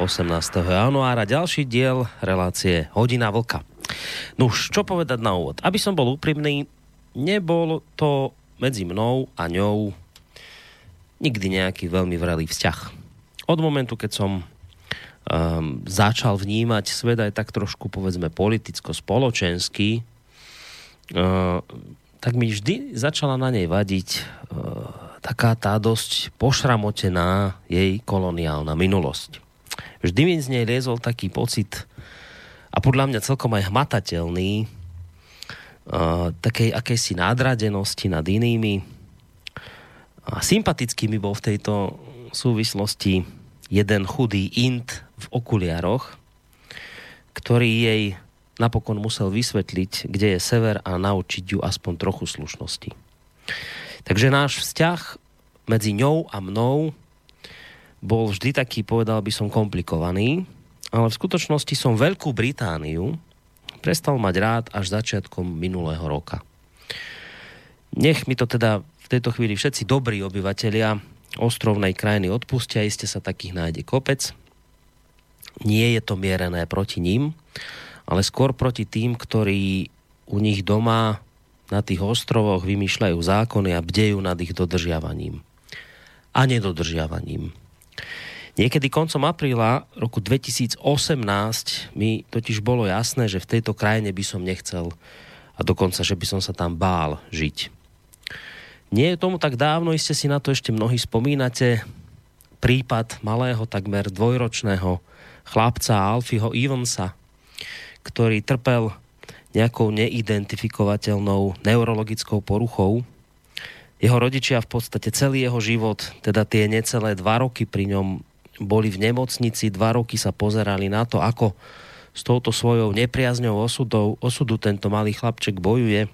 18. januára ďalší diel relácie Hodina vlka. No už čo povedať na úvod? Aby som bol úprimný, nebol to medzi mnou a ňou nikdy nejaký veľmi vrelý vzťah. Od momentu, keď som um, začal vnímať svet aj tak trošku, povedzme, politicko-spoločensky, uh, tak mi vždy začala na nej vadiť uh, taká tá dosť pošramotená jej koloniálna minulosť. Vždy mi z nej liezol taký pocit a podľa mňa celkom aj hmatateľný uh, takej akejsi nádradenosti nad inými. A sympatický mi bol v tejto súvislosti jeden chudý int v okuliaroch, ktorý jej napokon musel vysvetliť, kde je sever a naučiť ju aspoň trochu slušnosti. Takže náš vzťah medzi ňou a mnou bol vždy taký, povedal by som, komplikovaný, ale v skutočnosti som Veľkú Britániu prestal mať rád až začiatkom minulého roka. Nech mi to teda v tejto chvíli všetci dobrí obyvatelia ostrovnej krajiny odpustia, iste sa takých nájde kopec. Nie je to mierené proti ním, ale skôr proti tým, ktorí u nich doma na tých ostrovoch vymýšľajú zákony a bdejú nad ich dodržiavaním a nedodržiavaním. Niekedy koncom apríla roku 2018 mi totiž bolo jasné, že v tejto krajine by som nechcel a dokonca, že by som sa tam bál žiť. Nie je tomu tak dávno, iste si na to ešte mnohí spomínate, prípad malého, takmer dvojročného chlapca Alfieho Evansa, ktorý trpel nejakou neidentifikovateľnou neurologickou poruchou. Jeho rodičia v podstate celý jeho život, teda tie necelé dva roky pri ňom boli v nemocnici, dva roky sa pozerali na to, ako s touto svojou nepriazňou osudou, osudu tento malý chlapček bojuje,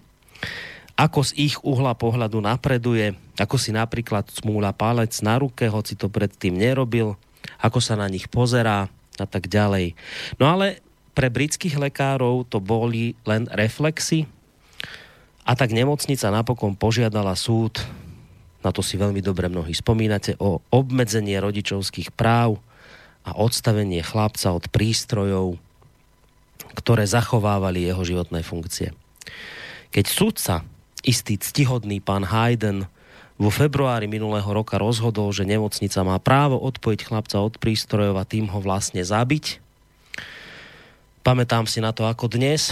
ako z ich uhla pohľadu napreduje, ako si napríklad smúla palec na ruke, hoci to predtým nerobil, ako sa na nich pozerá a tak ďalej. No ale pre britských lekárov to boli len reflexy a tak nemocnica napokon požiadala súd, na to si veľmi dobre mnohí spomínate, o obmedzenie rodičovských práv a odstavenie chlapca od prístrojov, ktoré zachovávali jeho životné funkcie. Keď súdca, istý ctihodný pán Hayden, vo februári minulého roka rozhodol, že nemocnica má právo odpojiť chlapca od prístrojov a tým ho vlastne zabiť, Pamätám si na to ako dnes.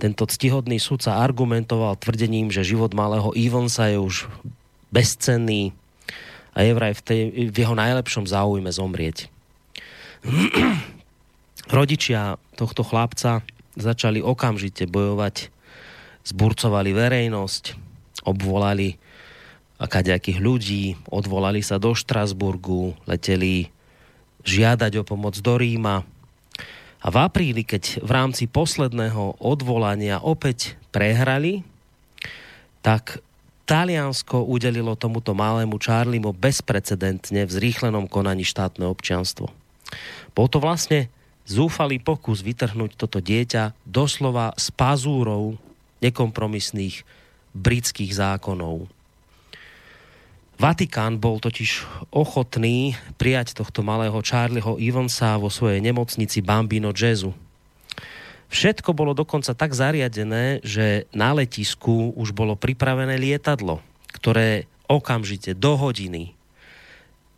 Tento ctihodný sudca argumentoval tvrdením, že život malého Ivansa je už bezcenný a je vraj v, tej, v jeho najlepšom záujme zomrieť. Rodičia tohto chlapca začali okamžite bojovať, zburcovali verejnosť, obvolali akaďakých ľudí, odvolali sa do Štrasburgu, leteli žiadať o pomoc do Ríma, a v apríli, keď v rámci posledného odvolania opäť prehrali, tak Taliansko udelilo tomuto malému Charliemu bezprecedentne v zrýchlenom konaní štátne občianstvo. Bol to vlastne zúfalý pokus vytrhnúť toto dieťa doslova z pazúrov nekompromisných britských zákonov. Vatikán bol totiž ochotný prijať tohto malého Charlieho Evansa vo svojej nemocnici Bambino Jazzu. Všetko bolo dokonca tak zariadené, že na letisku už bolo pripravené lietadlo, ktoré okamžite do hodiny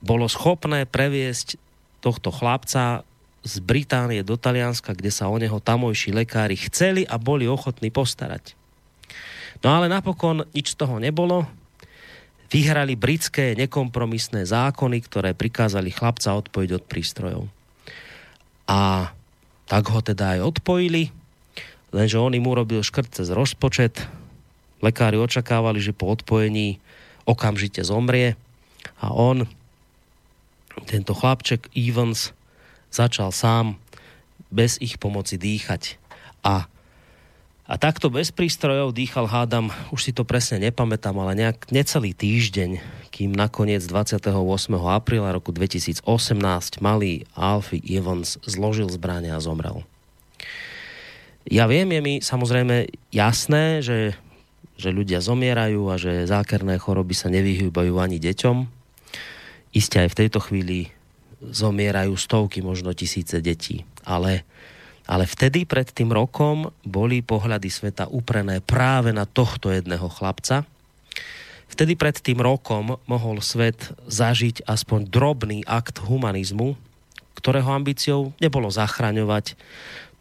bolo schopné previesť tohto chlapca z Británie do Talianska, kde sa o neho tamojší lekári chceli a boli ochotní postarať. No ale napokon nič z toho nebolo, vyhrali britské nekompromisné zákony, ktoré prikázali chlapca odpojiť od prístrojov. A tak ho teda aj odpojili, lenže on im urobil škrt cez rozpočet. Lekári očakávali, že po odpojení okamžite zomrie a on, tento chlapček Evans, začal sám bez ich pomoci dýchať. A, a takto bez prístrojov dýchal hádam, už si to presne nepamätám, ale nejak necelý týždeň, kým nakoniec 28. apríla roku 2018 malý Alfie Evans zložil zbrania a zomrel. Ja viem, je mi samozrejme jasné, že, že ľudia zomierajú a že zákerné choroby sa nevyhýbajú ani deťom. Isté aj v tejto chvíli zomierajú stovky, možno tisíce detí. Ale ale vtedy pred tým rokom boli pohľady sveta uprené práve na tohto jedného chlapca. Vtedy pred tým rokom mohol svet zažiť aspoň drobný akt humanizmu, ktorého ambíciou nebolo zachraňovať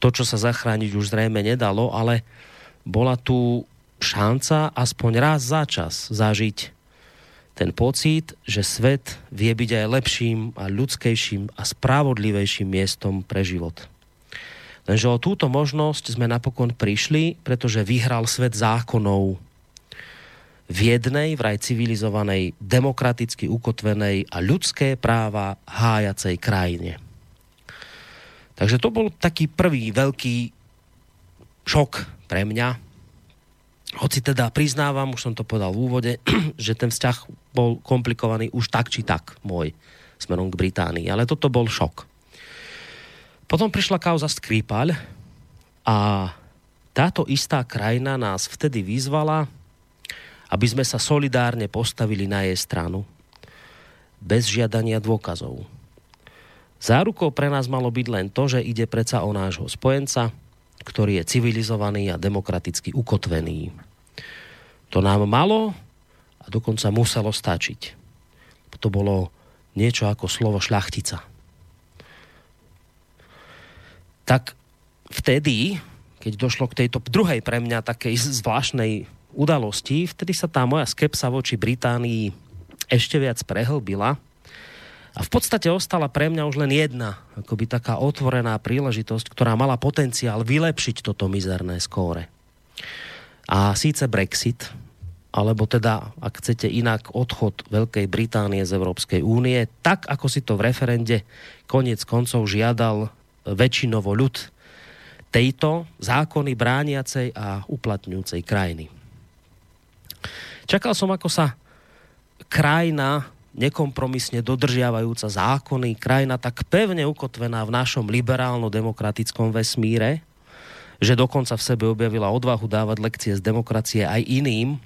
to, čo sa zachrániť už zrejme nedalo, ale bola tu šanca aspoň raz za čas zažiť ten pocit, že svet vie byť aj lepším a ľudskejším a spravodlivejším miestom pre život. Lenže o túto možnosť sme napokon prišli, pretože vyhral svet zákonov v jednej, vraj civilizovanej, demokraticky ukotvenej a ľudské práva hájacej krajine. Takže to bol taký prvý veľký šok pre mňa. Hoci teda priznávam, už som to povedal v úvode, že ten vzťah bol komplikovaný už tak či tak môj smerom k Británii. Ale toto bol šok. Potom prišla kauza Skripal a táto istá krajina nás vtedy vyzvala, aby sme sa solidárne postavili na jej stranu. Bez žiadania dôkazov. Zárukou pre nás malo byť len to, že ide preca o nášho spojenca, ktorý je civilizovaný a demokraticky ukotvený. To nám malo a dokonca muselo stačiť. To bolo niečo ako slovo šľachtica tak vtedy, keď došlo k tejto druhej pre mňa takej zvláštnej udalosti, vtedy sa tá moja skepsa voči Británii ešte viac prehlbila a v podstate ostala pre mňa už len jedna, akoby taká otvorená príležitosť, ktorá mala potenciál vylepšiť toto mizerné skóre. A síce Brexit, alebo teda, ak chcete inak, odchod Veľkej Británie z Európskej únie, tak ako si to v referende konec koncov žiadal väčšinovo ľud tejto zákony brániacej a uplatňujúcej krajiny. Čakal som, ako sa krajina nekompromisne dodržiavajúca zákony, krajina tak pevne ukotvená v našom liberálno-demokratickom vesmíre, že dokonca v sebe objavila odvahu dávať lekcie z demokracie aj iným.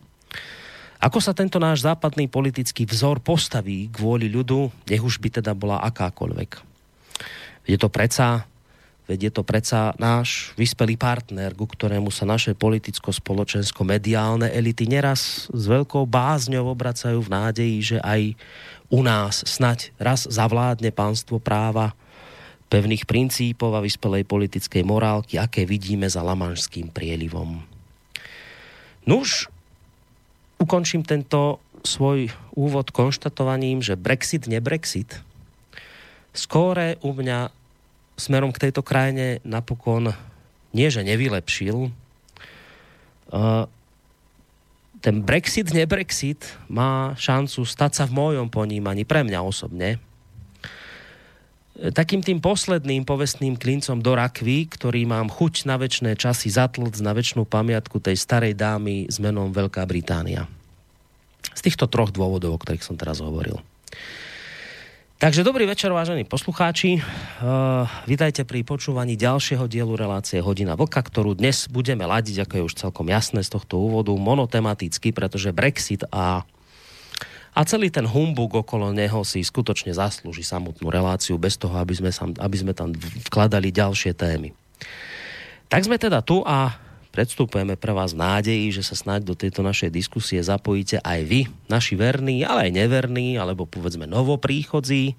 Ako sa tento náš západný politický vzor postaví kvôli ľudu, nech už by teda bola akákoľvek. Je to preca Veď je to predsa náš vyspelý partner, ku ktorému sa naše politicko-spoločensko-mediálne elity neraz s veľkou bázňou obracajú v nádeji, že aj u nás snať raz zavládne pánstvo práva, pevných princípov a vyspelej politickej morálky, aké vidíme za lamanským prielivom. Nuž, ukončím tento svoj úvod konštatovaním, že Brexit, nebrexit, skóre u mňa smerom k tejto krajine napokon nie, že nevylepšil. Ten Brexit, nebrexit má šancu stať sa v mojom ponímaní, pre mňa osobne, takým tým posledným povestným klincom do rakvy, ktorý mám chuť na väčšie časy zatlc na väčšinu pamiatku tej starej dámy s menom Veľká Británia. Z týchto troch dôvodov, o ktorých som teraz hovoril. Takže dobrý večer, vážení poslucháči. Uh, vítajte pri počúvaní ďalšieho dielu relácie Hodina Vlka, ktorú dnes budeme ladiť, ako je už celkom jasné z tohto úvodu, monotematicky, pretože Brexit a, a celý ten humbug okolo neho si skutočne zaslúži samotnú reláciu bez toho, aby sme, sam, aby sme tam vkladali ďalšie témy. Tak sme teda tu a predstupujeme pre vás nádeji, že sa snáď do tejto našej diskusie zapojíte aj vy, naši verní, ale aj neverní, alebo povedzme novopríchodzí,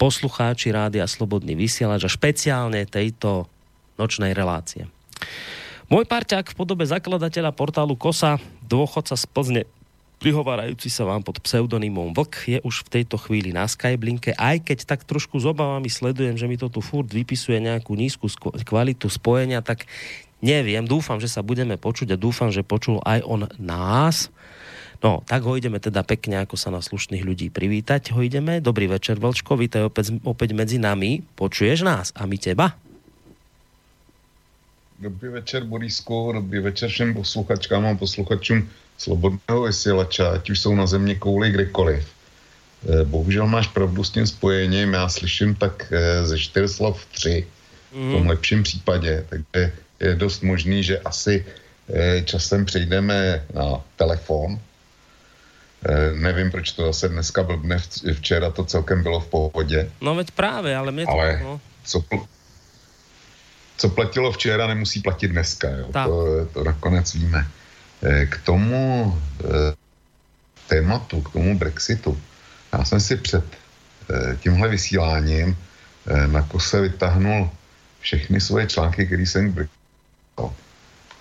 poslucháči Rádia Slobodný vysielač a špeciálne tejto nočnej relácie. Môj parťák v podobe zakladateľa portálu KOSA, dôchodca z Plzne, prihovárajúci sa vám pod pseudonymom Vlk, je už v tejto chvíli na Skyblinke, aj keď tak trošku s obavami sledujem, že mi to tu furt vypisuje nejakú nízku kvalitu spojenia, tak Neviem, dúfam, že sa budeme počuť a dúfam, že počul aj on nás. No, tak ho ideme teda pekne, ako sa na slušných ľudí privítať. Ho ideme. Dobrý večer, Vlčko, vítaj opäť, opäť medzi nami. Počuješ nás a my teba? dobrý večer Borisku, dobrý večer všem posluchačkám a posluchačům Slobodného vysílača, ať už jsou na země kouli kdekoliv. Eh, bohužel máš pravdu s tím spojením, já slyším tak eh, ze čtyř slov tři mm. v tom mhm. lepším případě, takže je dost možný, že asi eh, časem přejdeme na telefon. Nevím, proč to zase dneska blbne, včera to celkem bylo v pohodě. No veď právě, ale mě to... Ale no. co, co platilo včera, nemusí platit dneska, jo? To, to nakonec víme. K tomu tématu, k tomu Brexitu, já jsem si před eh, tímhle vysíláním eh, na kose vytáhnul všechny svoje články, které jsem vypsal.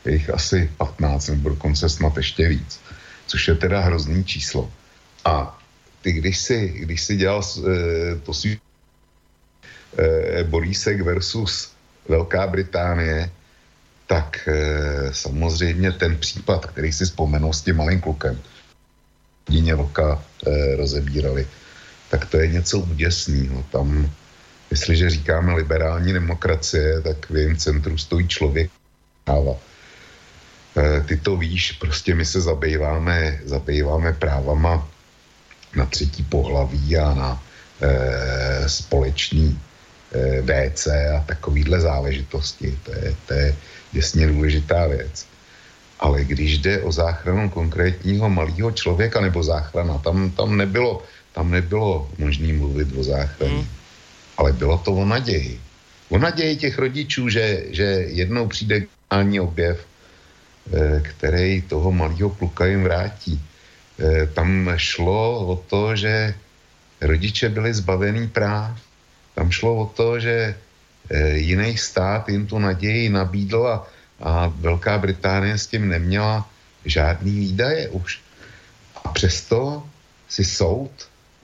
Je jich asi 15, nebo dokonce snad ještě víc, což je teda hrozný číslo. A ty, když si, když si dělal eh, to si Borísek versus Velká Británie, tak samozřejmě ten případ, který si vzpomenul s tím malým klukem, Díně Vlka eh, rozebírali, tak to je něco úděsného. Tam, jestliže říkáme liberální demokracie, tak v jejím centru stojí člověk práva. Eh, ty to víš, prostě my se zabýváme, zabýváme právama na třetí pohlaví a na eh, společný eh, WC a takovýhle záležitosti. To je, to je děsně důležitá věc. Ale když jde o záchranu konkrétního malého člověka nebo záchrana, tam, tam nebylo, tam nebylo možné mluvit o záchraně. Hmm. Ale bylo to o naději. O naději těch rodičů, že, že jednou přijde geniální objev, eh, který toho malého kluka jim vrátí. Eh, tam šlo o to, že rodiče byli zbavený práv. Tam šlo o to, že eh, jiný stát jim tu naději nabídl a a Velká Británie s tím neměla žádný výdaje už. A přesto si soud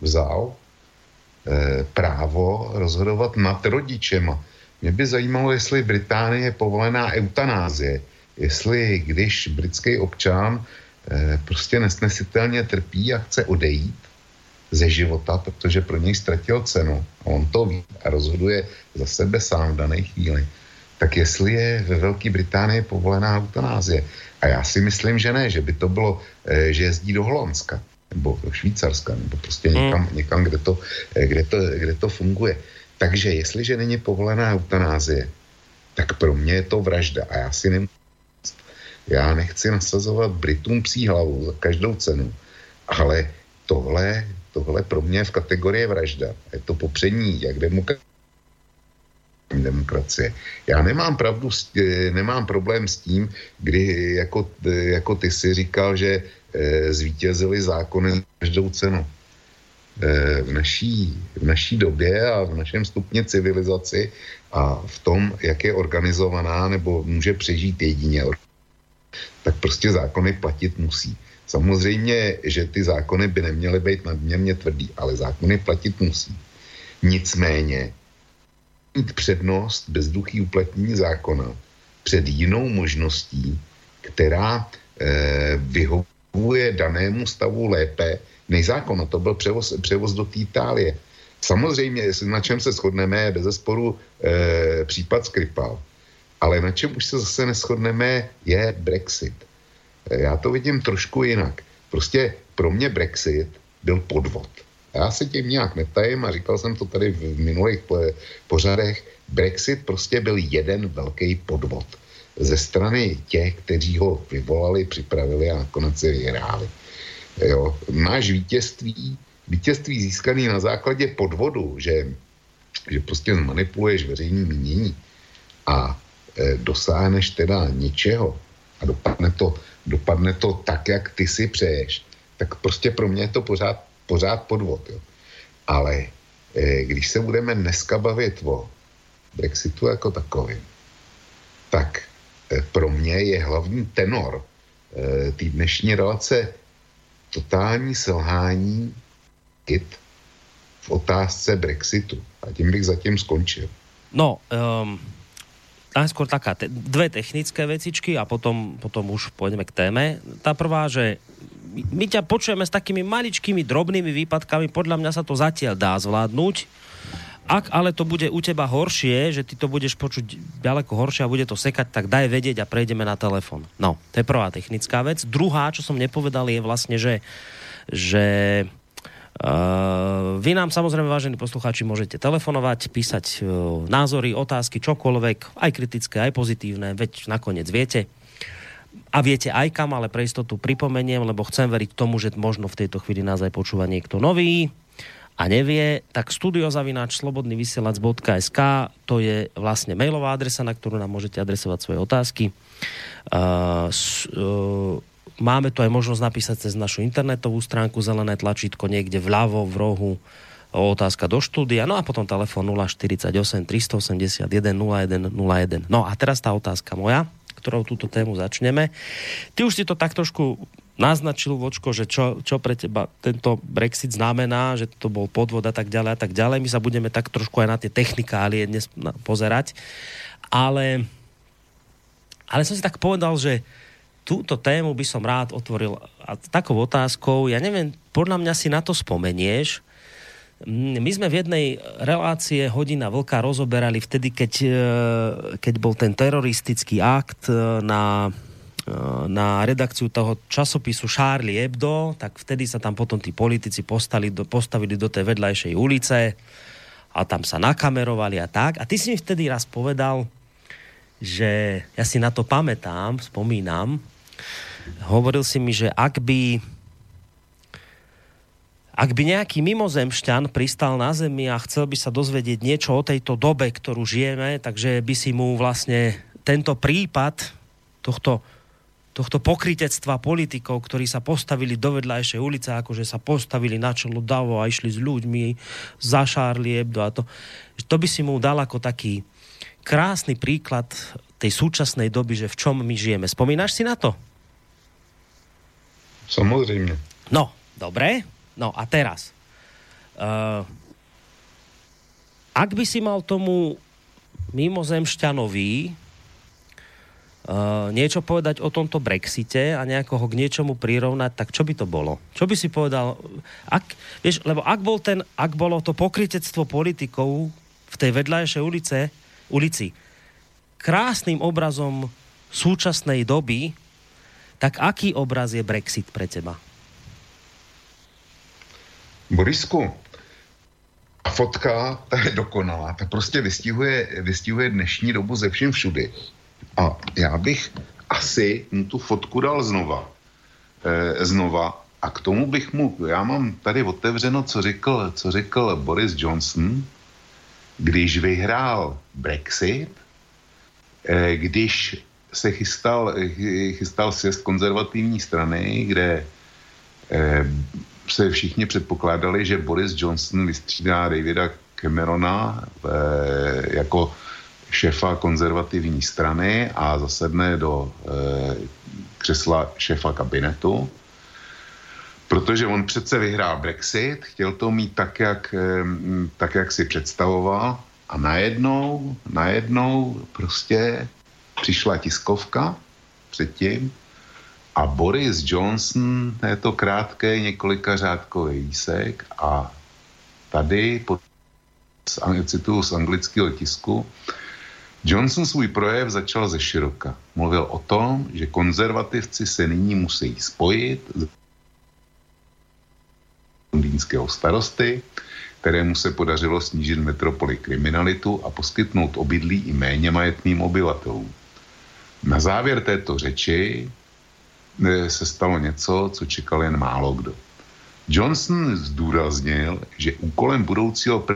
vzal právo rozhodovat nad rodičema. Mě by zajímalo, jestli v Británii je povolená eutanázie, jestli když britský občan e, prostě nesnesitelně trpí a chce odejít ze života, protože pro něj ztratil cenu a on to ví a rozhoduje za sebe sám v dané chvíli, tak jestli je ve Velké Británii povolená eutanázie. A já si myslím, že ne, že by to bylo, eh, že jezdí do Holandska nebo do Švýcarska, nebo prostě hmm. někam, někam kde, to, eh, kde, to, kde to funguje. Takže jestliže není povolená eutanázie, tak pro mě je to vražda. A já si nemůžu já nechci nasazovat Britům psí hlavu za každou cenu, ale tohle, tohle pro mě je v kategorii vražda. Je to popření jak demokracie, demokracie. Já nemám pravdu, eh, nemám problém s tím, kdy jako, eh, jako ty si říkal, že e, zvítězili zákony každou cenu. E, v, naší, v naší době a v našem stupně civilizaci a v tom, jak je organizovaná nebo může přežít jedině, tak prostě zákony platit musí. Samozřejmě, že ty zákony by neměly být nadměrně tvrdý, ale zákony platit musí. Nicméně mít přednost bezduchý uplatnění zákona před jinou možností, která e, vyhovuje danému stavu lépe než zákon. A to byl převoz, převoz do Itálie. Samozřejmě, na čem se shodneme, je bez zesporu e, případ Skripal. Ale na čem už se zase neschodneme, je Brexit. E, já to vidím trošku jinak. Prostě pro mě Brexit byl podvod. Já se tím nějak netajím a říkal jsem to tady v minulých pořadech. Brexit prostě byl jeden velký podvod ze strany těch, kteří ho vyvolali, připravili a nakonec si vyhráli. Jo. Máš vítězství, vítězství získaný na základě podvodu, že, že prostě zmanipuluješ veřejný mínění a e, dosáhneš teda něčeho a dopadne to, dopadne to tak, jak ty si přeješ, tak prostě pro mě je to pořád pořád podvod. Jo. Ale e, když se budeme dneska bavit o Brexitu jako takovým, tak e, pro mě je hlavní tenor e, té dnešní relace totální selhání kit v otázce Brexitu. A tím bych zatím skončil. No, um, najskôr taká, te, dve technické vecičky a potom, potom už pôjdeme k téme. Tá prvá, že my ťa počujeme s takými maličkými drobnými výpadkami, podľa mňa sa to zatiaľ dá zvládnuť. Ak ale to bude u teba horšie, že ty to budeš počuť ďaleko horšie a bude to sekať, tak daj vedieť a prejdeme na telefon. No, to je prvá technická vec. Druhá, čo som nepovedal, je vlastne, že, že Uh, vy nám samozrejme, vážení poslucháči, môžete telefonovať, písať uh, názory, otázky, čokoľvek, aj kritické, aj pozitívne, veď nakoniec viete. A viete aj kam, ale pre istotu pripomeniem, lebo chcem veriť tomu, že možno v tejto chvíli nás aj počúva niekto nový a nevie, tak studiozavináč slobodnyvysielac.sk to je vlastne mailová adresa, na ktorú nám môžete adresovať svoje otázky. Uh, uh, máme tu aj možnosť napísať cez našu internetovú stránku zelené tlačítko niekde vľavo v rohu otázka do štúdia, no a potom telefon 048 381 0101. No a teraz tá otázka moja, ktorou túto tému začneme. Ty už si to tak trošku naznačil, Vočko, že čo, čo pre teba tento Brexit znamená, že to bol podvod a tak ďalej a tak ďalej. My sa budeme tak trošku aj na tie technikálie dnes pozerať. Ale, ale som si tak povedal, že túto tému by som rád otvoril a takou otázkou, ja neviem, podľa mňa si na to spomenieš, my sme v jednej relácie Hodina Vlka rozoberali vtedy, keď, e, keď bol ten teroristický akt e, na, na redakciu toho časopisu Charlie Hebdo, tak vtedy sa tam potom tí politici postali do, postavili do tej vedľajšej ulice a tam sa nakamerovali a tak. A ty si mi vtedy raz povedal, že ja si na to pamätám, spomínam, hovoril si mi, že ak by ak by nejaký mimozemšťan pristal na Zemi a chcel by sa dozvedieť niečo o tejto dobe, ktorú žijeme, takže by si mu vlastne tento prípad tohto, tohto pokrytectva politikov, ktorí sa postavili do vedľajšej ulice, akože sa postavili na čelo davo a išli s ľuďmi, zašárli Hebdo a to, to by si mu dal ako taký krásny príklad tej súčasnej doby, že v čom my žijeme. Spomínaš si na to? Samozřejmě. No, dobré. No a teraz. Uh, ak by si mal tomu mimozemšťanovi uh, niečo povedať o tomto Brexite a nejako ho k niečomu prirovnať, tak čo by to bolo? Čo by si povedal? Ak, vieš, lebo ak, bol ten, ak bolo to pokrytectvo politikov v tej vedľajšej ulice, ulici krásnym obrazom súčasnej doby, tak aký obraz je Brexit pre teba? Borisku, fotka, je dokonalá, ta prostě vystihuje, vystihuje dnešní dobu ze všem všudy. A já bych asi mu tu fotku dal znova. E, znova. A k tomu bych mu, já mám tady otevřeno, co řekl, co řekl Boris Johnson, když vyhrál Brexit, e, když se chystal, chystal sjezd konzervativní strany, kde eh, se všichni předpokládali, že Boris Johnson vystřídá Davida Camerona eh, jako šefa konzervativní strany a zasedne do eh, křesla šefa kabinetu. Protože on přece vyhrál Brexit, chtěl to mít tak, jak, eh, tak, jak si představoval a najednou, najednou prostě přišla tiskovka předtím a Boris Johnson, je to krátké několika řádkový výsek a tady, pod, cituju z anglického tisku, Johnson svůj projev začal ze široka. Mluvil o tom, že konzervativci se nyní musí spojit z londýnského starosty, kterému se podařilo snížit metropoli kriminalitu a poskytnout obydlí i méně majetným obyvatelům. Na závěr této řeči eh, se stalo něco, co čekal jen málo kdo. Johnson zdůraznil, že úkolem budoucího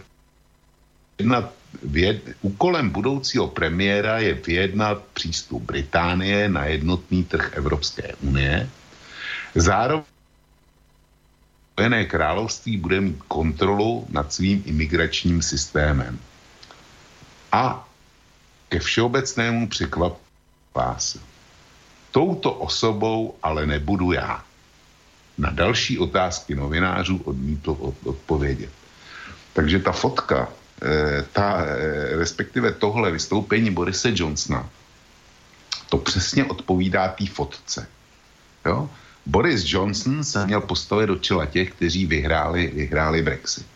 vyjednat, věd, úkolem budoucího premiéra je vyjednat přístup Británie na jednotný trh Evropské unie. Zároveň Spojené království bude mít kontrolu nad svým imigračním systémem. A ke všeobecnému překvapení vás. Touto osobou ale nebudu já. Na další otázky novinářů odmítl odpovědět. Takže ta fotka, ta, eh, respektive tohle vystoupení Borise Johnsona, to přesně odpovídá té fotce. Jo? Boris Johnson se měl postavit do čela těch, kteří vyhráli, vyhráli Brexit.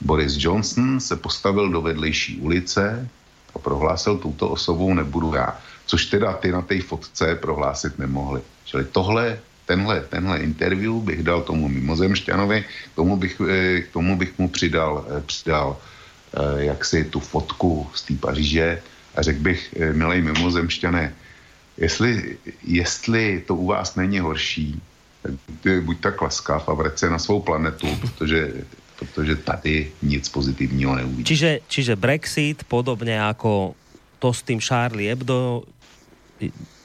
Boris Johnson se postavil do vedlejší ulice a prohlásil, touto osobou nebudu já. Což teda ty na té fotce prohlásit nemohli. Čili tohle, tenhle, tenhle interview bych dal tomu mimozemšťanovi, tomu bych, eh, k tomu bych mu přidal, eh, přidal eh, jak si tu fotku z té Paříže a řekl bych, milej mimozemšťané, jestli, jestli to u vás není horší, tak buď tak laskav a vrať se na svou planetu, protože protože tady nic pozitivního neuvidí. Čiže, čiže Brexit, podobně jako to s tým Charlie Hebdo,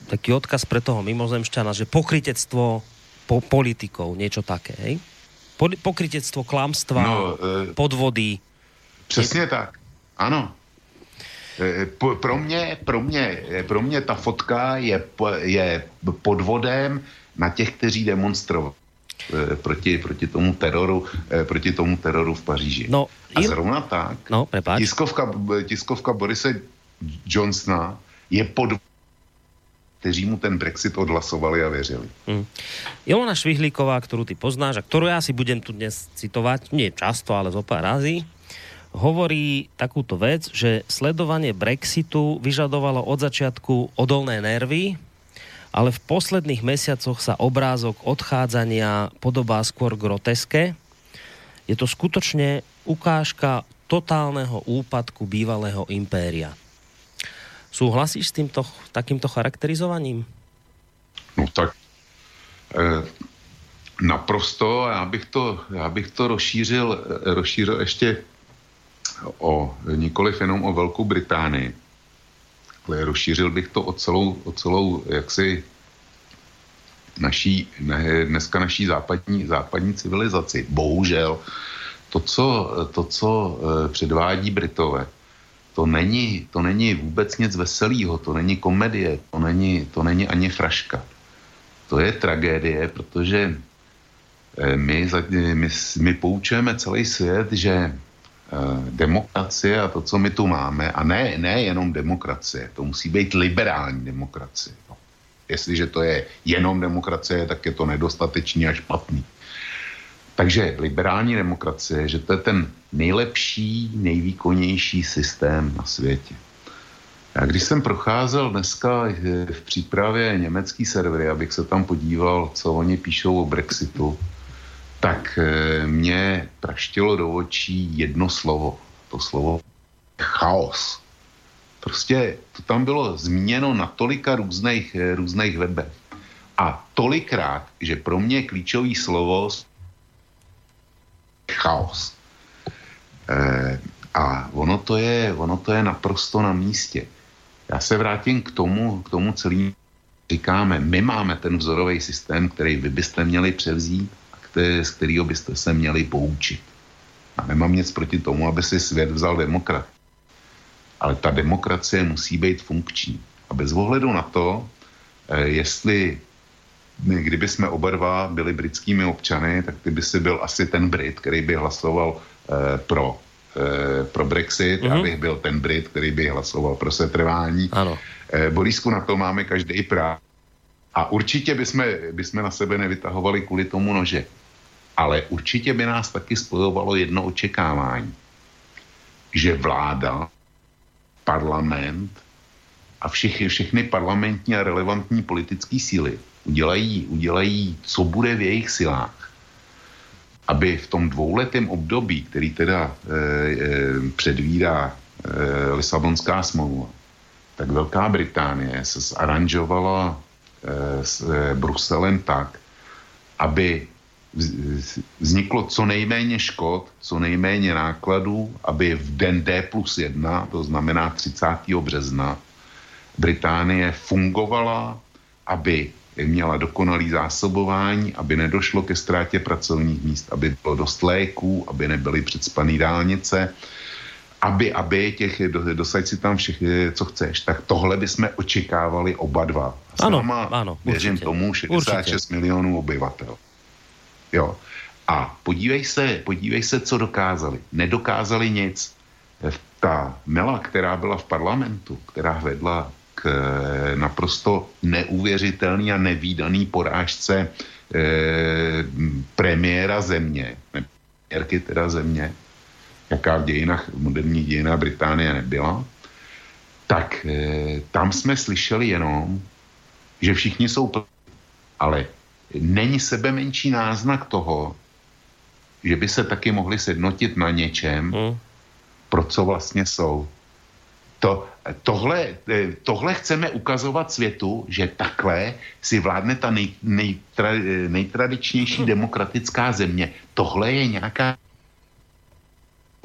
taký odkaz pre toho mimozemšťana, že pokrytectvo po, politikov, niečo také, hej? Po, pokrytectvo klamstva, no, e, podvody. Přesně tak, ano. E, pro mě, pro mě, pro mě ta fotka je, je podvodem na těch, kteří demonstrovali. Eh, proti, proti tomu teroru, proti tomu teroru v Paříži. No, a zrovna tak, no, tiskovka, tiskovka Borise Johnsona je pod kteří mu ten Brexit odhlasovali a věřili. Hmm. Ilona Švihlíková, kterou ty poznáš a kterou já si budem tu dnes citovat, nie často, ale zo razy, hovorí takúto vec, že sledovanie Brexitu vyžadovalo od začiatku odolné nervy, ale v posledných mesiacoch sa obrázok odchádzania podobá skôr groteske. Je to skutočne ukážka totálneho úpadku bývalého impéria. Súhlasíš s týmto, takýmto charakterizovaním? No tak e, naprosto, já bych to, já bych to rozšířil, rozšířil ještě o nikoliv jenom o Velkou Británii, ale rozšířil bych to o celou, o celou jaksi naší, ne, dneska naší západní, západní civilizaci. Bohužel to, co, to, co e, předvádí Britové, to není, to není vůbec nic veselého, to není komedie, to není, to není ani fraška. To je tragédie, protože e, my, my, my poučujeme celý svět, že Eh, demokracie a to, co my tu máme, a ne, ne jenom demokracie, to musí být liberální demokracie. No. Jestliže to je jenom demokracie, tak je to nedostatečný a špatný. Takže liberální demokracie, že to je ten nejlepší, nejvýkonnější systém na světě. Já když jsem procházel dneska eh, v přípravě německý servery, abych se tam podíval, co oni píšou o Brexitu, tak eh, mě praštilo do očí jedno slovo. To slovo chaos. Prostě to tam bylo zmíněno na tolika různých, eh, různých webech. A tolikrát, že pro mě klíčový slovo chaos. E, a ono to, je, ono to je naprosto na místě. Já se vrátím k tomu, k tomu celým říkáme, my máme ten vzorový systém, který vy byste měli převzít které, z kterého byste se měli poučit. A nemám nic proti tomu, aby si svět vzal demokrat. Ale ta demokracie musí být funkční. A bez ohledu na to, eh, jestli kdyby jsme oba dva byli britskými občany, tak ty by si byl asi ten Brit, který by hlasoval eh, pro, eh, pro Brexit, mm-hmm. abych byl ten Brit, který by hlasoval pro setrvání. Ano. Eh, Borisku, na to máme každý práv. A určitě bychom, bychom na sebe nevytahovali kvůli tomu nože. Ale určitě by nás taky spojovalo jedno očekávání, že vláda, parlament a všechny, všechny parlamentní a relevantní politické síly udělají, udělají, co bude v jejich silách, aby v tom dvouletém období, který teda e, e, předvídá e, Lisabonská smlouva, tak Velká Británie se zaranžovala e, s e, Bruselem tak, aby vzniklo co nejméně škod, co nejméně nákladů, aby v den D plus 1, to znamená 30. března, Británie fungovala, aby měla dokonalý zásobování, aby nedošlo ke ztrátě pracovních míst, aby bylo dost léků, aby nebyly předspané dálnice, aby, aby těch, dosaď si tam všechny, co chceš, tak tohle bychom očekávali oba dva. ano, ano, věřím určitě. tomu 66 určitě. milionů obyvatel. Jo. A podívej se, podívej se, co dokázali. Nedokázali nic. Ta Mela, která byla v parlamentu, která vedla naprosto neuvěřitelný a nevýdaný porážce eh, premiéra země, premiérky teda země, jaká v dějinách, v moderních dějinách Británie nebyla, tak e, tam jsme slyšeli jenom, že všichni jsou plní, ale není sebe menší náznak toho, že by se taky mohli sednotit na něčem, mm. pro co vlastně jsou. To, tohle, eh, tohle chceme ukazovat světu, že takhle si vládne ta nej, nejtra, nejtradičnější mm. demokratická země. Tohle je nějaká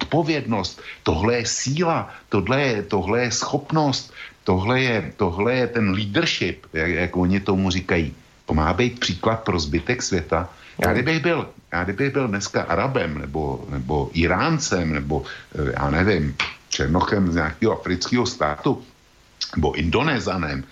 odpovědnost, tohle je síla, tohle je, tohle je schopnost, tohle je, tohle je ten leadership, jak, jak oni tomu říkají. To má být příklad pro zbytek světa. Já kdybych byl, já kdybych byl dneska Arabem, nebo, nebo Iráncem, nebo eh, já nevím, Černochem z nějakého afrického státu, nebo Indonézanem,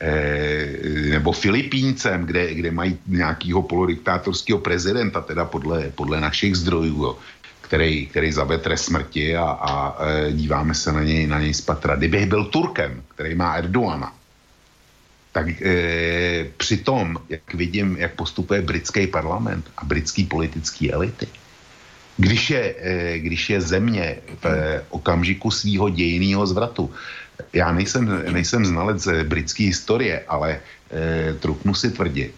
eh, nebo Filipíncem, kde, kde mají nějakého polodiktátorského prezidenta, teda podle, podle našich zdrojů, jo, který, který zavě trest smrti a, a e, díváme se na něj, na něj z patra. Kdybych byl Turkem, který má Erdoana, tak e, při tom, jak vidím, jak postupuje britský parlament a britský politický elity, když je, e, když je země v e, okamžiku svého dějiného zvratu, já nejsem, nejsem znalec britské historie, ale e, trupnu si tvrdit,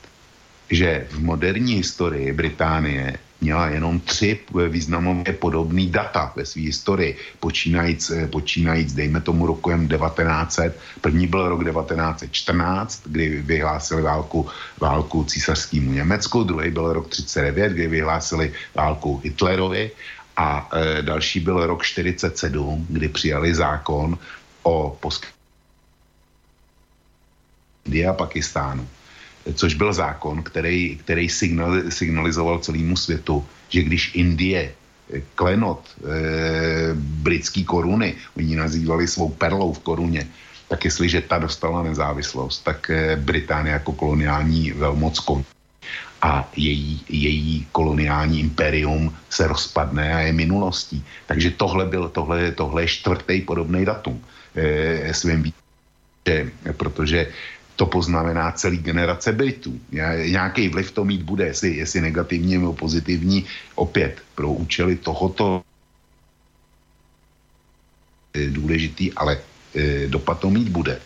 že v moderní historii Británie měla jenom tři významově podobné data ve své historii, počínajíc, eh, počínajíc, dejme tomu rokem 1900. První byl rok 1914, kdy vyhlásili válku, válku císařskému Německu, druhý byl rok 39, kdy vyhlásili válku Hitlerovi a e, další byl rok 47, kdy přijali zákon o poskytování Indie a Pakistánu což byl zákon, který, který signal, signalizoval celému světu, že když Indie eh, klenot e, britský koruny, oni nazývali svou perlou v koruně, tak jestliže ta dostala nezávislost, tak e, Británie jako koloniální velmoc a její, její koloniální imperium se rozpadne a je minulostí. Takže tohle, byl, tohle, tohle je čtvrtý podobný datum e, svým že, protože to poznamená celý generace Britů. Nějaký vliv to mít bude, jestli, jestli negativní nebo pozitivní, opět pro účely tohoto je důležitý, ale e, dopad to mít bude.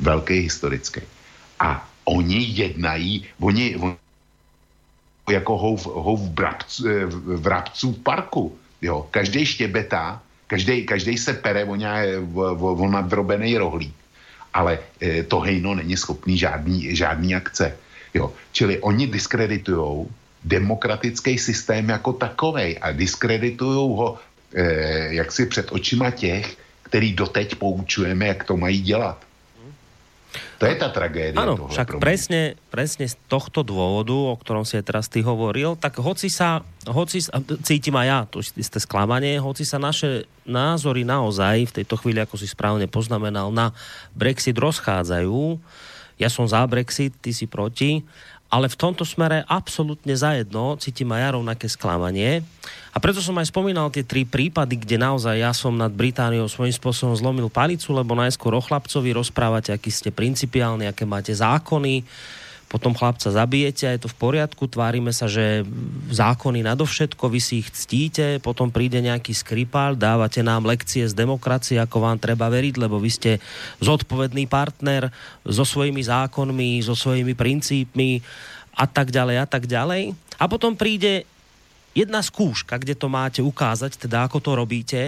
Velký historický. A oni jednají, oni, oni jako hov, hov brabců, e, vrabců v parku. Jo. Každý štěbetá, každý, se pere o, nějak, o, o, o nadrobený rohlík ale e, to hejno není schopný žádný, žádný akce. Jo. Čili oni diskreditují demokratický systém jako takový a diskreditují ho e, jaksi před očima těch, který doteď poučujeme, jak to mají dělat. To je ta tragédia. Áno, však presne, presne z tohto dôvodu, o ktorom si aj teraz ty hovoril, tak hoci sa, hoci, cítim aj ja to isté sklamanie, hoci sa naše názory naozaj v tejto chvíli, ako si správne poznamenal, na Brexit rozchádzajú. Ja som za Brexit, ty si proti ale v tomto smere absolútne zajedno cítim aj ja rovnaké sklamanie. A preto som aj spomínal tie tri prípady, kde naozaj ja som nad Britániou svojím spôsobom zlomil palicu, lebo najskôr o chlapcovi rozprávate, aký ste principiálni, aké máte zákony, potom chlapca zabijete a je to v poriadku, tvárime sa, že zákony nadovšetko, vy si ich ctíte, potom príde nejaký skripál, dávate nám lekcie z demokracie, ako vám treba veriť, lebo vy ste zodpovedný partner so svojimi zákonmi, so svojimi princípmi a tak ďalej a tak ďalej. A potom príde jedna skúška, kde to máte ukázať, teda ako to robíte,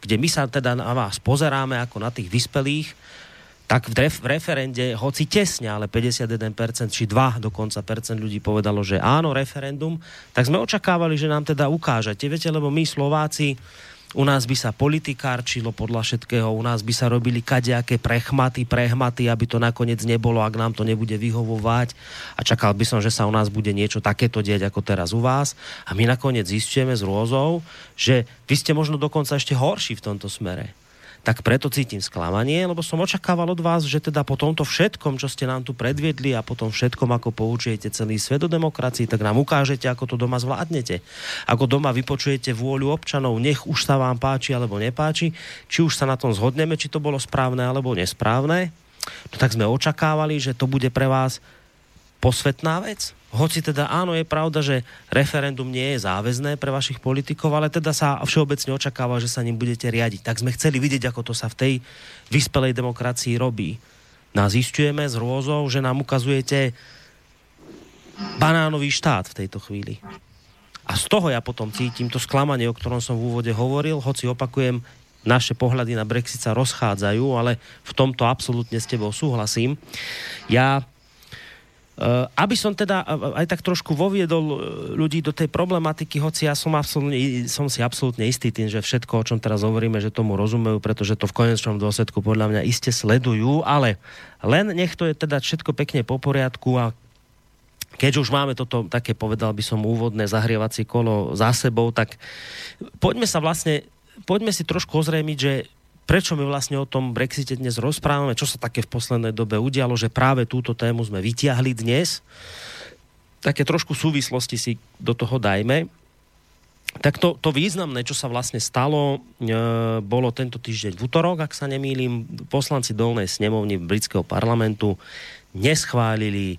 kde my sa teda na vás pozeráme ako na tých vyspelých tak v, ref, v referende, hoci tesne, ale 51% či 2 dokonca percent ľudí povedalo, že áno, referendum, tak sme očakávali, že nám teda ukážete. Viete, lebo my Slováci, u nás by sa politikárčilo podľa všetkého, u nás by sa robili kadejaké prechmaty, prehmaty, aby to nakoniec nebolo, ak nám to nebude vyhovovať. A čakal by som, že sa u nás bude niečo takéto dieť ako teraz u vás. A my nakoniec zistujeme s rôzou, že vy ste možno dokonca ešte horší v tomto smere tak preto cítim sklamanie, lebo som očakával od vás, že teda po tomto všetkom, čo ste nám tu predviedli a po tom všetkom, ako poučujete celý svet o demokracii, tak nám ukážete, ako to doma zvládnete. Ako doma vypočujete vôľu občanov, nech už sa vám páči alebo nepáči, či už sa na tom zhodneme, či to bolo správne alebo nesprávne. No tak sme očakávali, že to bude pre vás posvetná vec? Hoci teda áno, je pravda, že referendum nie je záväzné pre vašich politikov, ale teda sa všeobecne očakáva, že sa ním budete riadiť. Tak sme chceli vidieť, ako to sa v tej vyspelej demokracii robí. Nás zistujeme z rôzou, že nám ukazujete banánový štát v tejto chvíli. A z toho ja potom cítim to sklamanie, o ktorom som v úvode hovoril, hoci opakujem, naše pohľady na Brexit sa rozchádzajú, ale v tomto absolútne s tebou súhlasím. Ja aby som teda aj tak trošku voviedol eh, ľudí do tej problematiky, hoci ja som, absolútne, som si absolútne istý tým, že všetko, o čom teraz hovoríme, že tomu rozumejú, pretože to v konečnom dôsledku podľa mňa iste sledujú, ale len nech to je teda všetko pekne po poriadku a keď už máme toto také, povedal by som, úvodné zahrievacie kolo za sebou, tak poďme sa vlastne, poďme si trošku ozrejmiť, že prečo my vlastne o tom Brexite dnes rozprávame, čo sa také v poslednej dobe udialo, že práve túto tému sme vytiahli dnes. Také trošku súvislosti si do toho dajme. Tak to, to významné, čo sa vlastne stalo, e, bolo tento týždeň v útorok, ak sa nemýlim, poslanci dolnej snemovny britského parlamentu neschválili e,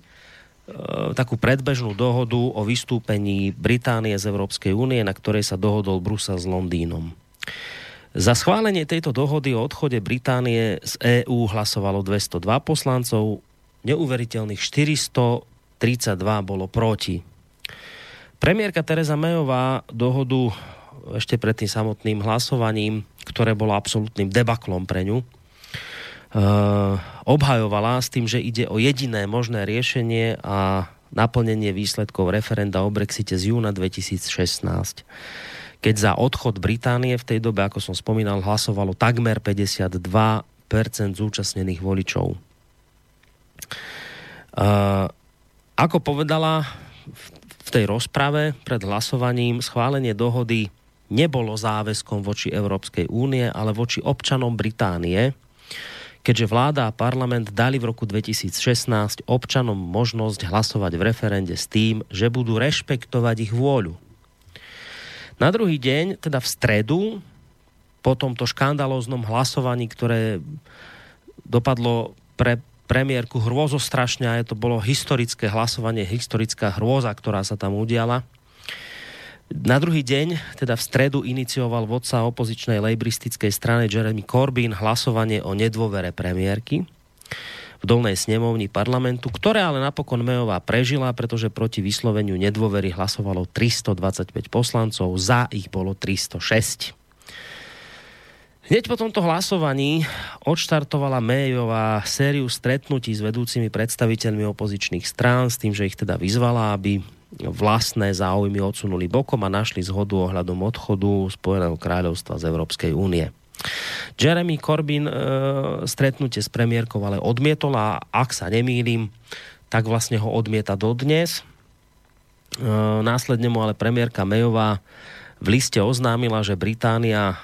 takú predbežnú dohodu o vystúpení Británie z Európskej únie, na ktorej sa dohodol Brusel s Londýnom. Za schválenie tejto dohody o odchode Británie z EÚ hlasovalo 202 poslancov, neuveriteľných 432 bolo proti. Premiérka Teresa Mayová dohodu ešte pred tým samotným hlasovaním, ktoré bolo absolútnym debaklom pre ňu, Uh, obhajovala s tým, že ide o jediné možné riešenie a naplnenie výsledkov referenda o Brexite z júna 2016 keď za odchod Británie v tej dobe, ako som spomínal, hlasovalo takmer 52% zúčastnených voličov. Uh, ako povedala v tej rozprave pred hlasovaním, schválenie dohody nebolo záväzkom voči Európskej únie, ale voči občanom Británie, keďže vláda a parlament dali v roku 2016 občanom možnosť hlasovať v referende s tým, že budú rešpektovať ich vôľu. Na druhý deň, teda v stredu, po tomto škandalóznom hlasovaní, ktoré dopadlo pre premiérku hrôzostrašne a to bolo historické hlasovanie, historická hrôza, ktorá sa tam udiala. Na druhý deň, teda v stredu, inicioval vodca opozičnej lejbristickej strany Jeremy Corbyn hlasovanie o nedôvere premiérky v dolnej snemovni parlamentu, ktoré ale napokon Mejová prežila, pretože proti vysloveniu nedôvery hlasovalo 325 poslancov, za ich bolo 306. Hneď po tomto hlasovaní odštartovala Mejová sériu stretnutí s vedúcimi predstaviteľmi opozičných strán s tým, že ich teda vyzvala, aby vlastné záujmy odsunuli bokom a našli zhodu ohľadom odchodu Spojeného kráľovstva z Európskej únie. Jeremy Corbyn e, stretnutie s premiérkou ale odmietol a ak sa nemýlim, tak vlastne ho odmieta dodnes. E, následne mu ale premiérka Mayová v liste oznámila, že Británia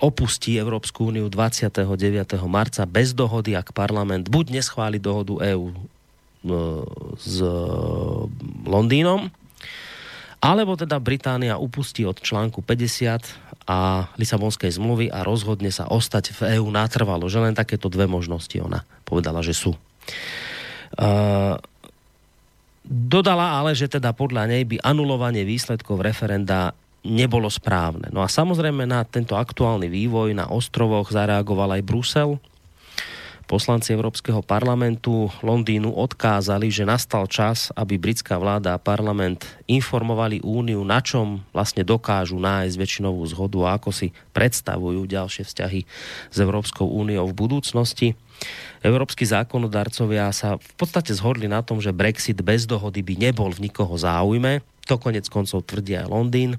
opustí Európsku úniu 29. marca bez dohody, ak parlament buď neschváli dohodu EÚ e, s Londýnom, alebo teda Británia upustí od článku 50 a Lisabonskej zmluvy a rozhodne sa ostať v EÚ natrvalo, že len takéto dve možnosti ona povedala, že sú. Uh, dodala ale, že teda podľa nej by anulovanie výsledkov referenda nebolo správne. No a samozrejme na tento aktuálny vývoj na ostrovoch zareagoval aj Brusel, Poslanci Európskeho parlamentu Londýnu odkázali, že nastal čas, aby britská vláda a parlament informovali úniu, na čom vlastne dokážu nájsť väčšinovú zhodu a ako si predstavujú ďalšie vzťahy s Európskou úniou v budúcnosti. Európsky zákonodarcovia sa v podstate zhodli na tom, že Brexit bez dohody by nebol v nikoho záujme. To konec koncov tvrdí aj Londýn.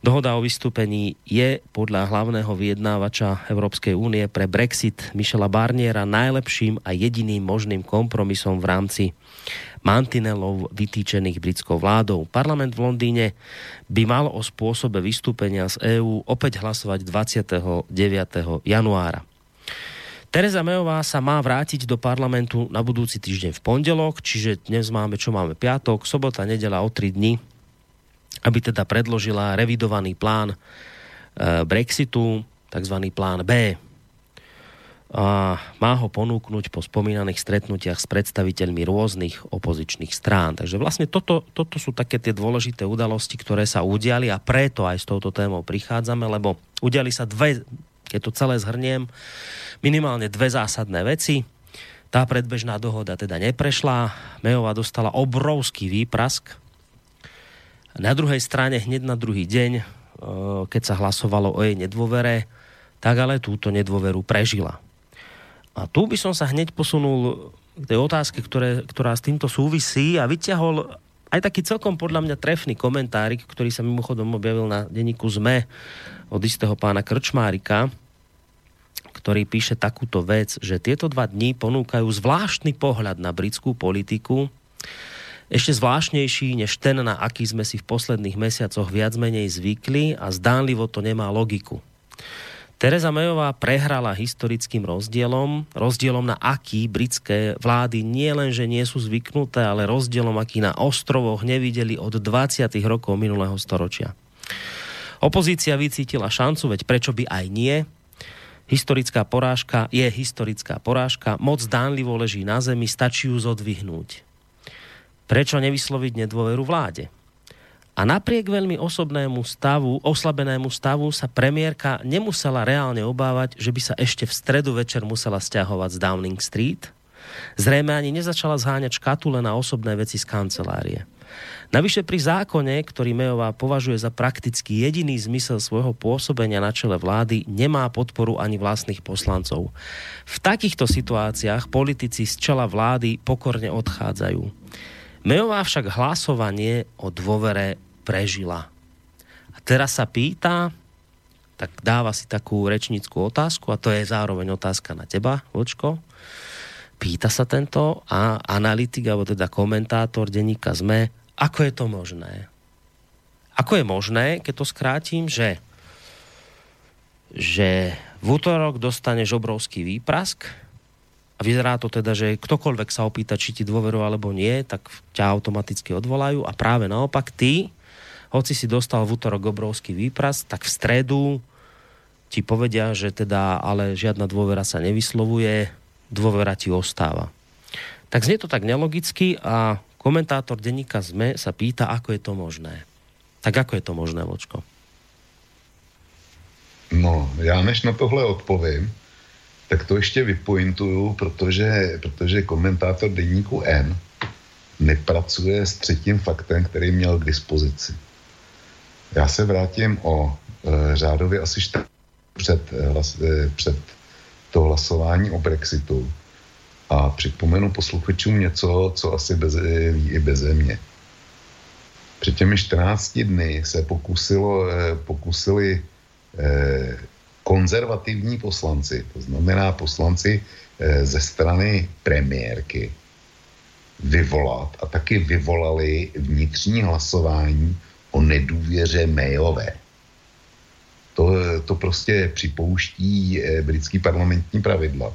Dohoda o vystúpení je podľa hlavného vyjednávača Európskej únie pre Brexit Michela Barniera najlepším a jediným možným kompromisom v rámci mantinelov vytýčených britskou vládou. Parlament v Londýne by mal o spôsobe vystúpenia z EÚ opäť hlasovať 29. januára. Tereza Mejová sa má vrátiť do parlamentu na budúci týždeň v pondelok, čiže dnes máme, čo máme, piatok, sobota, nedela o 3 dní aby teda predložila revidovaný plán e, Brexitu, takzvaný plán B. a má ho ponúknuť po spomínaných stretnutiach s predstaviteľmi rôznych opozičných strán. Takže vlastne toto, toto sú také tie dôležité udalosti, ktoré sa udiali a preto aj s touto témou prichádzame, lebo udiali sa dve, keď to celé zhrniem, minimálne dve zásadné veci. Tá predbežná dohoda teda neprešla, Mejová dostala obrovský výprask. Na druhej strane hneď na druhý deň, e, keď sa hlasovalo o jej nedôvere, tak ale túto nedôveru prežila. A tu by som sa hneď posunul k tej otázke, ktoré, ktorá s týmto súvisí a vyťahol aj taký celkom podľa mňa trefný komentárik, ktorý sa mimochodom objavil na denníku ZME od istého pána Krčmárika, ktorý píše takúto vec, že tieto dva dní ponúkajú zvláštny pohľad na britskú politiku, ešte zvláštnejší než ten, na aký sme si v posledných mesiacoch viac menej zvykli a zdánlivo to nemá logiku. Teresa Mayová prehrala historickým rozdielom, rozdielom na aký britské vlády nie len, že nie sú zvyknuté, ale rozdielom, aký na ostrovoch nevideli od 20. rokov minulého storočia. Opozícia vycítila šancu, veď prečo by aj nie? Historická porážka je historická porážka, moc dánlivo leží na zemi, stačí ju zodvihnúť. Prečo nevysloviť nedôveru vláde? A napriek veľmi osobnému stavu, oslabenému stavu sa premiérka nemusela reálne obávať, že by sa ešte v stredu večer musela stiahovať z Downing Street. Zrejme ani nezačala zháňať škatule na osobné veci z kancelárie. Navyše pri zákone, ktorý Mejová považuje za prakticky jediný zmysel svojho pôsobenia na čele vlády, nemá podporu ani vlastných poslancov. V takýchto situáciách politici z čela vlády pokorne odchádzajú. Mejová však hlasovanie o dôvere prežila. A teraz sa pýta, tak dáva si takú rečnickú otázku a to je zároveň otázka na teba, Vočko. Pýta sa tento a analytik, alebo teda komentátor denníka ZME, ako je to možné? Ako je možné, keď to skrátim, že, že v útorok dostaneš obrovský výprask a vyzerá to teda, že ktokoľvek sa opýta, či ti dôveru alebo nie, tak ťa automaticky odvolajú a práve naopak ty hoci si dostal v útorok obrovský výpras, tak v stredu ti povedia, že teda ale žiadna dôvera sa nevyslovuje, dôvera ti ostáva. Tak znie to tak nelogicky a komentátor denníka ZME sa pýta, ako je to možné. Tak ako je to možné, Vočko? No, já než na tohle odpovím, tak to ještě vypointuju, protože, protože komentátor denníku N nepracuje s třetím faktem, který měl k dispozici. Já se vrátím o e, řádově asi čtyři před, e, e, před to hlasování o Brexitu a připomenu posluchačům něco, co asi bez, ví i bez mě. Před těmi 14 dny se pokusilo, e, pokusili e, konzervativní poslanci, to znamená poslanci e, ze strany premiérky, vyvolat a taky vyvolali vnitřní hlasování o nedůvěře Mayové. To, to prostě připouští eh, britský parlamentní pravidla,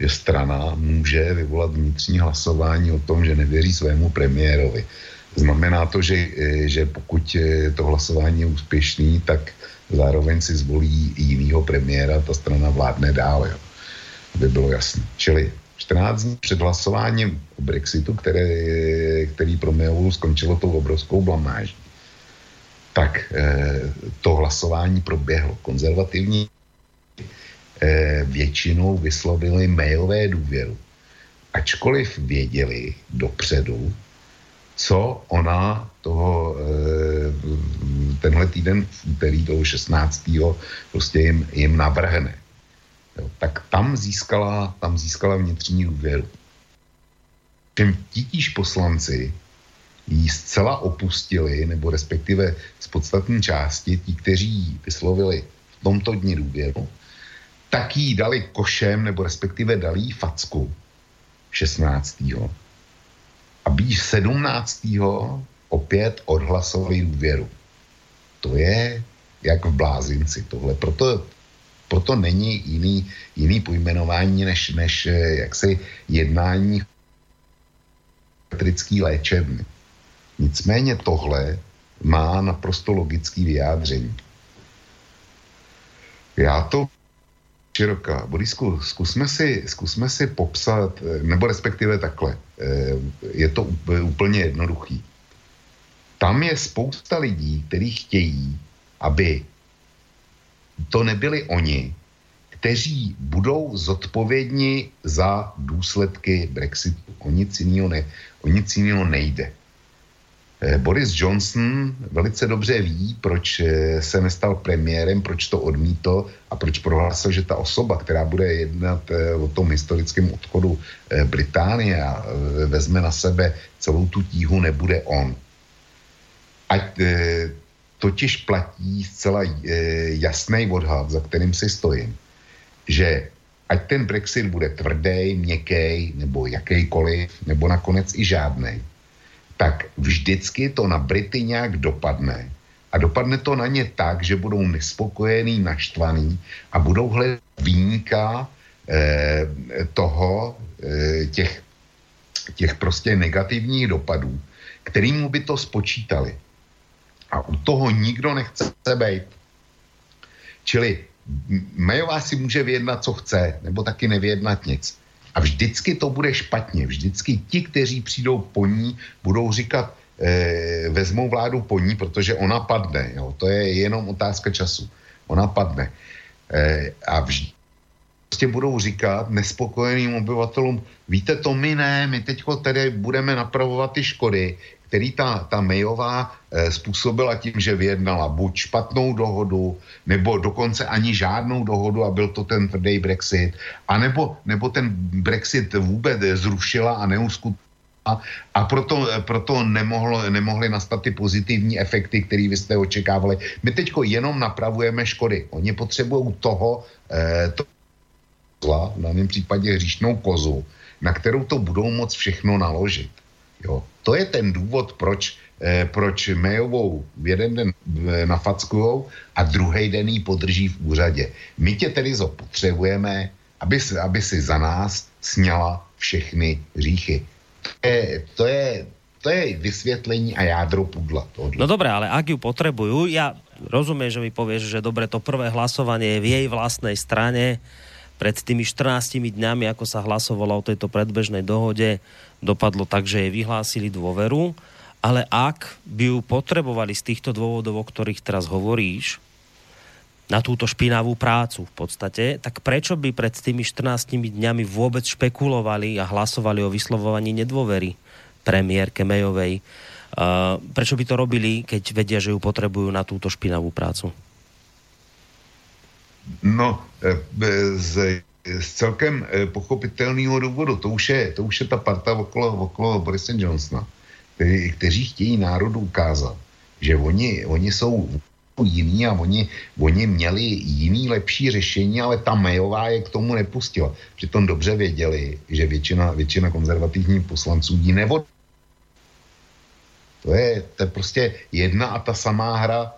že strana může vyvolat vnitřní hlasování o tom, že nevěří svému premiérovi. Znamená to, že, eh, že pokud eh, to hlasování je úspěšný, tak zároveň si zvolí jinýho premiéra, ta strana vládne dál, jo. aby bylo jasné. Čili 14 dní před hlasováním o Brexitu, které, který pro Mayovu skončilo tou obrovskou blamáží, tak eh, to hlasování proběhlo. Konzervativní eh, většinou vyslovili mailové důvěru. Ačkoliv věděli dopředu, co ona toho, eh, tenhle týden v úterý toho 16. prostě jim, jim navrhne. Jo, tak tam získala, tam získala vnitřní důvěru. Těm titíž poslanci ji zcela opustili, nebo respektive z podstatní části, ti, kteří vyslovili v tomto dni důvěru, tak jí dali košem, nebo respektive dali jí facku 16. Aby 17. opět odhlasovali důvěru. To je jak v blázinci tohle. Proto, proto není jiný, jiný pojmenování než, než jaksi jednání elektrický léčebny. Nicméně tohle má naprosto logický vyjádření. Já to široká. Borisku, zkusme si, zkusme si popsat, nebo respektive takhle, je to úplně jednoduchý. Tam je spousta lidí, kteří chtějí, aby to nebyli oni, kteří budou zodpovědní za důsledky Brexitu. O nic jiného, ne, o nic jiného nejde. Eh, Boris Johnson velice dobře ví, proč eh, se nestal premiérem, proč to odmítl a proč prohlásil, že ta osoba, která bude jednat eh, o tom historickém odchodu Británie a vezme na sebe celou tu tíhu, nebude on. Ať totiž platí zcela jasný odhad, za kterým si stojím, že ať ten Brexit bude tvrdý, měkký nebo jakýkoliv, nebo nakonec i žádný, tak vždycky to na Brity nějak dopadne. A dopadne to na ně tak, že budou nespokojení, naštvaní a budou hledat výjimka eh, toho, eh, těch, těch prostě negativních dopadů, kterýmu by to spočítali. A u toho nikdo nechce být. Čili Majová si může vyjednat, co chce, nebo taky nevyjednat nic. A vždycky to bude špatně. Vždycky ti, kteří přijdou po ní, budou říkat, eh, vezmou vládu po ní, protože ona padne. Jo? To je jenom otázka času. Ona padne. Eh, a vždy prostě budou říkat nespokojeným obyvatelům, víte, to my ne, my teď tedy budeme napravovat ty škody, který ta, ta Mayová e, způsobila tím, že vyjednala buď špatnou dohodu, nebo dokonce ani žádnou dohodu a byl to ten tvrdý Brexit, anebo nebo ten Brexit vůbec zrušila a neuskutečnila a proto, proto nemohlo, nemohly nastat ty pozitivní efekty, které vy jste očekávali. My teď jenom napravujeme škody. Oni potřebují toho, eh, to zla, v daném případě hříšnou kozu, na kterou to budou moc všechno naložit. Jo. To je ten důvod, proč, eh, proč Mayovou jeden den eh, nafackujou a druhý den ji podrží v úřadě. My tě tedy potřebujeme, aby, aby si za nás sněla všechny hříchy. To je, to je, to je vysvětlení a jádro pudla. Tohle. No dobré, ale ak ju potrebujú, ja rozumiem, že mi povieš, že dobre, to prvé hlasovanie je v jej vlastnej strane, pred tými 14 dňami, ako sa hlasovalo o tejto predbežnej dohode, dopadlo tak, že jej vyhlásili dôveru, ale ak by ju potrebovali z týchto dôvodov, o ktorých teraz hovoríš, na túto špinavú prácu v podstate, tak prečo by pred tými 14 dňami vôbec špekulovali a hlasovali o vyslovovaní nedôvery premiérke Mejovej? Uh, prečo by to robili, keď vedia, že ju potrebujú na túto špinavú prácu? No, eh, z, z celkem eh, pochopitelného důvodu, to už je, to už je ta parta okolo, okolo Borise Johnsona, kteří, kteří chtějí národu ukázat, že oni, oni jsou jiný a oni, oni měli jiný lepší řešení, ale ta Mayová je k tomu nepustila. Přitom dobře věděli, že většina, většina konzervativních poslanců ji nevod. To je, to je prostě jedna a ta samá hra,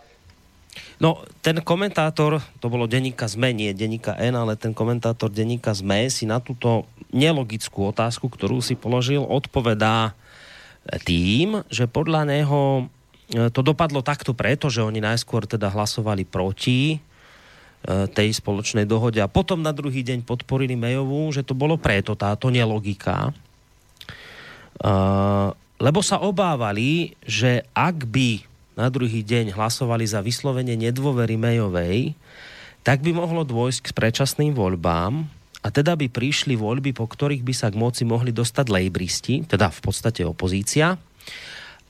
No, ten komentátor, to bolo denníka ZME, nie denníka N, ale ten komentátor denníka ZME si na túto nelogickú otázku, ktorú si položil, odpovedá tým, že podľa neho e, to dopadlo takto preto, že oni najskôr teda hlasovali proti e, tej spoločnej dohode a potom na druhý deň podporili Mejovú, že to bolo preto táto nelogika. E, lebo sa obávali, že ak by na druhý deň hlasovali za vyslovenie nedôvery Mejovej, tak by mohlo dôjsť k predčasným voľbám a teda by prišli voľby, po ktorých by sa k moci mohli dostať lejbristi, teda v podstate opozícia.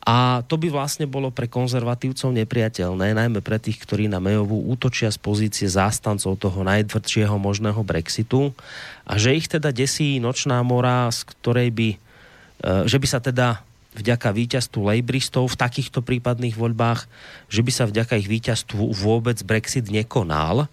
A to by vlastne bolo pre konzervatívcov nepriateľné, najmä pre tých, ktorí na Mejovú útočia z pozície zástancov toho najtvrdšieho možného Brexitu a že ich teda desí nočná mora, z ktorej by, e, že by sa teda vďaka víťazstvu lejbristov v takýchto prípadných voľbách, že by sa vďaka ich víťazstvu vôbec Brexit nekonal.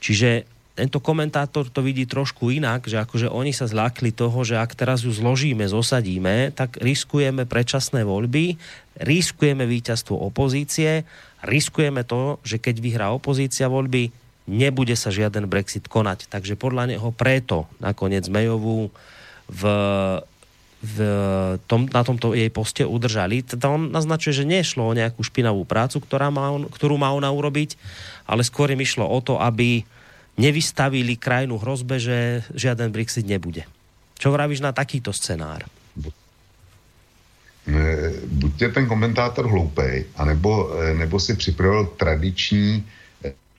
Čiže tento komentátor to vidí trošku inak, že akože oni sa zlákli toho, že ak teraz ju zložíme, zosadíme, tak riskujeme predčasné voľby, riskujeme víťazstvo opozície, riskujeme to, že keď vyhrá opozícia voľby, nebude sa žiaden Brexit konať. Takže podľa neho preto nakoniec Mayovú v v tom, na tomto jej poste udržali. Teda on naznačuje, že nešlo o nejakú špinavú prácu, ktorá má on, ktorú má ona urobiť, ale skôr im išlo o to, aby nevystavili krajinu hrozbe, že žiaden Brexit nebude. Čo vravíš na takýto scenár? Buď je ten komentátor hloupej, anebo, nebo si připravil tradiční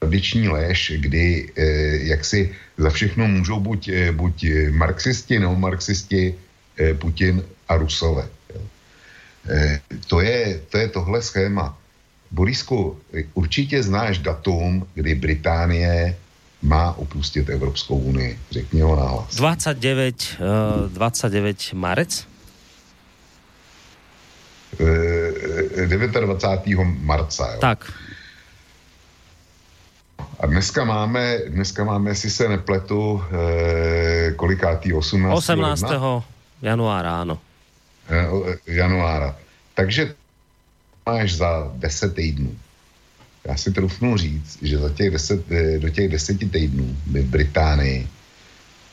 tradiční lež, kdy eh, jak si za všechno můžou buď, eh, buď marxisti, neomarxisti, eh, Putin a Rusové. Eh, to, je, to je tohle schéma. Borisku, určitě znáš datum, kdy Británie má opustit Evropskou unii. Řekni ho nahlas. 29, uh, 29 marec? Uh, 29. marca. Jo. Tak. A dneska máme, dneska máme, jestli se nepletu, eh, kolikátý? 18. 18. januára, ano. Eh, januára. Takže máš za 10 týdnů. Já si trufnu říct, že za těch 10, eh, do těch deseti týdnů by v Británii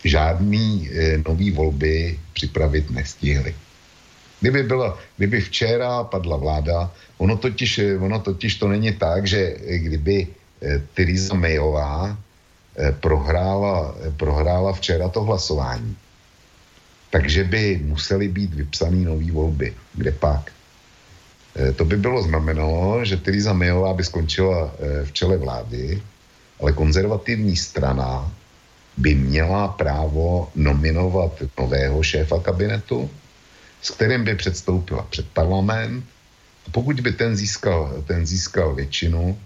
žádný eh, nový volby připravit nestihli. Kdyby, byla, kdyby včera padla vláda, ono totiž, ono totiž to není tak, že kdyby Theresa Mayová prohrála, prohrála včera to hlasování, takže by museli být vypsaný nový volby. Kde pak? Eh, to by bylo znamenalo, že Theresa Mayová by skončila eh, v čele vlády, ale konzervativní strana by měla právo nominovat nového šéfa kabinetu, s kterým by předstoupila před parlament. A pokud by ten získal, ten získal většinu,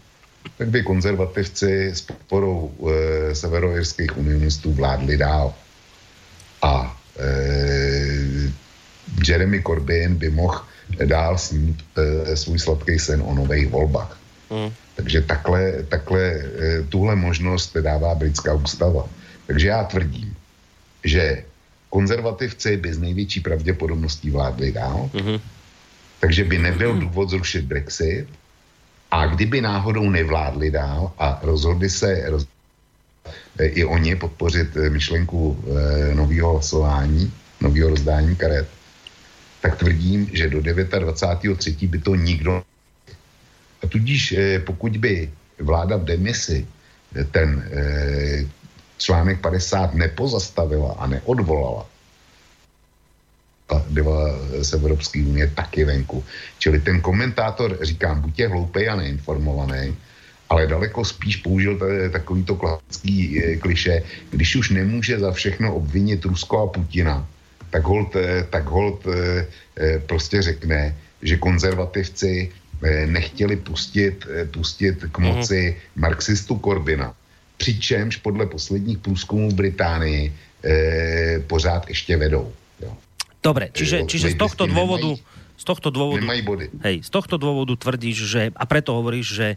tak by konzervativci s podporou e, severoirských unionistů vládli dál. A Jeremy Corbyn by mohl dál snít e, svůj sladký sen o nových volbách. Mm. Takže takhle, takhle e, tuhle možnost dává britská ústava. Takže já tvrdím, že konzervativci by z největší pravděpodobností vládli dál, mm-hmm. takže by nebyl důvod zrušit Brexit a kdyby náhodou nevládli dál a rozhodli se roz, e, i oni podpořit myšlenku e, nového hlasování, nového rozdání karet, tak tvrdím, že do 29.3. by to nikdo... A tudíž eh, pokud by vláda v demisi eh, ten eh, článek 50 nepozastavila a neodvolala, byla z Evropské unie taky venku. Čili ten komentátor, říkám, buď je hloupý a neinformovaný, ale daleko spíš použil takovýto klasický kliše, když už nemůže za všechno obvinit Rusko a Putina, tak hold, eh, tak hold eh, eh, prostě řekne, že konzervativci nechtěli pustit, pustit k mhm. moci mm. marxistu Korbina. Přičemž podle posledních průzkumů v Británii eh, pořád ještě vedou. Jo. Dobre, čiže, čiže z tohto dôvodu... Nemají, z tohto dôvodu, nemají body. Hej, z tohto dôvodu tvrdíš, že, a preto hovoríš, že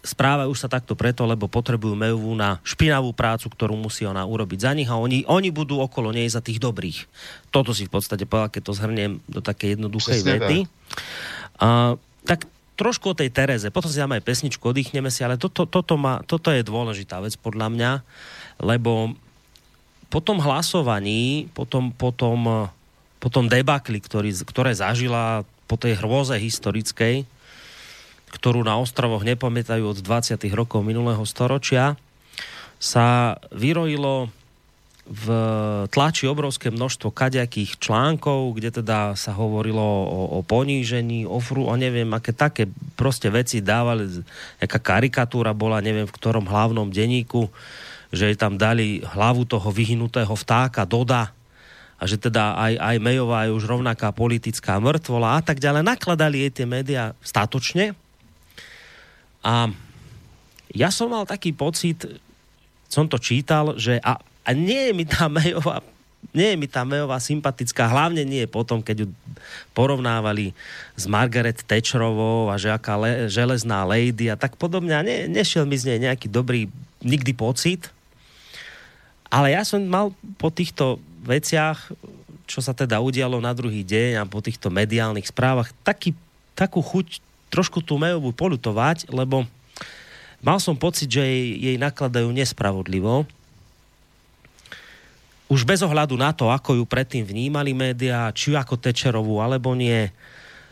správajú sa takto preto, lebo potrebujú Mejovú na špinavú prácu, ktorú musí ona urobiť za nich a oni, oni budú okolo nej za tých dobrých. Toto si v podstate povedal, keď to zhrniem do také jednoduchej vety. A, tak trošku o tej Tereze, potom si dáme aj pesničku, oddychneme si, ale toto, toto, má, toto je dôležitá vec podľa mňa, lebo po tom hlasovaní, po tom, po tom, po tom debakli, ktorý, ktoré zažila po tej hrôze historickej, ktorú na ostrovoch nepamätajú od 20. rokov minulého storočia, sa vyrojilo v tlači obrovské množstvo kaďakých článkov, kde teda sa hovorilo o, o ponížení, o fru, o neviem, aké také proste veci dávali, aká karikatúra bola, neviem v ktorom hlavnom denníku, že tam dali hlavu toho vyhnutého vtáka Doda a že teda aj, aj Mejová je už rovnaká politická mŕtvola a tak ďalej. Nakladali jej tie médiá statočne, a ja som mal taký pocit, som to čítal, že a, a nie je mi tá Mayová nie je mi tá Mayová sympatická, hlavne nie potom, keď ju porovnávali s Margaret Thatcherovou a že aká le, železná lady a tak podobne. A ne, nešiel mi z nej nejaký dobrý nikdy pocit. Ale ja som mal po týchto veciach, čo sa teda udialo na druhý deň a po týchto mediálnych správach, taký, takú chuť trošku tú Mejovú polutovať, lebo mal som pocit, že jej, jej nakladajú nespravodlivo. Už bez ohľadu na to, ako ju predtým vnímali médiá, či ako Tečerovú, alebo nie,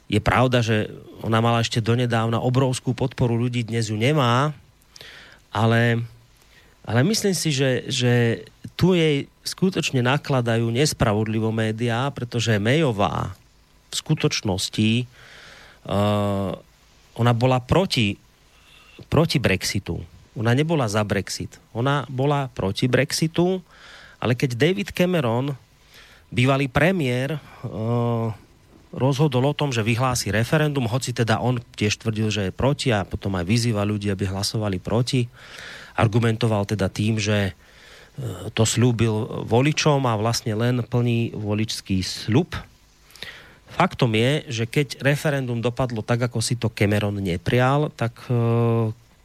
je pravda, že ona mala ešte donedávna obrovskú podporu ľudí, dnes ju nemá, ale Ale myslím si, že, že tu jej skutočne nakladajú nespravodlivo médiá, pretože Mayová v skutočnosti uh, ona bola proti, proti Brexitu. Ona nebola za Brexit. Ona bola proti Brexitu, ale keď David Cameron, bývalý premiér, uh, rozhodol o tom, že vyhlási referendum, hoci teda on tiež tvrdil, že je proti a potom aj vyzýva ľudí, aby hlasovali proti. Argumentoval teda tým, že e, to slúbil voličom a vlastne len plní voličský slub. Faktom je, že keď referendum dopadlo tak, ako si to Cameron neprial, tak e,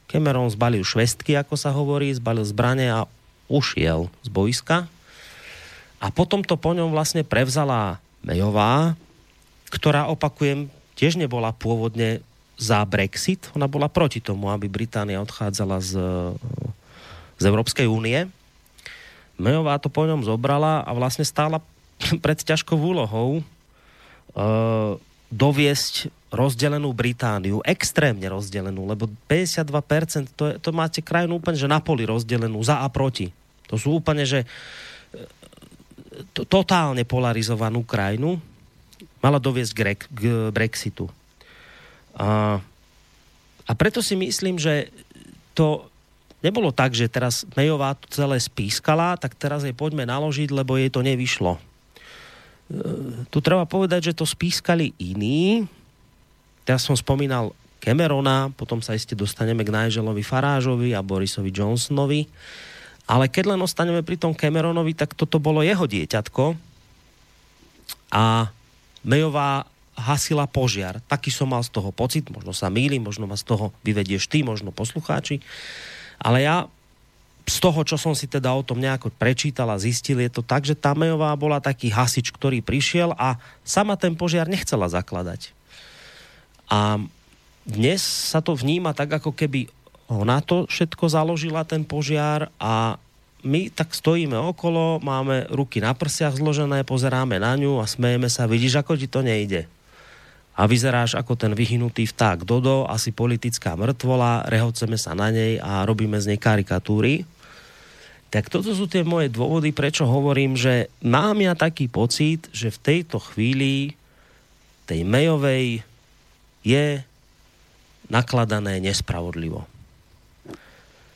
Cameron zbalil švestky, ako sa hovorí, zbalil zbrane a ušiel z boiska. A potom to po ňom vlastne prevzala Mayová, ktorá, opakujem, tiež nebola pôvodne za Brexit, ona bola proti tomu, aby Británia odchádzala z, z Európskej únie. Mayová to po ňom zobrala a vlastne stála pred ťažkou úlohou uh, doviesť rozdelenú Britániu, extrémne rozdelenú, lebo 52% to, je, to máte krajinu úplne, že na poli rozdelenú, za a proti. To sú úplne, že to, totálne polarizovanú krajinu, mala doviesť k, k Brexitu. A, a preto si myslím, že to nebolo tak, že teraz Mayová to celé spískala, tak teraz jej poďme naložiť, lebo jej to nevyšlo. E, tu treba povedať, že to spískali iní. Teraz som spomínal Camerona, potom sa iste dostaneme k Nigelovi Farážovi a Borisovi Johnsonovi. Ale keď len ostaneme pri tom Cameronovi, tak toto bolo jeho dieťatko. A Mejová hasila požiar. Taký som mal z toho pocit, možno sa mýlim, možno ma z toho vyvedieš ty, možno poslucháči. Ale ja z toho, čo som si teda o tom nejako prečítal a zistil, je to tak, že tá Mejová bola taký hasič, ktorý prišiel a sama ten požiar nechcela zakladať. A dnes sa to vníma tak, ako keby ona to všetko založila, ten požiar a my tak stojíme okolo, máme ruky na prsiach zložené, pozeráme na ňu a smejeme sa, vidíš, ako ti to nejde. A vyzeráš ako ten vyhynutý vták Dodo, asi politická mŕtvola, rehoceme sa na nej a robíme z nej karikatúry. Tak toto sú tie moje dôvody, prečo hovorím, že mám ja taký pocit, že v tejto chvíli tej Mejovej je nakladané nespravodlivo.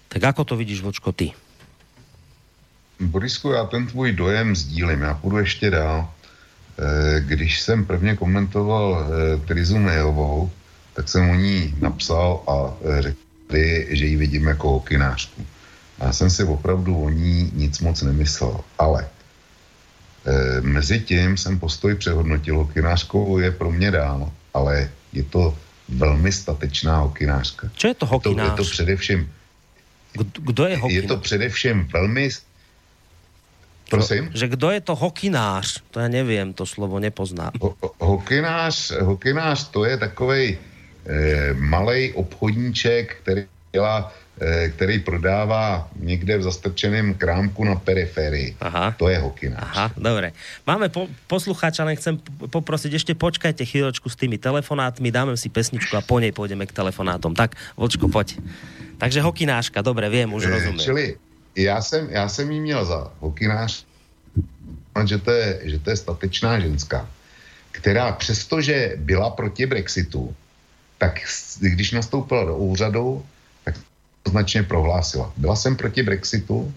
Tak ako to vidíš, Vočko, ty? Borisku, já ten tvůj dojem sdílím, já půjdu ještě dál. Eh, když jsem prvně komentoval eh, Trizu Mejovou, tak jsem o ní napsal a eh, řekl, že ji vidím jako hokinářku. Já jsem si opravdu o ní nic moc nemyslel, ale mezi tím jsem postoj přehodnotil. Hokinářkou je pro mě dál, ale je to velmi statečná hokinářka. Co je to hokinář? Je to, je to především... Kdo je hokinář? Je to především velmi Prosím? Že kdo je to hokinář? To já nevím, to slovo nepoznám. Ho, hokinář, hokinář to je takový eh, malý obchodníček, který dělá který prodává někde v zastrčeném krámku na periferii. Aha. To je hokinář. Aha, dobré. Máme po, poslucháča, ale chcem poprosiť, ešte počkajte chvíľočku s tými telefonátmi, dáme si pesničku a po nej pôjdeme k telefonátom. Tak, Vočko, poď. Takže hokináška, dobre, viem, už eh, rozumiem. Čili já jsem, já jsem jí měl za hokinář, že to, je, že to je statečná ženská, která přestože byla proti Brexitu, tak když nastoupila do úřadu, tak značně prohlásila. Byla jsem proti Brexitu,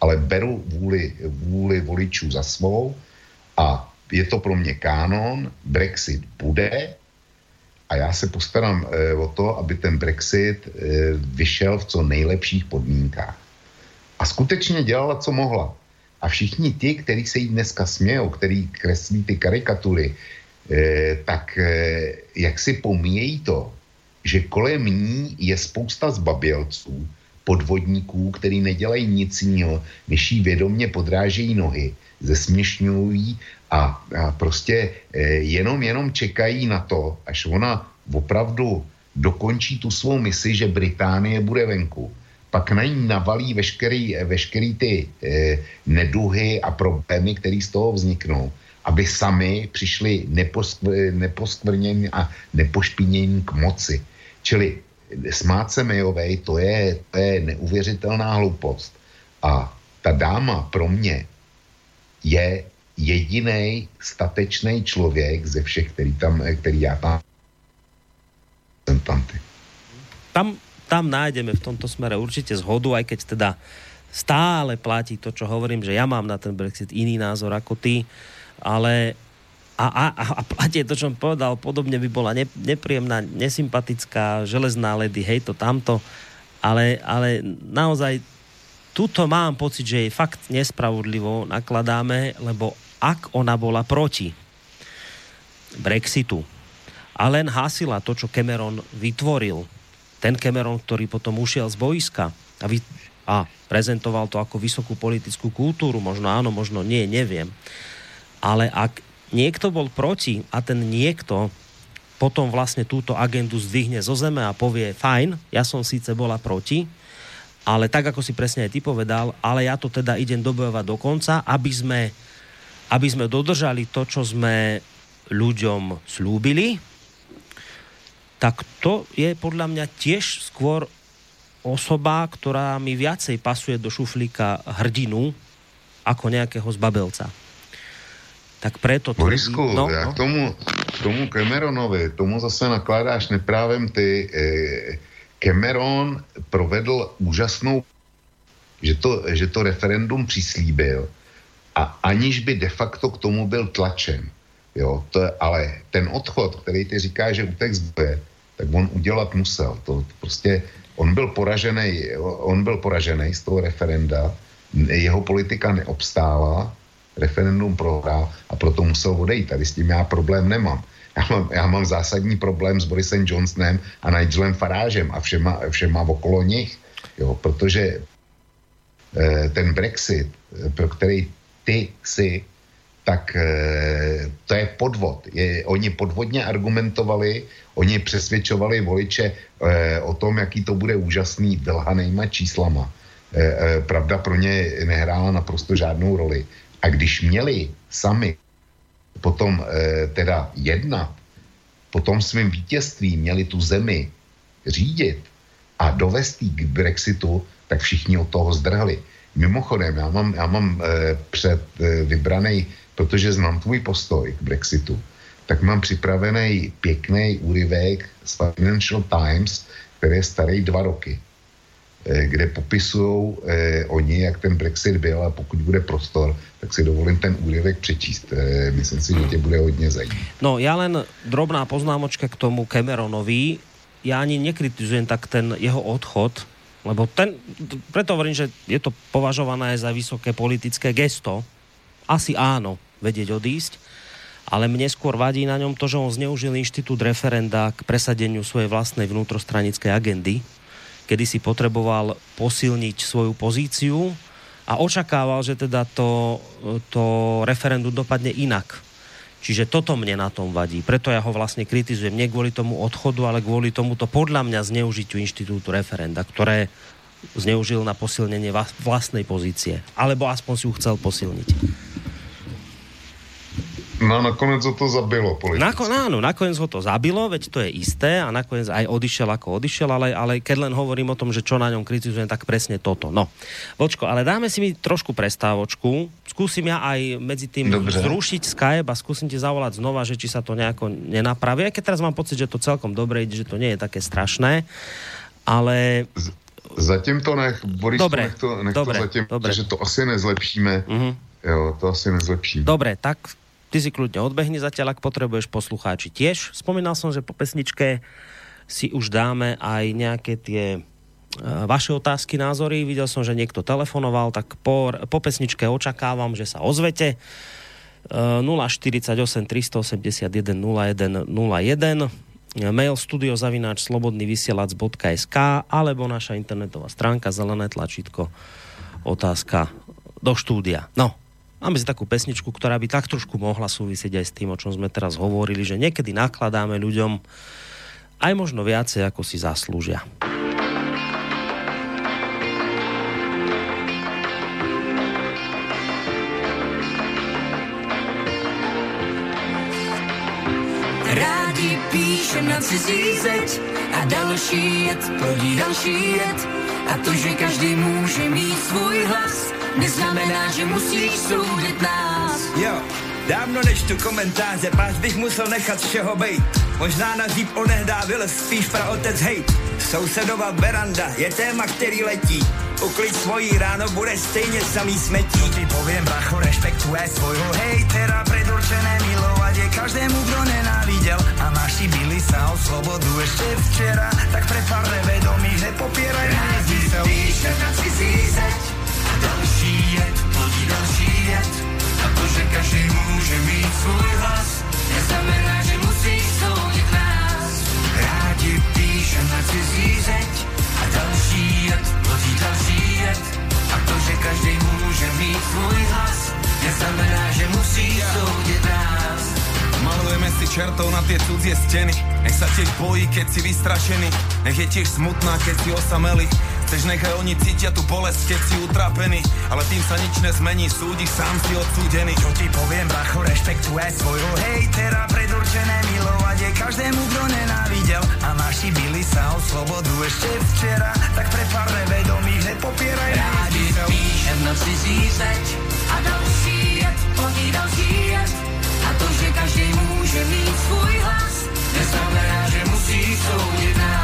ale beru vůli, vůli voličů za svou a je to pro mě kánon, Brexit bude a já se postarám e, o to, aby ten Brexit e, vyšel v co nejlepších podmínkách. A skutečně dělala, co mohla. A všichni ti, kteří se jí dneska smějou, který kreslí ty karikatury, eh, tak eh, jak si pomíjejí to, že kolem ní je spousta zbabělců, podvodníků, který nedělají nic jiného, než jí vědomně podrážejí nohy, zesměšňují a, a prostě eh, jenom, jenom čekají na to, až ona opravdu dokončí tu svou misi, že Británie bude venku pak na ní navalí veškerý, veškerý ty eh, neduhy a problémy, které z toho vzniknou, aby sami přišli neposkv, neposkvrnění a nepošpinění k moci. Čili smát se Mejovej, to je, to je neuvěřitelná hloupost. A ta dáma pro mě je jediný statečný člověk ze všech, který, tam, který já tam tam, tam nájdeme v tomto smere určite zhodu, aj keď teda stále platí to, čo hovorím, že ja mám na ten Brexit iný názor ako ty, ale a, a, a platí to, čo som povedal, podobne by bola ne, nepríjemná, nesympatická, železná ledy, hej, to tamto, ale, ale naozaj tuto mám pocit, že jej fakt nespravodlivo nakladáme, lebo ak ona bola proti Brexitu a len hasila to, čo Cameron vytvoril, ten Cameron, ktorý potom ušiel z boiska a, vy, a prezentoval to ako vysokú politickú kultúru, možno áno, možno nie, neviem. Ale ak niekto bol proti a ten niekto potom vlastne túto agendu zdvihne zo zeme a povie, fajn, ja som síce bola proti, ale tak, ako si presne aj ty povedal, ale ja to teda idem dobojovať do konca, aby sme, aby sme dodržali to, čo sme ľuďom slúbili, tak to je podľa mňa tiež skôr osoba, ktorá mi viacej pasuje do šuflíka hrdinu ako nejakého zbabelca. Tak preto... Borisku, no, já no. K, tomu, k tomu Cameronovi, tomu zase nakládáš neprávem ty. Eh, Cameron provedl úžasnou, že to, že to referendum přislíbil a aniž by de facto k tomu byl tlačen. Jo, to, ale ten odchod, který ty říká, že utek z boje, tak on udělat musel. To prostě, on byl poražený, on byl poražený z toho referenda, jeho politika neobstála, referendum prohrál a proto musel odejít. Tady s tím já problém nemám. Já mám, já mám zásadní problém s Borisem Johnsonem a Nigelem Farážem a všema, všema okolo nich, jo, protože eh, ten Brexit, eh, pro který ty si tak e, to je podvod. Je, oni podvodně argumentovali, oni přesvědčovali voliče o tom, jaký to bude úžasný vylhanýma číslama. E, e, pravda pro ně nehrála naprosto žádnou roli. A když měli sami potom e, teda jednat, potom svým vítězstvím měli tu zemi řídit a dovést k Brexitu, tak všichni od toho zdrhli. Mimochodem, já mám, já mám e, před e, vybraný protože znám tvůj postoj k Brexitu, tak mám připravený pěkný úryvek z Financial Times, který je starý dva roky, eh, kde popisují eh, oni, jak ten Brexit byl a pokud bude prostor, tak si dovolím ten úryvek přečíst. Eh, myslím si, že tě bude hodně zajímat. No, já len drobná poznámočka k tomu Cameronovi. Já ani nekritizujem tak ten jeho odchod, lebo ten, preto hovorím, že je to považované za vysoké politické gesto, asi áno, vedieť odísť, ale mne skôr vadí na ňom to, že on zneužil inštitút referenda k presadeniu svojej vlastnej vnútrostranickej agendy, kedy si potreboval posilniť svoju pozíciu a očakával, že teda to, to referendum dopadne inak. Čiže toto mne na tom vadí. Preto ja ho vlastne kritizujem. Nie kvôli tomu odchodu, ale kvôli tomuto podľa mňa zneužitiu inštitútu referenda, ktoré zneužil na posilnenie vlastnej pozície. Alebo aspoň si ju chcel posilniť. No nakonec ho to zabilo politicky. Nako, áno, nakoniec ho to zabilo, veď to je isté a nakoniec aj odišiel ako odišiel, ale, ale keď len hovorím o tom, že čo na ňom kritizujem, tak presne toto. No, Vočko, ale dáme si mi trošku prestávočku. Skúsim ja aj medzi tým Dobře. zrušiť Skype a skúsim ti zavolať znova, že či sa to nejako nenapraví. Aj keď teraz mám pocit, že to celkom dobre ide, že to nie je také strašné, ale... Z, zatím to nech, Boris, dobre, nech to, nech dobre, to zatím, dobre. že to asi nezlepšíme. Uh-huh. Jo, to asi nezlepšíme. Dobre, tak Ty si kľudne odbehni zatiaľ, ak potrebuješ poslucháči tiež. Spomínal som, že po pesničke si už dáme aj nejaké tie e, vaše otázky, názory. Videl som, že niekto telefonoval, tak po, po pesničke očakávam, že sa ozvete. 048 381 0101 mail studiozavináč slobodnyvysielac.sk alebo naša internetová stránka zelené tlačítko otázka do štúdia. No, Máme si takú pesničku, ktorá by tak trošku mohla súvisieť aj s tým, o čom sme teraz hovorili, že niekedy nakladáme ľuďom aj možno viacej, ako si zaslúžia. Rádi píšem na cizí zeď a další jed plodí další jed A to, že každý může mít svůj hlas, neznamená, že musíš soudit nás. Jo, Dávno nečtu komentáře, páč bych musel nechat všeho bejt. Možná na zíp onehdá vylez, spíš pra otec hejt. Sousedova veranda je téma, který letí. Uklid svojí ráno bude stejně samý smetí. To ti povím, bracho, respektuje svojho hejtera, predurčené milovat je každému, kdo nenáviděl. A naši byli sa o slobodu ještě včera, tak pre pár nevedomých nepopieraj. Rádi píše na cizí zeď jed. A to, že každý může mít svůj hlas, neznamená, že musí soudit nás. Rádi píše na cizí zeď a další jed, lodí další jed. A to, že každý může mít svůj hlas, neznamená, že musí soudit nás. Malujeme si čertou na tie cudzie steny Nech sa tiež bojí, keď si vystrašený Nech je tiež smutná, keď si osamelý Chceš nechaj oni cítia tu bolesť, keď si utrapený. Ale tým sa nič nezmení, súdiš sám si odsúdený. Čo ti poviem, bracho, rešpektuje svojho hejtera. Predurčené milovať je každému, kto nenávidel. A naši byli sa o slobodu ešte včera. Tak pre pár nevedomých nepopieraj Rádi píšem na cizí zeď a další jed, plní další jed. A to, že každý může mít svůj hlas Neznamená, že musí soudit nás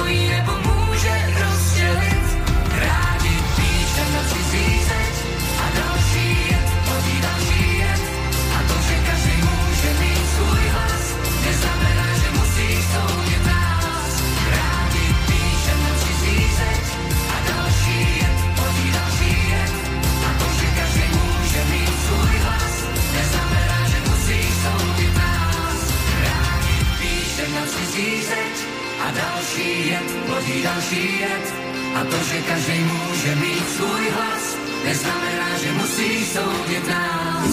všechny spojí, nebo další plodí další jed. A to, že každý může mít svůj hlas, neznamená, že musí soudit nás.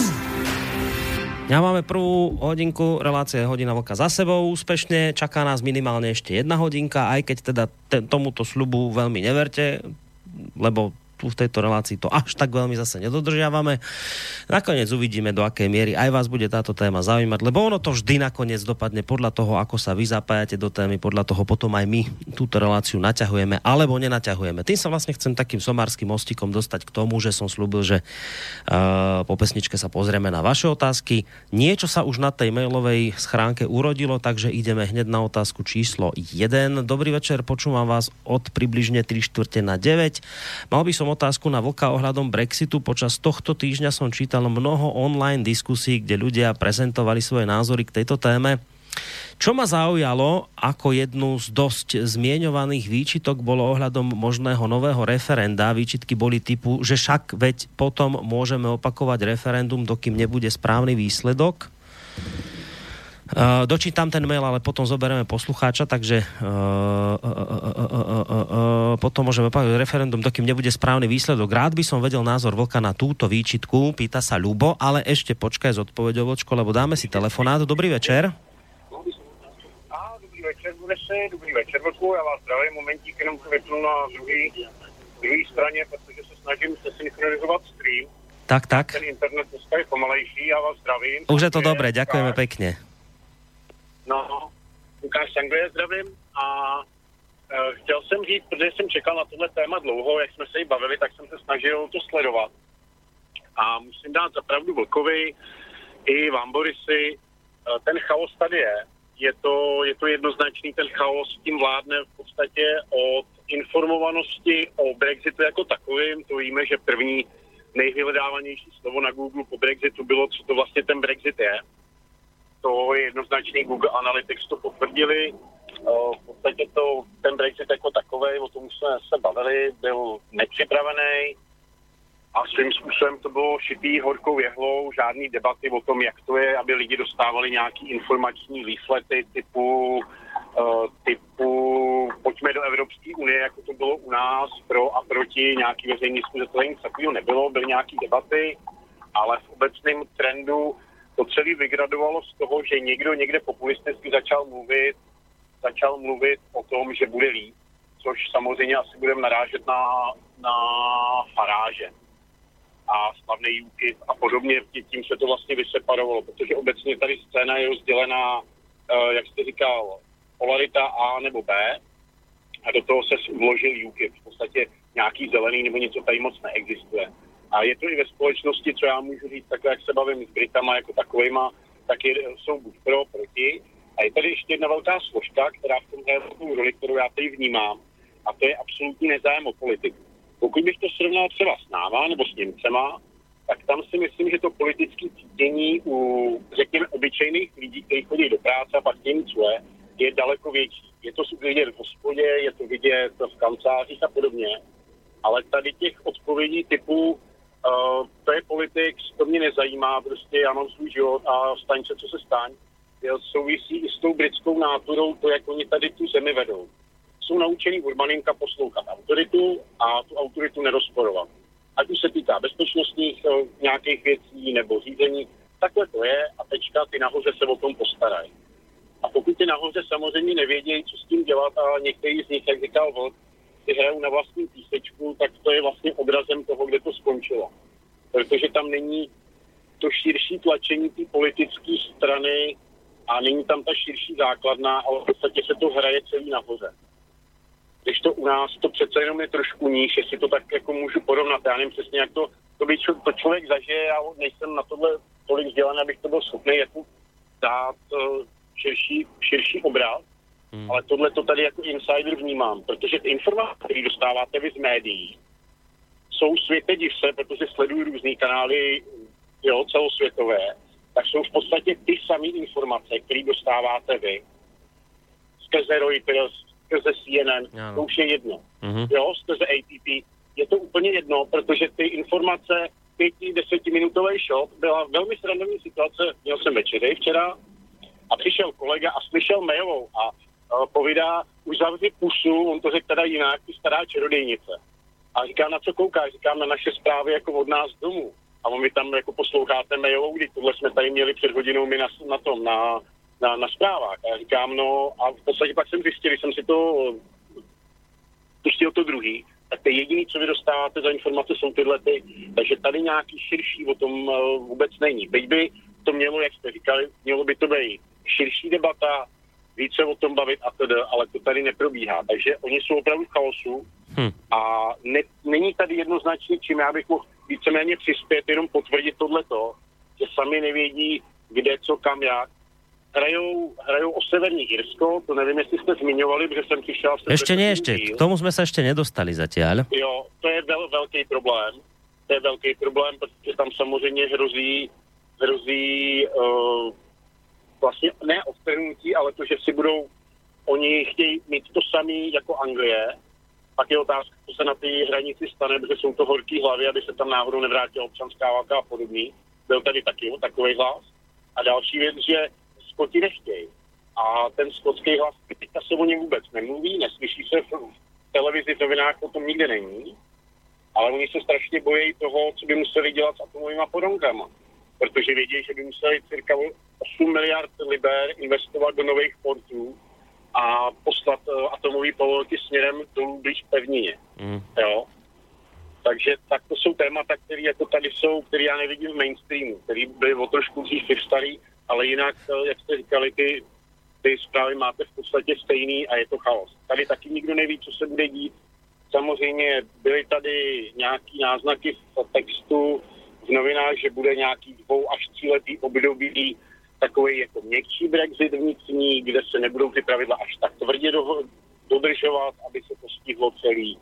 Ja máme prvú hodinku relácie Hodina Vlka za sebou úspešne. Čaká nás minimálne ešte jedna hodinka, aj keď teda ten, tomuto slubu veľmi neverte, lebo tu v tejto relácii to až tak veľmi zase nedodržiavame. Nakoniec uvidíme, do akej miery aj vás bude táto téma zaujímať, lebo ono to vždy nakoniec dopadne podľa toho, ako sa vy zapájate do témy, podľa toho potom aj my túto reláciu naťahujeme alebo nenaťahujeme. Tým sa vlastne chcem takým somárským mostikom dostať k tomu, že som slúbil, že uh, po pesničke sa pozrieme na vaše otázky. Niečo sa už na tej mailovej schránke urodilo, takže ideme hneď na otázku číslo 1. Dobrý večer, počúvam vás od približne 3 čtvrte na 9. Mal by som otázku na Vlka ohľadom Brexitu. Počas tohto týždňa som čítal mnoho online diskusí, kde ľudia prezentovali svoje názory k tejto téme. Čo ma zaujalo ako jednu z dosť zmieňovaných výčitok bolo ohľadom možného nového referenda. Výčitky boli typu, že však veď potom môžeme opakovať referendum, dokým nebude správny výsledok. Uh, dočítam ten mail, ale potom zoberieme poslucháča, takže uh, uh, uh, uh, uh, uh, potom môžeme povedať referendum, dokým nebude správny výsledok. Rád by som vedel názor Vlka na túto výčitku, pýta sa Ľubo, ale ešte počkaj s odpovedou, Vlčko, lebo dáme si telefonát. Dobrý večer. Dobrý večer, bude se, dobrý večer, Vlku, já vás zdravím, momentík, jenom vypnu na druhý, druhý straně, protože se snažím se synchronizovat stream. Tak, tak. Ten internet dneska je pomalejší, já vás zdravím. Už je to dobré, ďakujeme Lukáš- pekne. No, Lukáš z Anglie zdravím a e, chtěl jsem říct, protože jsem čekal na tohle téma dlouho, jak jsme se jí bavili, tak jsem se snažil to sledovat. A musím dát zapravdu Vlkovi i vám, Borisy, e, ten chaos tady je. Je to, je to jednoznačný, ten chaos tím vládne v podstatě od informovanosti o Brexitu jako takovým. To víme, že první nejvyhledávanější slovo na Google po Brexitu bylo, co to vlastně ten Brexit je to je jednoznačný, Google Analytics to potvrdili. V podstatě to, ten Brexit jako takový, o tom jsme se bavili, byl nepřipravený a svým způsobem to bylo šitý horkou jehlou, žádný debaty o tom, jak to je, aby lidi dostávali nějaký informační výslety typu typu pojďme do Evropské unie, jako to bylo u nás, pro a proti nějaký veřejný diskuze, to nic takového nebylo, byly nějaké debaty, ale v obecném trendu to celé vygradovalo z toho, že někdo někde populisticky začal mluvit, začal mluvit o tom, že bude líp, což samozřejmě asi budeme narážet na, na faráže a slavný UKIP a podobně, tím se to vlastně vyseparovalo, protože obecně tady scéna je rozdělená, eh, jak jste říkal, polarita A nebo B a do toho se vložil UKIP. V podstatě nějaký zelený nebo něco tady moc neexistuje. A je to i ve společnosti, co já můžu říct, takhle, jak se bavím s Britama jako takovýma, tak je, jsou buď pro, proti. A je tady ještě jedna velká složka, která v tom hraje velkou roli, kterou já tady vnímám, a to je absolutní nezájem o politiku. Pokud bych to srovnal třeba s náma nebo s Němcema, tak tam si myslím, že to politické cítění u, řekněme, obyčejných lidí, kteří chodí do práce a pak Němců je, je daleko větší. Je to vidět v hospodě, je to vidět v kancelářích a podobně, ale tady těch odpovědí typu uh, to je politik, to mě nezajímá, prostě já mám svůj život a staň se, co se staň, souvisí i s tou britskou náturou, to, jak oni tady tu zemi vedou jsou naučený od malinka poslouchat autoritu a tu autoritu nerozporovat. Ať už se týká bezpečnostních eh, nějakých věcí nebo řízení, takhle to je a tečka, ty nahoře se o tom postarají. A pokud ty nahoře samozřejmě nevědějí, co s tím dělat a některý z nich, jak říkal Vlk, ty hrajou na vlastní písečku, tak to je vlastně obrazem toho, kde to skončilo. Protože tam není to širší tlačení té politické strany a není tam ta širší základna, ale v podstatě se to hraje celý nahoře když to u nás to přece jenom je trošku níž, jestli to tak jako můžu porovnat. Já nevím přesně, jak to, to, by čo, to člověk zažije, já nejsem na tohle tolik vzdělaný, abych to byl schopný jako dát uh, širší, širší obraz, hmm. ale tohle to tady jako insider vnímám, protože ty informace, které dostáváte vy z médií, jsou světe div se, protože sledují různé kanály jo, celosvětové, tak jsou v podstatě ty samé informace, které dostáváte vy skrze Reuters, skrze CNN, ano. to už je jedno. Uh-huh. Jo, skrze ATP. Je to úplně jedno, protože ty informace, pěti, desetiminutový shot, byla velmi srandovní situace, měl jsem večery včera a přišel kolega a slyšel mailovou a povídá, už zavři pusu, on to řekl teda jinak, ty stará čarodejnice. A říká, na co kouká? Říkám, na naše zprávy jako od nás domů. A on mi tam jako posloucháte mailovou, kdy tohle jsme tady měli před hodinou my na, na tom, na, na, na zprávách. A já říkám, no a v podstatě pak jsem zjistil, jsem si to pustil to druhý, tak to jediné, co vy dostáváte za informace, jsou tyhle ty. Takže tady nějaký širší o tom uh, vůbec není. Byť by to mělo, jak jste říkali, mělo by to být širší debata, více o tom bavit a tedy, ale to tady neprobíhá. Takže oni jsou opravdu v chaosu hmm. a ne, není tady jednoznačně, čím já bych mohl víceméně přispět, jenom potvrdit tohleto, že sami nevědí, kde, co, kam, jak hrajou, hrajou o Severní Irsko, to nevím, jestli jste zmiňovali, protože jsem přišel... Ještě ne, ještě, k tomu jsme se ještě nedostali zatím. Jo, to je vel, velký problém. To je velký problém, protože tam samozřejmě hrozí, hrozí uh, vlastně ne odtrhnutí, ale to, že si budou, oni chtějí mít to samé jako Anglie, pak je otázka, co se na té hranici stane, protože jsou to horký hlavy, aby se tam náhodou nevrátila občanská válka a podobný. Byl tady taky takový hlas. A další věc, že Skoti nechtějí. A ten skotský hlas, teďka se o něm vůbec nemluví, neslyší se v televizi, v novinách o tom nikde není, ale oni se strašně bojí toho, co by museli dělat s atomovými podonkama. Protože vědí, že by museli cirka 8 miliard liber investovat do nových portů a poslat uh, atomové povolky směrem dolů blíž pevnině. Mm. Jo? Takže tak to jsou témata, které jako tady jsou, které já nevidím v mainstreamu, které byly o trošku dřív starý ale jinak, eh, jak jste říkali, ty, ty zprávy máte v podstatě stejný a je to chaos. Tady taky nikdo neví, co se bude dít. Samozřejmě byly tady nějaký náznaky v textu v novinách, že bude nějaký dvou až tříletý období takový jako měkčí Brexit vnitřní, kde se nebudou ty pravidla až tak tvrdě do, dodržovat, aby se to stihlo celý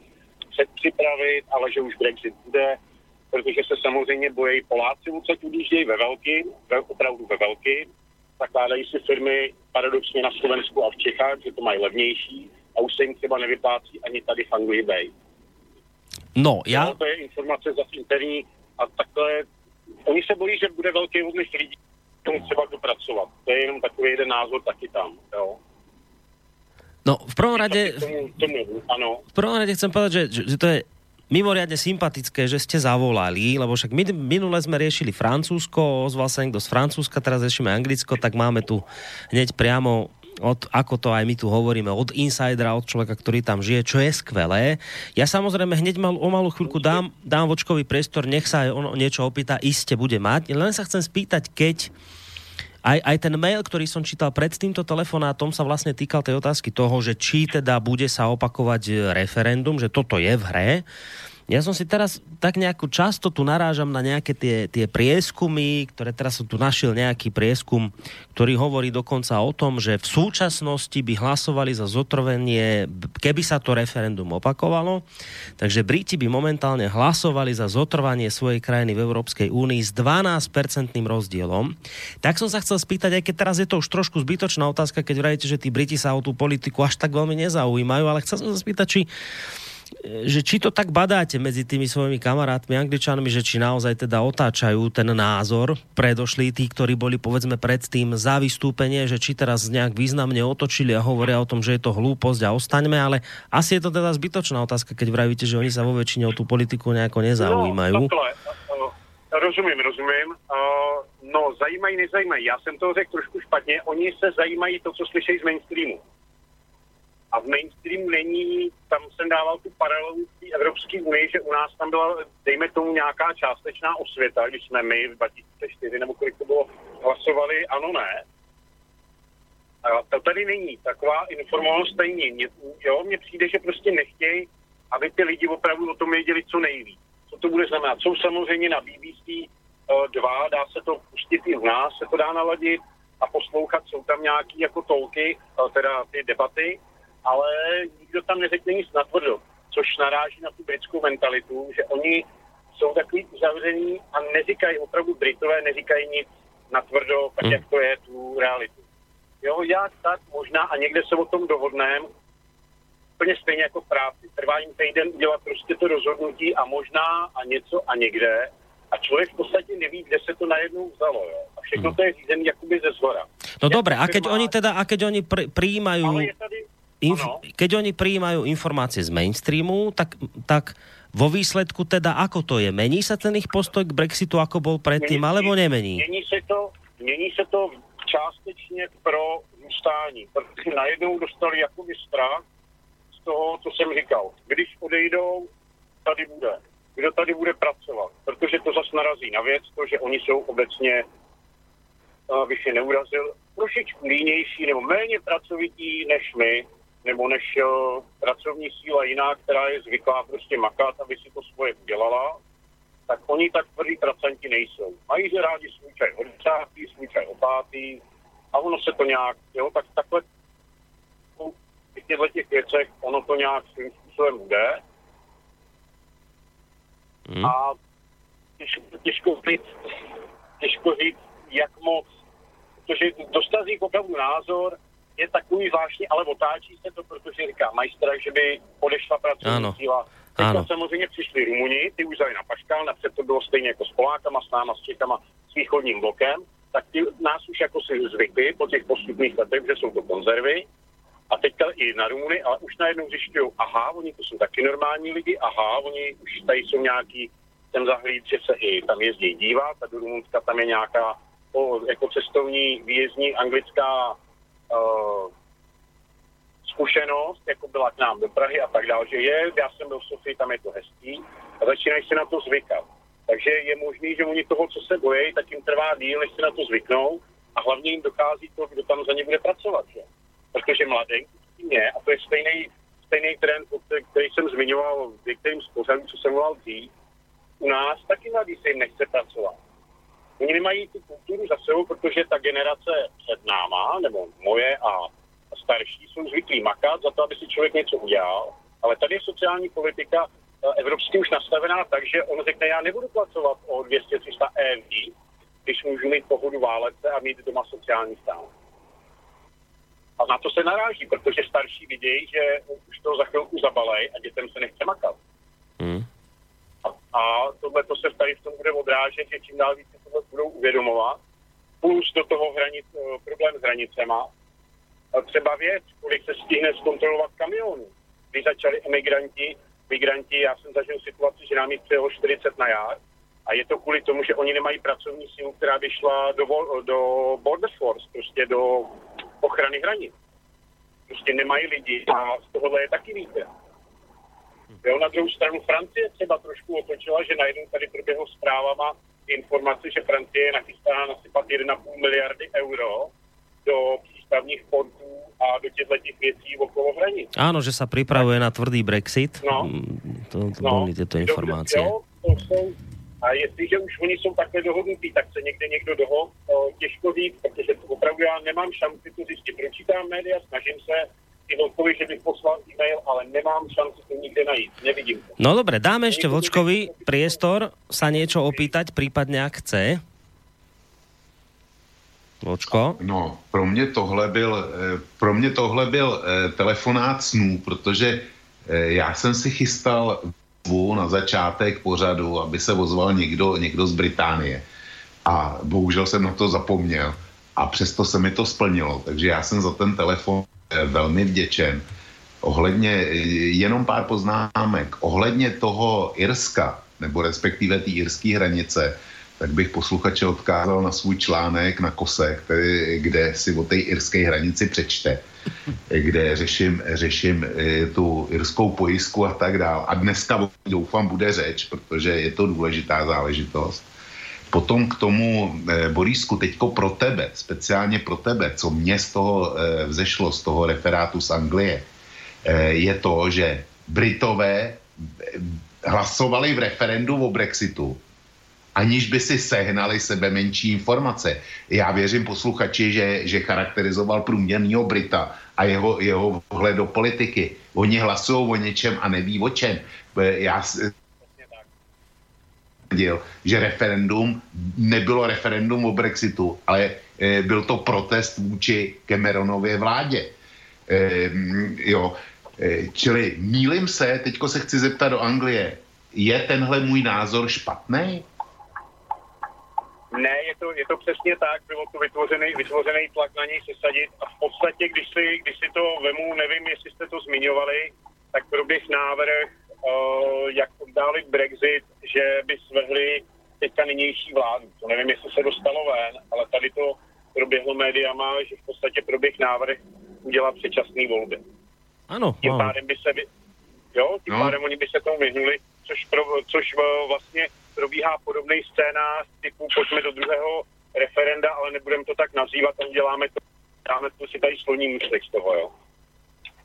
předpřipravit, ale že už Brexit bude protože se samozřejmě bojí Poláci odsaď odjíždějí ve velký, ve, opravdu ve velký, zakládají si firmy paradoxně na Slovensku a v Čechách, že to mají levnější a už se jim třeba nevyplácí ani tady v Anglii Bay. No, já... No, to je informace za interní a takhle, oni se bojí, že bude velký odliv lidí, tomu třeba dopracovat. To je jenom takový jeden názor taky tam, jo. No, v prvom rade... Tomu, tomu, ano. V prvom rade chcem povedať, že, že, že to je mimoriadne sympatické, že ste zavolali, lebo však my minule sme riešili Francúzsko, ozval sa niekto z Francúzska, teraz riešime Anglicko, tak máme tu hneď priamo od, ako to aj my tu hovoríme, od insidera, od človeka, ktorý tam žije, čo je skvelé. Ja samozrejme hneď mal, o malú chvíľku dám, dám vočkový priestor, nech sa aj on niečo opýta, iste bude mať. Len sa chcem spýtať, keď aj, aj ten mail, ktorý som čítal pred týmto telefonátom, sa vlastne týkal tej otázky toho, že či teda bude sa opakovať referendum, že toto je v hre. Ja som si teraz tak nejako často tu narážam na nejaké tie, tie prieskumy, ktoré teraz som tu našiel nejaký prieskum, ktorý hovorí dokonca o tom, že v súčasnosti by hlasovali za zotrvenie, keby sa to referendum opakovalo. Takže Briti by momentálne hlasovali za zotrvanie svojej krajiny v Európskej únii s 12-percentným rozdielom. Tak som sa chcel spýtať, aj keď teraz je to už trošku zbytočná otázka, keď vrajíte, že tí Briti sa o tú politiku až tak veľmi nezaujímajú, ale chcel som sa spýtať, či že či to tak badáte medzi tými svojimi kamarátmi angličanmi, že či naozaj teda otáčajú ten názor predošli tí, ktorí boli povedzme predtým za vystúpenie, že či teraz nejak významne otočili a hovoria o tom, že je to hlúposť a ostaňme, ale asi je to teda zbytočná otázka, keď vravíte, že oni sa vo väčšine o tú politiku nejako nezaujímajú. No, rozumím, rozumím. Uh, no, zajímají, nezajímají. Já jsem to řekl trošku špatně. Oni se zajímají to, co slyšejí z mainstreamu. A v mainstreamu není, tam jsem dával tu paralelu v Evropské unii, že u nás tam byla, dejme tomu, nějaká částečná osvěta, když jsme my v 2004 nebo kolik to bylo, hlasovali ano, ne. A to tady není. Taková informovanost tady není. Jo, mně přijde, že prostě nechtějí, aby ty lidi opravdu o tom věděli co nejvíc. Co to bude znamenat? Jsou samozřejmě na BBC uh, dva, dá se to pustit i u nás, se to dá naladit a poslouchat, jsou tam nějaký jako tolky, uh, teda ty debaty, ale nikdo tam neřekne nic natvrdo, což naráží na tu britskou mentalitu, že oni jsou takový uzavření a neříkají, opravdu Britové neříkají nic natvrdo, tak hmm. jak to je tu realitu. Jo, já tak možná a někde se o tom dohodneme, úplně stejně jako v práci. Trvá jim týden udělat prostě to rozhodnutí a možná a něco a někde a člověk v podstatě neví, kde se to najednou vzalo. Jo. A všechno hmm. to je řízené jakoby ze zhora. No dobré, a keď oni teda, a keď oni pr- prijímajú... Ale je tady, inf- keď oni prijímajú informácie z mainstreamu, tak, tak vo výsledku teda ako to je? Mení sa ten ich postoj k Brexitu, ako bol predtým, mění, alebo nemení? Mění se to, mění se to částečně pro zůstání, protože najednou dostali jakoby strach z toho, co jsem říkal. Když odejdou, tady bude. Kdo tady bude pracovat? Protože to zase narazí na věc, to, že oni jsou obecně, abych je neurazil, trošičku línější nebo méně pracovití než my, nebo než uh, pracovní síla jiná, která je zvyklá prostě makat, aby si to svoje udělala, tak oni tak tvrdí pracanti nejsou. Mají že rádi svůj čaj od desátý, svůj čaj opátý a ono se to nějak, jo, tak takhle v těchto těch věcech ono to nějak svým způsobem bude. Hmm. A těžko, těžko říct, těžko říct, jak moc, protože dostazí opravdu názor, je takový zvláštní, ale otáčí se to, protože říká majstra, že by odešla pracovní síla. Teď samozřejmě přišli Rumuni, ty už na Paškal, napřed to bylo stejně jako s Polákama, s náma, s Čechama, s východním blokem, tak ty nás už jako si zvykli po těch postupných letech, že jsou to konzervy. A teďka i na Rumuny, ale už najednou zjišťují, aha, oni to jsou taky normální lidi, aha, oni už tady jsou nějaký, ten zahlíd, že se i tam jezdí dívat, a do Rumunska tam je nějaká o, jako cestovní výjezdní anglická uh, zkušenost, jako byla k nám do Prahy a tak dále, že je, já jsem byl v Sofii, tam je to hezký a začínají se na to zvykat. Takže je možný, že oni toho, co se bojí, tak jim trvá díl, než se na to zvyknou a hlavně jim dochází to, kdo tam za ně bude pracovat. Že? Protože mladý je, a to je stejný, stejný trend, který jsem zmiňoval v některým z co jsem volal dřív, u nás taky mladí se jim nechce pracovat. Oni nemají tu kulturu za sebou, protože ta generace před náma, nebo moje a starší, jsou zvyklí makat za to, aby si člověk něco udělal. Ale tady je sociální politika eh, evropský už nastavená tak, že on řekne, já nebudu pracovat o 200-300 EV, když můžu mít pohodu válece a mít doma sociální stát. A na to se naráží, protože starší vidějí, že už to za chvilku zabalej a dětem se nechce makat. Hmm. A, a tohle to se tady v tom bude odrážet, že čím dál víc tohle budou uvědomovat. Plus do toho hranic, eh, problém s hranicema. třeba věc, kolik se stihne zkontrolovat kamionů. Když začali emigranti, migranti, já jsem zažil situaci, že nám jich přijelo 40 na jar a je to kvůli tomu, že oni nemají pracovní sílu, která by šla do, do Border Force, prostě do ochrany hranic. Prostě nemají lidi a z tohohle je taky víte. Jo, na druhou stranu Francie třeba trošku otočila, že najednou tady proběhlo zprávama informace, že Francie je nachystána nasypat 1,5 miliardy euro do přístavních portů a do těchto těch věcí okolo hranic. Áno, že sa pripravuje na tvrdý Brexit. No. Mm, To, to No, boli tieto informácie. Jo, to jsou, a jestliže už oni jsou takhle dohodnutí, tak se někde někdo dohod, o, těžko říct, protože to opravdu já nemám šanci to zjistit. Pročítám média, snažím se i Vlkovi, že bych poslal e-mail, ale nemám šanci to nikde najít. Nevidím to. No dobre, dáme ešte Vlčkovi priestor sa niečo opýtať, prípadne ak chce. Vlčko? No, pro mě tohle byl, eh, pro mě tohle byl eh, telefonát snů, protože eh, já jsem si chystal na začátek pořadu, aby se ozval někdo, někdo z Británie. A bohužel jsem na to zapomněl. A přesto se mi to splnilo. Takže já jsem za ten telefon velmi vděčen. Ohledně, eh, jenom pár poznámek. Ohledně toho Irska, nebo respektive té irské hranice, tak bych posluchače odkázal na svůj článek na Kose, který, kde si o té irské hranici přečte, kde řeším, řeším eh, tu irskou pojistku a tak dál. A dneska doufám bude řeč, protože je to důležitá záležitost. Potom k tomu, eh, Borísku, teďko pro tebe, speciálně pro tebe, co mě z toho eh, vzešlo, z toho referátu z Anglie, eh, je to, že Britové eh, hlasovali v referendu o Brexitu, aniž by si sehnali sebe menší informace. Já věřím posluchači, že, že charakterizoval průměrného Brita a jeho, jeho vhled do politiky. Oni hlasují o něčem a neví o čem. Eh, Já tvrdil, že referendum nebylo referendum o Brexitu, ale e, byl to protest vůči Cameronově vládě. E, jo, e, čili mílim se, teďko se chci zeptat do Anglie, je tenhle můj názor špatný? Ne, je to, je to přesně tak, bylo to vytvořený, vytvořený tlak na něj sesadit a v podstatě, když si, když si to vemu, nevím, jestli jste to zmiňovali, tak proběh návrh, jak oddálit Brexit, že by svrhli teďka nynější vládu. To nevím, jestli se dostalo ven, ale tady to proběhlo médiama, že v podstatě proběh návrh udělat předčasné volby. Áno, Tím áno. pádem by se, vy... jo, tím No. pádem oni by se tomu vyhnuli, což, pro, což eh, vlastně probíhá podobný scénář typu pojďme do druhého referenda, ale nebudeme to tak nazývat a uděláme to, dáme to si tady sloní můstek z toho, jo.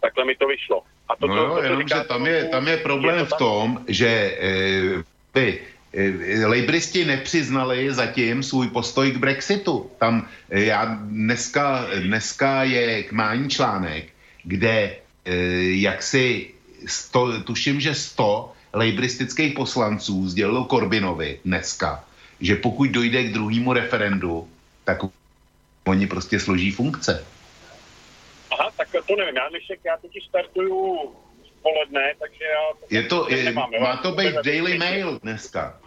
Takhle mi to vyšlo. A to, No to, jo, to, to jenomže říká tam je, tam je problém to v tak- tom, že e, ty e, lejbristi nepřiznali zatím svůj postoj k Brexitu. Tam e, já dneska, dneska je k mání článek, kde e, jak si sto, tuším, že 100 lejbristických poslanců sdělilo Korbinovi dneska, že pokud dojde k druhému referendu, tak oni prostě složí funkce. Aha, tak to nevím, já dnešek, já totiž startuju v poledne, takže já... Je to, je, nemám, má to být Daily Mail dneska.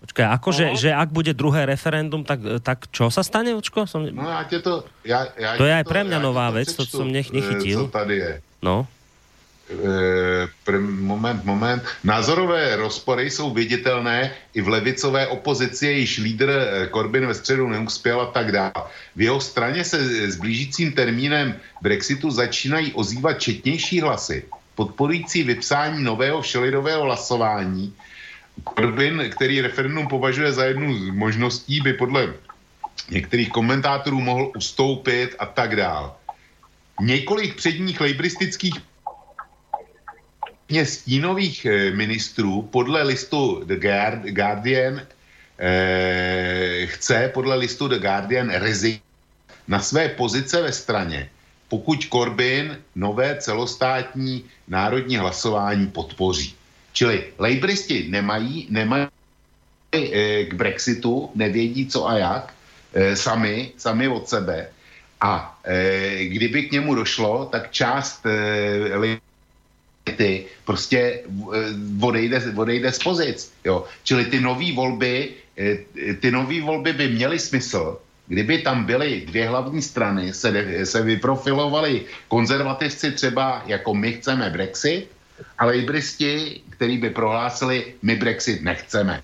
Počkaj, akože, No. že ak bude druhé referendum, tak, tak čo sa stane, Očko? Som... No já tě to... Já, já To je aj pre mňa nová to vec, to přečtu, som nech- eh, nechytil. Co tady je. No. Eh, moment, moment. Názorové rozpory jsou viditelné i v levicové opozici, jejíž lídr eh, Corbyn ve středu neuspěl a tak dále. V jeho straně se s blížícím termínem Brexitu začínají ozývat četnější hlasy, podporující vypsání nového všelidového hlasování. Corbyn, který referendum považuje za jednu z možností, by podle některých komentátorů mohl ustoupit a tak dále. Několik předních lejbristických Včetně stínových eh, ministrů podle listu The Guard- Guardian eh, chce podle listu The Guardian rezignovat na své pozice ve straně, pokud Corbyn nové celostátní národní hlasování podpoří. Čili lejbristi nemají, nemají eh, k Brexitu, nevědí co a jak, eh, sami, sami od sebe. A eh, kdyby k němu došlo, tak část eh, ty prostě eh, odejde, odejde z pozic. Jo. Čili ty nové volby, eh, ty nové volby by měly smysl, kdyby tam byly dvě hlavní strany, se, se vyprofilovali konzervativci třeba jako my chceme Brexit a lejbristi, který by prohlásili, my Brexit nechceme.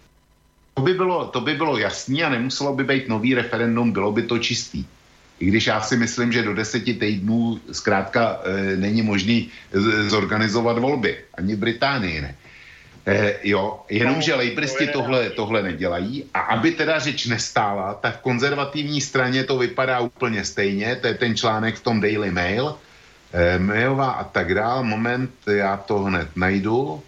To by bylo, to by bylo jasný a nemuselo by být nový referendum, bylo by to čistý. I když já si myslím, že do deseti týdnů zkrátka e, není možný z, zorganizovat volby. Ani v Británii ne. E, jo, jenomže no, lejbristi tohle, tohle nedělají. A aby teda řeč nestála, tak v konzervativní straně to vypadá úplně stejně, to je ten článek v tom Daily Mail, e, Mayová a tak dál, moment, já to hned najdu,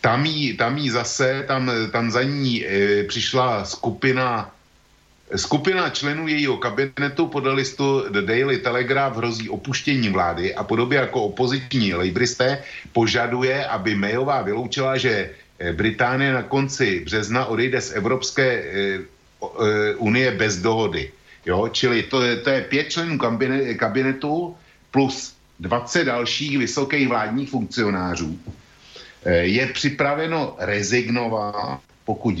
tam jí, tam jí zase, tam, tam za ní e, přišla skupina Skupina členů jejího kabinetu podle listu The Daily Telegraph hrozí opuštění vlády a podobě jako opoziční lejbristé požaduje, aby Mayová vyloučila, že e, Británie na konci března odejde z Evropské e, e, unie bez dohody. Jo? Čili to je, to je pět členů kabinetu plus 20 dalších vysokých vládních funkcionářů Eh, je připraveno rezignovat, pokud,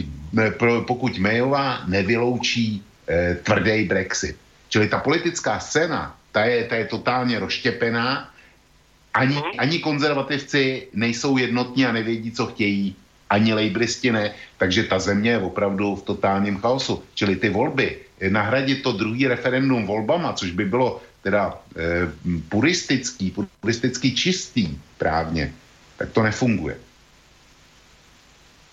pokud Mayová nevyloučí eh, tvrdý Brexit. Čili ta politická scéna, ta je, ta je totálně rozštěpená. Ani, mhm. ani konzervativci nejsou jednotní a nevědí, co chtějí. Ani lejbristi ne. Takže ta země je opravdu v totálním chaosu. Čili ty volby, eh, nahradit to druhý referendum volbama, což by bylo teda eh, puristický, puristicky čistý právně, tak to nefunguje.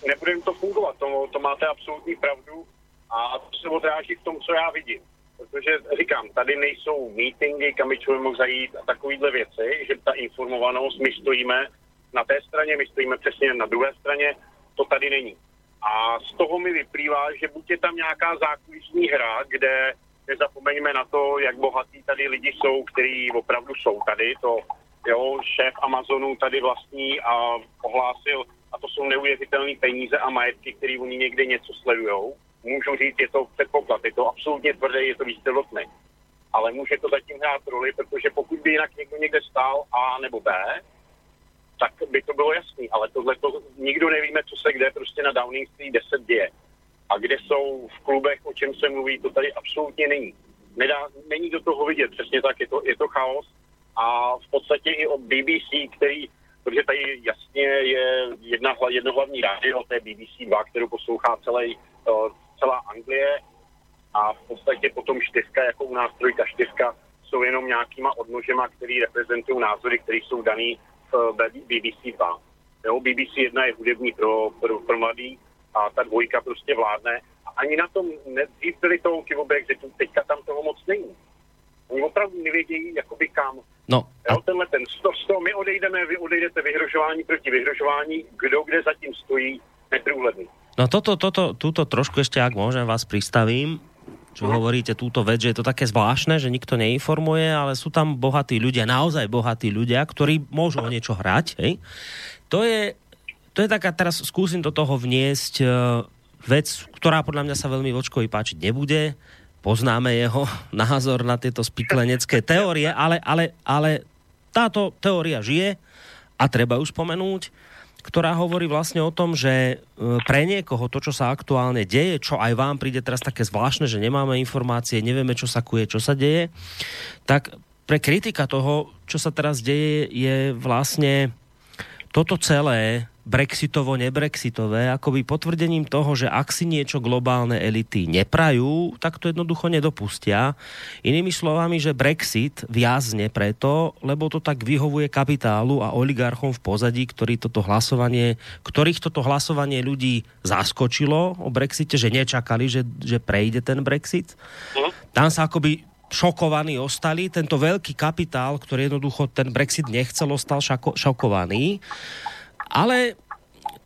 Nebude jim to fungovat, to, to máte absolutní pravdu a to se odráží v tom, co já vidím. Protože říkám, tady nejsou meetingy, kam by člověk mohl zajít a takovýhle věci, že ta informovanost, my stojíme na té straně, my stojíme přesně na druhé straně, to tady není. A z toho mi vyplývá, že buď je tam nějaká zákulisní hra, kde nezapomeňme na to, jak bohatí tady lidi jsou, kteří opravdu jsou tady, to jo, šéf Amazonu tady vlastní a ohlásil, a to jsou neuvěřitelné peníze a majetky, které oni někde něco sledujou. Můžu říct, je to předpoklad, je to absolutně tvrdé, je to víc celotné. Ale může to zatím hrát roli, protože pokud by jinak někdo někde stál A nebo B, tak by to bylo jasný, ale tohle to nikdo nevíme, co se kde prostě na Downing Street 10 děje. A kde jsou v klubech, o čem se mluví, to tady absolutně není. Nedá, není do toho vidět, přesně tak, je to, je to chaos a v podstatě i o BBC, který, protože tady jasně je jedna, jedno hlavní rádio, to je BBC 2, kterou poslouchá celý, celá Anglie a v podstatě potom čtyřka, jako u nás trojka čtyřka, jsou jenom nějakýma odnožema, který reprezentují názory, které jsou daný v BBC 2. Jo, BBC 1 je hudební pro, pro, pro mladý a ta dvojka prostě vládne. A ani na tom nedřív byli toho o Brexitu, teďka tam toho moc není. Oni opravdu nevědějí, jakoby kam. No. A... Jo, tenhle ten, z toho, z toho my odejdeme, vy odejdete vyhrožování proti vyhrožování, kdo kde zatím stojí, neprůhledný. No toto, toto, túto trošku ešte, ak môžem, vás pristavím čo uh-huh. hovoríte túto vec, že je to také zvláštne, že nikto neinformuje, ale sú tam bohatí ľudia, naozaj bohatí ľudia, ktorí môžu o niečo hrať. Hej? To je, to je taká, teraz skúsim do toho vniesť uh, vec, ktorá podľa mňa sa veľmi Vočkovi páčiť nebude, poznáme jeho názor na tieto spiklenecké teórie, ale, ale, ale táto teória žije a treba ju spomenúť, ktorá hovorí vlastne o tom, že e, pre niekoho to, čo sa aktuálne deje, čo aj vám príde teraz také zvláštne, že nemáme informácie, nevieme, čo sa kuje, čo sa deje, tak pre kritika toho, čo sa teraz deje, je vlastne toto celé brexitovo-nebrexitové akoby potvrdením toho, že ak si niečo globálne elity neprajú, tak to jednoducho nedopustia. Inými slovami, že Brexit viazne preto, lebo to tak vyhovuje kapitálu a oligarchom v pozadí, ktorý toto hlasovanie, ktorých toto hlasovanie ľudí zaskočilo o Brexite, že nečakali, že, že prejde ten Brexit. Tam sa akoby šokovaní ostali. Tento veľký kapitál, ktorý jednoducho ten Brexit nechcel, ostal šako, šokovaný. Ale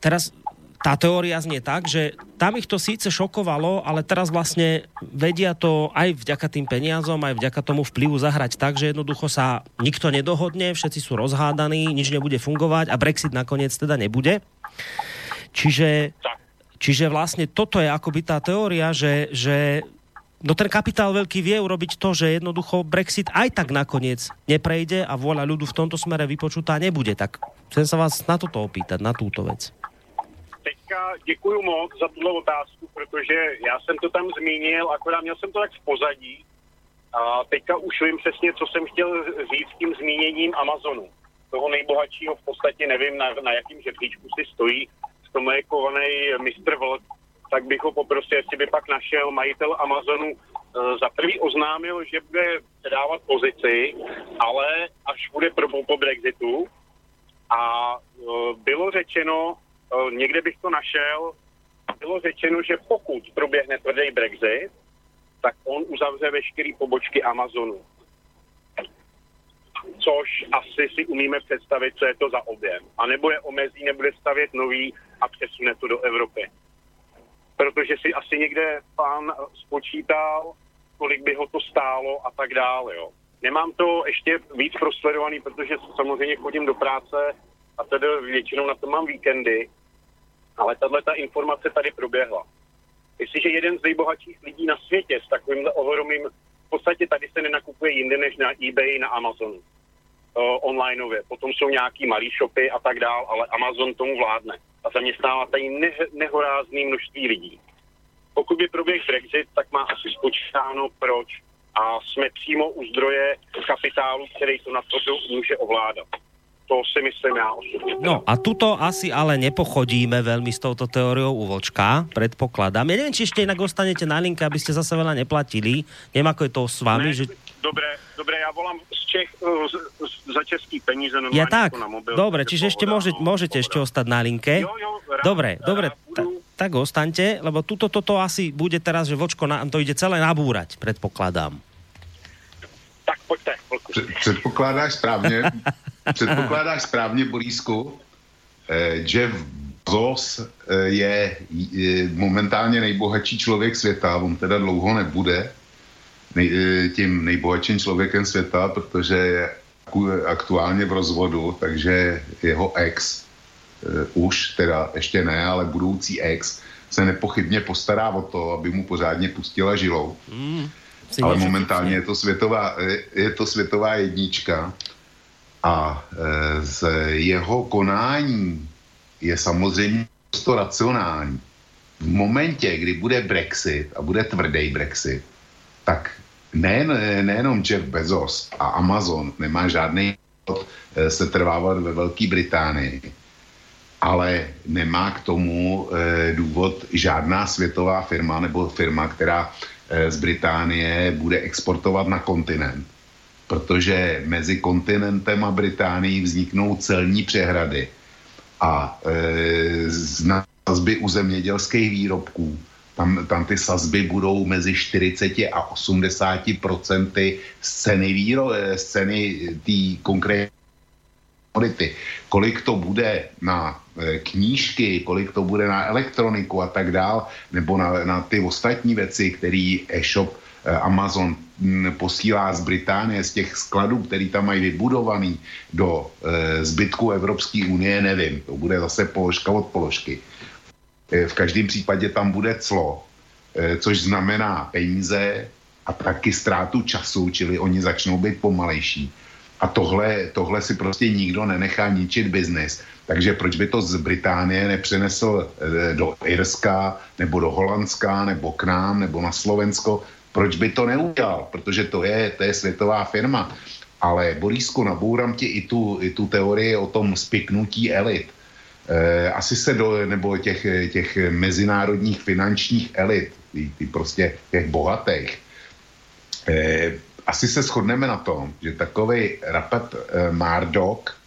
teraz tá teória znie tak, že tam ich to síce šokovalo, ale teraz vlastne vedia to aj vďaka tým peniazom, aj vďaka tomu vplyvu zahrať tak, že jednoducho sa nikto nedohodne, všetci sú rozhádaní, nič nebude fungovať a Brexit nakoniec teda nebude. Čiže, čiže vlastne toto je akoby tá teória, že, že no ten kapitál veľký vie urobiť to, že jednoducho Brexit aj tak nakoniec neprejde a vôľa ľudu v tomto smere vypočutá nebude. Tak chcem sa vás na toto opýtať, na túto vec. Teďka děkuju moc za tuhle otázku, protože já jsem to tam zmínil, akorát měl jsem to tak v pozadí. A teďka už vím přesně, co jsem chtěl říct tím zmíněním Amazonu. Toho nejbohatšího v podstatě nevím, na, na jakým žebříčku si stojí. V tom je kovaný mistr Vlk, tak bych ho poprosil, jestli by pak našel majitel Amazonu. Eh, za prvý oznámil, že bude dávat pozici, ale až bude pro po Brexitu. A eh, bylo řečeno, eh, někde bych to našel, bylo řečeno, že pokud proběhne tvrdý Brexit, tak on uzavře veškeré pobočky Amazonu. Což asi si umíme představit, co je to za objem. A nebo je omezí, nebude stavět nový a přesune to do Evropy. Protože si asi někde pán spočítal, kolik by ho to stálo a tak dále. Jo. Nemám to ještě víc prosledovaný, protože samozřejmě chodím do práce a tedy většinou na to mám víkendy, ale tahle ta informace tady proběhla. Jestliže jeden z nejbohatších lidí na světě s takovým ohromným, v podstatě tady se nenakupuje jinde než na eBay, na Amazonu, uh, onlineově. Potom jsou nějaký malý shopy a tak dál, ale Amazon tomu vládne a zaměstnává tady ne- nehorázný množství lidí. Pokud by proběhl Brexit, tak má asi spočítáno proč a jsme přímo u zdroje kapitálu, který to na to může ovládat to si myslím já osobně. No a tuto asi ale nepochodíme veľmi s touto teóriou u Vlčka, predpokladám. Ja neviem, či ešte inak ostanete na linke, aby ste zase veľa neplatili. Neviem, ako je to s vami. Ne, že... Dobré, dobré, já volám z Čech z, z, za český peníze Ja tak, na mobil, dobre, čiže ešte môže, môžete ešte ostať na linke. Jo, jo, rád, dobre, rád, dobre, ta, tak ostaňte, lebo tuto, toto asi bude teraz, že Vočko nám to ide celé nabúrať, predpokladám. Tak pojďte, Předpokládáš správně. předpokládáš správně, Borísku. Eh, Jeff Bezos eh, je, je momentálně nejbohatší člověk světa, on teda dlouho nebude nej, eh, tím nejbohatším člověkem světa, protože je aktuálně v rozvodu, takže jeho ex, už teda ještě ne, ale budoucí ex, se nepochybně postará o to, aby mu pořádně pustila žilou. Mm, ale momentálně je to, světová, je to světová jednička a z jeho konání je samozřejmě to racionální. V momentě, kdy bude Brexit a bude tvrdý Brexit, tak nejen, nejenom Jeff Bezos a Amazon nemá žádný e, se trvávat ve Velké Británii, ale nemá k tomu e, důvod žádná světová firma nebo firma, která e, z Británie bude exportovat na kontinent. Protože mezi kontinentem a Británií vzniknou celní přehrady a e, sazby u zemědělských výrobků, tam, tam ty sazby budou mezi 40 a 80 procenty z ceny, výro, e, z ceny té konkrétní komodity. Kolik to bude na e, knížky, kolik to bude na elektroniku a tak dál, nebo na, na ty ostatní věci, které e-shop Eh, Amazon mm, posílá z Británie, z těch skladů, který tam mají vybudovaný do zbytku Evropské unie, nevím. To bude zase položka od položky. E, v každém případě tam bude clo, e, což znamená peníze a taky ztrátu času, čili oni začnou být pomalejší. A tohle, tohle si prostě nikdo nenechá ničit biznis. Takže proč by to z Británie nepřenesl e, do Irska, nebo do Holandska, nebo k nám, nebo na Slovensko, proč by to neudělal? Protože to je, to je světová firma. Ale Borísku, nabůram ti i tu, i tu teorii o tom spiknutí elit. E, asi se do, nebo těch, těch mezinárodních finančních elit, ty, ty prostě těch bohatých, e, asi se shodneme na tom, že takový Rapet e, Mardok,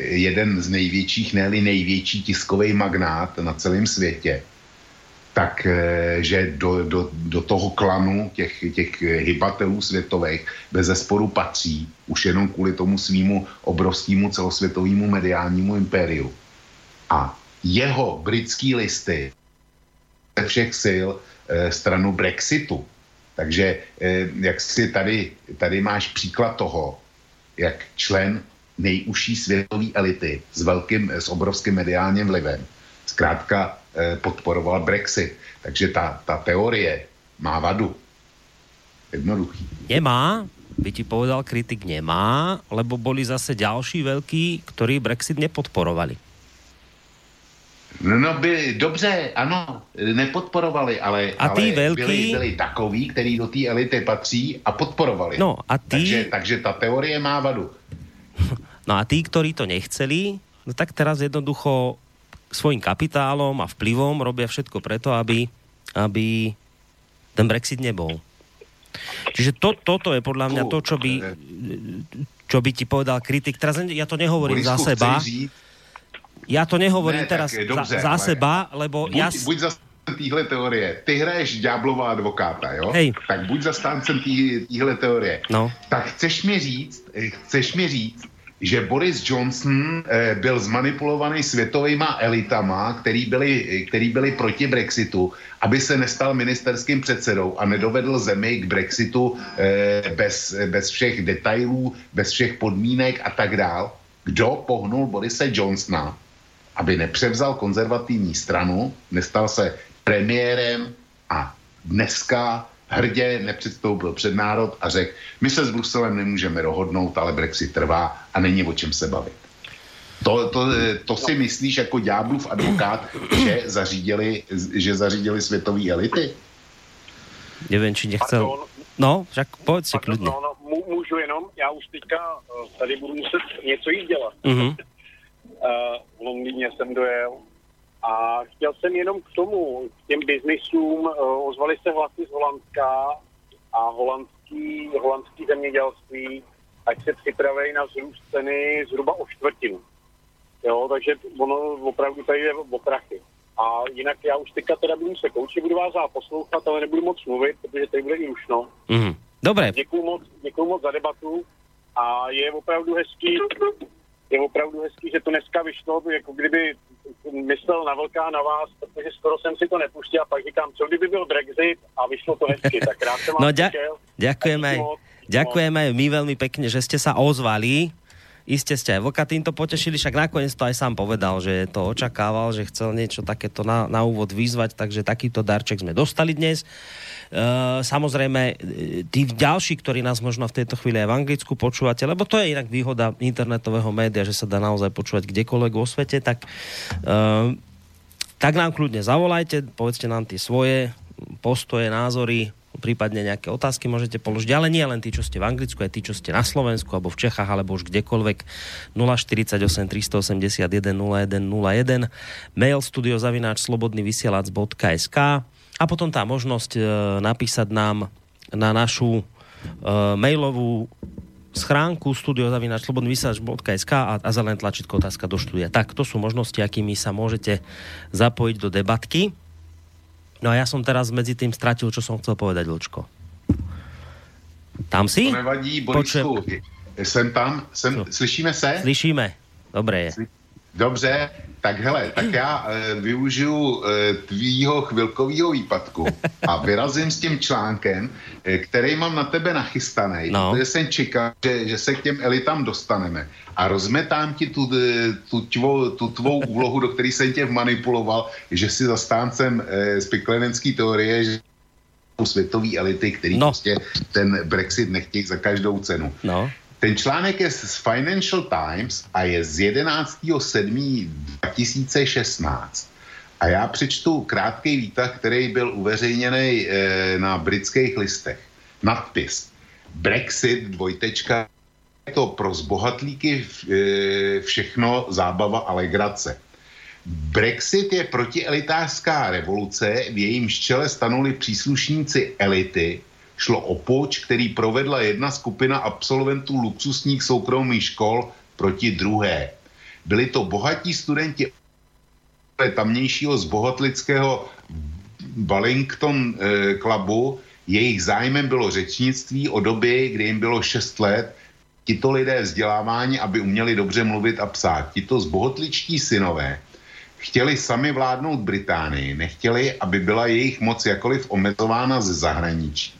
jeden z největších, ne největší tiskový magnát na celém světě, tak eh, že do, do, do toho klanu těch, těch hybatelů světových bez zesporu patří už jenom kvůli tomu svýmu obrovskému celosvětovému mediálnímu impériu. A jeho britský listy ze všech sil eh, stranu Brexitu. Takže eh, jak si tady, tady máš příklad toho, jak člen nejužší světové elity s velkým, s obrovským mediálním vlivem, zkrátka Eh, podporoval Brexit. Takže ta, ta teorie má vadu. Jednoduchý. Nemá, by ti povedal kritik, nemá, lebo boli zase ďalší veľkí, ktorí Brexit nepodporovali. No, no by, dobře, ano, nepodporovali, ale, a ty ale velký... byli, byli takoví, který do té elity patří a podporovali. No a ty... Takže, takže ta teorie má vadu. No a tí, ktorí to nechceli, no tak teraz jednoducho svojim kapitálom a vplyvom robia všetko preto, aby, aby ten Brexit nebol. Čiže to, toto je podľa mňa to, čo by, čo by ti povedal kritik. Teraz ja to nehovorím Borisku, za seba. Ja to nehovorím ne, teraz dobře, za, za seba, lebo buď, ja... Buď za téhle teorie. Ty hraješ ďáblová advokáta, jo? Hej. Tak buď zastáncem téhle teorie. No. Tak chceš mi říct, chceš mi říct, že Boris Johnson eh, byl zmanipulovaný světovýma elitama, který byli, který byli proti Brexitu, aby se nestal ministerským předsedou a nedovedl zemi k Brexitu eh, bez, bez všech detailů, bez všech podmínek a tak dál. Kdo pohnul Borise Johnsona, aby nepřevzal konzervativní stranu, nestal se premiérem a dneska hrdě nepředstoupil před národ a řekl, my se s Bruselem nemůžeme dohodnout, ale Brexit trvá a není o čem se bavit. To, to, to si myslíš jako ďáblův advokát, že zařídili, že zařídili světové elity? Nevím, či nechcel... Pardon. No, však pojď si klidně. No, no, můžu jenom, já už teďka eh, tady budu muset něco jít dělat. Mm-hmm. Uh, v Londýně jsem dojel a chtěl jsem jenom k tomu, k těm biznisům, uh, ozvali se hlasy z Holandska a holandský, holandský zemědělství, ať se připraví na zrůst ceny zhruba o čtvrtinu. Jo, takže ono opravdu tady je o prachy. A jinak já už teďka teda budu se koučit, budu vás poslouchat, ale nebudu moc mluvit, protože tady bude i rušno. Mm. Dobré. Děkuju moc, děkuju moc za debatu a je opravdu hezký, je opravdu hezký, že to dneska vyšlo, jako kdyby myslel na velká na vás, protože skoro jsem si to nepustil a pak říkám, co kdyby byl Brexit a vyšlo to hezky, tak rád jsem no, ďa- ďakujeme, ďakujeme my veľmi pekne, že ste sa ozvali. Iste ste aj Vlka týmto potešili, však nakoniec to aj sám povedal, že to očakával, že chcel niečo takéto na, na úvod vyzvať, takže takýto darček sme dostali dnes. Uh, samozrejme, tí ďalší, ktorí nás možno v tejto chvíli aj v Anglicku počúvate, lebo to je inak výhoda internetového média, že sa dá naozaj počúvať kdekoľvek vo svete, tak, uh, tak nám kľudne zavolajte, povedzte nám tie svoje postoje, názory, prípadne nejaké otázky môžete položiť, ale nie len tí, čo ste v Anglicku, aj tí, čo ste na Slovensku, alebo v Čechách, alebo už kdekoľvek 048 381 0101 mail studiozavináč a potom tá možnosť e, napísať nám na našu e, mailovú schránku studiozavinačslobodnyvysielač.sk a, a zelené tlačítko otázka do štúdia. Tak, to sú možnosti, akými sa môžete zapojiť do debatky. No a ja som teraz medzi tým stratil, čo som chcel povedať, Lučko. Tam si? To nevadí, Borisku. Počujem. Jsem tam, jsem, slyšíme se? Slyšíme, dobré je. Dobře, tak hele, tak já e, využiju e, tvýho chvilkového výpadku a vyrazím s tím článkem, e, který mám na tebe nachystaný, no. protože jsem čekal, že, že se k těm elitám dostaneme a rozmetám ti tu, tu, tvou, tu tvou úlohu, do které jsem tě vmanipuloval, že jsi zastáncem e, spiklenenské teorie, že světové elity, který no. prostě ten Brexit nechtějí za každou cenu. No. Ten článek je z Financial Times a je z 11.7.2016. A já přečtu krátký výtah, který byl uveřejněný e, na britských listech. Nadpis. Brexit, dvojtečka, je to pro zbohatlíky e, všechno zábava a legrace. Brexit je protielitářská revoluce, v jejímž čele stanuli příslušníci elity, šlo o poč, který provedla jedna skupina absolventů luxusních soukromých škol proti druhé. Byli to bohatí studenti tamnějšího zbohatlického Wellington eh, klubu, jejich zájmem bylo řečnictví o době, kdy jim bylo 6 let, tito lidé vzdělávání, aby uměli dobře mluvit a psát. Tito zbohotličtí synové chtěli sami vládnout Británii, nechtěli, aby byla jejich moc jakoliv omezována ze zahraničí.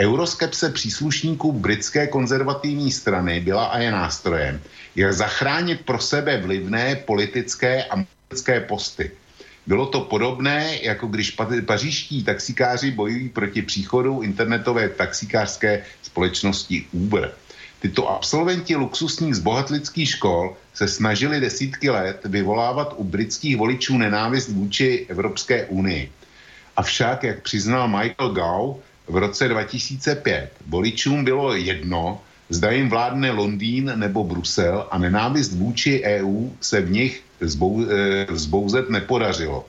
Euroskepse příslušníků britské konzervativní strany byla a je nástrojem, jak zachránit pro sebe vlivné politické a politické posty. Bylo to podobné, jako když pařížští taxikáři bojují proti příchodu internetové taxikářské společnosti Uber. Tyto absolventi luxusních zbohatlických škol se snažili desítky let vyvolávat u britských voličů nenávist vůči Evropské unii. Avšak, jak přiznal Michael Gau v roce 2005, voličům bylo jedno, zda jim vládne Londýn nebo Brusel a nenávist vůči EU se v nich zbou, e, zbouzet nepodařilo.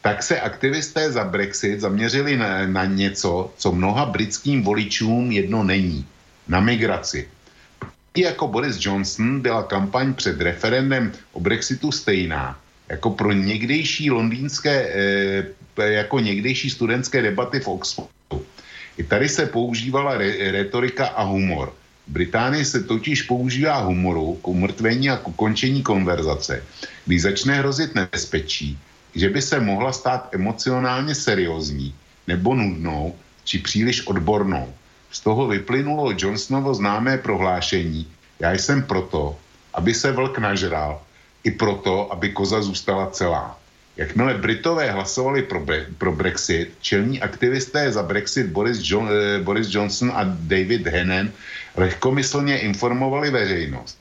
Tak se aktivisté za Brexit zaměřili na, na něco, co mnoha britským voličům jedno není. Na migraci. I jako Boris Johnson byla kampaň před referendem o Brexitu stejná, jako pro někdejší londýnské, e, jako někdejší studentské debaty v Oxfordu. I tady se používala re, retorika a humor. V Británii se totiž používá humoru k umrtvení a k ukončení konverzace, když začne hrozit nebezpečí, že by se mohla stát emocionálně seriózní nebo nudnou či příliš odbornou. Z toho vyplynulo Johnsonovo známé prohlášení, já jsem proto, aby se vlk nažral, i proto, aby koza zůstala celá. Jakmile Britové hlasovali pro, bre, pro Brexit, čelní aktivisté za Brexit Boris, John, eh, Boris Johnson a David Hannan lehkomyslně informovali veřejnost,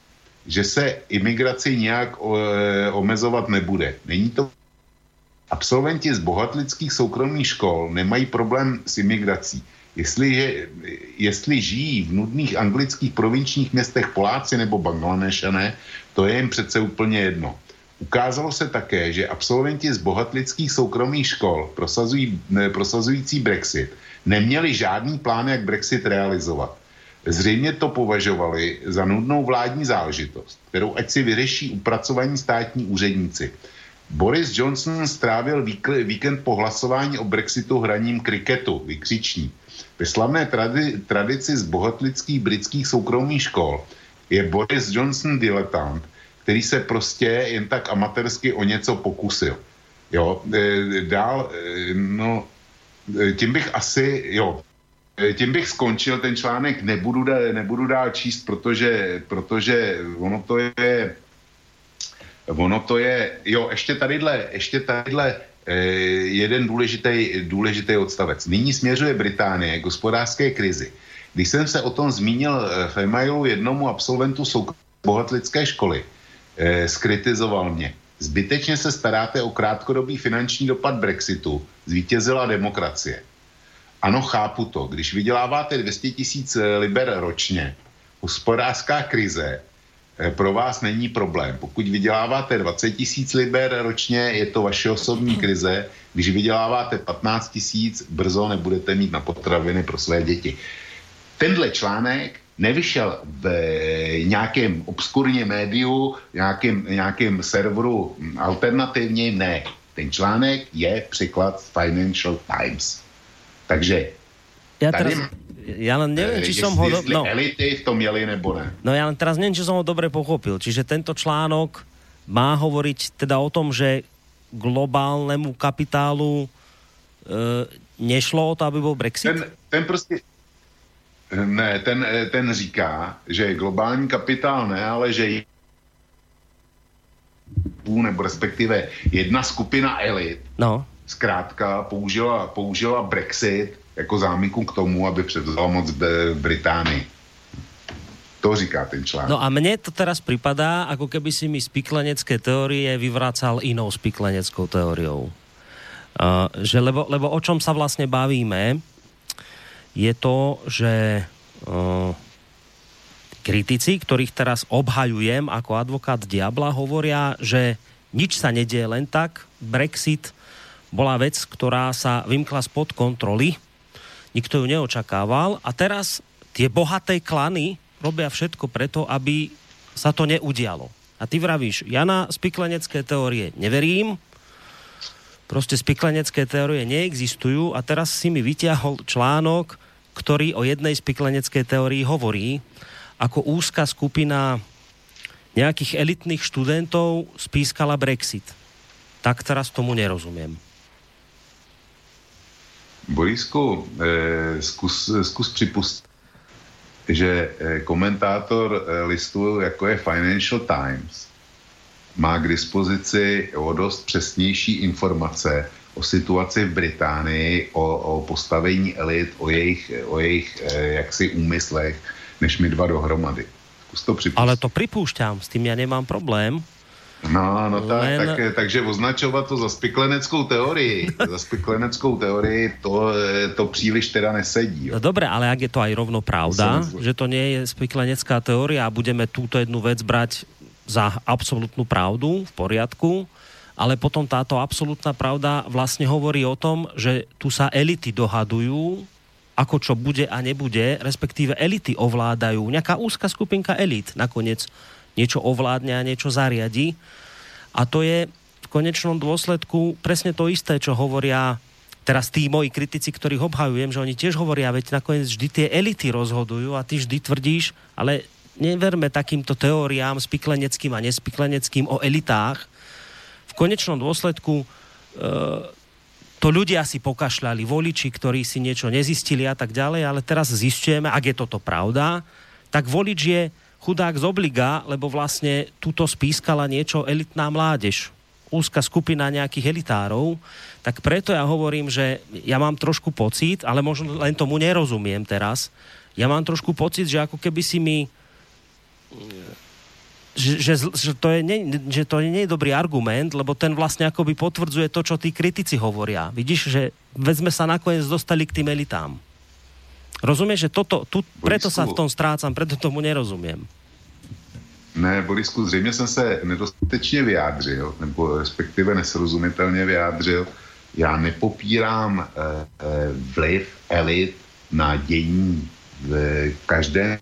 že se imigraci nějak o, e, omezovat nebude. Není to Absolventi z bohatlických soukromých škol nemají problém s imigrací. Jestli, jestli žijí v nudných anglických provinčních městech Poláci nebo Bangladešané, to je jim přece úplně jedno. Ukázalo se také, že absolventi z bohatlických soukromých škol prosazují, prosazující Brexit neměli žádný plán, jak Brexit realizovat. Zřejmě to považovali za nudnou vládní záležitost, kterou ať si vyřeší upracovaní státní úředníci. Boris Johnson strávil víkend po hlasování o Brexitu hraním kriketu, vykřiční. Ve slavné tradi- tradici z bohatlických britských soukromých škol je Boris Johnson diletant, který se prostě jen tak amatérsky o něco pokusil. Jo, e, dál, e, no, e, tím bych asi, jo, tím bych skončil ten článek, nebudu, nebudu dál číst, protože, protože ono to je Ono to je, jo, ještě tadyhle, ještě tadyhle jeden důležitý, důležitý odstavec. Nyní směřuje Británie k hospodářské krizi. Když jsem se o tom zmínil v e-mailu jednomu absolventu bohatlické školy, eh, skritizoval mě. Zbytečně se staráte o krátkodobý finanční dopad Brexitu. Zvítězila demokracie. Ano, chápu to. Když vyděláváte 200 tisíc eh, liber ročně, hospodářská krize Eh, pro vás není problém. Pokud vyděláváte 20 tisíc liber ročně, je to vaše osobní krize. Když vyděláváte 15 tisíc, brzo nebudete mít na potraviny pro své děti. Tenhle článek nevyšel v eh, nějakém obskurně médiu, nějakém, nějakém serveru alternativně, ne. Ten článek je příklad Financial Times. Takže já tady ja len neviem, či som ho... Do... No. elity v tom mieli nebo ne. No ja len teraz neviem, či som ho dobre pochopil. Čiže tento článok má hovoriť teda o tom, že globálnemu kapitálu e, nešlo o to, aby bol Brexit? Ten, ten prostě... Ne, ten, ten říká, že globální kapitál ne, ale že nebo respektive jedna skupina elit no. zkrátka použila, použila Brexit jako záminku k tomu, aby převzal moc v Británii. To říká ten článek. No a mne to teraz připadá, ako keby si mi spiklenecké teórie vyvracal inou spikleneckou teóriou. Uh, že lebo, lebo o čom sa vlastne bavíme, je to, že kritici, ktorých teraz obhajujem ako advokát diabla, hovoria, že nič sa nedieje len tak. Brexit bola vec, ktorá sa vymkla spod kontroly nikto ju neočakával a teraz tie bohaté klany robia všetko preto, aby sa to neudialo. A ty vravíš, ja na spiklenecké teórie neverím, prostě spiklenecké teórie neexistujú a teraz si mi vyťahol článok, ktorý o jednej spiklenecké teórii hovorí, ako úzka skupina nejakých elitných študentov spískala Brexit. Tak teraz tomu nerozumiem. Borisku, eh, zkus, zkus připustit, že eh, komentátor eh, listu, jako je Financial Times, má k dispozici o dost přesnější informace o situaci v Británii, o, o postavení elit, o jejich, o jejich jaksi úmyslech, než my dva dohromady. Zkus to připustit. Ale to připouštím, s tím já nemám problém. No, no tak, Len... tak, takže označovat to za spikleneckou teorii, za spikleneckou teorii, to, to příliš teda nesedí. Jo. No dobré, ale jak je to aj rovno pravda, to že to nie je spiklenecká teória a budeme túto jednu vec brať za absolútnu pravdu, v poriadku, ale potom táto absolútna pravda vlastne hovorí o tom, že tu sa elity dohadujú, ako čo bude a nebude, respektíve elity ovládajú, nejaká úzka skupinka elit nakoniec niečo ovládne a niečo zariadi. A to je v konečnom dôsledku presne to isté, čo hovoria teraz tí moji kritici, ktorých obhajujem, že oni tiež hovoria, veď nakoniec vždy tie elity rozhodujú a ty vždy tvrdíš, ale neverme takýmto teóriám spikleneckým a nespikleneckým o elitách. Konečnom dôsledku e, to ľudia si pokašľali, voliči, ktorí si niečo nezistili a tak ďalej, ale teraz zistujeme, ak je toto pravda, tak volič je chudák z obliga, lebo vlastne tuto spískala niečo elitná mládež, úzka skupina nejakých elitárov, tak preto ja hovorím, že ja mám trošku pocit, ale možno len tomu nerozumiem teraz, ja mám trošku pocit, že ako keby si mi že, že, že, to je, ne, že to nie je dobrý argument, lebo ten vlastne akoby potvrdzuje to, čo tí kritici hovoria. Vidíš, že sme sa nakoniec dostali k tým elitám. Rozumieš, že toto, tu, preto sa v tom strácam, preto tomu nerozumím. Ne, Borisku, zřejmě jsem se nedostatečně vyjádřil, nebo respektive nesrozumitelně vyjádřil. Já nepopírám eh, eh, vliv elit na dění v každé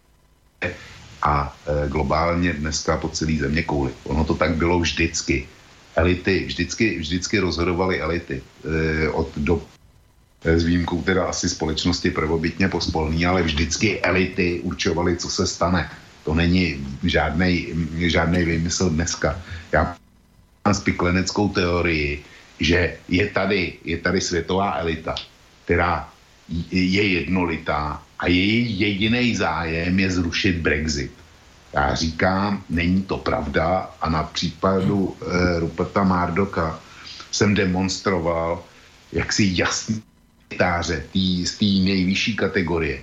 a e, globálně dneska po celé země kouli. Ono to tak bylo vždycky. Elity, vždycky, vždycky rozhodovaly elity. E, od do s výjimkou teda asi společnosti prvobytně pospolný, ale vždycky elity určovaly, co se stane. To není žádný vymysl dneska. Já mám spikleneckou teorii, že je tady, je tady světová elita, která je jednolitá a její jediný zájem je zrušit Brexit. Já říkám, není to pravda a na případu eh, Ruperta Mardoka jsem demonstroval, jak si jasný táře z té nejvyšší kategorie,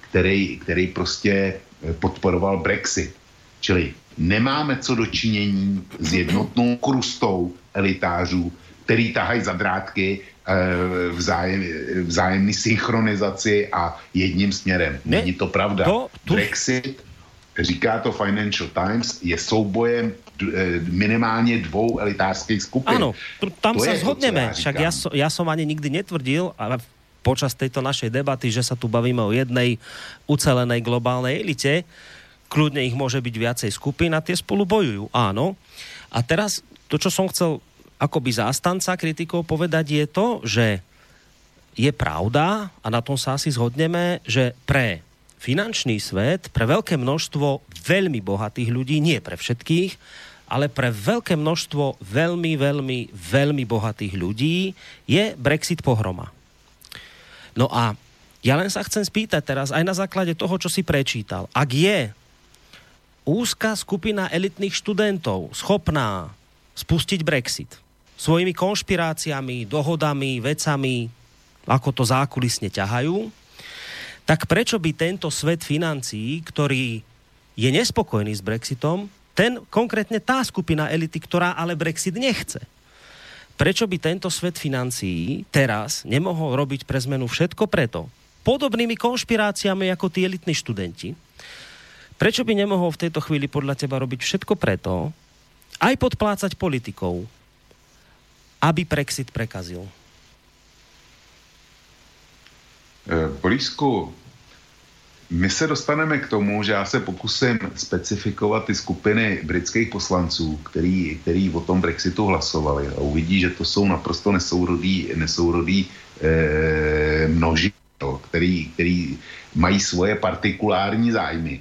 který, který prostě eh, podporoval Brexit. Čili nemáme co dočinění s jednotnou krustou elitářů, který tahají za drátky vzájem, vzájemný synchronizaci a jedním směrem. Ne, Není to pravda. To, tu... Brexit, říká to Financial Times, je soubojem eh, minimálně dvou elitářských skupin. Ano, tam to se zhodneme. Však já, já som ani nikdy netvrdil, ale počas tejto našej debaty, že sa tu bavíme o jednej ucelenej globálnej elite, kľudne ich môže byť viacej skupín a tie spolu bojujú. Áno. A teraz to, čo som chcel akoby zástanca kritikov povedať je to, že je pravda, a na tom sa asi zhodneme, že pre finančný svet, pre veľké množstvo veľmi bohatých ľudí, nie pre všetkých, ale pre veľké množstvo veľmi, veľmi, veľmi bohatých ľudí je Brexit pohroma. No a ja len sa chcem spýtať teraz aj na základe toho, čo si prečítal. Ak je úzká skupina elitných študentov schopná spustiť Brexit, svojimi konšpiráciami, dohodami, vecami, ako to zákulisne ťahajú, tak prečo by tento svet financií, ktorý je nespokojný s Brexitom, ten konkrétne tá skupina elity, ktorá ale Brexit nechce. Prečo by tento svet financií teraz nemohol robiť pre zmenu všetko preto, podobnými konšpiráciami ako tí elitní študenti, prečo by nemohol v tejto chvíli podľa teba robiť všetko preto, aj podplácať politikov, aby Brexit prekazil? Borisku, eh, my se dostaneme k tomu, že já se pokusím specifikovat ty skupiny britských poslanců, který, který o tom Brexitu hlasovali. A uvidí, že to jsou naprosto nesourodý, nesourodý eh, množi, který, který mají svoje partikulární zájmy.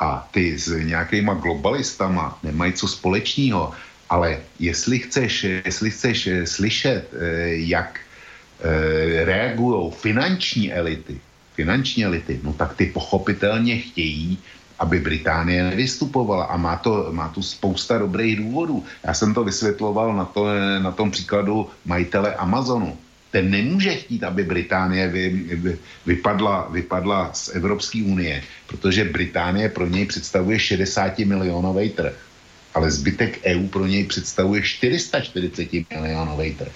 A ty s nějakýma globalistama nemají co společného ale jestli chceš, jestli chceš eh, slyšet, eh, jak eh, reagují finanční elity, finanční elity, no tak ty pochopitelně chtějí, aby Británie nevystupovala a má to, má tu spousta dobrých důvodů. Já jsem to vysvětloval na, to, na tom příkladu majitele Amazonu. ten nemůže chtít, aby Británie vy, vy, vypadla, vypadla z Evropské unie, protože Británie pro něj představuje 60 milionový trh, ale zbytek EU pro něj představuje 440 milionový trh.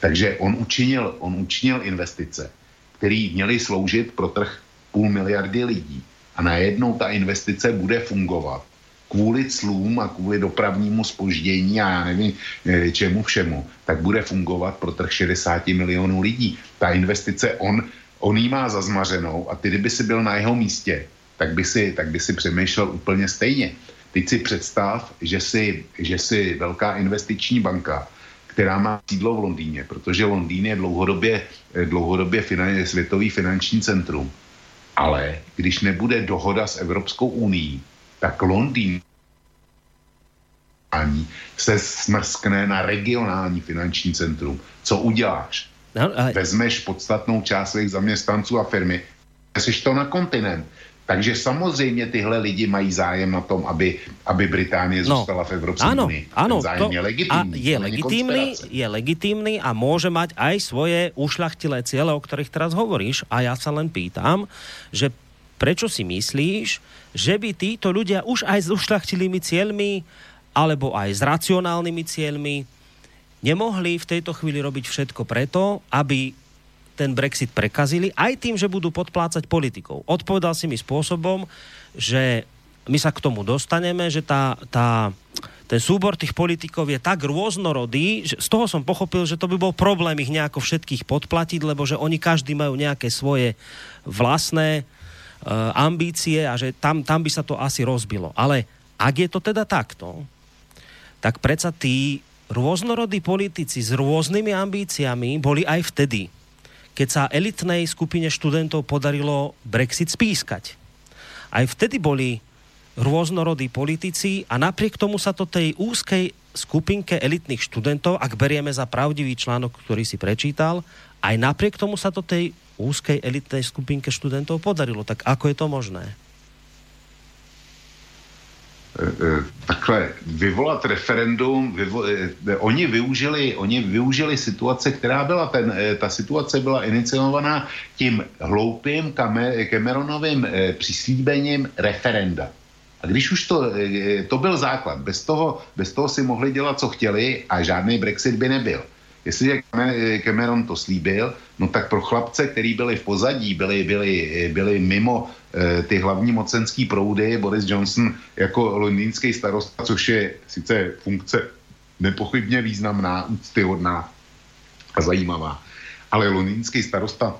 Takže on učinil, on učinil investice, které měly sloužit pro trh půl miliardy lidí. A najednou ta investice bude fungovat kvůli clům a kvůli dopravnímu spoždění a já nevím eh, čemu všemu, tak bude fungovat pro trh 60 milionů lidí. Ta investice, on, on jí má zazmařenou a ty, kdyby si byl na jeho místě, tak by si, tak by si přemýšlel úplně stejně. Teď si představ, že si, že si velká investiční banka, která má sídlo v Londýně, protože Londýn je dlouhodobě, eh, dlouhodobě finan, světový finanční centrum. Ale když nebude dohoda s Evropskou unii, tak Londýn se smrskne na regionální finanční centrum. Co uděláš? No, ale... Vezmeš podstatnou část svých zaměstnanců a firmy, jsi to na kontinent. Takže samozřejmě tyhle lidi mají zájem na tom, aby, aby Británie no. zůstala v Evropské ano, unii. Ano, zájem to, je legitimní. A je legitimný, je legitimný a môže mať aj svoje ušľachtilé ciele, o ktorých teraz hovoríš. A ja sa len pýtam, že prečo si myslíš, že by títo ľudia už aj s ušľachtilými cieľmi alebo aj s racionálnymi cieľmi nemohli v tejto chvíli robiť všetko preto, aby ten Brexit prekazili, aj tým, že budú podplácať politikov. Odpovedal si mi spôsobom, že my sa k tomu dostaneme, že tá, tá, ten súbor tých politikov je tak rôznorodý, že z toho som pochopil, že to by bol problém ich nejako všetkých podplatiť, lebo že oni každý majú nejaké svoje vlastné uh, ambície a že tam, tam by sa to asi rozbilo. Ale ak je to teda takto, tak predsa tí rôznorodí politici s rôznymi ambíciami boli aj vtedy, keď sa elitnej skupine študentov podarilo Brexit spískať. Aj vtedy boli rôznorodí politici a napriek tomu sa to tej úzkej skupinke elitných študentov, ak berieme za pravdivý článok, ktorý si prečítal, aj napriek tomu sa to tej úzkej elitnej skupinke študentov podarilo. Tak ako je to možné? Eh, eh, takhle vyvolat referendum, vyvo, eh, oni, využili, oni využili situace, která byla, ten, ta situace byla iniciovaná tím hloupým Cameronovým přislíbením referenda. A když už to, to byl základ, bez toho, bez toho si mohli dělat, co chtěli a žádný Brexit by nebyl. Jestliže Cameron to slíbil, no tak pro chlapce, který byli v pozadí, byli, byli, byli mimo ty hlavní mocenský proudy, Boris Johnson jako londýnský starosta, což je sice funkce nepochybně významná, úctyhodná a zajímavá, ale londýnský starosta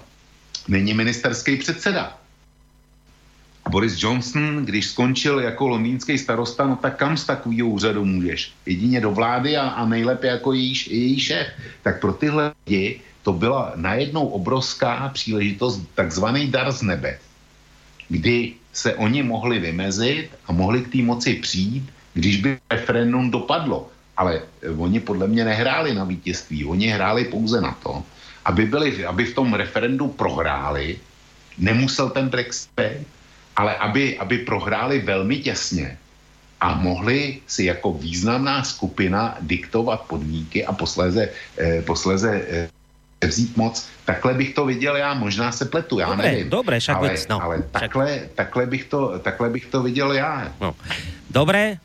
není ministerský předseda. Boris Johnson, když skončil jako londýnský starosta, no tak kam z takového úřadu můžeš? Jedině do vlády a, a nejlépe jako její, její šéf. Tak pro tyhle lidi to byla najednou obrovská příležitost, takzvaný dar z nebe, kdy se oni mohli vymezit a mohli k té moci přijít, když by referendum dopadlo. Ale oni podle mě nehráli na vítězství, oni hráli pouze na to, aby, byli, aby v tom referendu prohráli, nemusel ten Brexit ale aby, aby prohráli velmi těsně a mohli si jako významná skupina diktovat podmínky a posléze, eh, posléze eh, vzít moc. Takhle bych to viděl já, možná se pletu, já dobre, nevím. Dobre, však ale, no, ale takhle, však... takhle, bych to, takhle bych to viděl já. No. Dobre,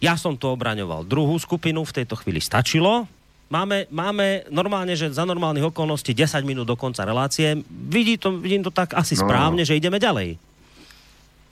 ja som to obraňoval. Druhú skupinu v tejto chvíli stačilo. Máme, máme normálne, že za normálnych okolností 10 minút do konca relácie. Vidí to, vidím to tak asi no, správne, no. že ideme ďalej.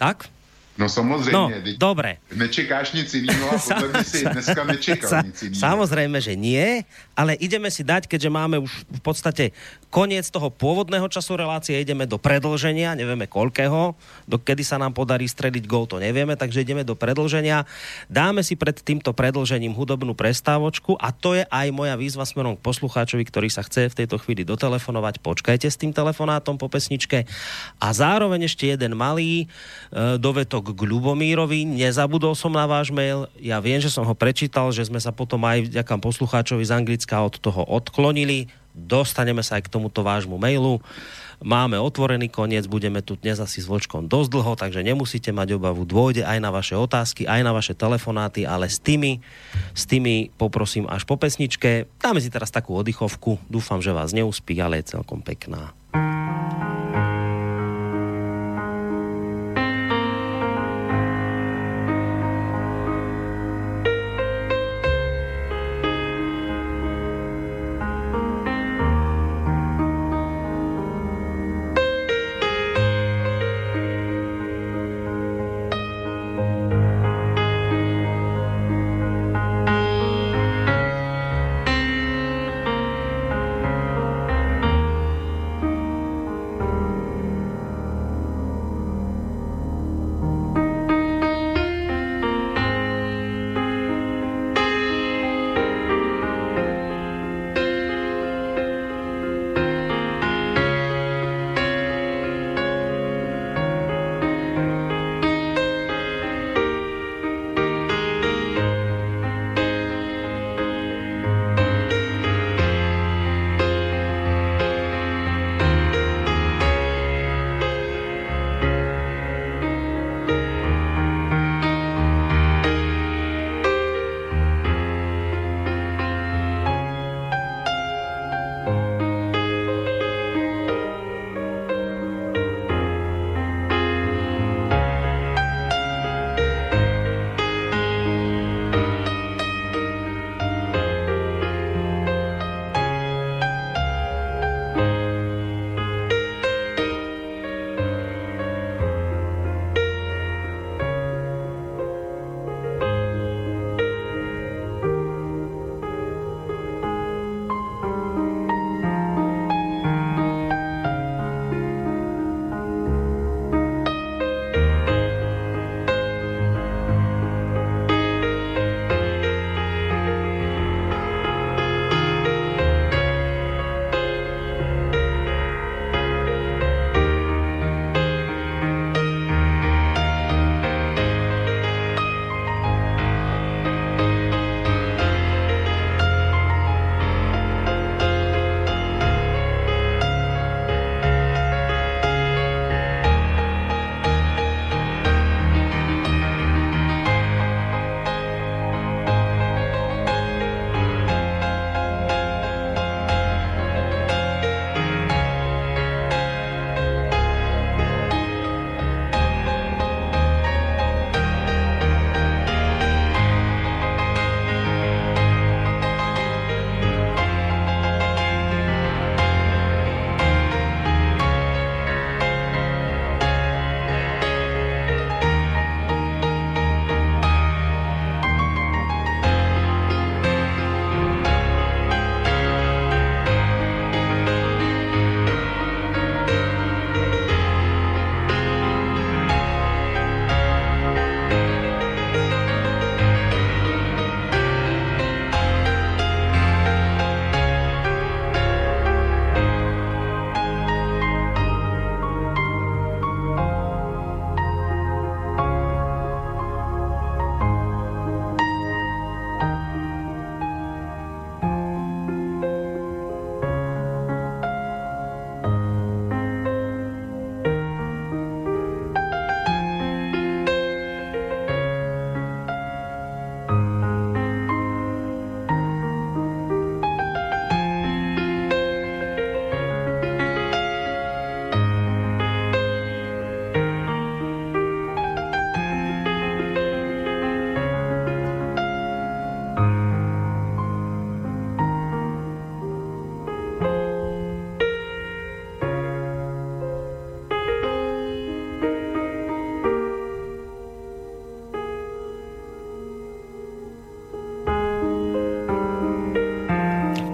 Tak? No samozřejmě. No, dobre. Nečekáš nic jiného a podle mě si dneska nečekal sa, nic jiného. Samozrejme, že nie, ale ideme si dať, keďže máme už v podstate koniec toho pôvodného času relácie, ideme do predlženia, nevieme koľkého, do kedy sa nám podarí strediť gol, to nevieme, takže ideme do predlženia. Dáme si pred týmto predlžením hudobnú prestávočku a to je aj moja výzva smerom k poslucháčovi, ktorý sa chce v tejto chvíli dotelefonovať. Počkajte s tým telefonátom po pesničke. A zároveň ešte jeden malý e, dovetok k Ľubomírovi. Nezabudol som na váš mail. Ja viem, že som ho prečítal, že sme sa potom aj vďaka poslucháčovi z Anglicka od toho odklonili dostaneme sa aj k tomuto vášmu mailu. Máme otvorený koniec, budeme tu dnes asi s Vlčkom dosť dlho, takže nemusíte mať obavu, dôjde aj na vaše otázky, aj na vaše telefonáty, ale s tými, s tými poprosím až po pesničke. Dáme si teraz takú oddychovku, dúfam, že vás neuspí, ale je celkom pekná.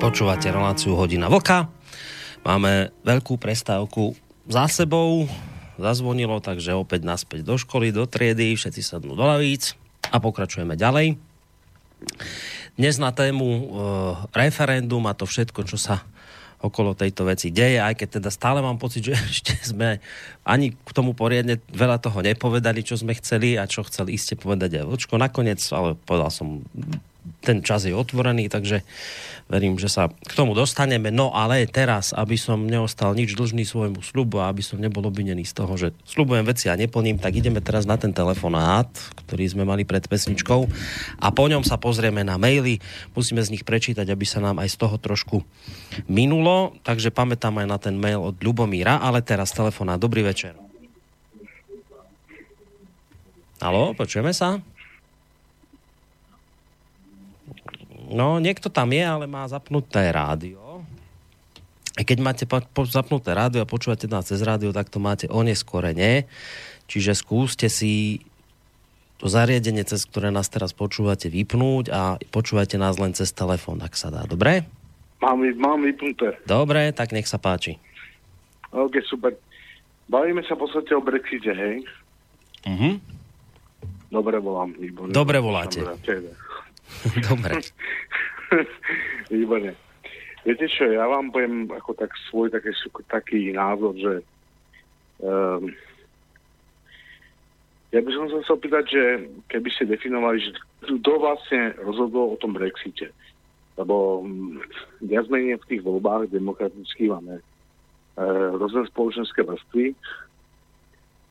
Počúvate reláciu Hodina Vlka. Máme veľkú prestávku za sebou. Zazvonilo, takže opäť naspäť do školy, do triedy, všetci sadnú do lavíc a pokračujeme ďalej. Dnes na tému e, referendum a to všetko, čo sa okolo tejto veci deje, aj keď teda stále mám pocit, že ešte sme ani k tomu poriadne veľa toho nepovedali, čo sme chceli a čo chcel iste povedať aj Vlčko. Nakoniec, ale povedal som ten čas je otvorený, takže verím, že sa k tomu dostaneme. No ale teraz, aby som neostal nič dlžný svojmu slubu a aby som nebol obvinený z toho, že slubujem veci a neplním, tak ideme teraz na ten telefonát, ktorý sme mali pred pesničkou a po ňom sa pozrieme na maily. Musíme z nich prečítať, aby sa nám aj z toho trošku minulo, takže pamätám aj na ten mail od Ľubomíra, ale teraz telefonát. Dobrý večer. Halo, počujeme sa? No, niekto tam je, ale má zapnuté rádio. A keď máte zapnuté rádio a počúvate nás cez rádio, tak to máte oneskorene. Čiže skúste si to zariadenie, cez ktoré nás teraz počúvate, vypnúť a počúvate nás len cez telefón, ak sa dá. Dobre? Mám, mám vypnuté. Dobre, tak nech sa páči. Ok, super. Bavíme sa v podstate o Brexite, hej? Uh-huh. Dobre volám, výborne. Dobre voláte. Dobre. Výborne. Viete čo, ja vám poviem ako tak svoj taký, taký názor, že um, ja by som sa chcel pýtať, že keby ste definovali, že kto vlastne rozhodol o tom Brexite. Lebo mm, viac menej v tých voľbách demokratických máme e, rôzne spoločenské vrstvy.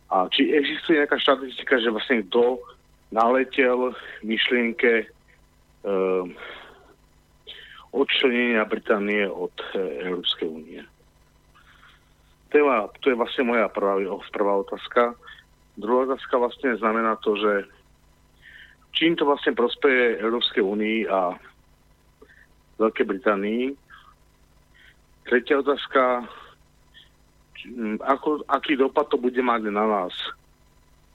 A či existuje nejaká štatistika, že vlastne kto naletel myšlienke uh, odčlenenia Británie od Európskej únie. To je, to je vlastne moja prvá, prvá otázka. Druhá otázka vlastne znamená to, že čím to vlastne prospeje Európskej únii a Veľkej Británii. Tretia otázka, ako, aký dopad to bude mať na nás,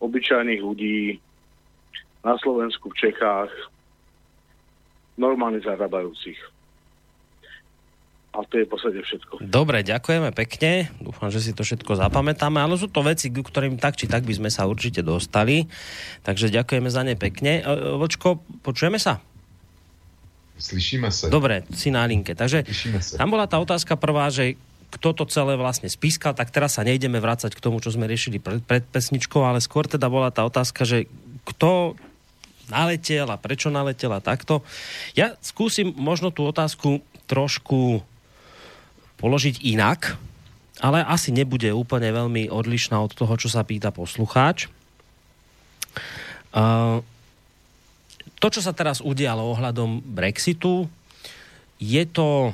obyčajných ľudí, na Slovensku, v Čechách, normálne zarábajúcich. A to je v podstate všetko. Dobre, ďakujeme pekne. Dúfam, že si to všetko zapamätáme, ale sú to veci, k ktorým tak či tak by sme sa určite dostali. Takže ďakujeme za ne pekne. E, Vočko, počujeme sa? Slyšíme sa. Dobre, si na linke. Takže tam bola tá otázka prvá, že kto to celé vlastne spískal, tak teraz sa nejdeme vrácať k tomu, čo sme riešili pred, pred pesničkou, ale skôr teda bola tá otázka, že kto naletel a prečo naletel a takto. Ja skúsim možno tú otázku trošku položiť inak, ale asi nebude úplne veľmi odlišná od toho, čo sa pýta poslucháč. Uh, to, čo sa teraz udialo ohľadom Brexitu, je to,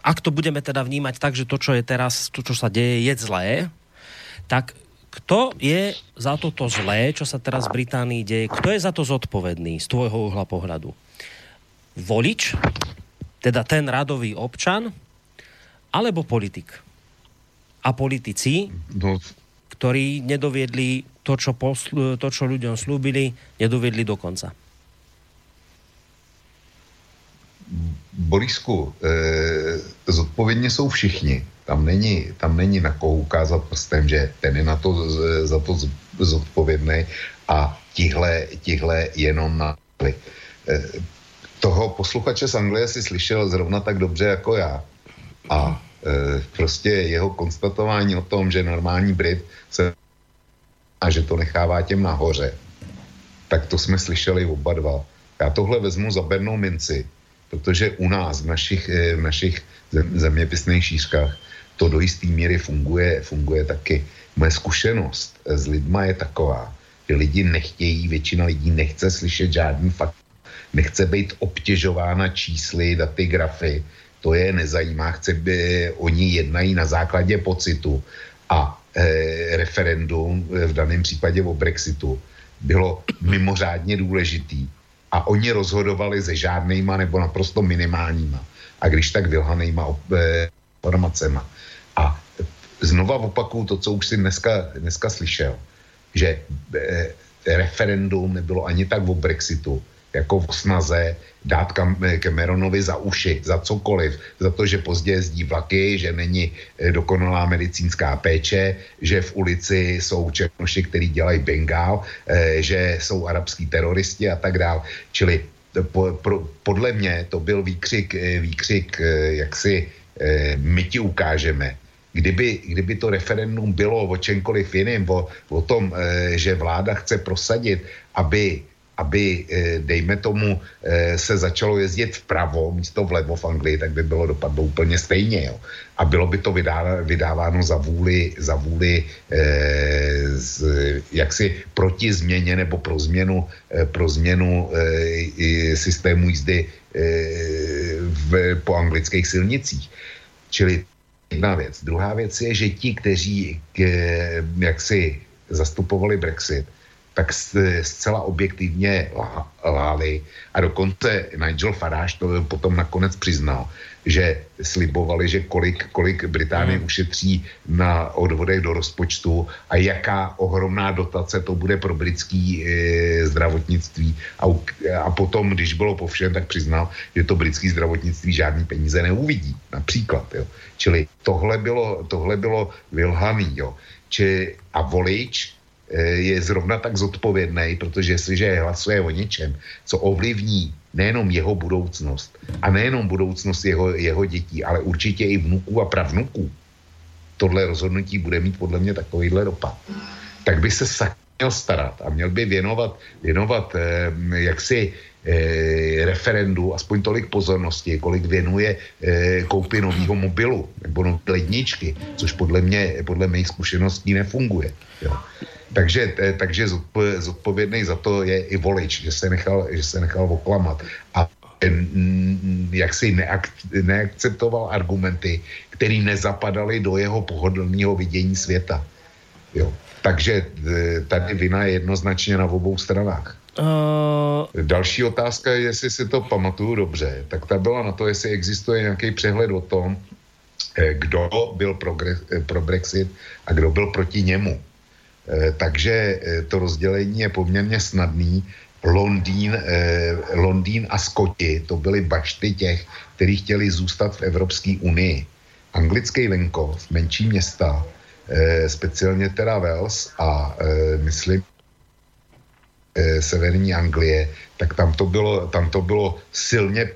ak to budeme teda vnímať tak, že to, čo je teraz, to, čo sa deje, je zlé, tak kto je za toto zlé, čo sa teraz v Británii deje, kto je za to zodpovedný z tvojho uhla pohľadu? Volič, teda ten radový občan, alebo politik? A politici, no. ktorí nedoviedli to, čo, poslu, to, čo ľuďom slúbili, nedoviedli do konca. Borisku, eh, zodpovědně jsou všichni tam není, tam není na koho ukázat prstem, že ten je na to, za to zodpovědný a tihle, tihle jenom na e, toho posluchače z Anglie si slyšel zrovna tak dobře jako já. A e, prostě jeho konstatování o tom, že normální Brit se a že to nechává těm nahoře, tak to jsme slyšeli oba dva. Já tohle vezmu za bernou minci, protože u nás v našich, e, v našich zeměpisných šířkách to do jisté míry funguje, funguje taky. Moje zkušenost s lidma je taková, že lidi nechtějí, většina lidí nechce slyšet žádný fakt, nechce být obtěžována čísly, daty, grafy, to je nezajímá, chce by, oni jednají na základě pocitu a e, referendum v daném případě o Brexitu bylo mimořádně důležitý a oni rozhodovali se žádnýma nebo naprosto minimálníma a když tak vylhanýma informacema. A znova opakuju to, co už si dneska, dneska slyšel, že eh, referendum nebylo ani tak o Brexitu, jako v snaze dát Cameronovi za uši, za cokoliv, za to, že pozdě jezdí vlaky, že není eh, dokonalá medicínská péče, že v ulici jsou černoši, který dělají bengál, eh, že jsou arabský teroristi a tak dále. Čili pro, podle mě to byl výkřik, výkřik jak si my ti ukážeme, kdyby, kdyby to referendum bylo o čemkoliv jiným, o, o tom, e, že vláda chce prosadit, aby aby, eh, dejme tomu, eh, se začalo jezdit vpravo místo vlevo v Anglii, tak by bylo dopadlo úplně stejně. Jo. A bylo by to vydáváno za vůli, za vůli eh, z, jaksi proti změně nebo pro změnu, eh, pro změnu eh, systému jízdy eh, v, po anglických silnicích. Čili jedna věc. Druhá věc je, že ti, kteří k, jaksi zastupovali Brexit, tak zcela objektivně láli a dokonce Nigel Farage to potom nakonec přiznal, že slibovali, že kolik, kolik Británie mm. ušetří na odvodech do rozpočtu a jaká ohromná dotace to bude pro britský e, zdravotnictví. A, a potom, když bylo po všem, tak přiznal, že to britský zdravotnictví žádný peníze neuvidí. Například. Jo. Čili tohle bylo, tohle bylo vylhaný. Jo. Či, a volič je zrovna tak zodpovědný, protože jestliže hlasuje o něčem, co ovlivní nejenom jeho budoucnost a nejenom budoucnost jeho, jeho dětí, ale určitě i vnuků a pravnuků, tohle rozhodnutí bude mít podle mě takovýhle dopad. Tak by se sak měl starat a měl by věnovat, věnovat eh, jaksi eh, referendu aspoň tolik pozornosti, kolik věnuje eh, koupi nového mobilu nebo ledničky, což podle mě, podle mých zkušeností nefunguje. Jo. Takže, eh, takže zodpovědný za to je i volič, že se nechal, že se nechal oklamat. A jak si neak, neakceptoval argumenty, které nezapadaly do jeho pohodlného vidění světa. Jo. Takže eh, tady vina je jednoznačně na obou stranách. Uh... Další otázka, jestli si to pamatuju dobře, tak ta byla na to, jestli existuje nějaký přehled o tom, eh, kdo byl pro, pro Brexit a kdo byl proti němu. Eh, takže eh, to rozdělení je poměrně snadný. Londýn, eh, Londýn a Skoti, to byly bašty těch, kteří chtěli zůstat v Evropské unii. Anglický venkov, menší města, speciálně teda Wales a myslím severní Anglie, tak tam to bylo, tam to bylo silně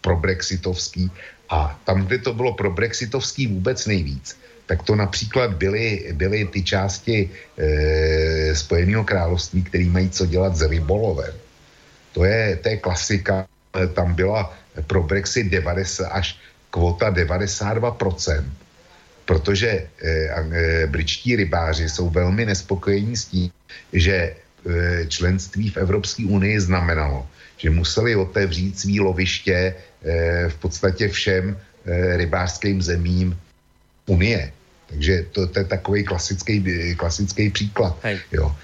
pro brexitovský a tam, kde to bylo pro brexitovský vůbec nejvíc, tak to například byly, byly ty části e, Spojeného království, které mají co dělat s rybolovem. To je, to je klasika. Tam byla pro Brexit 90 až kvota 92%, protože e, e, britští rybáři jsou velmi nespokojení s tím, že e, členství v Evropské unii znamenalo, že museli otevřít svý loviště e, v podstatě všem e, rybářským zemím unie. Takže to, to je takový klasický, klasický příklad. Hej. Jo.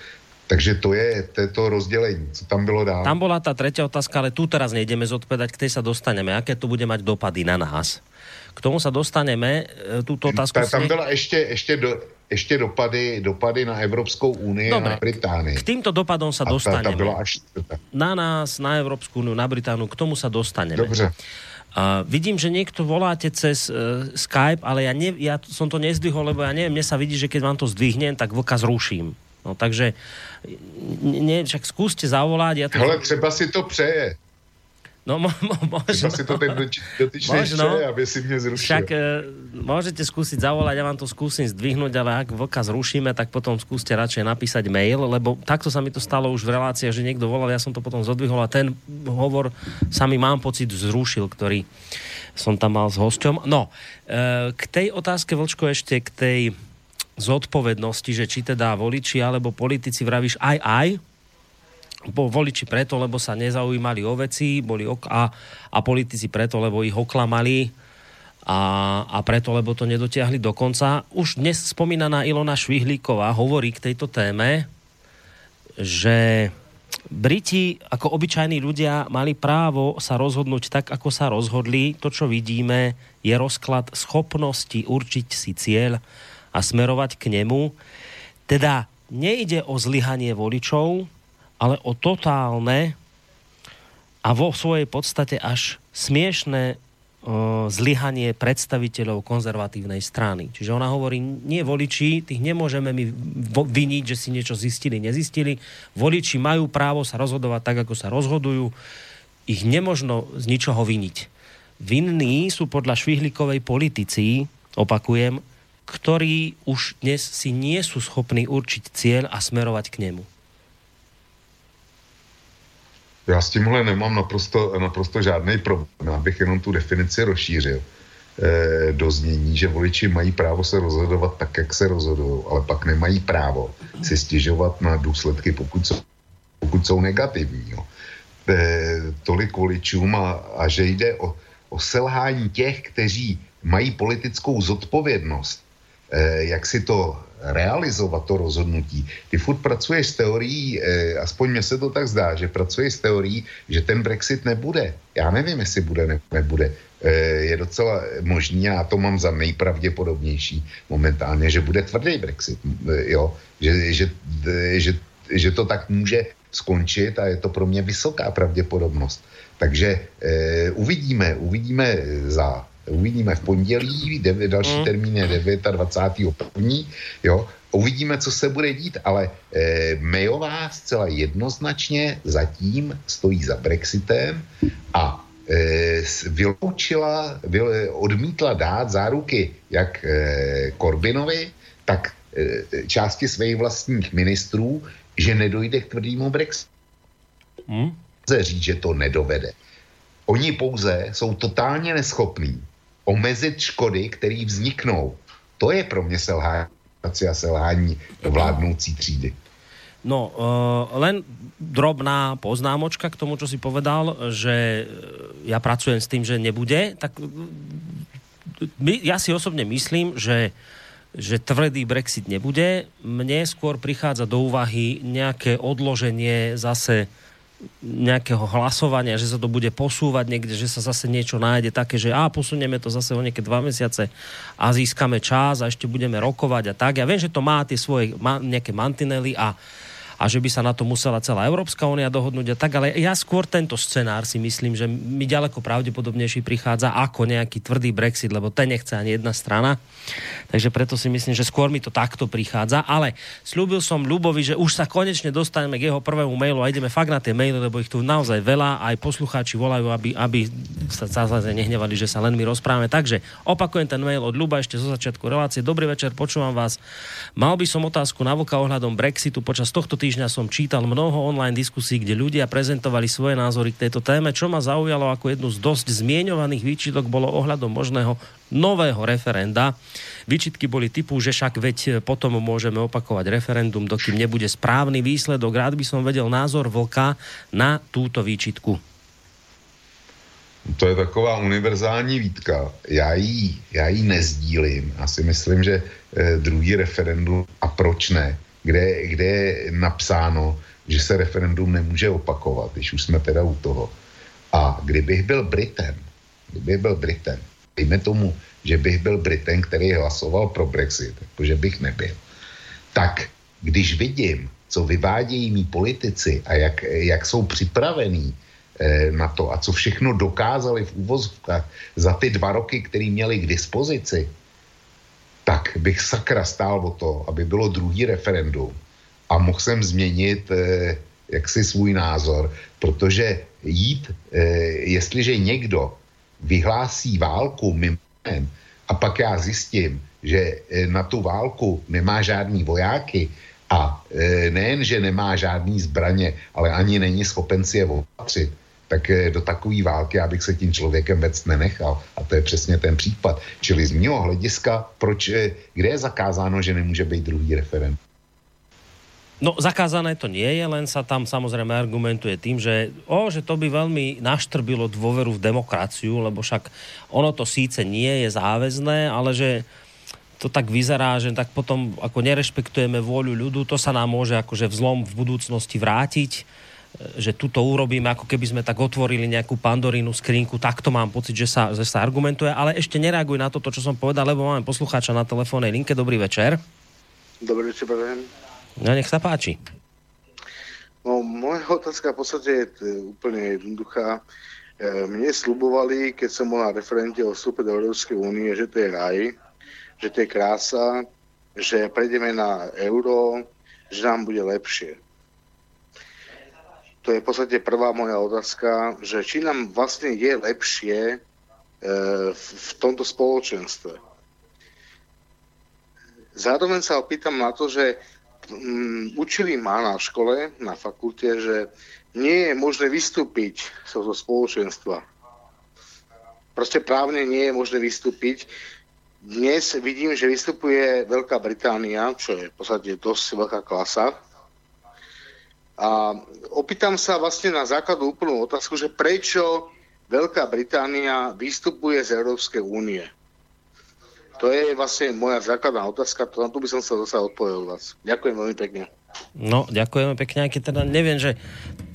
Takže to je, to je to rozdělení, co tam bylo dál. Tam byla ta třetí otázka, ale tu teraz nejdeme zodpovedať, k tej sa dostaneme. Aké to bude mať dopady na nás? K tomu sa dostaneme, e, túto otázku... Ta, tam byla ještě, ještě, do, ještě dopady, dopady na Evropskou unii Dobre, a na Británii. K týmto dopadom sa dostaneme. Ta, ta byla až... Na nás, na Evropskou unii, na Britániu, k tomu sa dostaneme. Dobře. Uh, vidím, že niekto voláte cez uh, Skype, ale ja, ne, ja som to nezdvihol, lebo ja neviem, mne sa vidí, že keď vám to zdvihnem, tak vlka zruším. No takže, ne, však skúste zavolať. Ja to... Ale třeba si to přeje. No mo, mo, možno. Si to ten dotyčný možno, přeje, aby si mě zrušil. Však e, môžete skúsiť zavolať, ja vám to skúsim zdvihnúť, ale ak vlka zrušíme, tak potom skúste radšej napísať mail, lebo takto sa mi to stalo už v relácii, že niekto volal, ja som to potom zodvihol a ten hovor sa mi mám pocit zrušil, ktorý som tam mal s hosťom. No, e, k tej otázke, Vlčko, ešte k tej zodpovednosti, že či teda voliči alebo politici vravíš aj aj, voliči preto, lebo sa nezaujímali o veci, boli ok- a, a politici preto, lebo ich oklamali a, a preto, lebo to nedotiahli do konca. Už dnes spomínaná Ilona Švihlíková hovorí k tejto téme, že Briti ako obyčajní ľudia mali právo sa rozhodnúť tak, ako sa rozhodli. To, čo vidíme, je rozklad schopnosti určiť si cieľ a smerovať k nemu. Teda nejde o zlyhanie voličov, ale o totálne a vo svojej podstate až smiešné uh, zlyhanie predstaviteľov konzervatívnej strany. Čiže ona hovorí, nie voliči, tých nemôžeme my viniť, že si niečo zistili, nezistili. Voliči majú právo sa rozhodovať tak, ako sa rozhodujú. Ich nemožno z ničoho viniť. Vinní sú podľa Švihlikovej politici, opakujem, ktorí už dnes si nie sú schopní určiť cieľ a smerovať k nemu. Já s tímhle nemám naprosto, naprosto žádný problém, abych jenom tu definici rozšířil e, do znění, že voliči mají právo se rozhodovat tak, jak se rozhodují, ale pak nemají právo si stěžovat na důsledky, pokud jsou, pokud jsou negativní. Jo. E, tolik voličům a, a že jde o, o selhání těch, kteří mají politickou zodpovědnost, e, jak si to realizovat to rozhodnutí. Ty furt pracuješ s teorií, eh, aspoň mně se to tak zdá, že pracuješ s teorií, že ten Brexit nebude. Já nevím, jestli bude, ne, nebude. Eh, je docela možný, a to mám za nejpravděpodobnější momentálně, že bude tvrdý Brexit. Eh, jo? Že, že, že, že to tak může skončit a je to pro mě vysoká pravděpodobnost. Takže eh, uvidíme, uvidíme za Uvidíme v pondělí, devět, další mm. termín je 29. Jo, uvidíme, co se bude dít, ale eh, Mayová zcela jednoznačně zatím stojí za Brexitem a eh, vyloučila, vy, odmítla dát záruky jak eh, Corbinovi, tak eh, části svých vlastních ministrů, že nedojde k tvrdému Brexitu. Hmm? říct, že to nedovede. Oni pouze jsou totálně neschopní omezit škody, které vzniknou. To je pro mě selhání a selhání vládnoucí třídy. No, uh, len drobná poznámočka k tomu, čo si povedal, že ja pracujem s tým, že nebude, tak my, ja si osobne myslím, že že tvrdý Brexit nebude. Mne skôr prichádza do úvahy nejaké odloženie zase nejakého hlasovania, že sa to bude posúvať niekde, že sa zase niečo nájde také, že a posunieme to zase o nejaké dva mesiace a získame čas a ešte budeme rokovať a tak. Ja viem, že to má tie svoje má nejaké mantinely a a že by sa na to musela celá Európska únia dohodnúť a tak, ale ja skôr tento scenár si myslím, že mi ďaleko pravdepodobnejší prichádza ako nejaký tvrdý Brexit, lebo ten nechce ani jedna strana. Takže preto si myslím, že skôr mi to takto prichádza, ale slúbil som Ľubovi, že už sa konečne dostaneme k jeho prvému mailu a ideme fakt na tie maily, lebo ich tu naozaj veľa, aj poslucháči volajú, aby, aby sa zase nehnevali, že sa len my rozprávame. Takže opakujem ten mail od Ľuba ešte zo začiatku relácie. Dobrý večer, počúvam vás. Mal by som otázku na Voka ohľadom Brexitu. Počas tohto týždňa týždňa som čítal mnoho online diskusí, kde ľudia prezentovali svoje názory k tejto téme. Čo ma zaujalo ako jednu z dosť zmieňovaných výčitok bolo ohľadom možného nového referenda. Výčitky boli typu, že však veď potom môžeme opakovať referendum, dokým nebude správny výsledok. Rád by som vedel názor Vlka na túto výčitku. To je taková univerzální výtka. Já ji, já ji nezdílím. Já si myslím, že eh, druhý referendum, a proč ne, kde, kde je napsáno, že se referendum nemůže opakovat, když už jsme teda u toho. A kdybych byl Britem, kdybych byl Britem, dejme tomu, že bych byl Britem, který hlasoval pro Brexit, jakože bych nebyl, tak když vidím, co vyvádějí mý politici a jak, jak jsou připravení eh, na to a co všechno dokázali v úvozovkách za ty dva roky, které měli k dispozici, tak bych sakra stál o to, aby bylo druhý referendum a mohl jsem změnit eh, jaksi svůj názor, protože jít, eh, jestliže někdo vyhlásí válku mimo a pak já zjistím, že eh, na tu válku nemá žádný vojáky a eh, nejen, že nemá žádný zbraně, ale ani není schopen si je opatřit, tak eh, do takové války já bych se tím člověkem vůbec nenechal. A to je přesně ten případ. Čili z mého hlediska, proč, eh, kde je zakázáno, že nemůže být druhý referendum? No, zakázané to nie je, len sa tam samozrejme argumentuje tým, že, o, že to by veľmi naštrbilo dôveru v demokraciu, lebo však ono to síce nie je záväzné, ale že to tak vyzerá, že tak potom ako nerešpektujeme vôľu ľudu, to sa nám môže akože vzlom v budúcnosti vrátiť že tuto urobíme, ako keby sme tak otvorili nejakú pandorínu skrinku, takto mám pocit, že sa, že sa argumentuje, ale ešte nereaguj na toto, čo som povedal, lebo máme poslucháča na telefónnej linke. Dobrý večer. Dobrý večer, prajem. No, nech sa páči. No, moja otázka v podstate je úplne jednoduchá. E, mne slubovali, keď som bol na referente o vstupe do Európskej únie, že to je raj, že to je krása, že prejdeme na euro, že nám bude lepšie to je v podstate prvá moja otázka, že či nám vlastne je lepšie e, v tomto spoločenstve. Zároveň sa opýtam na to, že um, učili ma na škole, na fakulte, že nie je možné vystúpiť zo so spoločenstva. Proste právne nie je možné vystúpiť. Dnes vidím, že vystupuje Veľká Británia, čo je v podstate dosť veľká klasa. A opýtam sa vlastne na základnú úplnú otázku, že prečo Veľká Británia vystupuje z Európskej únie. To je vlastne moja základná otázka, na to by som sa zase odpovedal vás. Ďakujem veľmi pekne. No, ďakujeme pekne, aj keď teda neviem, že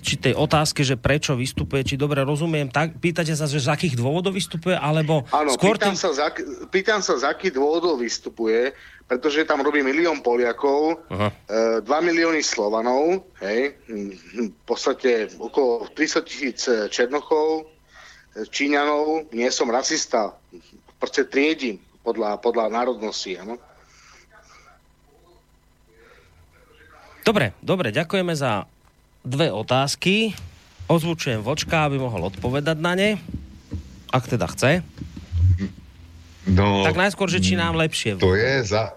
či tej otázke, že prečo vystupuje, či dobre rozumiem, tak pýtate sa, že z akých dôvodov vystupuje, alebo Áno, skôr pýtam, tým... sa, za, pýtam sa, z akých dôvodov vystupuje, pretože tam robí milión Poliakov, Aha. e, 2 milióny Slovanov, hej, v podstate okolo 30 tisíc e, Černochov, e, Číňanov, nie som rasista, proste triedím podľa, podľa národnosti, áno. Dobre, dobre, ďakujeme za dve otázky. Ozvučujem vočka, aby mohol odpovedať na ne. Ak teda chce. No, Tak najskôr, že či nám lepšie. to je za...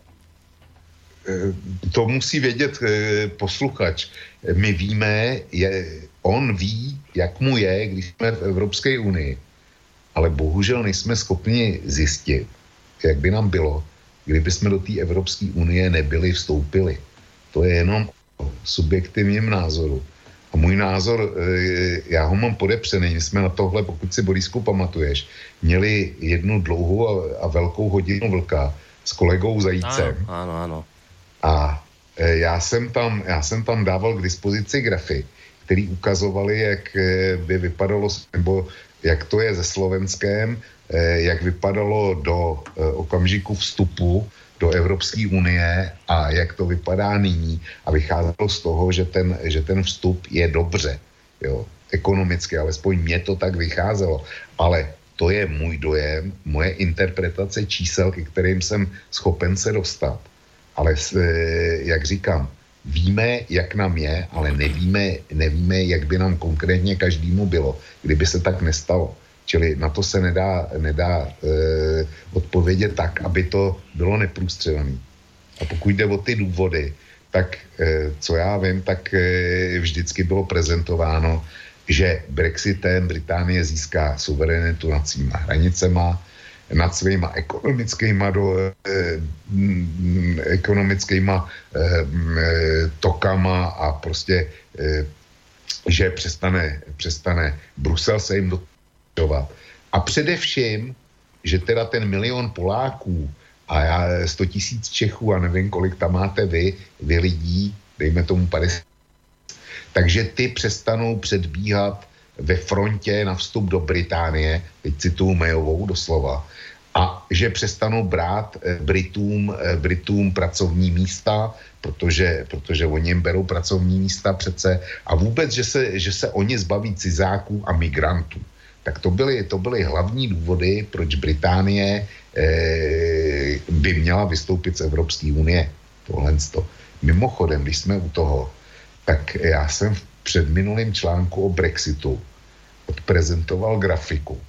eh, To musí vědět eh, posluchač. My víme, je, on ví, jak mu je, když jsme v Evropské unii. Ale bohužel nejsme schopni zjistit, jak by nám bylo, kdyby jsme do té Evropské unie nebyli vstoupili. To je jenom subjektivním názoru. A můj názor, eh, já ho mám podepřený. My jsme na tohle, pokud si Borisku pamatuješ, měli jednu dlouhou a, a velkou hodinu vlka s kolegou Zajícem. Áno, áno, áno. A e, já jsem tam, já jsem tam dával k dispozici grafy, který ukazovali, jak e, by vypadalo, nebo jak to je se Slovenskem, e, jak vypadalo do e, okamžiku vstupu do Evropské unie a jak to vypadá nyní. A vycházelo z toho, že ten, že ten vstup je dobře, jo, ekonomicky, alespoň mě to tak vycházelo. Ale to je můj dojem, moje interpretace čísel, ke kterým jsem schopen se dostat. Ale eh, jak říkám, víme, jak nám je, ale nevíme, nevíme, jak by nám konkrétně každému bylo, kdyby se tak nestalo. Čili na to se nedá, nedá eh, odpovědět tak, aby to bylo neprůstřelné. A pokud jde o ty důvody, tak eh, co já vím, tak eh, vždycky bylo prezentováno, že Brexitem Británie získá suverenitu nad svýma hranicema, nad svýma ekonomickýma, do, mm, ekonomickýma eh, tokama a prostě, eh, že přestane, přestane Brusel se jim dotovat. A především, že teda ten milion Poláků a já 100 tisíc Čechů a nevím, kolik tam máte vy, vy lidí, dejme tomu 50 takže ty přestanou předbíhat ve frontě na vstup do Británie, teď cituju Mayovou doslova, a že přestanou brát eh, Britům, eh, Britům pracovní místa, protože, protože oni jim berou pracovní místa přece a vůbec, že se, že se oni zbaví cizáků a migrantů. Tak to byly, to byly hlavní důvody, proč Británie eh, by měla vystoupit z Evropské unie. Tohle to. Mimochodem, když jsme u toho, tak já jsem v předminulém článku o Brexitu odprezentoval grafiku,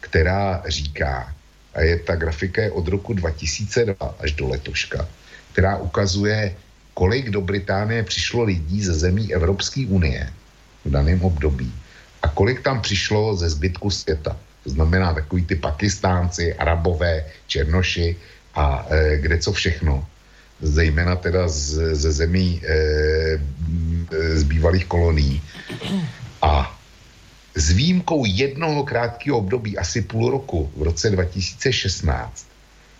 která říká, a je ta grafika je od roku 2002 až do letoška, která ukazuje, kolik do Británie přišlo lidí ze zemí Evropské unie v daném období a kolik tam přišlo ze zbytku světa. To znamená takový ty Pakistánci, Arabové, Černoši a e, kde co všechno zejména teda z, ze zemí e, z bývalých kolonií. A s výjimkou jednoho krátkého období, asi půl roku, v roce 2016,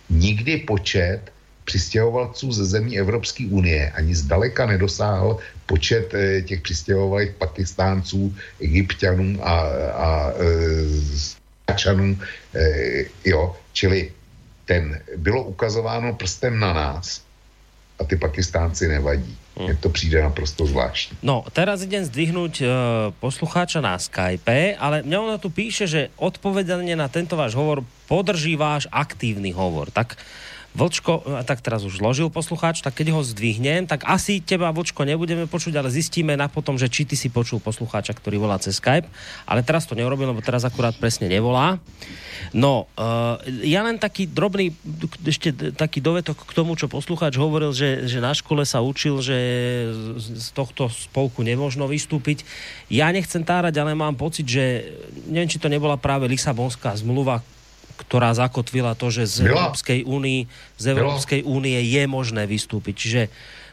nikdy počet přistěhovalců ze zemí Evropské unie ani zdaleka nedosáhl počet e, těch přistěhovalých Pakistánců, Egyptianů a, a e, Čanů, e, jo, čili ten, bylo ukazováno prstem na nás, a ty Pakistánci nevadí. Mně to přijde naprosto zvláštní. No, teraz idem zdvihnúť e, poslucháča na Skype, ale mňa ona tu píše, že odpovedanie na tento váš hovor podrží váš aktívny hovor. Tak Vlčko, tak teraz už zložil poslucháč, tak keď ho zdvihnem, tak asi teba, Vlčko, nebudeme počuť, ale zistíme na potom, že či ty si počul poslucháča, ktorý volá cez Skype. Ale teraz to neurobil, lebo teraz akurát presne nevolá. No, uh, ja len taký drobný, ešte taký dovetok k tomu, čo poslucháč hovoril, že, že na škole sa učil, že z tohto spolku nemožno vystúpiť. Ja nechcem tárať, ale mám pocit, že neviem, či to nebola práve Lisabonská zmluva, ktorá zakotvila to, že z Byla. Európskej únie, z Európskej únie je možné vystúpiť. Čiže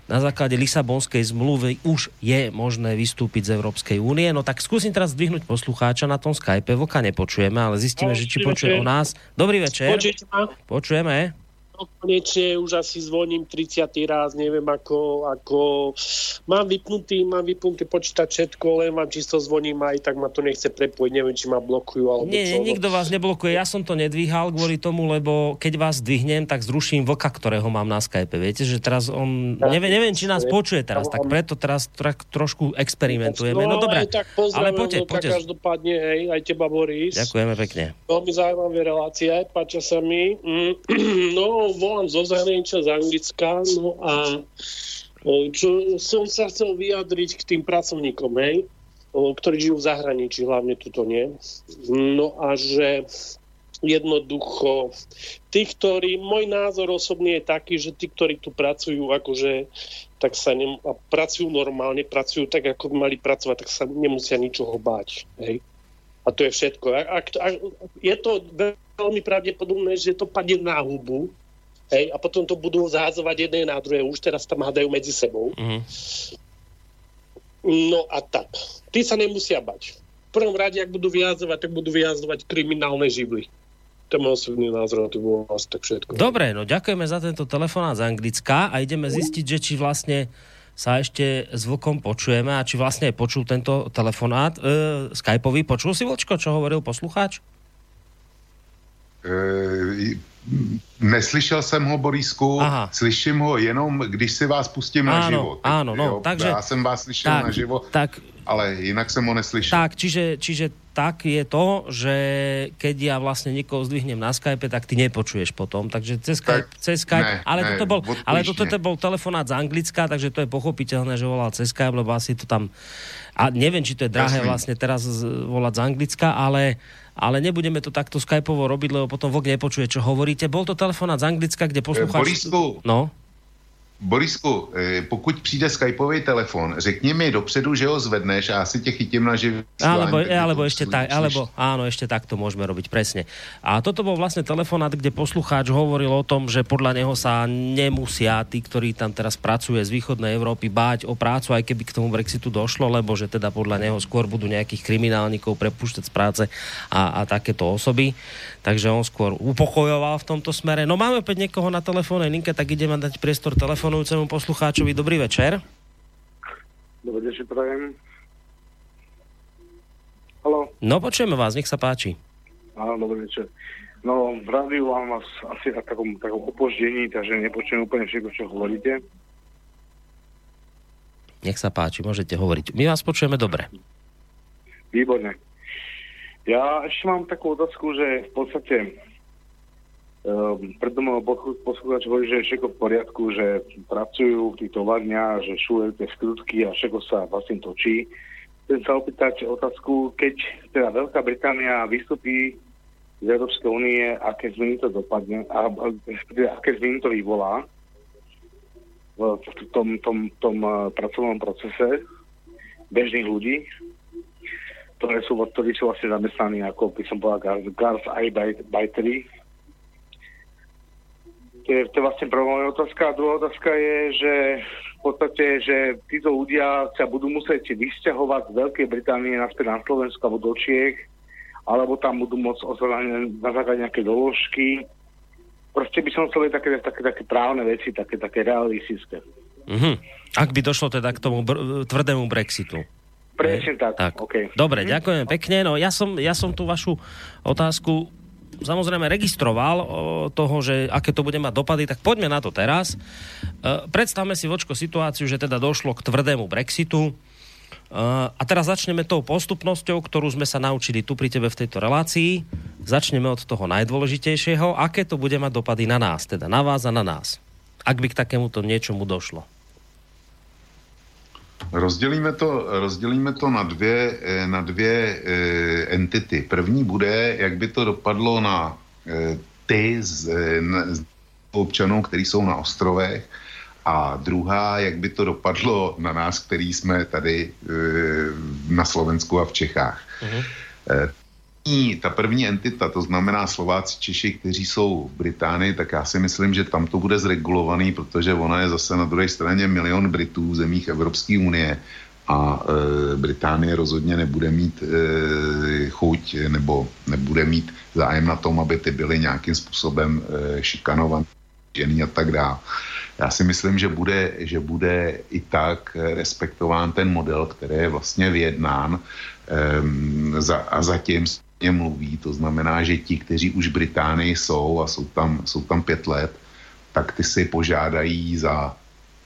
na základe Lisabonskej zmluvy už je možné vystúpiť z Európskej únie. No tak skúsim teraz zdvihnúť poslucháča na tom Skype. Vlka nepočujeme, ale zistíme, No, že či počuje večer. o nás. Dobrý večer. Počujete ma? Počujeme. No, konečne už asi zvoním 30. raz, neviem ako, ako... Mám vypnutý, mám vypnutý počítač všetko, len vám čisto zvoním aj tak ma to nechce prepojiť, neviem, či ma blokujú alebo Nie, čo. nie, nikto vás neblokuje. Ja som to nedvíhal kvôli tomu, lebo keď vás dvihnem, tak zruším vlka, ktorého mám na Skype. Viete, že teraz on... Neviem, neviem či nás počuje teraz, tak preto teraz trošku experimentujeme. No, dobré, aj tak ale poďte, Vlka poďte. každopádne, hej, aj teba, Boris. Ďakujeme pekne. Veľmi zaujímavé relácie, páčia sa mi. Mm, No, volám zo zahraničia, z Anglicka, no a čo som sa chcel vyjadriť k tým pracovníkom, hej, ktorí žijú v zahraničí, hlavne tuto nie. No a že jednoducho tí, ktorí, môj názor osobný je taký, že tí, ktorí tu pracujú, akože tak sa nem, a pracujú normálne, pracujú tak, ako by mali pracovať, tak sa nemusia ničoho báť. Hej. A to je všetko. Ak, ak, ak, je to veľmi pravdepodobné, že to padne na hubu, hej, a potom to budú zházovať jedné na druhé. Už teraz tam hádajú medzi sebou. Mhm. No a tak. Tí sa nemusia bať. V prvom rade, ak budú vyjazovať, tak budú vyjazovať kriminálne živly. To je osobný názor, to bolo asi tak všetko. Dobre, no ďakujeme za tento telefonát z Anglicka a ideme zistiť, že či vlastne sa ešte s Vlkom počujeme a či vlastne počul tento telefonát e, Skypeový. Počul si, Vlčko, čo hovoril poslucháč? Eh, Neslyšel jsem ho, Borisku, Aha. slyším ho jenom, když si vás pustím na živo. áno, no, takže- Já jsem vás slyšel tak, na živo, tak, ale jinak jsem ho neslyšel. tak čiže, čiže tak je to, že keď ja vlastne niekoho zdvihnem na Skype, tak ty nepočuješ potom. Takže cez Skype, Tak, cez Skype ne, ale, ne, toto bol, ale toto ne. bol telefonát z Anglicka, takže to je pochopiteľné, že volal cez Skype, lebo asi to tam... A neviem, či to je drahé Jasný. vlastne teraz volať z Anglicka, ale, ale nebudeme to takto Skypeovo robiť, lebo potom Vlk nepočuje, čo hovoríte. Bol to telefonát z Anglicka, kde poslucháč... Borisku. No, Borisku, eh, pokud přijde skypový telefon, řekni mi dopředu, že ho zvedneš a já si tě chytím na živý Alebo, alebo ešte tak, alebo áno, ešte tak to môžeme robiť, presne. A toto bol vlastne telefonát, kde poslucháč hovoril o tom, že podľa neho sa nemusia tí, ktorí tam teraz pracuje z východnej Európy, báť o prácu, aj keby k tomu Brexitu došlo, lebo že teda podľa neho skôr budú nejakých kriminálnikov prepúšťať z práce a, a takéto osoby. Takže on skôr upokojoval v tomto smere. No máme opäť niekoho na telefónnej linke, tak ideme dať priestor telefonujúcemu poslucháčovi. Dobrý večer. Dobrý večer, prajem. Halo, No počujeme vás, nech sa páči. áno, dobrý večer. No, v rádiu mám vás asi na takom, takom opoždení, takže nepočujem úplne všetko, čo hovoríte. Nech sa páči, môžete hovoriť. My vás počujeme dobre. Výborne. Ja ešte mám takú otázku, že v podstate um, predo mnou poslu- poslucháč hovorí, že je všetko v poriadku, že pracujú v tých továrniach, že šujú tie skrutky a všetko sa vlastne točí. Chcem sa opýtať otázku, keď teda Veľká Británia vystupí z Európskej únie, aké zmeny to dopadne, a, a, aké zmeny to vyvolá v, v tom, tom, tom eh, pracovnom procese bežných ľudí, ktoré sú, ktorí sú vlastne zamestnaní ako by som povedal Gars Arbeitery. To je, to je vlastne prvá moja otázka. A druhá otázka je, že v podstate, že títo ľudia sa budú musieť vysťahovať z Veľkej Británie naspäť na Slovensku alebo do Čiech, alebo tam budú môcť na základe nejaké doložky. Proste by som chcel také, také, také právne veci, také, také realistické. Mhm. Ak by došlo teda k tomu br- tvrdému Brexitu. Presne tak. Tak. Okay. Dobre, ďakujem pekne. No ja som, ja som tú vašu otázku samozrejme registroval o, toho, že aké to bude mať dopady, tak poďme na to teraz. E, predstavme si, vočko, situáciu, že teda došlo k tvrdému Brexitu. Uh, a teraz začneme tou postupnosťou, ktorú sme sa naučili tu pri tebe v tejto relácii. Začneme od toho najdôležitejšieho. Aké to bude mať dopady na nás, teda na vás a na nás? Ak by k takémuto niečomu došlo. Rozdělíme to, rozdělíme to na dvě, eh, na dvě e, entity. První bude, jak by to dopadlo na e, ty z, z občanů, kteří jsou na ostrovech, a druhá, jak by to dopadlo na nás, který jsme tady na Slovensku a v Čechách. Uh-huh. E, ta první entita, to znamená Slováci, Češi, kteří jsou v Británii, tak já si myslím, že tam to bude zregulovaný, protože ona je zase na druhé straně milion Britů v zemích Evropské unie a e, Británie rozhodně nebude mít e, chuť nebo nebude mít zájem na tom, aby ty byly nějakým způsobem e, šikanované a tak dále. Já si myslím, že bude, že bude i tak respektován ten model, který je vlastně vyjednán um, za, a zatím se mluví. To znamená, že ti, kteří už v Británii jsou a jsou tam, jsou tam pět let, tak ty si požádají za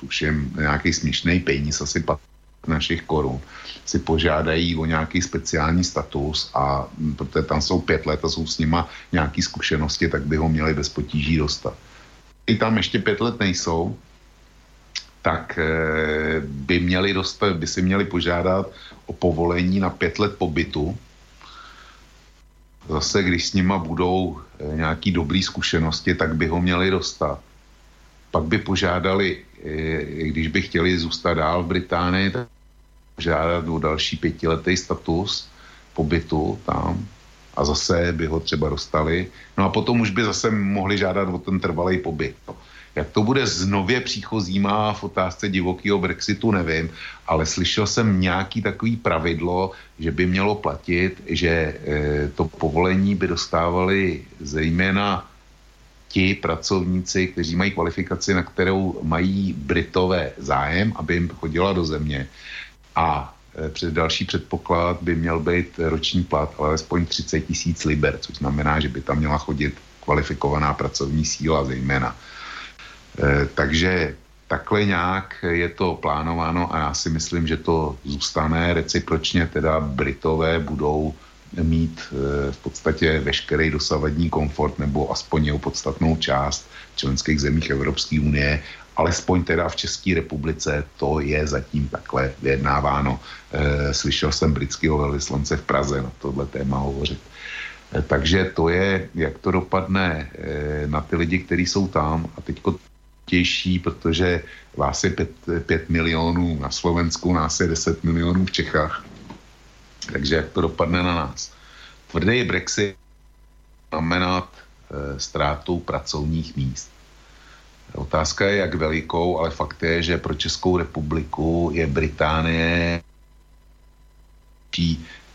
tuším nějaký směšný peníz, asi 15 našich korun, si požádají o nějaký speciální status a protože tam jsou pět let a jsou s nima nějaké zkušenosti, tak by ho měli bez potíží dostat i tam ještě pět let nejsou, tak eh, by měli dostat, by si měli požádat o povolení na pět let pobytu. Zase, když s nima budou eh, nějaký dobrý zkušenosti, tak by ho měli dostat. Pak by požádali, eh, když by chtěli zůstat dál v Británii, tak požádat o další pětiletý status pobytu tam a zase by ho třeba dostali. No a potom už by zase mohli žádat o ten trvalý pobyt. No. Jak to bude s nově příchozíma v otázce divokého Brexitu, nevím, ale slyšel jsem nějaký takový pravidlo, že by mělo platit, že e, to povolení by dostávali zejména ti pracovníci, kteří mají kvalifikaci, na kterou mají Britové zájem, aby jim chodila do země. A Eh, před další předpoklad by měl být roční plat alespoň 30 tisíc liber, což znamená, že by tam měla chodit kvalifikovaná pracovní síla zejména. E, takže takhle nějak je to plánováno a já si myslím, že to zůstane recipročně, teda Britové budou mít e, v podstatě veškerý dosavadní komfort nebo aspoň jeho podstatnou část členských zemích Evropské unie alespoň teda v České republice to je zatím takhle vyjednáváno. E, slyšel jsem britského velvyslance v Praze na tohle téma hovořit. Takže to je, jak to dopadne na ty lidi, kteří jsou tam a teďko těžší, protože vás je 5 milionů na Slovensku, nás je 10 milionů v Čechách. Takže jak to dopadne na nás. Tvrdý Brexit znamenat e, ztrátu pracovních míst. Otázka je, jak velikou, ale fakt je, že pro Českou republiku je Británie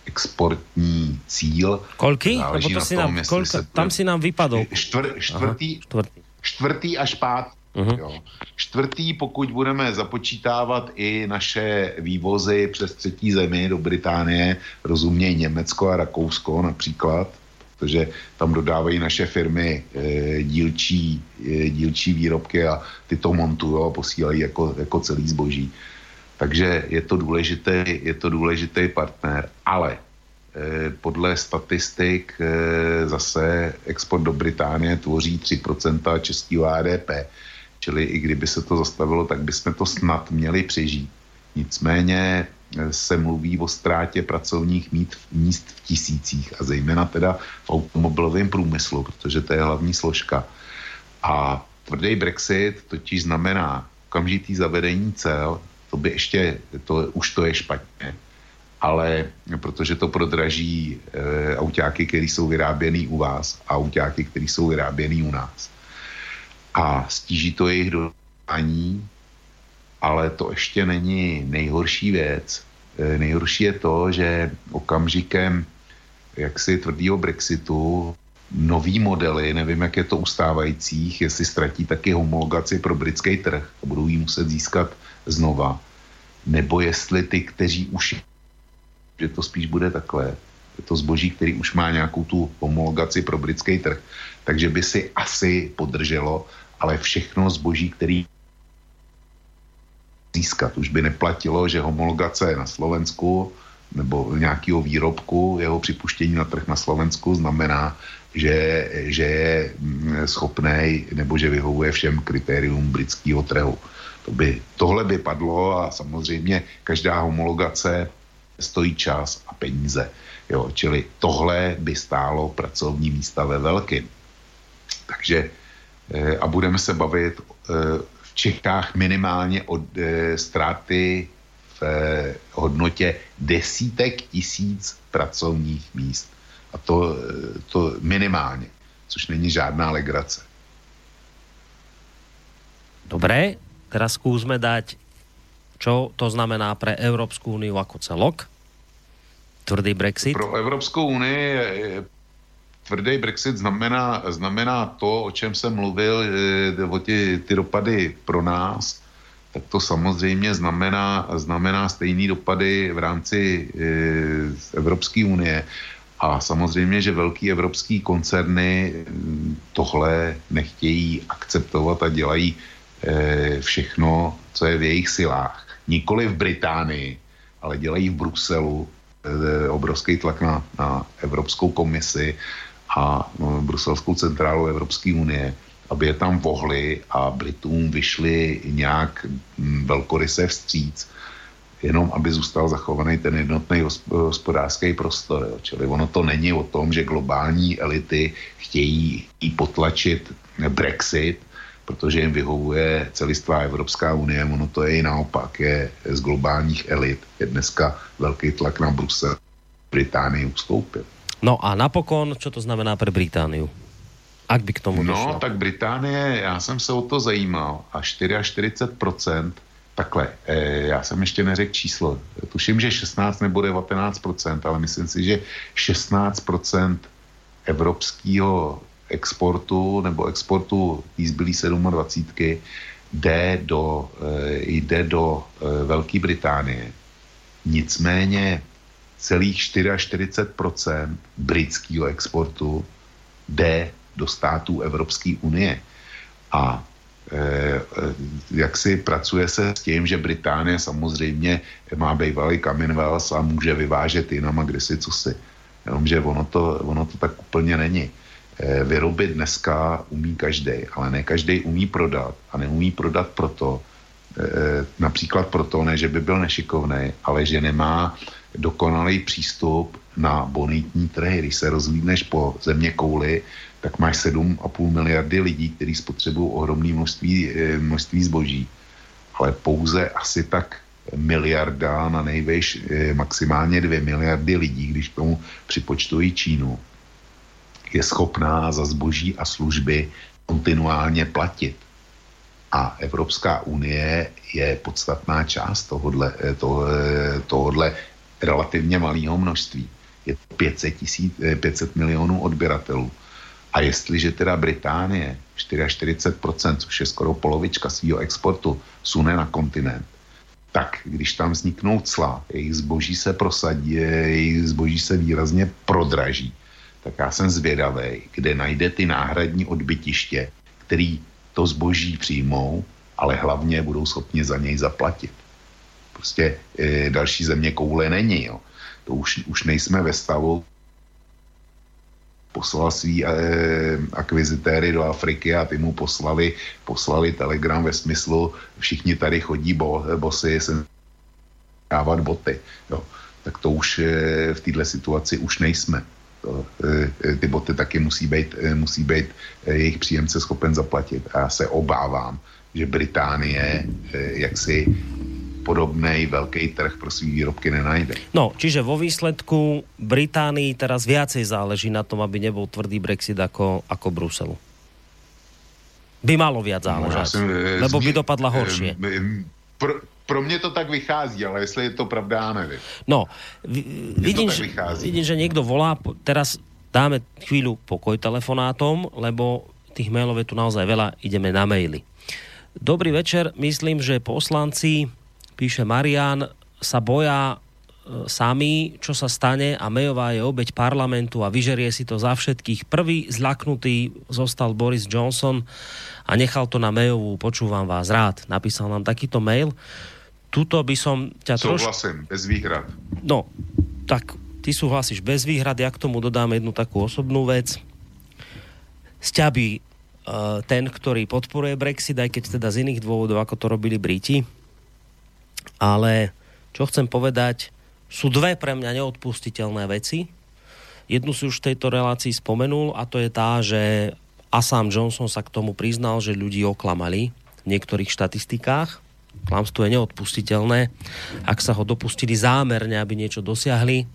exportní cíl. Kolky? Lebo to si tom, nám, kolka, se, tam si nám vypadl. Čtvr, čtvrtý, Aha, čtvrtý. čtvrtý až pátý. Uh-huh. Jo. Čtvrtý, pokud budeme započítávat i naše vývozy přes třetí zemi do Británie, rozuměj Německo a Rakousko například, protože tam dodávají naše firmy e, dílčí, e, dílčí výrobky a ty to montují a posílají jako, jako celý zboží. Takže je to důležitý, je to důležitý partner, ale e, podle statistik zase export do Británie tvoří 3% českého HDP, čili i kdyby se to zastavilo, tak bychom to snad měli přežít. Nicméně se mluví o ztrátě pracovních míst v tisících a zejména teda v automobilovém průmyslu, protože to je hlavní složka. A tvrdý Brexit totiž znamená okamžitý zavedení cel, to by ještě, to, už to je špatně, ale protože to prodraží e, autáky, které jsou vyráběný u vás a autáky, které jsou vyráběný u nás. A stíží to jejich dodání, ale to ještě není nejhorší věc. E, nejhorší je to, že okamžikem jaksi tvrdého Brexitu nový modely, nevím, jak je to ustávajících, jestli ztratí taky homologaci pro britský trh a budou ji muset získat znova, nebo jestli ty, kteří už že to spíš bude takhle, to zboží, který už má nějakou tu homologaci pro britský trh, takže by si asi podrželo, ale všechno zboží, který získat. Už by neplatilo, že homologace na Slovensku nebo nějakého výrobku, jeho připuštění na trh na Slovensku znamená, že, že je mm, schopný nebo že vyhovuje všem kritériům britského trhu. To by, tohle by padlo a samozřejmě každá homologace stojí čas a peníze. Jo, čili tohle by stálo pracovní místa ve velkým. Takže a budeme se bavit eh, v Čechách minimálně o eh, ztráty v hodnotě desítek tisíc pracovních míst. A to, to minimálně, což není žádná legrace. Dobré, teraz skúsme dať, čo to znamená pre Európsku úniu ako celok. Tvrdý Brexit? Pro Evropskou unii tvrdý Brexit znamená, znamená to, o čem jsem mluvil, o ty, ty dopady pro nás, tak to samozřejmě znamená, znamená stejné dopady v rámci e, Evropské unie. A samozřejmě, že velký evropský koncerny tohle nechtějí akceptovat a dělají e, všechno, co je v jejich silách. Nikoli v Británii, ale dělají v Bruselu obrovský tlak na, na Evropskou komisi a no, Bruselskou centrálu Evropské unie, aby je tam vohli a Britům vyšli nějak mm, velkoryse vstříc, jenom aby zůstal zachovaný ten jednotný hospodářský prostor. Jo. Čili ono to není o tom, že globální elity chtějí i potlačit Brexit, protože jim vyhovuje celistvá Evropská unie. Ono to je i naopak. Je z globálních elit je dneska velký tlak na Brusel. Británii ustoupil. No a napokon, čo to znamená pre Britániu? Ak by k tomu No, došlo. tak Británie, já jsem se o to zajímal a 44%, takhle, eh, já jsem ještě neřekl číslo, tuším, že 16 nebo 19%, ale myslím si, že 16% evropského exportu nebo exportu té zbylý 27 jde do, eh, jde do eh, Velké Británie. Nicméně celých 44% britského exportu jde do států Evropské unie. A e, e, jak si pracuje se s tím, že Británie samozřejmě má bývalý Commonwealth a může vyvážet jinam a kdysi co si. Jenomže ono to, ono to tak úplně není. E, vyrobit dneska umí každý, ale ne každý umí prodat a neumí prodat proto, například proto, ne, že by byl nešikovný, ale že nemá dokonalý přístup na bonitní trhy. Když se rozlídneš po země kouli, tak máš 7,5 miliardy lidí, kteří spotřebují ohromné množství, eh, množství zboží. Ale pouze asi tak miliarda, na nejvejš eh, maximálně 2 miliardy lidí, když k tomu připočtují Čínu, je schopná za zboží a služby kontinuálně platit. A Evropská unie je podstatná část tohodle, eh, to, tohodle relativně malého množství. Je to 500, tisíc, 500 milionů odběratelů. A jestliže teda Británie 44%, což je skoro polovička svého exportu, sune na kontinent, tak když tam vzniknou cla, jejich zboží se prosadí, jejich zboží se výrazně prodraží, tak já jsem zvědavý, kde najde ty náhradní odbytiště, který to zboží přijmou, ale hlavně budou schopni za něj zaplatit. Prostě e, další země koule není. Jo. To už, už nejsme ve stavu, poslal svý e, akvizitéry do Afriky a ty mu poslali, poslali telegram ve smyslu všichni tady chodí bo, bosy sem dávat boty. Jo. Tak to už e, v této situaci už nejsme. To, e, ty boty taky musí být, e, musí být e, jejich příjemce schopen zaplatit. A já se obávám, že Británie e, jaksi podobný veľký trh pro svý výrobky nenajde. No, čiže vo výsledku Británii teraz viacej záleží na tom, aby nebol tvrdý Brexit ako, ako Bruselu. By malo viac záležať, no, jsem, lebo by dopadla horšie. Pro, pro mě to tak vychází, ale jestli je to pravda, já nevím. No, vidím, že, vidím, že niekto volá, teraz dáme chvíľu pokoj telefonátom, lebo tých mailov je tu naozaj veľa, ideme na maily. Dobrý večer, myslím, že poslanci píše Marian, sa boja e, sami, čo sa stane a Mayová je obeď parlamentu a vyžerie si to za všetkých. Prvý zľaknutý zostal Boris Johnson a nechal to na Mayovú. Počúvam vás rád. Napísal nám takýto mail. tuto by som ťa trošku... Souhlasím, bez výhrad. No, tak ty súhlasíš bez výhrad, ja k tomu dodám jednu takú osobnú vec. Sťaby uh, ten, ktorý podporuje Brexit, aj keď teda z iných dôvodov, ako to robili Briti. Ale čo chcem povedať, sú dve pre mňa neodpustiteľné veci. Jednu si už v tejto relácii spomenul a to je tá, že Assam Johnson sa k tomu priznal, že ľudí oklamali v niektorých štatistikách. Klamstvo je neodpustiteľné. Ak sa ho dopustili zámerne, aby niečo dosiahli,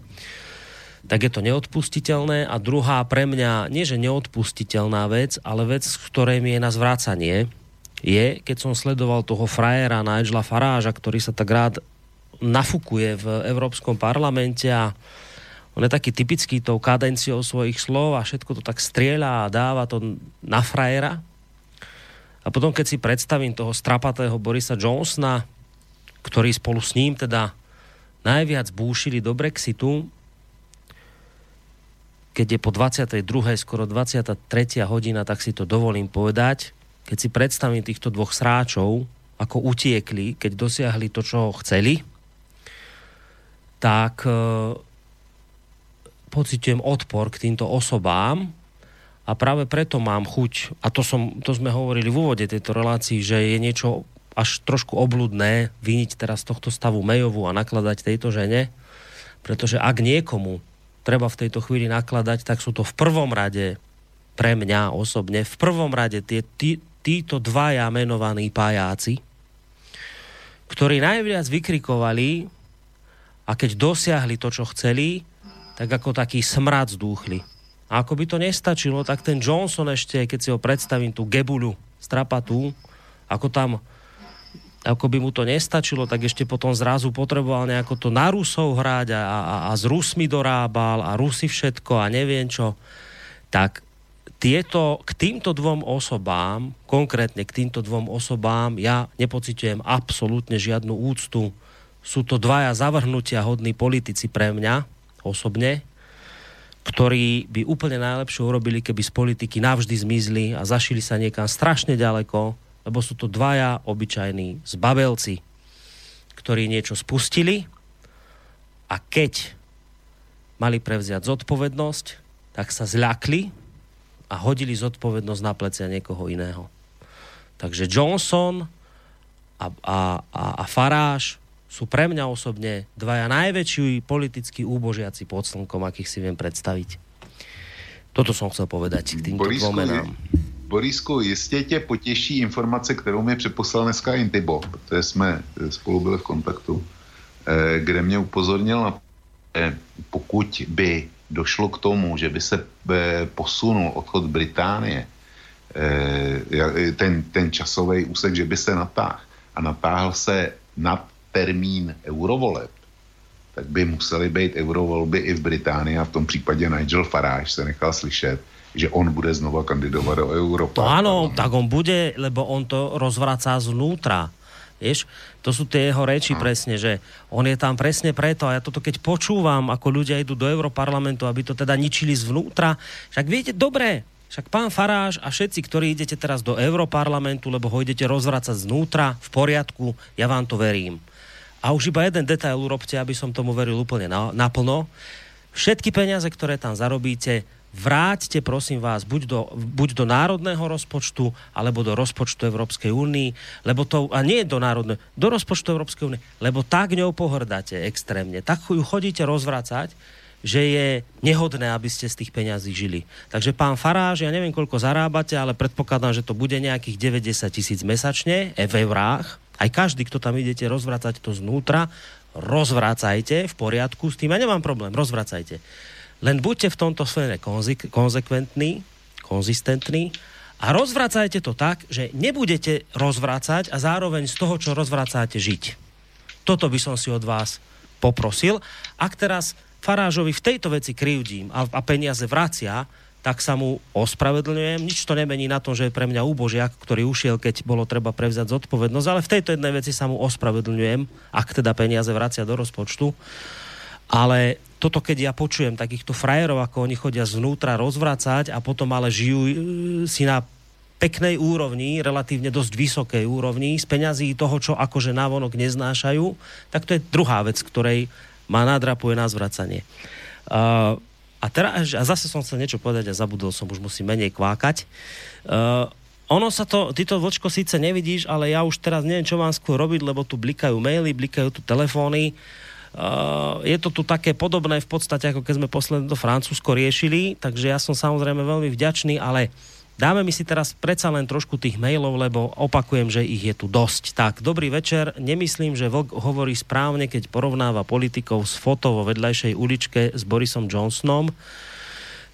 tak je to neodpustiteľné. A druhá pre mňa, nie že neodpustiteľná vec, ale vec, z ktorej mi je na zvrácanie, je, keď som sledoval toho frajera Nigela Faráža, ktorý sa tak rád nafukuje v Európskom parlamente a on je taký typický tou kadenciou svojich slov a všetko to tak strieľa a dáva to na frajera. A potom, keď si predstavím toho strapatého Borisa Johnsona, ktorý spolu s ním teda najviac búšili do Brexitu, keď je po 22. skoro 23. hodina, tak si to dovolím povedať. Keď si predstavím týchto dvoch sráčov, ako utiekli, keď dosiahli to, čo chceli, tak e, pocitujem odpor k týmto osobám a práve preto mám chuť, a to, som, to sme hovorili v úvode tejto relácii, že je niečo až trošku obludné vyniť teraz tohto stavu Mejovu a nakladať tejto žene, pretože ak niekomu treba v tejto chvíli nakladať, tak sú to v prvom rade pre mňa osobne, v prvom rade tie, tí, títo dvaja menovaní pajáci, ktorí najviac vykrikovali a keď dosiahli to, čo chceli, tak ako taký smrad zdúchli. A ako by to nestačilo, tak ten Johnson ešte, keď si ho predstavím, tú gebuľu strapatú, ako tam ako by mu to nestačilo, tak ešte potom zrazu potreboval nejako to na Rusov hrať a, a, a s Rusmi dorábal a Rusy všetko a neviem čo. Tak tieto, k týmto dvom osobám, konkrétne k týmto dvom osobám, ja nepocitujem absolútne žiadnu úctu. Sú to dvaja zavrhnutia hodní politici pre mňa osobne, ktorí by úplne najlepšie urobili, keby z politiky navždy zmizli a zašili sa niekam strašne ďaleko, lebo sú to dvaja obyčajní zbabelci, ktorí niečo spustili a keď mali prevziať zodpovednosť, tak sa zľakli a hodili zodpovednosť na plecia niekoho iného. Takže Johnson a, a, a, a Faráš sú pre mňa osobne dvaja najväčší politickí úbožiaci pod slnkom, akých si viem predstaviť. Toto som chcel povedať k týmto dvom menám. Borisku, jistě tě potěší informace, kterou mi přeposlal dneska Intibo, protože jsme eh, spolu byli v kontaktu, eh, kde mě upozornil na pokud by došlo k tomu, že by se eh, posunul odchod Británie, ten, ten časový úsek, že by se natáhl a natáhl se nad termín eurovoleb, tak by museli být eurovolby i v Británii a v tom případě Nigel Farage se nechal slyšet, že on bude znova kandidovať do Európy. To áno, tak on bude, lebo on to rozvracá zvnútra. Vieš, to sú tie jeho reči no. presne, že on je tam presne preto a ja toto keď počúvam, ako ľudia idú do Europarlamentu, aby to teda ničili zvnútra, však viete, dobre, však pán Faráš a všetci, ktorí idete teraz do Europarlamentu, lebo ho idete rozvracať znútra, v poriadku, ja vám to verím. A už iba jeden detail urobte, aby som tomu veril úplne naplno. Všetky peniaze, ktoré tam zarobíte, vráťte prosím vás buď do, buď do národného rozpočtu, alebo do rozpočtu Európskej únii, lebo to, a nie do národného, do rozpočtu Európskej únie, lebo tak ňou pohrdáte extrémne, tak ju chodíte rozvracať, že je nehodné, aby ste z tých peňazí žili. Takže pán Faráž, ja neviem, koľko zarábate, ale predpokladám, že to bude nejakých 90 tisíc mesačne v eurách. Aj každý, kto tam idete rozvracať to znútra, rozvracajte v poriadku s tým. Ja nemám problém, rozvracajte. Len buďte v tomto smere konzekventní, konzistentní a rozvracajte to tak, že nebudete rozvracať a zároveň z toho, čo rozvracáte, žiť. Toto by som si od vás poprosil. Ak teraz Farážovi v tejto veci krivdím a, a peniaze vracia, tak sa mu ospravedlňujem. Nič to nemení na tom, že je pre mňa úbožiak, ktorý ušiel, keď bolo treba prevzať zodpovednosť, ale v tejto jednej veci sa mu ospravedlňujem, ak teda peniaze vracia do rozpočtu. Ale toto, keď ja počujem takýchto frajerov, ako oni chodia zvnútra rozvracať a potom ale žijú e, si na peknej úrovni, relatívne dosť vysokej úrovni, z peňazí toho, čo akože návonok neznášajú, tak to je druhá vec, ktorej ma nadrapuje na zvracanie. Uh, a, teraz, a zase som chcel niečo povedať a zabudol som, už musím menej kvákať. Uh, ono sa to, ty to vočko síce nevidíš, ale ja už teraz neviem, čo mám skôr robiť, lebo tu blikajú maily, blikajú tu telefóny. Uh, je to tu také podobné v podstate, ako keď sme posledne do Francúzsko riešili, takže ja som samozrejme veľmi vďačný, ale dáme mi si teraz predsa len trošku tých mailov, lebo opakujem, že ich je tu dosť. Tak, dobrý večer. Nemyslím, že Vlk hovorí správne, keď porovnáva politikov s foto vo vedľajšej uličke s Borisom Johnsonom.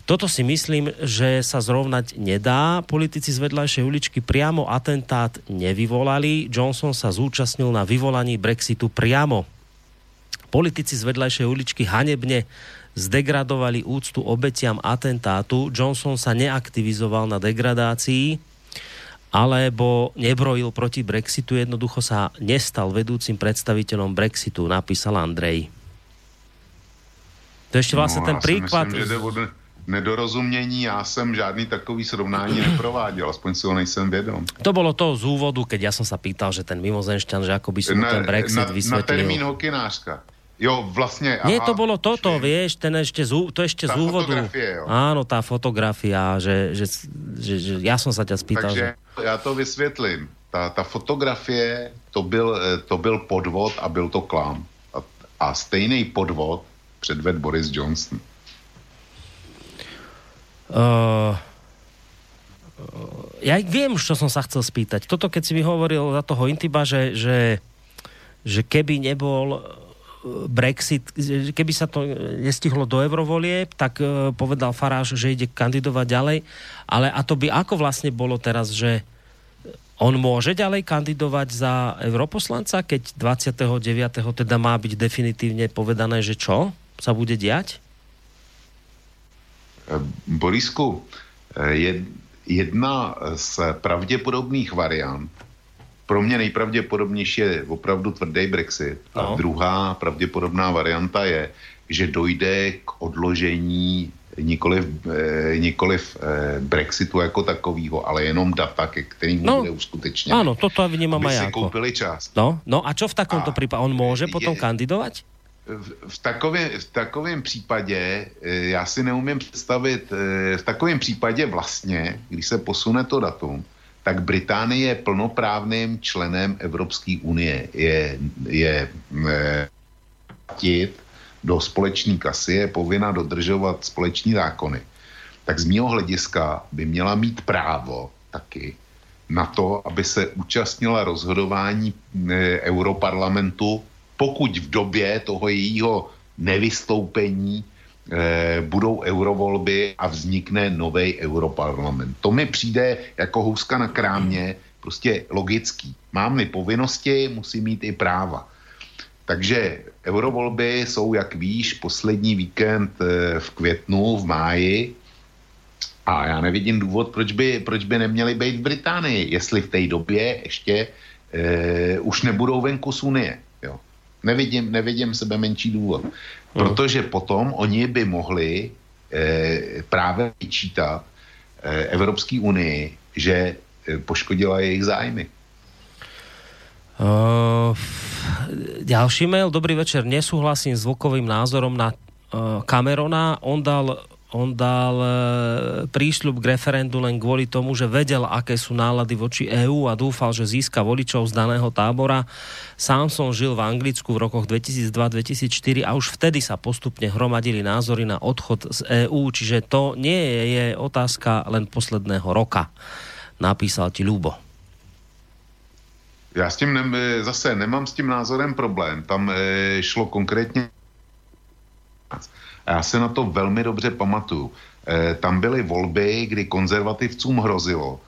Toto si myslím, že sa zrovnať nedá. Politici z vedľajšej uličky priamo atentát nevyvolali. Johnson sa zúčastnil na vyvolaní Brexitu priamo politici z vedľajšej uličky hanebne zdegradovali úctu obetiam atentátu. Johnson sa neaktivizoval na degradácii, alebo nebrojil proti Brexitu, jednoducho sa nestal vedúcim predstaviteľom Brexitu, napísal Andrej. To ešte vlastne no, ten príklad... Myslím, že nedorozumění, já jsem žádný takový srovnání neprováděl, aspoň si ho nejsem vědom. To bylo to z úvodu, keď já jsem se pýtal, že ten mimozenšťan, že ako by som ten Brexit na, vysvetlil. Na termín hokinářka. Jo, vlastně. Nie, to bolo toto, všim. vieš, ten ešte z, to ešte tá z úvodu. Jo. Áno, tá fotografia, že, že, že, že ja som sa ťa spýtal. Takže že... já to vysvětlím. Ta, ta fotografie, to byl, to byl podvod a byl to klám. A, a stejný podvod předved Boris Johnson. Uh, ja viem, čo som sa chcel spýtať. Toto, keď si mi hovoril za toho Intiba, že, že, že keby nebol Brexit, keby sa to nestihlo do eurovolie, tak e, povedal Faráš, že ide kandidovať ďalej. Ale a to by ako vlastne bolo teraz, že on môže ďalej kandidovať za europoslanca, keď 29. teda má byť definitívne povedané, že čo sa bude diať? E, Borisku, e, jedna z pravděpodobných variant pro mě nejpravděpodobnější je opravdu tvrdý Brexit. No. A druhá pravděpodobná varianta je, že dojde k odložení nikoliv, eh, nikoliv eh, Brexitu jako takového, ale jenom data, ke kterým no, bude uskutečněno. Ano, toto vnímám aj si koupili čas. No, no a čo v takomto případě? On může potom je, kandidovat? V, v, takovém, v takovém případě, eh, já si neumím představit, v takovém případě vlastně, když se posune to datum, tak Británie je plnoprávným členem Evropské unie. Je, je platit do společné kasy, je povinna dodržovat společní zákony. Tak z mého hlediska by měla mít právo taky na to, aby se účastnila rozhodování e, Europarlamentu, pokud v době toho jejího nevystoupení Eh, budou eurovolby a vznikne nový europarlament. To mi přijde jako houska na krámě prostě logický. Mám-li povinnosti, musím mít i práva. Takže eurovolby jsou, jak víš, poslední víkend eh, v květnu, v máji a já nevidím důvod, proč by, proč by neměli být v Británii, jestli v té době ještě eh, už nebudou venku z Unie. Jo. Nevidím, nevidím sebe menší důvod. Protože potom oni by mohli eh, právě vyčítat eh, Evropské unii, že eh, poškodila jejich zájmy. Uh, ďalší mail, dobrý večer, nesúhlasím s Vokovým názorom na uh, Camerona. On dal on dal e, prísľub k referendu len kvôli tomu, že vedel, aké sú nálady voči EÚ a dúfal, že získa voličov z daného tábora. Sám som žil v Anglicku v rokoch 2002-2004 a už vtedy sa postupne hromadili názory na odchod z EÚ, čiže to nie je, je otázka len posledného roka. Napísal ti Ľubo. Já s tím ne, zase nemám s tím názorem problém. Tam e, šlo konkrétně já se na to velmi dobře pamatuju. E, tam byly volby, kdy konzervativcům hrozilo,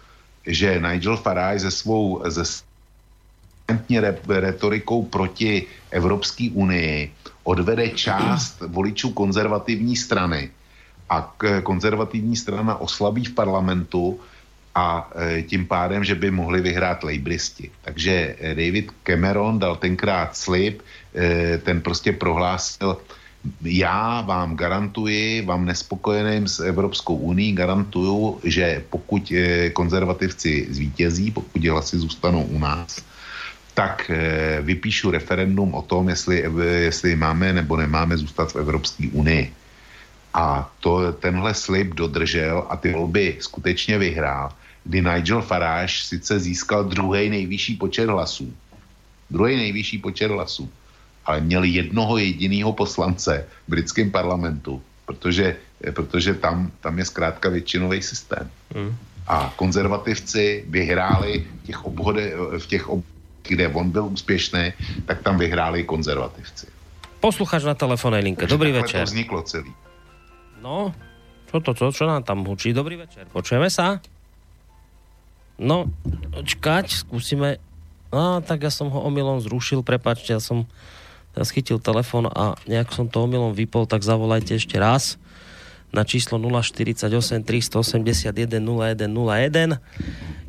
že Nigel Farage ze svou ze retorikou proti Evropské unii odvede část voličů konzervativní strany a konzervativní strana oslabí v parlamentu a e, tím pádem, že by mohli vyhrát lejbristi. Takže David Cameron dal tenkrát slib, ten prostě prohlásil, já vám garantuji, vám nespokojeným s Evropskou unii, garantuju, že pokud eh, konzervativci zvítězí, pokud hlasy zůstanou u nás, tak eh, vypíšu referendum o tom, jestli, jestli máme nebo nemáme zůstat v Evropské unii. A to, tenhle slib dodržel a ty volby skutečně vyhrál, kdy Nigel Farage sice získal druhý nejvyšší počet hlasů. Druhý nejvyšší počet hlasů ale měli jednoho jediného poslance v britském parlamentu, protože, protože tam, tam je zkrátka většinový systém. Mm. A konzervativci vyhráli v těch obhode, v těch ob, kde on byl úspěšný, tak tam vyhráli konzervativci. Posluchač na telefonnej linke. Dobrý večer. to vzniklo celý. No, čo to, čo, čo nám tam hučí? Dobrý večer. Počujeme sa? No, čkať, skúsime. No, tak ja som ho omylom zrušil, prepačte, ja som teraz chytil telefon a nejak som to omylom vypol, tak zavolajte ešte raz na číslo 048 381 0101.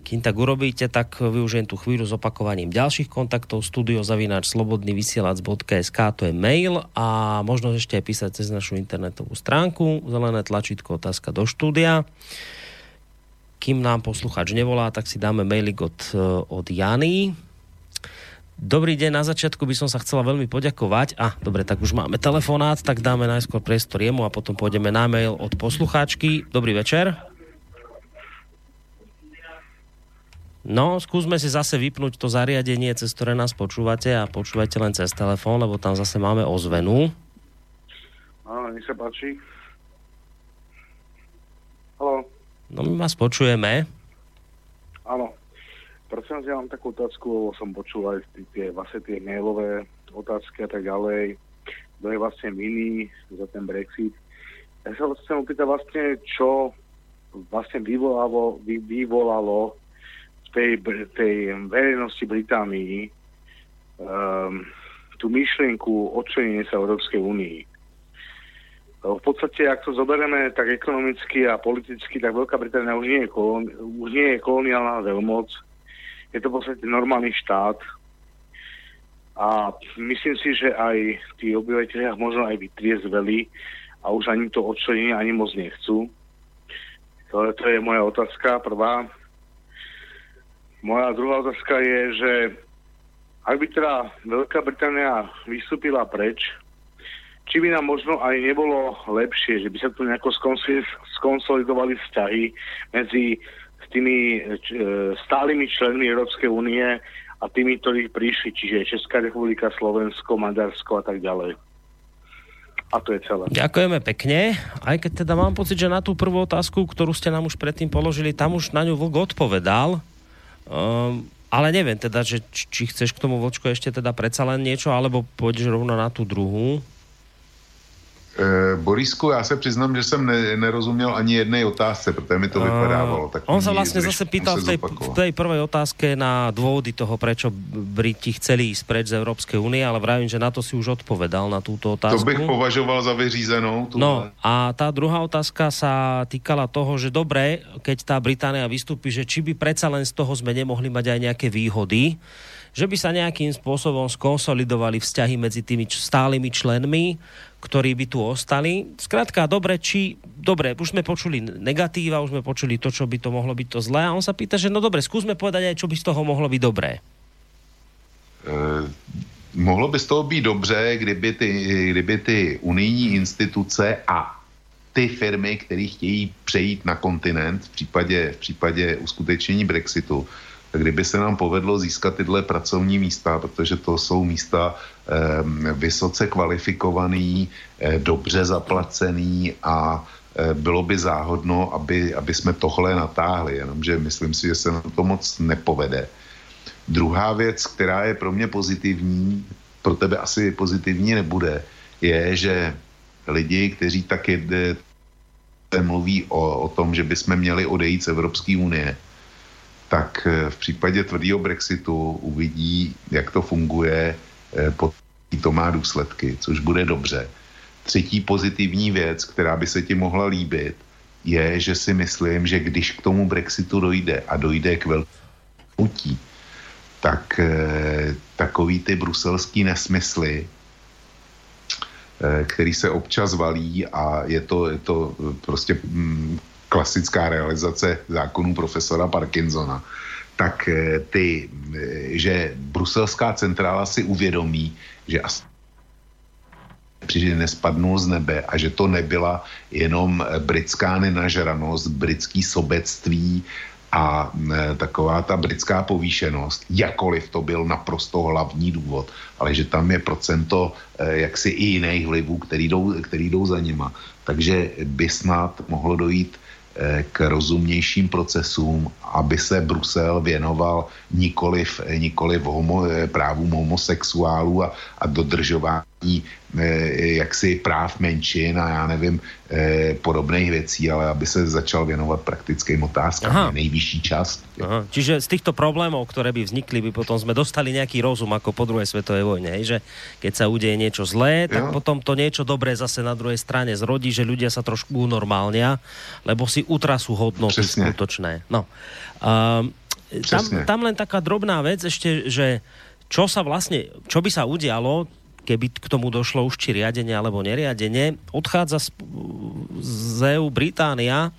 Kým tak urobíte, tak využijem tú chvíľu s opakovaním ďalších kontaktov studiozavináč slobodnyvysielac.sk to je mail a možno ešte aj písať cez našu internetovú stránku zelené tlačítko otázka do štúdia. Kým nám posluchač nevolá, tak si dáme mailik od, od Jany Dobrý deň, na začiatku by som sa chcela veľmi poďakovať. A, dobre, tak už máme telefonát, tak dáme najskôr priestor jemu a potom pôjdeme na mail od poslucháčky. Dobrý večer. No, skúsme si zase vypnúť to zariadenie, cez ktoré nás počúvate a počúvajte len cez telefón, lebo tam zase máme ozvenu. Áno, nech sa páči. Halo. No, my vás počujeme. Áno. Prosím vás, ja mám takú otázku, lebo som počul aj tie, vlastne tie mailové otázky a tak ďalej. Kto je vlastne vinný za ten Brexit. Ja sa chcem opýtať vlastne, čo vlastne vyvolalo, vy, vyvolalo v tej, tej verejnosti Británii um, tú myšlienku odčlenenia sa Európskej únii. V podstate, ak to zoberieme tak ekonomicky a politicky, tak Veľká Británia už nie je, koloni- už nie je koloniálna veľmoc, je to v podstate normálny štát a myslím si, že aj tí obyvateľia možno aj vytriezveli a už ani to odčlenenie ani moc nechcú. To, to je moja otázka prvá. Moja druhá otázka je, že ak by teda Veľká Británia vystúpila preč, či by nám možno aj nebolo lepšie, že by sa tu nejako skonsolidovali vzťahy medzi tými e, stálymi členmi Európskej únie a tými, ktorí prišli, čiže Česká republika, Slovensko, Maďarsko a tak ďalej. A to je celé. Ďakujeme pekne. Aj keď teda mám pocit, že na tú prvú otázku, ktorú ste nám už predtým položili, tam už na ňu Vlk odpovedal. Um, ale neviem teda, že či chceš k tomu Vlčko ešte teda predsa len niečo, alebo pôjdeš rovno na tú druhú. Uh, Borisku, já se přiznám, že jsem ne, nerozuměl ani jednej otázce, protože mi to vypadávalo. Tak on sa vlastne zase pýtal v tej, v tej prvej otázke na dôvody toho, prečo Briti chceli ísť preč z Európskej únie, ale vravím, že na to si už odpovedal, na túto otázku. To bych považoval za vyřízenou. Tuhle. No a tá druhá otázka sa týkala toho, že dobre, keď tá Británia vystúpi, že či by predsa len z toho sme nemohli mať aj nejaké výhody, že by sa nejakým spôsobom skonsolidovali vzťahy medzi tými stálymi členmi, ktorí by tu ostali. Skrátka, dobre, či, dobre, už sme počuli negatíva, už sme počuli to, čo by to mohlo byť to zlé a on sa pýta, že no dobre, skúsme povedať aj, čo by z toho mohlo byť dobré. Uh, mohlo by z toho být dobře, kdyby ty, kdyby ty unijní instituce a ty firmy, které chtějí přejít na kontinent v případě, v případě uskutečnění Brexitu, kdyby se nám povedlo získat tyhle pracovní místa, protože to jsou místa eh, vysoce kvalifikovaný, eh, dobře zaplacený a eh, bylo by záhodno, aby, aby jsme tohle natáhli, jenomže myslím si, že se nám to moc nepovede. Druhá věc, která je pro mě pozitivní, pro tebe asi pozitivní nebude, je, že lidi, kteří tak jde, mluví o, o tom, že bychom měli odejít z Evropské unie, tak eh, v případě tvrdého Brexitu uvidí, jak to funguje, eh, to má důsledky, což bude dobře. Třetí pozitivní věc, která by se ti mohla líbit, je, že si myslím, že když k tomu Brexitu dojde a dojde k velkým tak eh, takový ty bruselský nesmysly který se občas valí a je to, je to prostě mm, klasická realizace zákonů profesora Parkinsona, tak ty, že bruselská centrála si uvědomí, že asi přijde nespadnul z nebe a že to nebyla jenom britská nenažranost, britský sobectví a taková ta britská povýšenost, jakoliv to byl naprosto hlavní důvod, ale že tam je procento jaksi i jiných vlivů, který jdou, který jdou za nima. Takže by snad mohlo dojít k rozumnějším procesům, aby se Brusel věnoval nikoliv, nikoliv homo, právům homosexuálů a, a dodržování Eh, jaksi práv menšin a já nevím, eh, podobných věcí, ale aby se začal věnovat praktickým otázkám. Aha. Nejvyšší čas. Aha. Čiže z týchto problémov, které by vznikli, by potom sme dostali nejaký rozum ako po druhej svetovej vojne, hej? že keď sa udeje niečo zlé, tak jo. potom to niečo dobré zase na druhej strane zrodí, že ľudia sa trošku unormálnia, lebo si utrasú hodnoty Přesně. skutočné. No. Um, tam, tam len taká drobná vec ešte, že čo sa vlastne, čo by sa udialo, keby k tomu došlo už či riadenie alebo neriadenie. Odchádza z, z EU Británia.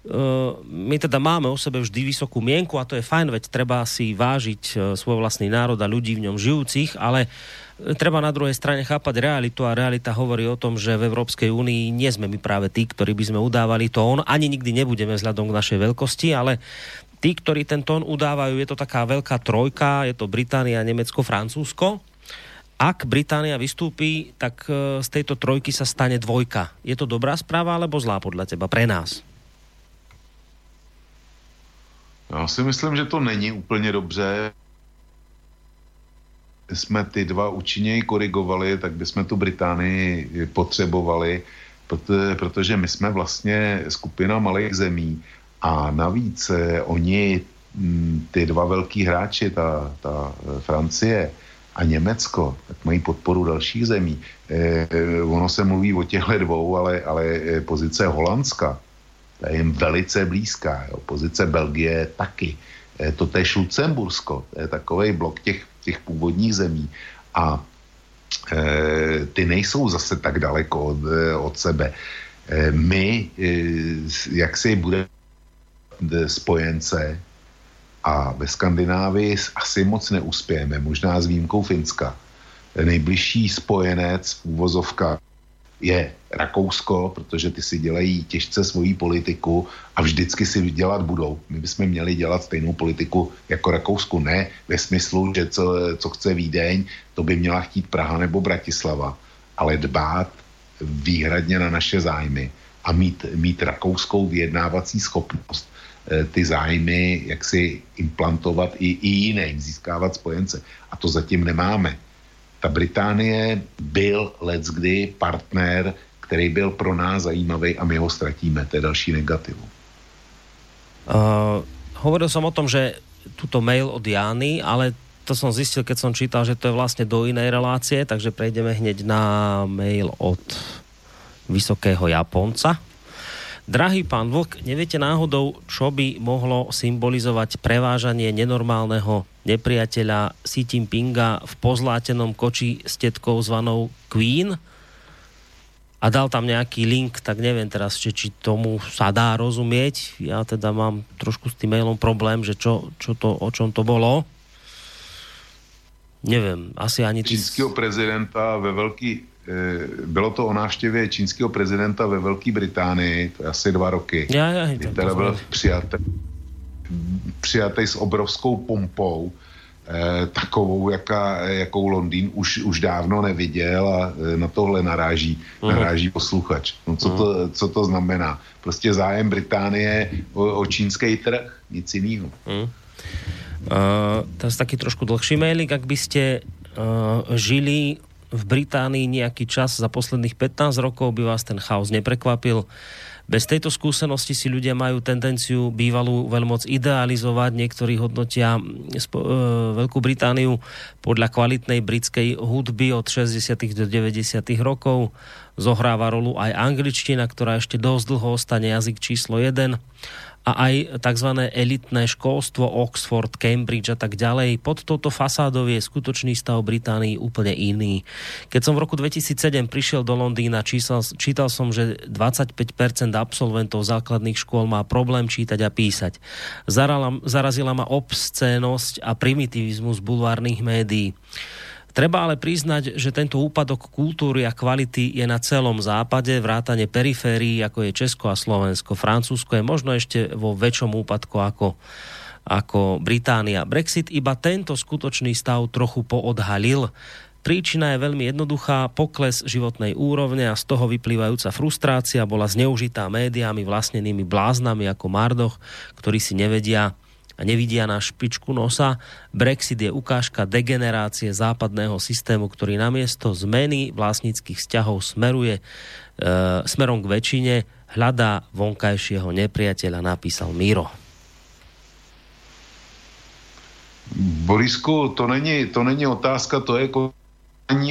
Uh, my teda máme o sebe vždy vysokú mienku a to je fajn, veď treba si vážiť uh, svoj vlastný národ a ľudí v ňom žijúcich, ale treba na druhej strane chápať realitu a realita hovorí o tom, že v Európskej únii nie sme my práve tí, ktorí by sme udávali tón, ani nikdy nebudeme vzhľadom k našej veľkosti, ale tí, ktorí ten tón udávajú, je to taká veľká trojka, je to Británia, Nemecko, Francúzsko ak Británia vystúpi, tak e, z tejto trojky sa stane dvojka. Je to dobrá správa alebo zlá podľa teba pre nás? Já si myslím, že to není úplně dobře. Jsme ty dva účinněji korigovali, tak bychom tu Británii potřebovali, protože, my jsme vlastně skupina malých zemí a navíc eh, oni, ty dva velký hráči, ta, ta eh, Francie, a Německo, tak mají podporu dalších zemí. Eh, eh, ono se mluví o těchto dvou, ale, ale eh, pozice Holandska, to je jim velice blízká. Jo. Pozice Belgie taky. Eh, to je Lucembursko, to je takový blok těch, těch původních zemí. A eh, ty nejsou zase tak daleko od, eh, od sebe. Eh, my, eh, jak si bude spojence, a ve Skandinávii asi moc neuspějeme, možná s výjimkou Finska. Nejbližší spojenec úvozovka je Rakousko, protože ty si dělají těžce svoji politiku a vždycky si dělat budou. My bychom měli dělat stejnou politiku jako Rakousku. Ne ve smyslu, že co, co chce Vídeň, to by měla chtít Praha nebo Bratislava, ale dbát výhradně na naše zájmy a mít, mít rakouskou vyjednávací schopnost ty zájmy jak si implantovat i, i jiným, získávat spojence. A to zatím nemáme. Ta Británie byl leckdy partner, který byl pro nás zajímavý a my ho ztratíme. To je další negativu. Uh, hovoril som o tom, že tuto mail od Jany, ale to som zistil, keď som čítal, že to je vlastne do inej relácie, takže prejdeme hneď na mail od vysokého Japonca. Drahý pán Vlk, neviete náhodou, čo by mohlo symbolizovať prevážanie nenormálneho nepriateľa Xi Jinpinga v pozlátenom koči s tetkou zvanou Queen? A dal tam nejaký link, tak neviem teraz, či, či tomu sa dá rozumieť. Ja teda mám trošku s tým mailom problém, že čo, čo to, o čom to bolo. Nevím, asi ani... Čínskeho prezidenta ve velký, bylo to o návštěvě čínského prezidenta ve Velké Británii, to je asi dva roky. Já, já, kdy teda byl přijatý, přijatý s obrovskou pompou, eh, takovou, jaká, jakou Londýn už, už dávno neviděl a eh, na tohle naráží, uh-huh. naráží posluchač. No, co, uh-huh. to, mhm. co to znamená? Prostě zájem Británie o, o čínský trh, nic jiného. Uh-huh. Uh, teraz taký trošku dlhší mailing, ak by ste uh, žili v Británii nejaký čas za posledných 15 rokov by vás ten chaos neprekvapil. Bez tejto skúsenosti si ľudia majú tendenciu bývalú veľmoc idealizovať. Niektorí hodnotia e, Veľkú Britániu podľa kvalitnej britskej hudby od 60. do 90. rokov. Zohráva rolu aj angličtina, ktorá ešte dosť dlho ostane jazyk číslo 1 a aj tzv. elitné školstvo Oxford, Cambridge a tak ďalej. Pod touto fasádou je skutočný stav Británii úplne iný. Keď som v roku 2007 prišiel do Londýna, čítal, čítal som, že 25% absolventov základných škôl má problém čítať a písať. Zarala, zarazila ma obscénosť a primitivizmus bulvárnych médií. Treba ale priznať, že tento úpadok kultúry a kvality je na celom západe, vrátane periférií, ako je Česko a Slovensko. Francúzsko je možno ešte vo väčšom úpadku ako, ako Británia. Brexit iba tento skutočný stav trochu poodhalil. Príčina je veľmi jednoduchá, pokles životnej úrovne a z toho vyplývajúca frustrácia bola zneužitá médiami vlastnenými bláznami ako Mardoch, ktorí si nevedia a nevidia na špičku nosa. Brexit je ukážka degenerácie západného systému, ktorý namiesto zmeny vlastníckých vzťahov smeruje e, smerom k väčšine, hľadá vonkajšieho nepriateľa, napísal Miro. Borisku, to není, to není otázka, to je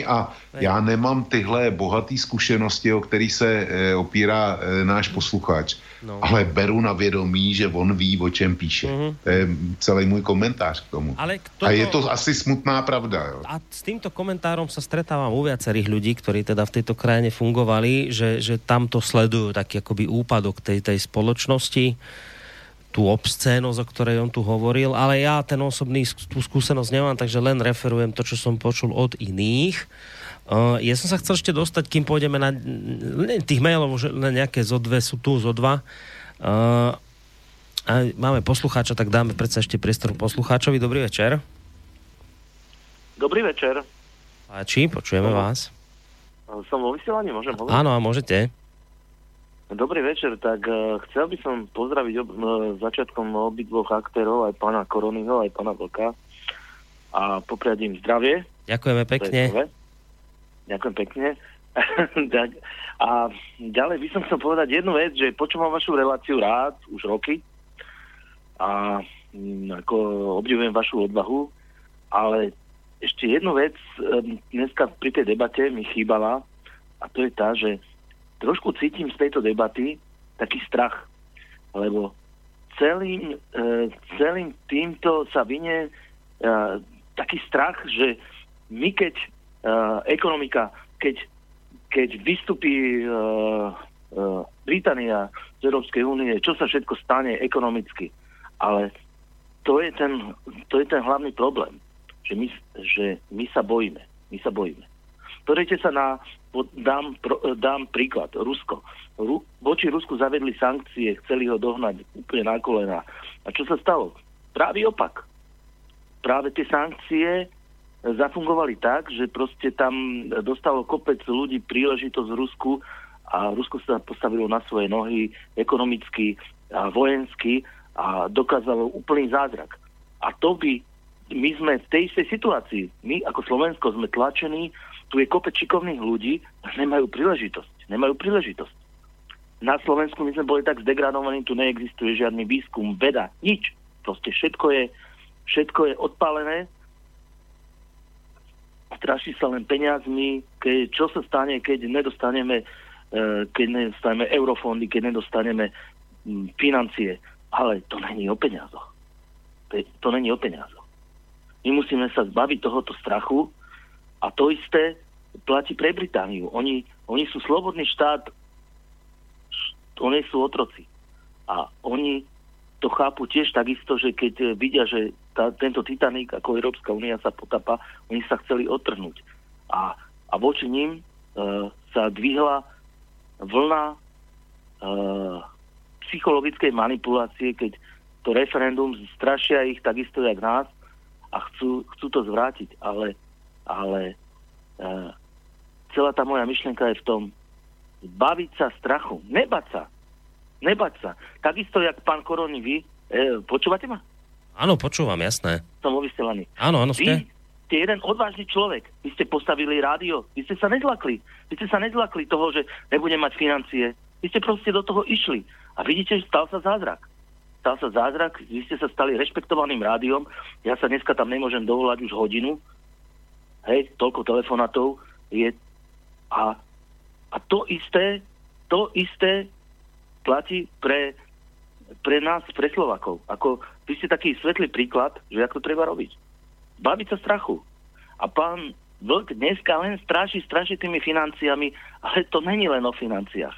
a já nemám tyhle bohaté zkušenosti, o který se e, opírá e, náš posluchač. No. Ale beru na vědomí, že on ví, o čem píše. Mm-hmm. To je celý můj komentář k tomu. Ale toto... A je to asi smutná pravda. Jo? A s týmto komentárom sa stretávam u viacerých ľudí, ktorí teda v tejto krajine fungovali, že, že tamto sledujú taký akoby úpadok tej, tej spoločnosti tú obscénosť, o ktorej on tu hovoril, ale ja ten osobný tú skúsenosť nemám, takže len referujem to, čo som počul od iných. Uh, ja som sa chcel ešte dostať, kým pôjdeme na ne, tých mailov, že len nejaké zo dve sú tu, zo dva. Uh, a máme poslucháča, tak dáme predsa ešte priestor poslucháčovi. Dobrý večer. Dobrý večer. Páči, počujeme no. vás. Som vo vysielaní, môžem hovoriť? Áno, a môžete. Dobrý večer, tak uh, chcel by som pozdraviť ob, uh, začiatkom obidvoch aktérov, aj pána Koronyho, aj pána Vlka a popriať im zdravie. Ďakujeme pekne. Ďakujem pekne. tak, a ďalej by som chcel povedať jednu vec, že počúvam vašu reláciu rád, už roky a m, mm, ako obdivujem vašu odvahu, ale ešte jednu vec um, dneska pri tej debate mi chýbala a to je tá, že trošku cítim z tejto debaty taký strach, lebo celým, e, celým týmto sa vynie e, taký strach, že my keď e, ekonomika, keď, keď vystupí Británia z Európskej únie, čo sa všetko stane ekonomicky. Ale to je ten, to je ten hlavný problém, že my, že my sa bojíme. My sa bojíme. Pozrite sa na dám, dám príklad. Rusko. Ru, voči Rusku zavedli sankcie, chceli ho dohnať úplne na kolena. A čo sa stalo? Právý opak. Práve tie sankcie zafungovali tak, že proste tam dostalo kopec ľudí príležitosť v Rusku a Rusko sa postavilo na svoje nohy ekonomicky a vojensky a dokázalo úplný zázrak. A to by my sme v tej istej situácii. My ako Slovensko sme tlačení tu je kopec šikovných ľudí a nemajú príležitosť. Nemajú príležitosť. Na Slovensku my sme boli tak zdegradovaní, tu neexistuje žiadny výskum, veda, nič. Proste všetko je, všetko je odpálené. Straší sa len peniazmi, keď, čo sa stane, keď nedostaneme, e, keď nedostaneme eurofondy, keď nedostaneme financie. Ale to není o peniazoch. To, je, to není o peniazoch. My musíme sa zbaviť tohoto strachu a to isté platí pre Britániu. Oni, oni sú slobodný štát, oni sú otroci. A oni to chápu tiež takisto, že keď vidia, že tá, tento Titanic ako Európska únia sa potapa, oni sa chceli otrhnúť. A, a voči ním e, sa dvihla vlna e, psychologickej manipulácie, keď to referendum strašia ich takisto jak nás a chcú, chcú to zvrátiť. Ale ale uh, celá tá moja myšlienka je v tom baviť sa strachu, nebať sa, nebať sa. Takisto, jak pán Koroni, vy, e, počúvate ma? Áno, počúvam, jasné. Som vysielaný. Áno, áno, ste. Vy ste jeden odvážny človek. Vy ste postavili rádio. Vy ste sa nezlakli. Vy ste sa nezlakli toho, že nebudem mať financie. Vy ste proste do toho išli. A vidíte, že stal sa zázrak. Stal sa zázrak, vy ste sa stali rešpektovaným rádiom. Ja sa dneska tam nemôžem dovolať už hodinu, hej, toľko telefonátov je a, a to isté, to isté platí pre pre nás, pre Slovakov. Ako, vy ste taký svetlý príklad, že ako to treba robiť. Baviť sa strachu. A pán Vlk dneska len straší, straší tými financiami, ale to není len o financiách.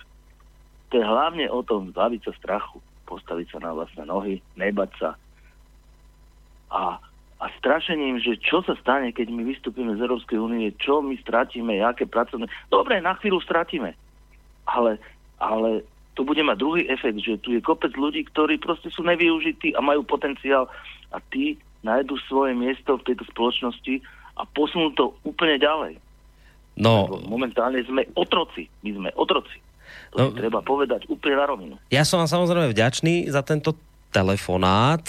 To je hlavne o tom zbaviť sa strachu, postaviť sa na vlastné nohy, nebať sa. A, a strašením, že čo sa stane, keď my vystúpime z Európskej únie, čo my stratíme, aké pracovné... Dobre, na chvíľu stratíme. Ale, ale to bude mať druhý efekt, že tu je kopec ľudí, ktorí proste sú nevyužití a majú potenciál a tí nájdu svoje miesto v tejto spoločnosti a posunú to úplne ďalej. No. Lebo momentálne sme otroci. My sme otroci. To no, treba povedať úplne na rovinu. Ja som vám samozrejme vďačný za tento telefonát.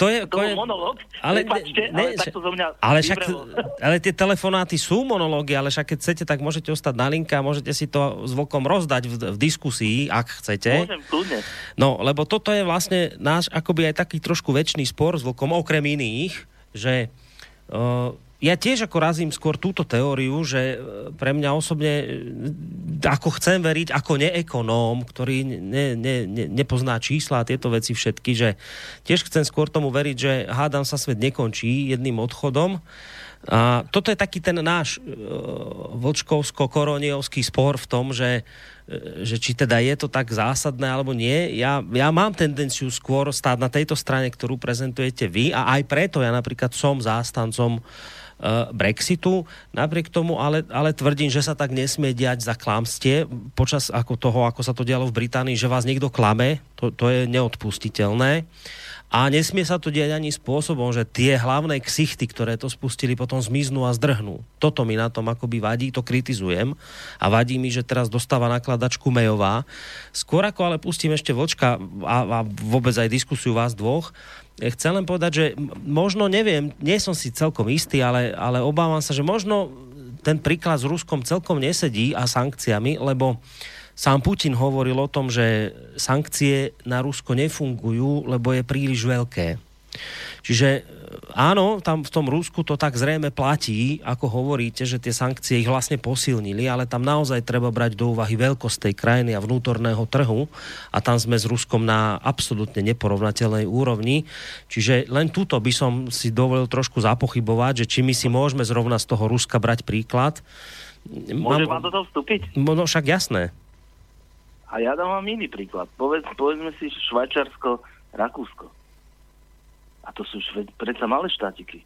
To je... To je monolog, ale, Prepačte, ne, ale takto zo mňa ale, však, ale tie telefonáty sú monológy, ale však keď chcete, tak môžete ostať na linka, môžete si to zvokom rozdať v, v diskusii, ak chcete. Môžem, kľudne. No, lebo toto je vlastne náš akoby aj taký trošku väčší spor s vlkom, okrem iných, že uh, ja tiež ako razím skôr túto teóriu, že e, pre mňa osobne, e, ako chcem veriť, ako neekonóm, ktorý ne, ne, ne, nepozná čísla a tieto veci všetky, že tiež chcem skôr tomu veriť, že hádam sa svet nekončí jedným odchodom. A toto je taký ten náš uh, vlčkovsko-koroniovský spor v tom, že že či teda je to tak zásadné alebo nie. Ja, ja mám tendenciu skôr stáť na tejto strane, ktorú prezentujete vy a aj preto ja napríklad som zástancom uh, Brexitu. Napriek tomu ale, ale tvrdím, že sa tak nesmie diať za klamstie počas ako toho, ako sa to dialo v Británii, že vás niekto klame, to, to je neodpustiteľné. A nesmie sa to diať ani spôsobom, že tie hlavné ksichty, ktoré to spustili, potom zmiznú a zdrhnú. Toto mi na tom akoby vadí, to kritizujem. A vadí mi, že teraz dostáva nakladačku Mejová. Skôr ako ale pustím ešte Vlčka a, a vôbec aj diskusiu vás dvoch, chcem len povedať, že možno neviem, nie som si celkom istý, ale, ale obávam sa, že možno ten príklad s Ruskom celkom nesedí a sankciami, lebo sám Putin hovoril o tom, že sankcie na Rusko nefungujú, lebo je príliš veľké. Čiže áno, tam v tom Rusku to tak zrejme platí, ako hovoríte, že tie sankcie ich vlastne posilnili, ale tam naozaj treba brať do úvahy veľkosť tej krajiny a vnútorného trhu a tam sme s Ruskom na absolútne neporovnateľnej úrovni. Čiže len túto by som si dovolil trošku zapochybovať, že či my si môžeme zrovna z toho Ruska brať príklad. Môžem vám do toho vstúpiť? No však jasné. A ja dám vám iný príklad. Povedz, povedzme si Švajčarsko, Rakúsko. A to sú šved, predsa malé štátiky.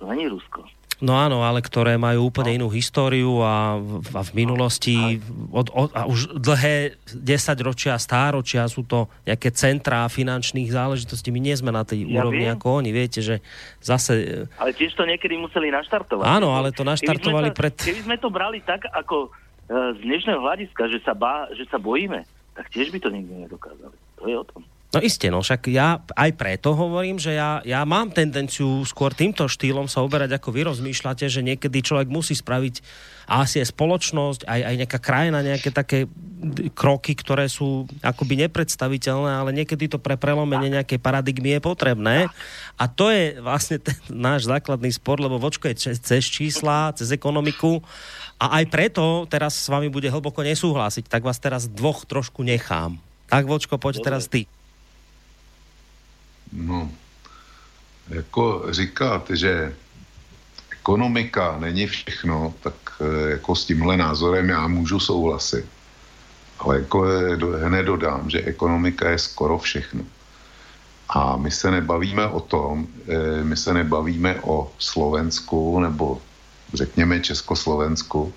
To není Rusko. No áno, ale ktoré majú úplne no. inú históriu a, a v minulosti od, od, a už dlhé 10 ročia, stáročia sú to nejaké centrá finančných záležitostí. My nie sme na tej ja úrovni viem. ako oni, viete, že zase... Ale tiež to niekedy museli naštartovať. Áno, ale to naštartovali keby pred... Keby sme to brali tak, ako e, z dnešného hľadiska, že sa, bá, že sa bojíme, tak tiež by to nikdy nedokázali. To je o tom. No iste, no však ja aj preto hovorím, že ja, ja mám tendenciu skôr týmto štýlom sa oberať, ako vy rozmýšľate, že niekedy človek musí spraviť a asi aj spoločnosť, aj, aj nejaká krajina, nejaké také kroky, ktoré sú akoby nepredstaviteľné, ale niekedy to pre prelomenie nejakej paradigmy je potrebné. A to je vlastne ten náš základný spor, lebo vočko je cez čísla, cez ekonomiku a aj preto teraz s vami bude hlboko nesúhlasiť. Tak vás teraz dvoch trošku nechám. Tak, Vočko, poď Dobre. teraz ty. No, jako říkat, že ekonomika není všechno, tak eh, jako s tímhle názorem já můžu souhlasit. Ale jako hned dodám, že ekonomika je skoro všechno. A my se nebavíme o tom, eh, my se nebavíme o Slovensku nebo řekněme Československu,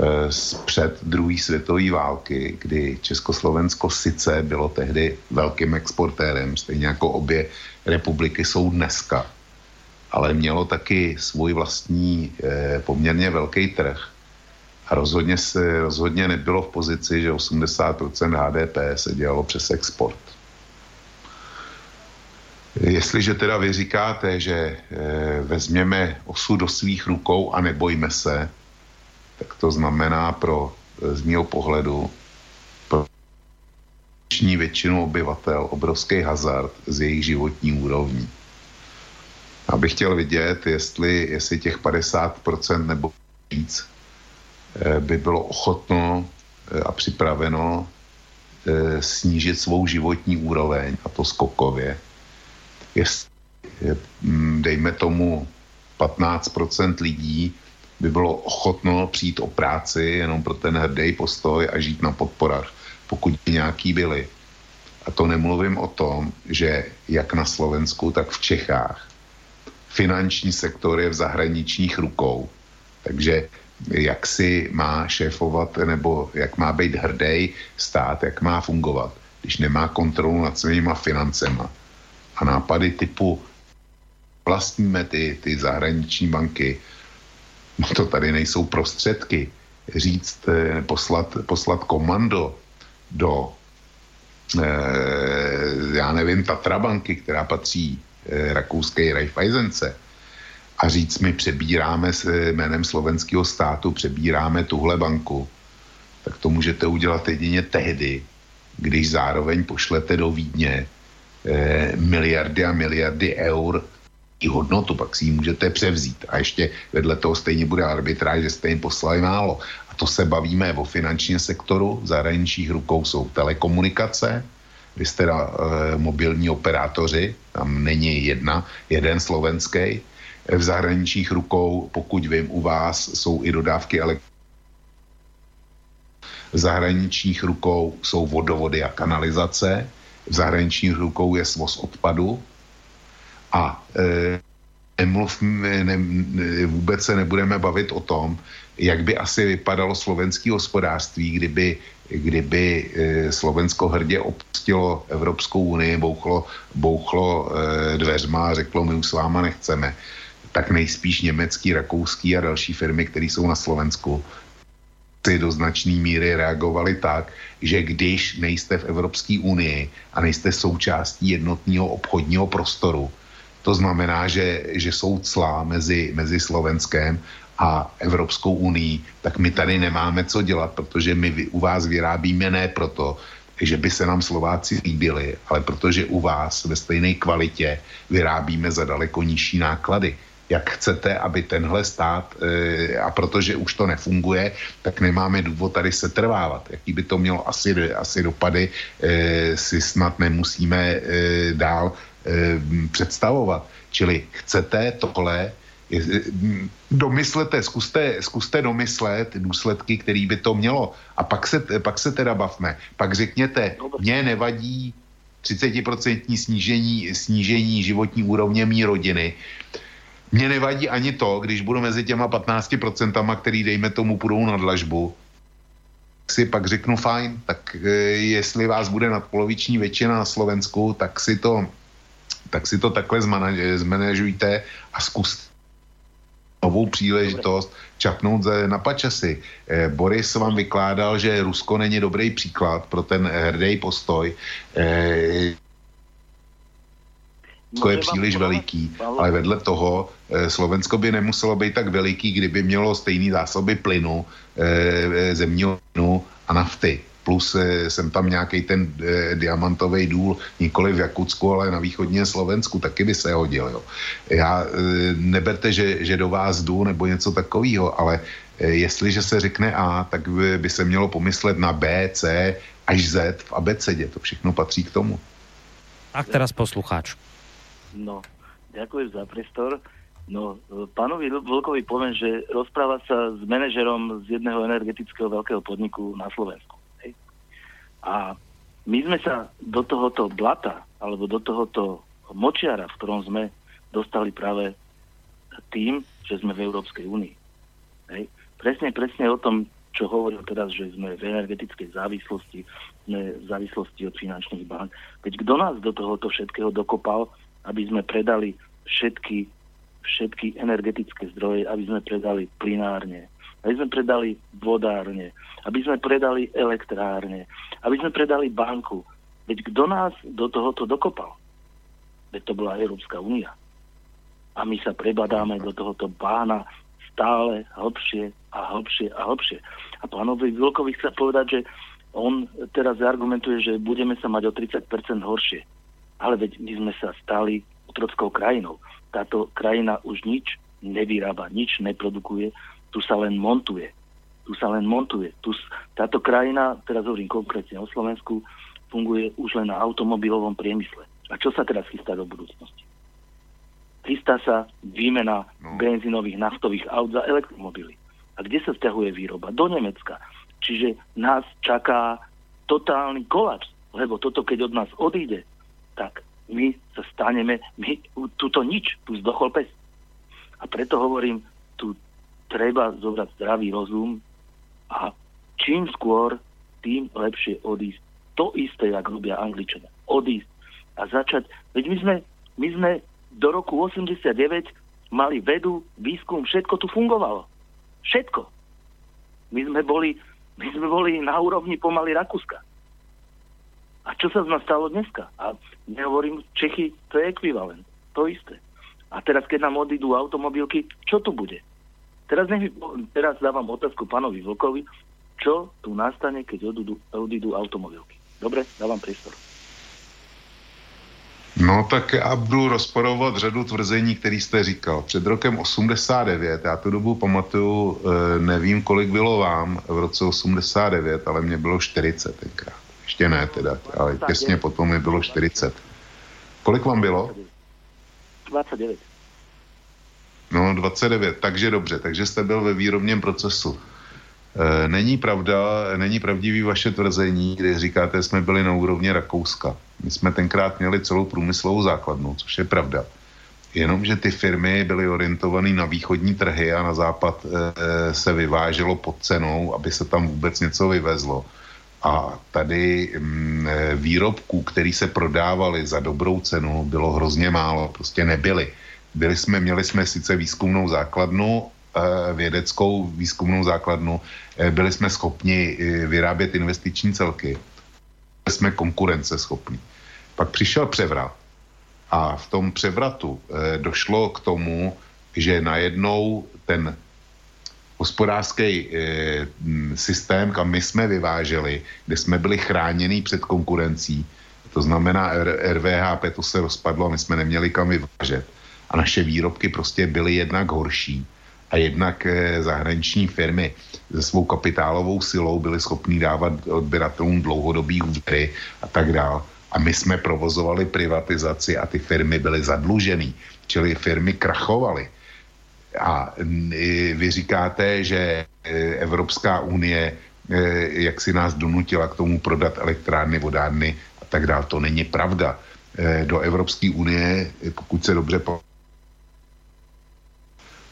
Eh, před druhé světové války, kdy Československo sice bylo tehdy velkým exportérem, stejně jako obě republiky jsou dneska, ale mělo taky svůj vlastní eh, poměrně velký trh. A rozhodně, se, rozhodně nebylo v pozici, že 80% HDP se dělalo přes export. Jestliže teda vy říkáte, že e, vezměme osud do svých rukou a nebojme se, tak to znamená pro eh, z mého pohledu pro většinu obyvatel obrovský hazard z jejich životní úrovní. Abych chtěl vidět, jestli, jestli těch 50% nebo víc eh, by bylo ochotno eh, a připraveno snížit svou životní úroveň, a to skokově. Jestli, mm, dejme tomu, 15% lidí by bylo ochotno přijít o práci jenom pro ten hrdý postoj a žít na podporách, pokud by nějaký byli. A to nemluvím o tom, že jak na Slovensku, tak v Čechách finanční sektor je v zahraničních rukou. Takže jak si má šéfovat nebo jak má být hrdý stát, jak má fungovat, když nemá kontrolu nad svýma financema. A nápady typu vlastníme ty, ty zahraniční banky, to tady nejsou prostředky. Říct, eh, poslat, poslat komando do, eh, já nevím, Tatrabanky, která patří eh, rakouské Raiffeisence, a říct, my přebíráme s jménem slovenského státu, přebíráme tuhle banku, tak to můžete udělat jedině tehdy, když zároveň pošlete do Vídně eh, miliardy a miliardy eur i hodnotu, pak si ji můžete převzít. A ještě vedle toho stejně bude arbitráž, že jste jim poslali málo. A to se bavíme o finančním sektoru, zahraničních rukou jsou telekomunikace, vy jste teda e, mobilní operátoři, tam není jedna, jeden slovenský, v zahraničních rukou, pokud vím, u vás jsou i dodávky elektriny. V zahraničních rukou jsou vodovody a kanalizace, v zahraničních rukou je svoz odpadu a e, nemluv, ne, ne, vůbec se nebudeme bavit o tom, jak by asi vypadalo slovenské hospodářství, kdyby, kdyby e, Slovensko hrdě opustilo Evropskou unii, bouchlo, bouchlo e, dveřma a řeklo, my už s váma nechceme. Tak nejspíš německý, rakouský a další firmy, které jsou na Slovensku, si do značné míry reagovali tak, že když nejste v Evropské unii a nejste součástí jednotného obchodního prostoru, to znamená, že, že jsou clá mezi, mezi Slovenskem a Evropskou unii, tak my tady nemáme co dělat, protože my u vás vyrábíme ne proto, že by se nám Slováci líbili, ale protože u vás ve stejné kvalitě vyrábíme za daleko nižší náklady jak chcete, aby tenhle stát, e, a protože už to nefunguje, tak nemáme důvod tady se trvávat. Jaký by to mělo asi, asi dopady, e, si snad nemusíme e, dál představovat. Čili chcete tohle, domyslete, zkuste, zkuste domyslet důsledky, který by to mělo. A pak se, pak se teda bavme. Pak řekněte, mně nevadí 30% snížení, snížení životní úrovně mý rodiny. Mně nevadí ani to, když budu mezi těma 15%, který dejme tomu půjdou na dlažbu, si pak řeknu fajn, tak e, jestli vás bude nadpoloviční většina na Slovensku, tak si to, tak si to takhle zmanéžujte a zkuste novou příležitost čapnout na pačasy. E, Boris vám vykládal, že Rusko není dobrý příklad pro ten hrdý postoj. Slovensko je příliš veliký, ale vedle toho eh, Slovensko by nemuselo být tak veliký, kdyby mělo stejné zásoby plynu, eh, zemního plynu a nafty. Plus eh, jsem tam nějaký ten diamantový důl, nikoli v Jakutsku, ale na východně Slovensku, taky by se hodil. Jo. Já neberte, že, že do vás jdu nebo něco takového, ale jestliže se řekne A, tak by, by se mělo pomyslet na B, C až Z v abecedě. To všechno patří k tomu. Tak teraz poslucháč. No, ďakujem za priestor. No, pánovi Vlkovi poviem, že rozpráva sa s manažerom z jedného energetického veľkého podniku na Slovensku. Hej? A my sme sa do tohoto blata, alebo do tohoto močiara, v ktorom sme dostali práve tým, že sme v Európskej únii. Hej? Presne, presne o tom, čo hovoril teraz, že sme v energetickej závislosti, sme v závislosti od finančných bank. Veď kto nás do tohoto všetkého dokopal, aby sme predali všetky, všetky energetické zdroje, aby sme predali plinárne, aby sme predali vodárne, aby sme predali elektrárne, aby sme predali banku. Veď kto nás do tohoto dokopal? Veď to bola Európska únia. A my sa prebadáme do tohoto bána stále hlbšie a hlbšie a hlbšie. A pánovi Vilkovi chce povedať, že on teraz argumentuje, že budeme sa mať o 30% horšie. Ale veď my sme sa stali otrockou krajinou. Táto krajina už nič nevyrába, nič neprodukuje, tu sa len montuje. Tu sa len montuje. Tu, táto krajina, teraz hovorím konkrétne o Slovensku, funguje už len na automobilovom priemysle. A čo sa teraz chystá do budúcnosti? Chystá sa výmena no. benzínových naftových aut za elektromobily. A kde sa vzťahuje výroba? Do Nemecka. Čiže nás čaká totálny kolaps, lebo toto, keď od nás odíde, tak my sa staneme, my, tuto nič, tu zdochol pes. A preto hovorím, tu treba zobrať zdravý rozum a čím skôr, tým lepšie odísť. To isté, jak robia Angličania. Odísť a začať. Veď my sme, my sme do roku 89 mali vedu, výskum, všetko tu fungovalo. Všetko. My sme boli, my sme boli na úrovni pomaly Rakúska. A čo sa z nás stalo dneska? A nehovorím, Čechy, to je ekvivalent. To isté. A teraz, keď nám odídu automobilky, čo tu bude? Teraz, nech, teraz dávam otázku pánovi Vlkovi, čo tu nastane, keď odídu, odídu automobilky. Dobre, dávam priestor. No tak já budu rozporovat řadu tvrzení, který jste říkal. Před rokem 89, já tu dobu pamatuju, eh, nevím, kolik bylo vám v roce 89, ale mě bylo 40 tenkrát. Ještě ne teda, ale těsně potom mi bylo 40. Kolik vám bylo? 29. No, 29, takže dobře, takže jste byl ve výrobním procesu. E, není pravda, není pravdivý vaše tvrzení, kdy říkáte, jsme byli na úrovni Rakouska. My jsme tenkrát měli celou průmyslovou základnu, což je pravda. Jenomže ty firmy byly orientované na východní trhy a na západ e, se vyváželo pod cenou, aby se tam vůbec něco vyvezlo. A tady mm, e, výrobků, který se prodávali za dobrou cenu, bylo hrozně málo, prostě nebyly. Byli jsme, měli jsme sice výzkumnou základnu, e, vědeckou výzkumnou základnu, e, byli jsme schopni vyrábět investiční celky, byli jsme konkurenceschopní. Pak přišel převrat a v tom převratu došlo k tomu, že najednou ten hospodářský e, systém, kam my jsme vyváželi, kde jsme byli chráněni před konkurencí, to znamená RVHP, to se rozpadlo a my jsme neměli kam vyvážet. A naše výrobky prostě byly jednak horší a jednak e, zahraniční firmy se svou kapitálovou silou byly schopní dávat odběratelům dlouhodobý úvěry a tak dále. A my jsme provozovali privatizaci a ty firmy byly zadlužený, čili firmy krachovaly. A vy říkáte, že e, Evropská unie e, jak si nás donutila k tomu prodat elektrárny, vodárny a tak dále. To není pravda. E, do Evropské unie, pokud se dobře po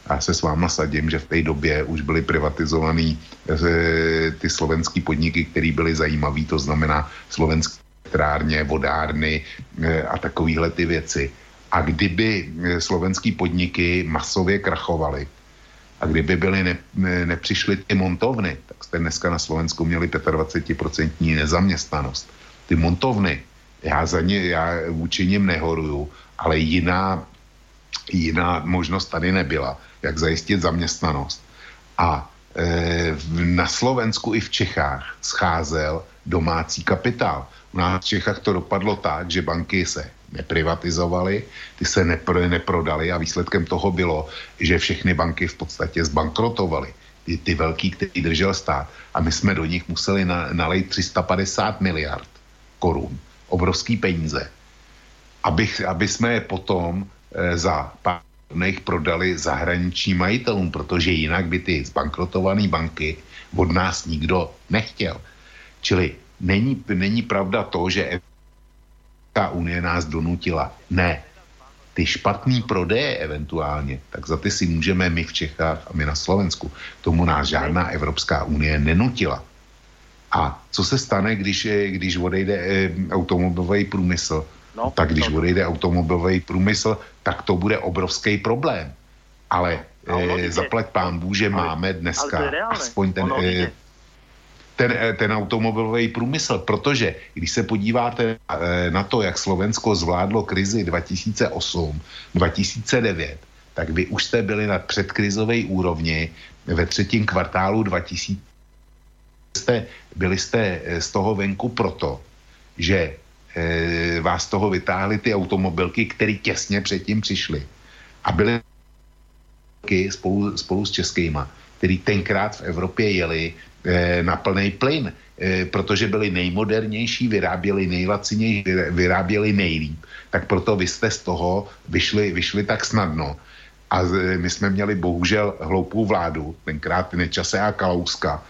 já se s váma sadím, že v té době už byly privatizované ty slovenské podniky, které byly zajímavé, to znamená slovenské elektrárně, vodárny a takovéhle ty věci a kdyby eh, slovenský podniky masově krachovaly a kdyby byly ne, ne, nepřišly ty montovny, tak jste dneska na Slovensku měli 25% nezaměstnanost. Ty montovny, já za ně, já vůči nim nehoruju, ale jiná, jiná možnost tady nebyla, jak zajistit zaměstnanost. A e, na Slovensku i v Čechách scházel domácí kapitál. U nás v Čechách to dopadlo tak, že banky se neprivatizovali, ty se nepro, neprodali a výsledkem toho bylo, že všechny banky v podstatě zbankrotovaly. Ty, ty velký, který držel stát. A my jsme do nich museli na, nalejt 350 miliard korun. Obrovský peníze. Aby, aby jsme je potom e, za pár dnech prodali zahraničním majitelům, protože jinak by ty zbankrotované banky od nás nikdo nechtěl. Čili není, není pravda to, že Evropská unie nás donutila. Ne. Ty špatný prodeje eventuálně, tak za ty si můžeme my v Čechách a my na Slovensku. Tomu nás žádná Evropská unie nenutila. A co se stane, když, když odejde eh, automobilový průmysl? No, tak když no. odejde automobilový průmysl, tak to bude obrovský problém. Ale no, eh, zaplať pán Bůh, že máme dneska aspoň ten, eh, ten, eh, ten automobilový průmysl, protože když se podíváte eh, na to, jak Slovensko zvládlo krizi 2008-2009, tak vy už jste byli na předkrizové úrovni ve třetím kvartálu 2000. Jste, byli jste eh, z toho venku proto, že vás z toho vytáhly ty automobilky, které těsně předtím přišly. A byly spolu, spolu s českýma který tenkrát v Evropě jeli na plný plyn, eh, protože byli nejmodernější, vyráběli nejlacinější, vyráběli nejlíp. Tak proto vy jste z toho vyšli, vyšli tak snadno. A my jsme měli bohužel hloupou vládu, tenkrát Nečase a Kalouska,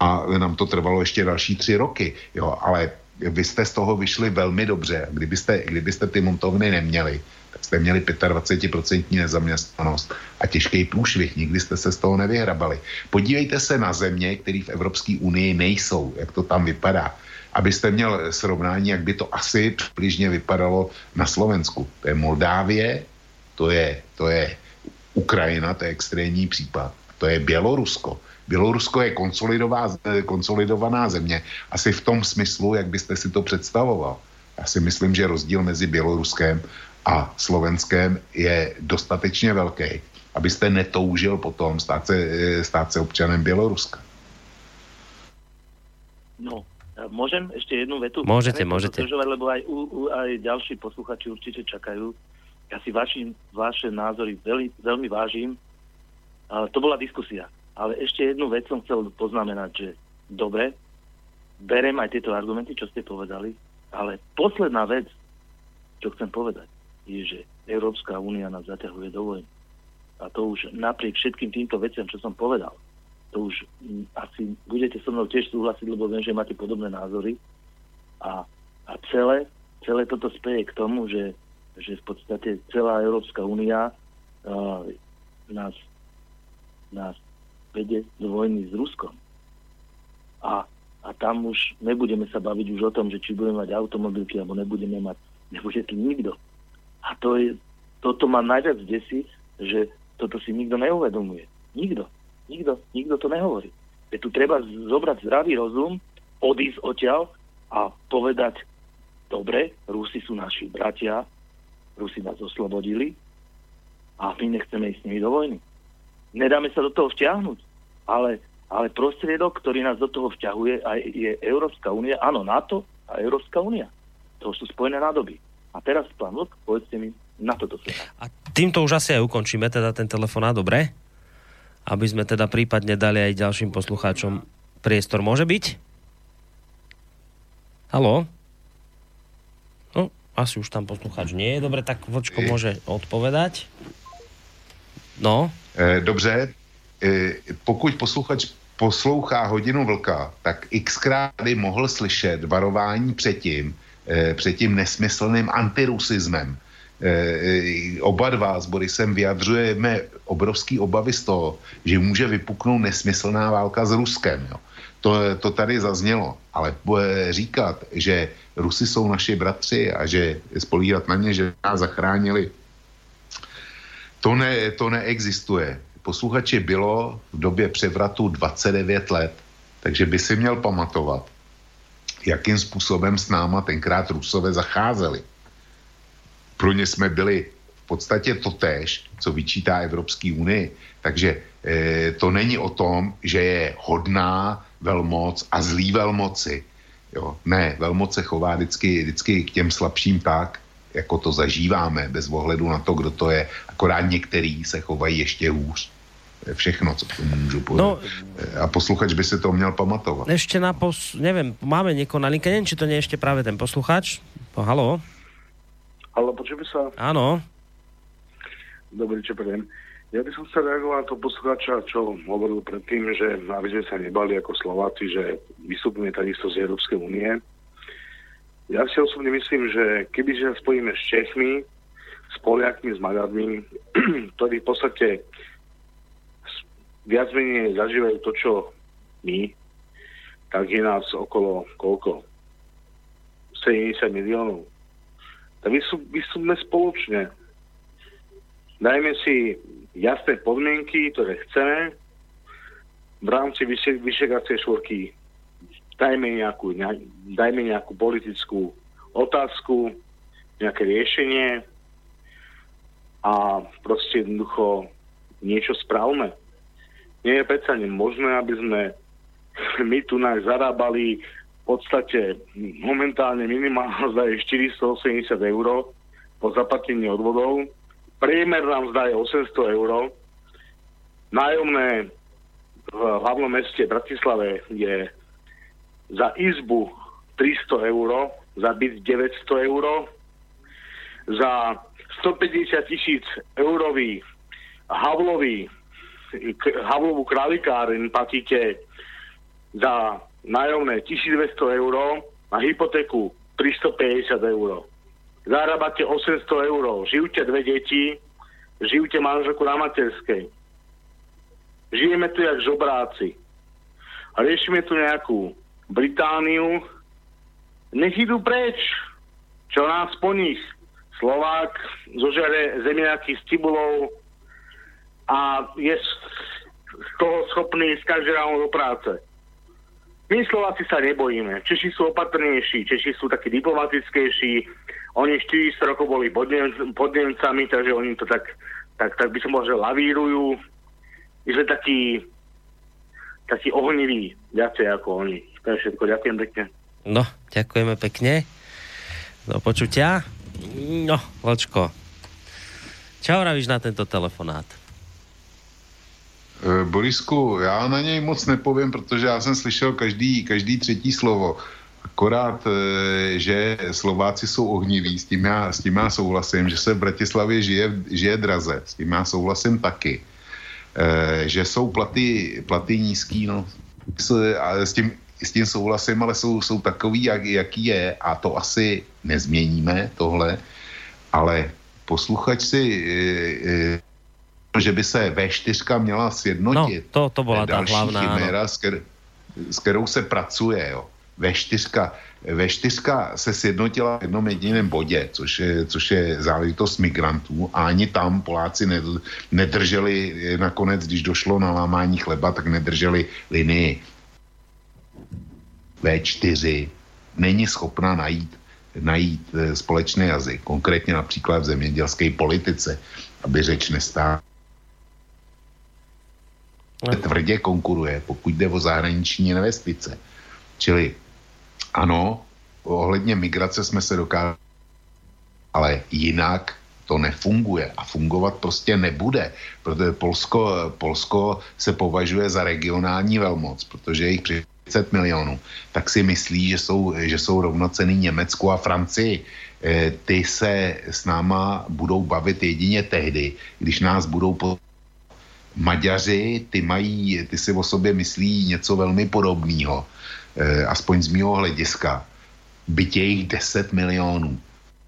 a nám to trvalo ještě další tři roky, jo, ale vy jste z toho vyšli velmi dobře. Kdybyste, kdybyste ty montovny neměli, tak jste měli 25% nezaměstnanost a těžký průšvih. Nikdy jste se z toho nevyhrabali. Podívejte se na země, které v Evropské unii nejsou, jak to tam vypadá. Abyste měl srovnání, jak by to asi přibližně vypadalo na Slovensku. To je Moldávie, to je, to je Ukrajina, to je extrémní případ. To je Bělorusko. Bělorusko je konsolidovaná země. Asi v tom smyslu, jak byste si to představoval. Já si myslím, že rozdíl mezi Běloruskem a Slovenskem je dostatečně velký, abyste netoužil potom stát se, stát se občanem Běloruska. No, môžem ešte jednu vetu? Môžete, môžete. Lebo aj, u, u, aj ďalší posluchači určite čakajú. Ja si vaši, vaše názory veľmi, veľmi vážim. A to bola diskusia. Ale ešte jednu vec som chcel poznamenať, že dobre, berem aj tieto argumenty, čo ste povedali, ale posledná vec, čo chcem povedať, je, že Európska únia nás zaťahuje do vojny. A to už napriek všetkým týmto veciam, čo som povedal, to už asi budete so mnou tiež súhlasiť, lebo viem, že máte podobné názory. A, a celé, celé toto speje k tomu, že, že v podstate celá Európska únia uh, nás, nás vedie do vojny s Ruskom. A, a tam už nebudeme sa baviť už o tom, že či budeme mať automobilky, alebo nebudeme mať, nebude tu nikto. A to je, toto ma najviac desí, že toto si nikto neuvedomuje. Nikto. Nikto, nikto to nehovorí. Je tu treba zobrať zdravý rozum, odísť odtiaľ a povedať, dobre, Rusi sú naši bratia, Rusi nás oslobodili a my nechceme ísť s nimi do vojny. Nedáme sa do toho vťahnuť, ale, ale prostriedok, ktorý nás do toho vťahuje, je Európska únia, áno, NATO a Európska únia. To sú spojené nádoby. A teraz, pán Vlk, povedzte mi na toto sa. A týmto už asi aj ukončíme teda ten telefonát, dobre? Aby sme teda prípadne dali aj ďalším poslucháčom priestor. Môže byť? Haló? No, asi už tam poslucháč nie je. Dobre, tak Vočko môže odpovedať. No. E, dobře, e, pokud posluchač poslouchá hodinu vlka, tak xkrát by mohl slyšet varování před tím, e, před tím nesmyslným antirusismem. E, oba dva s Borisem vyjadřujeme obrovský obavy z toho, že může vypuknout nesmyslná válka s Ruskem. Jo. To, to tady zaznělo. Ale říkat, že Rusy jsou naši bratři a že spolíhat na ně, že nás zachránili, to, ne, to neexistuje. Posluchači bylo v době převratu 29 let, takže by si měl pamatovat, jakým způsobem s náma tenkrát Rusové zacházeli. Pro ně jsme byli v podstatě totéž, co vyčítá Evropské unii. Takže e, to není o tom, že je hodná velmoc a zlý velmoci. Jo. Ne, velmoc se chová vždycky, vždycky k těm slabším tak, jako to zažíváme, bez ohledu na to, kdo to je. Akorát některý se chovají ještě hůř. Všechno, co k tomu můžu povedať. No, a posluchač by si to měl pamatovat. Ešte na pos... Neviem, máme niekoho na linke, neviem, či to nie je ešte práve ten posluchač. Po, halo? Halo, počujeme sa? Áno. Dobrý čeprem. Ja by som chcel reagovať na to posluchača, čo hovoril predtým, že aby sme sa nebali ako Slováci, že vystupujeme takisto z Európskej únie. Ja si osobne myslím, že keby sa spojíme s Čechmi, s Poliakmi, s Maďarmi, ktorí v podstate viac menej zažívajú to, čo my, tak je nás okolo koľko? 70 miliónov. Tak vystúpme spoločne. Dajme si jasné podmienky, ktoré chceme v rámci vyšegacej švorky dajme nejakú, dajme nejakú politickú otázku, nejaké riešenie a proste jednoducho niečo správme. Nie je predsa nemožné, aby sme my tu zarábali v podstate momentálne minimálna je 480 eur po zaplatení odvodov. Priemer nám zda je 800 eur. Nájomné v hlavnom meste Bratislave je za izbu 300 eur, za byt 900 eur, za 150 tisíc eurový Havlový, k- Havlovú kralikáren platíte za nájomné 1200 eur, na hypotéku 350 eur. Zarábate 800 eur, žijúte dve deti, žijúte manželku na materskej. Žijeme tu jak žobráci. A riešime tu nejakú Britániu. Nech idú preč. Čo nás po nich? Slovák zožere zemiaky s cibulou a je z z toho schopný ísť každý ráno do práce. My Slováci sa nebojíme. Češi sú opatrnejší, Češi sú takí diplomatickejší. Oni 400 rokov boli pod, Nem- pod Nemcami, takže oni to tak, tak, tak by som povedal, že lavírujú. My sme takí, takí ohniví, viacej ako oni. To je všetko. Ďakujem pekne. No, ďakujeme pekne. Do počutia. No, Vlčko. Čo vravíš na tento telefonát? Eh, Borisku, já na něj moc nepovím, protože já jsem slyšel každý, každý třetí slovo. Akorát, eh, že Slováci jsou ohniví, s tím, já, s tím já souhlasím, že se v Bratislavě žije, žije draze, s tím já souhlasím taky. Eh, Že jsou platy, platy nízký, no, s, tím, s tím souhlasím, ale jsou, jsou takový, jak, jaký je a to asi nezměníme, tohle, ale posluchač si eh, že by se V4 měla sjednotit. No, to- to byla ta hlavná, chiméra, s, ker, s kterou se pracuje. Jo. V4, V4 se sjednotila v jednom jediném bodě, což je, což je záležitost migrantů a ani tam Poláci ned- nedrželi nakonec, když došlo na lámání chleba, tak nedrželi linii. V4 není schopna najít, najít eh, společný jazyk, konkrétně například v zemědělské politice, aby řeč nestála tvrdě konkuruje, pokud jde o zahraniční investice. Čili ano, ohledně migrace jsme se dokázali, ale jinak to nefunguje a fungovat prostě nebude, protože Polsko, Polsko se považuje za regionální velmoc, protože je jich 30 milionů, tak si myslí, že jsou, že jsou rovnocený Německu a Francii. Eh, Ty se s náma budou bavit jedině tehdy, když nás budou po Maďaři, ty mají, ty si o sobě myslí něco velmi podobného, eh, aspoň z mého hlediska. Byť je jich 10 milionů.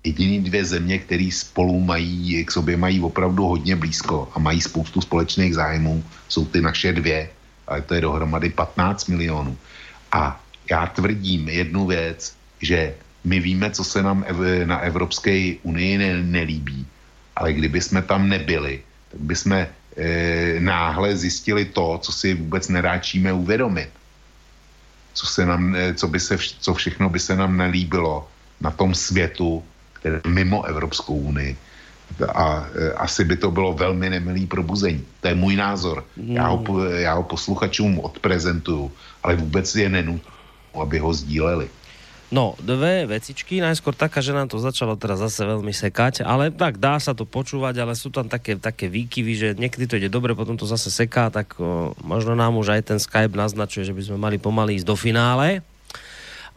Jediný dvě země, které spolu mají, k sobě mají opravdu hodně blízko a mají spoustu společných zájmů, jsou ty naše dvě, ale to je dohromady 15 milionů. A já tvrdím jednu věc, že my víme, co se nám ev- na Evropské unii ne- nelíbí, ale kdyby jsme tam nebyli, tak bychom e, náhle zjistili to, co si vůbec neráčíme uvědomit. Co, se nám, eh, co, by se, co všechno by se nám nelíbilo na tom světu, které je mimo Evropskou unii. A e, asi by to bylo velmi nemilý probuzení. To je můj názor. Já ho, po- já ho posluchačům odprezentuju, ale vůbec je nenutno, aby ho sdíleli. No, dve vecičky. Najskôr taká, že nám to začalo teraz zase veľmi sekať, ale tak dá sa to počúvať, ale sú tam také, také výkyvy, že niekedy to ide dobre, potom to zase seká, tak o, možno nám už aj ten Skype naznačuje, že by sme mali pomaly ísť do finále.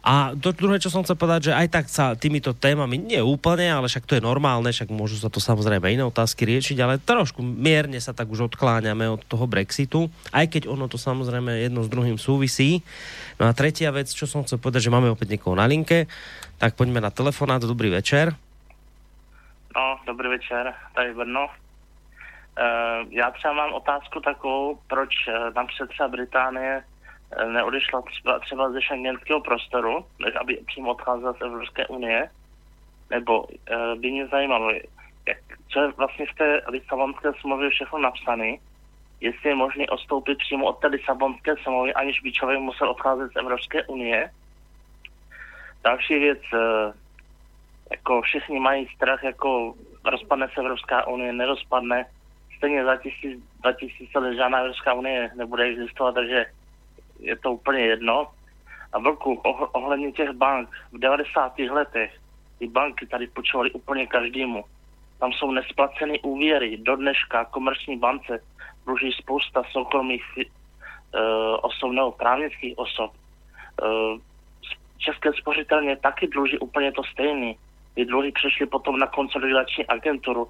A to druhé, čo som chcel povedať, že aj tak sa týmito témami, nie úplne, ale však to je normálne, však môžu sa to samozrejme iné otázky riešiť, ale trošku mierne sa tak už odkláňame od toho Brexitu, aj keď ono to samozrejme jedno s druhým súvisí. No a tretia vec, čo som chcel povedať, že máme opäť niekoho na linke, tak poďme na telefonát, dobrý večer. No, dobrý večer, tady Brno. Uh, já třeba mám otázku takovou, proč uh, napřed třeba Británie neodešla třeba, třeba ze šengenského prostoru, než aby přímo odcházela z Evropské unie, nebo uh, by mě zajímalo, jak, co je vlastně v té Lisabonské smlouvě všechno napsané, jestli je možné odstoupit přímo od té Lisabonské smlouvy, aniž by člověk musel odcházet z Evropské unie. Další věc, uh, jako všichni mají strach, jako rozpadne se Evropská unie, nerozpadne. Stejně za tisíc, za tisíc let žádná Evropská unie nebude existovat, takže je to úplně jedno. A velkou oh, ohledně těch bank, v 90. letech ty banky tady počovaly úplně každému. Tam jsou nesplacené úvěry, do dneška komerční bance dluží spousta soukromých fi- osob nebo právnických osob. České spořitelně taky dluží úplně to stejný. Ty dluhy přešly potom na konsolidační agenturu.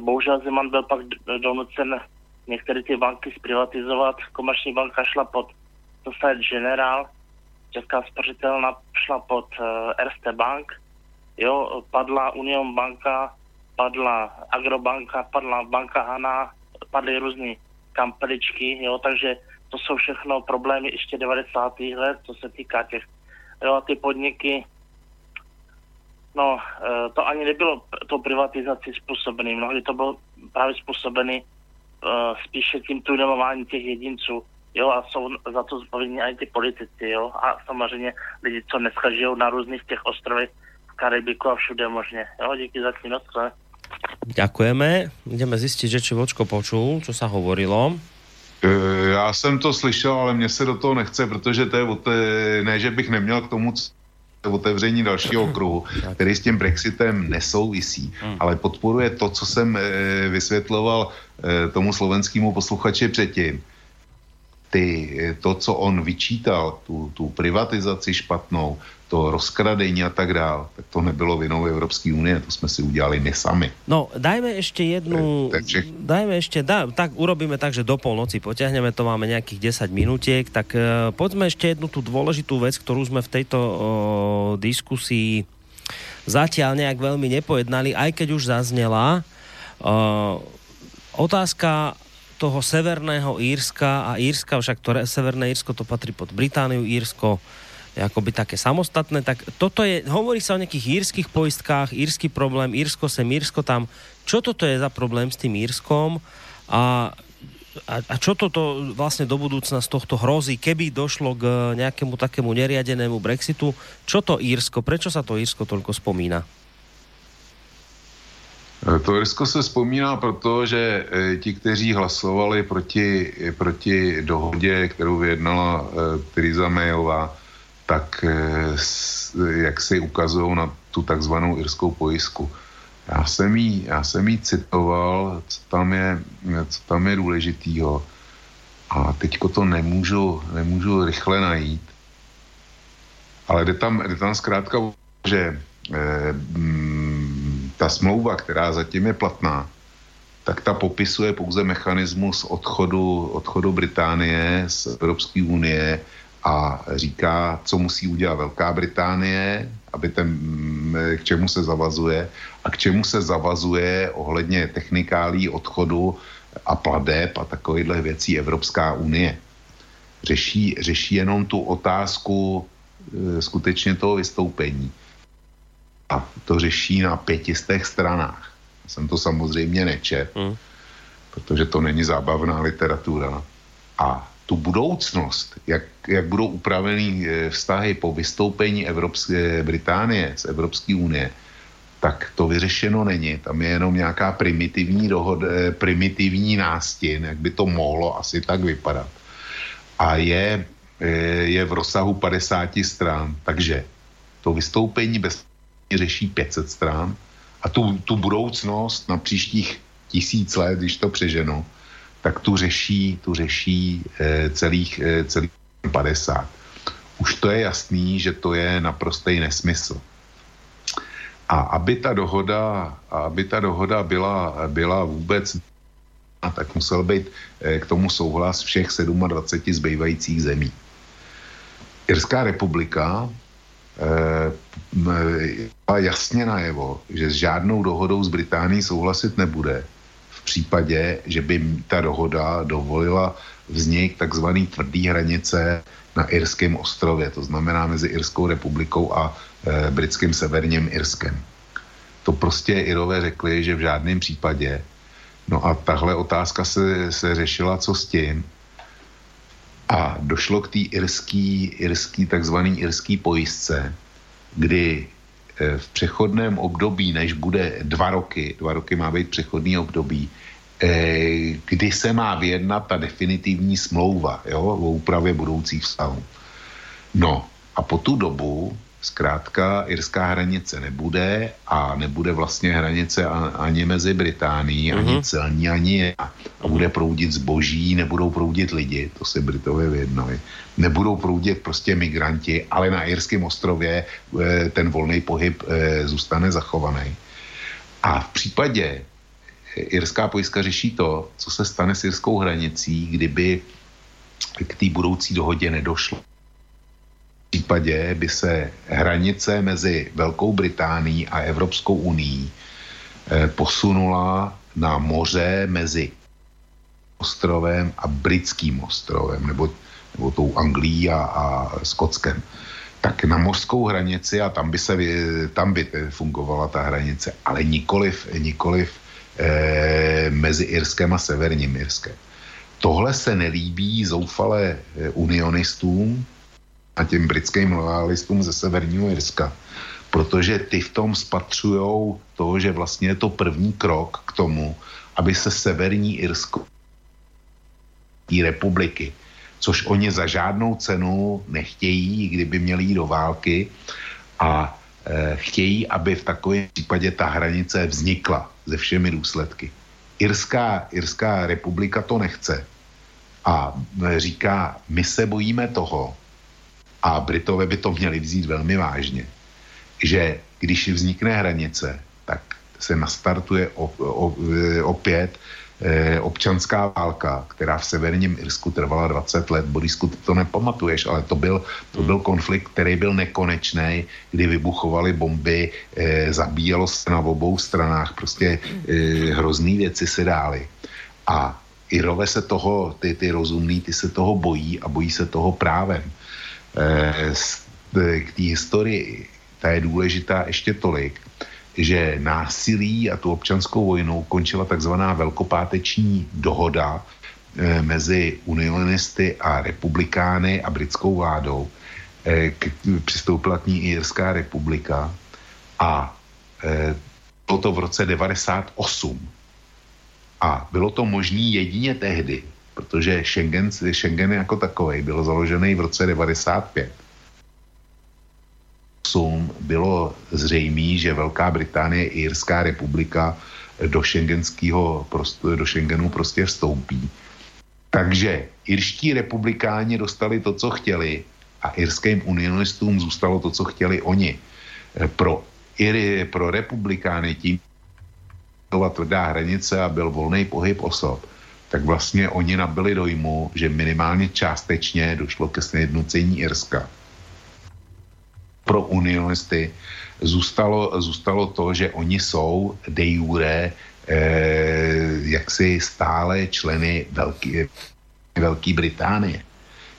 Bohužel Zeman byl pak donucen některé ty banky zprivatizovat. Komerční banka šla pod Societe General, Česká spořitelna šla pod Erste Bank, jo, padla Union banka, padla Agrobanka, padla banka Hana, padly různé kampeličky, jo, takže to jsou všechno problémy ještě 90. let, co se týká těch, jo, a ty podniky, no, e, to ani nebylo to privatizaci způsobený, mnohdy to bylo právě způsobený uh, spíše tím tunelováním těch jedinců, jo, a jsou za to zpovědní i ty politici, jo, a samozřejmě lidi, co dneska žijou na různých těch ostrovech v Karibiku a všude možně, jo, díky za tím Ďakujeme. Ideme zistiť, že či Vočko počul, co sa hovorilo. E, já jsem to slyšel, ale mě se do toho nechce, protože to je, ne, že bych neměl k tomu otevření dalšího okruhu, který s tím Brexitem nesouvisí, hmm. ale podporuje to, co jsem e, vysvětloval e, tomu slovenskému posluchači předtím. Ty, to, co on vyčítal, tu, tu privatizaci špatnou, to rozkradení a tak dál, tak to nebylo vinou Evropské unie, to jsme si udělali my sami. No, dajme ešte jednu, Takže... dajme ešte, dá, tak urobíme tak, že do polnoci potiahneme, to máme nejakých 10 minutiek, tak uh, poďme ešte jednu tú dôležitú vec, ktorú sme v tejto uh, diskusii zatiaľ nejak veľmi nepojednali, aj keď už zaznela. Uh, otázka toho severného Írska a Írska, však to severné Írsko to patrí pod Britániu, Írsko akoby také samostatné, tak toto je, hovorí sa o nejakých írskych poistkách, írsky problém, Írsko sem, Írsko tam. Čo toto je za problém s tým Írskom a, a, a čo toto vlastne do budúcna z tohto hrozí, keby došlo k nejakému takému neriadenému Brexitu? Čo to Írsko, prečo sa to Írsko toľko spomína? E, to Irsko se vzpomíná proto, že e, ti, kteří hlasovali proti, proti dohodě, kterou vyjednala Theresa Mayová, tak eh, jak si ukazují na tu takzvanou irskou pojistku. Já jsem jí, já jsem jí citoval, co tam je, co tam je důležitýho. A teďko to nemůžu, nemůžu rychle najít. Ale jde tam, jde tam zkrátka, že eh, ta smlouva, která zatím je platná, tak ta popisuje pouze mechanismus odchodu, odchodu Británie z Evropské unie a říká, co musí udělat Velká Británie, aby ten, mm, k čemu se zavazuje a k čemu se zavazuje ohledně technikálí odchodu a pladeb a takovýchhle věcí Evropská unie. Řeší, řeší jenom tu otázku e, skutečně toho vystoupení. A to řeší na pětistech stranách. Jsem to samozřejmě nečet, hmm. protože to není zábavná literatura. A tu budoucnost, jak, jak budou upraveny eh, vztahy po vystoupení Evropské Británie z Evropské unie, tak to vyřešeno není. Tam je jenom nějaká primitivní dohod, eh, primitivní nástin, jak by to mohlo asi tak vypadat. A je, eh, je v rozsahu 50 stran. Takže to vystoupení bez řeší 500 stran a tu, tu budoucnost na příštích tisíc let, když to přeženu, tak tu řeší, tu řeší e, celých, e, celých 50. Už to je jasný, že to je naprostý nesmysl. A aby ta dohoda, aby ta dohoda byla, byla vůbec a tak musel být e, k tomu souhlas všech 27 zbývajících zemí. Irská republika e, jasně najevo, že s žádnou dohodou s Británií souhlasit nebude, případě, že by ta dohoda dovolila vznik takzvaný tvrdý hranice na Irském ostrově, to znamená mezi Irskou republikou a e, britským severním Irskem. To prostě Irové řekli, že v žádném případě. No a tahle otázka se, se řešila, co s tím. A došlo k té irský, irský, takzvaný irský pojistce, kdy Eh, v přechodném období, než bude dva roky, dva roky má být přechodný období, eh, kdy se má vyjednat ta definitivní smlouva jo, o úpravě budoucích vztahů. No a po tu dobu zkrátka irská hranice nebude a nebude vlastně hranice ani mezi Británií, ani uh-huh. celní, ani je. A bude proudit zboží, nebudou proudit lidi, to si Britové vyjednali. Nebudou proudit prostě migranti, ale na irském ostrově eh, ten volný pohyb eh, zůstane zachovaný. A v případě irská pojistka řeší to, co se stane s irskou hranicí, kdyby k té budoucí dohodě nedošlo případě by se hranice mezi Velkou Británií a Evropskou unii eh, posunula na moře mezi ostrovem a britským ostrovem, nebo, nebo tou Anglií a, a Skotskem. Tak na mořskou hranici a tam by, se, tam by fungovala ta hranice, ale nikoliv, nikoliv eh, mezi Irskem a Severním Irskem. Tohle se nelíbí zoufale eh, unionistům, a těm britským lojalistům ze Severního Jirska, protože ty v tom spatřují to, že vlastně je to první krok k tomu, aby se Severní Irsko republiky, což oni za žádnou cenu nechtějí, kdyby měli jít do války a e, chtějí, aby v takovém případě ta hranice vznikla se všemi důsledky. Irská, Irská republika to nechce a e, říká, my se bojíme toho, a Britové by to měli vzít velmi vážně, že když vznikne hranice, tak se nastartuje op, op, opět eh, občanská válka, která v severním Irsku trvala 20 let. Borisku, ty to nepamatuješ, ale to byl, to byl konflikt, který byl nekonečný, kdy vybuchovaly bomby, eh, zabíjelo se na obou stranách, prostě eh, hrozný věci se dály. A Irové se toho, ty, ty rozumní, ty se toho bojí a bojí se toho právem. Eh, k té historii, ta je důležitá ještě tolik, že násilí a tu občanskou vojnu končila takzvaná velkopáteční dohoda eh, mezi unionisty a republikány a britskou vládou. Eh, k, přistoupila k ní i Jirská republika a bylo to v roce 98. A bylo to možné jedině tehdy, protože Schengen, Schengen jako takový byl založený v roce 95. Bylo zřejmé, že Velká Británie i Jirská republika do šengenského do Schengenu prostě vstoupí. Takže irští republikáni dostali to, co chtěli a irským unionistům zůstalo to, co chtěli oni. Pro, Iry, pro republikány tím byla tvrdá hranice a byl volný pohyb osob tak vlastně oni nabili dojmu, že minimálně částečně došlo ke sjednocení Irska. Pro unionisty zůstalo, zůstalo to, že oni jsou de jure eh, jaksi stále členy Velké, Velké Británie.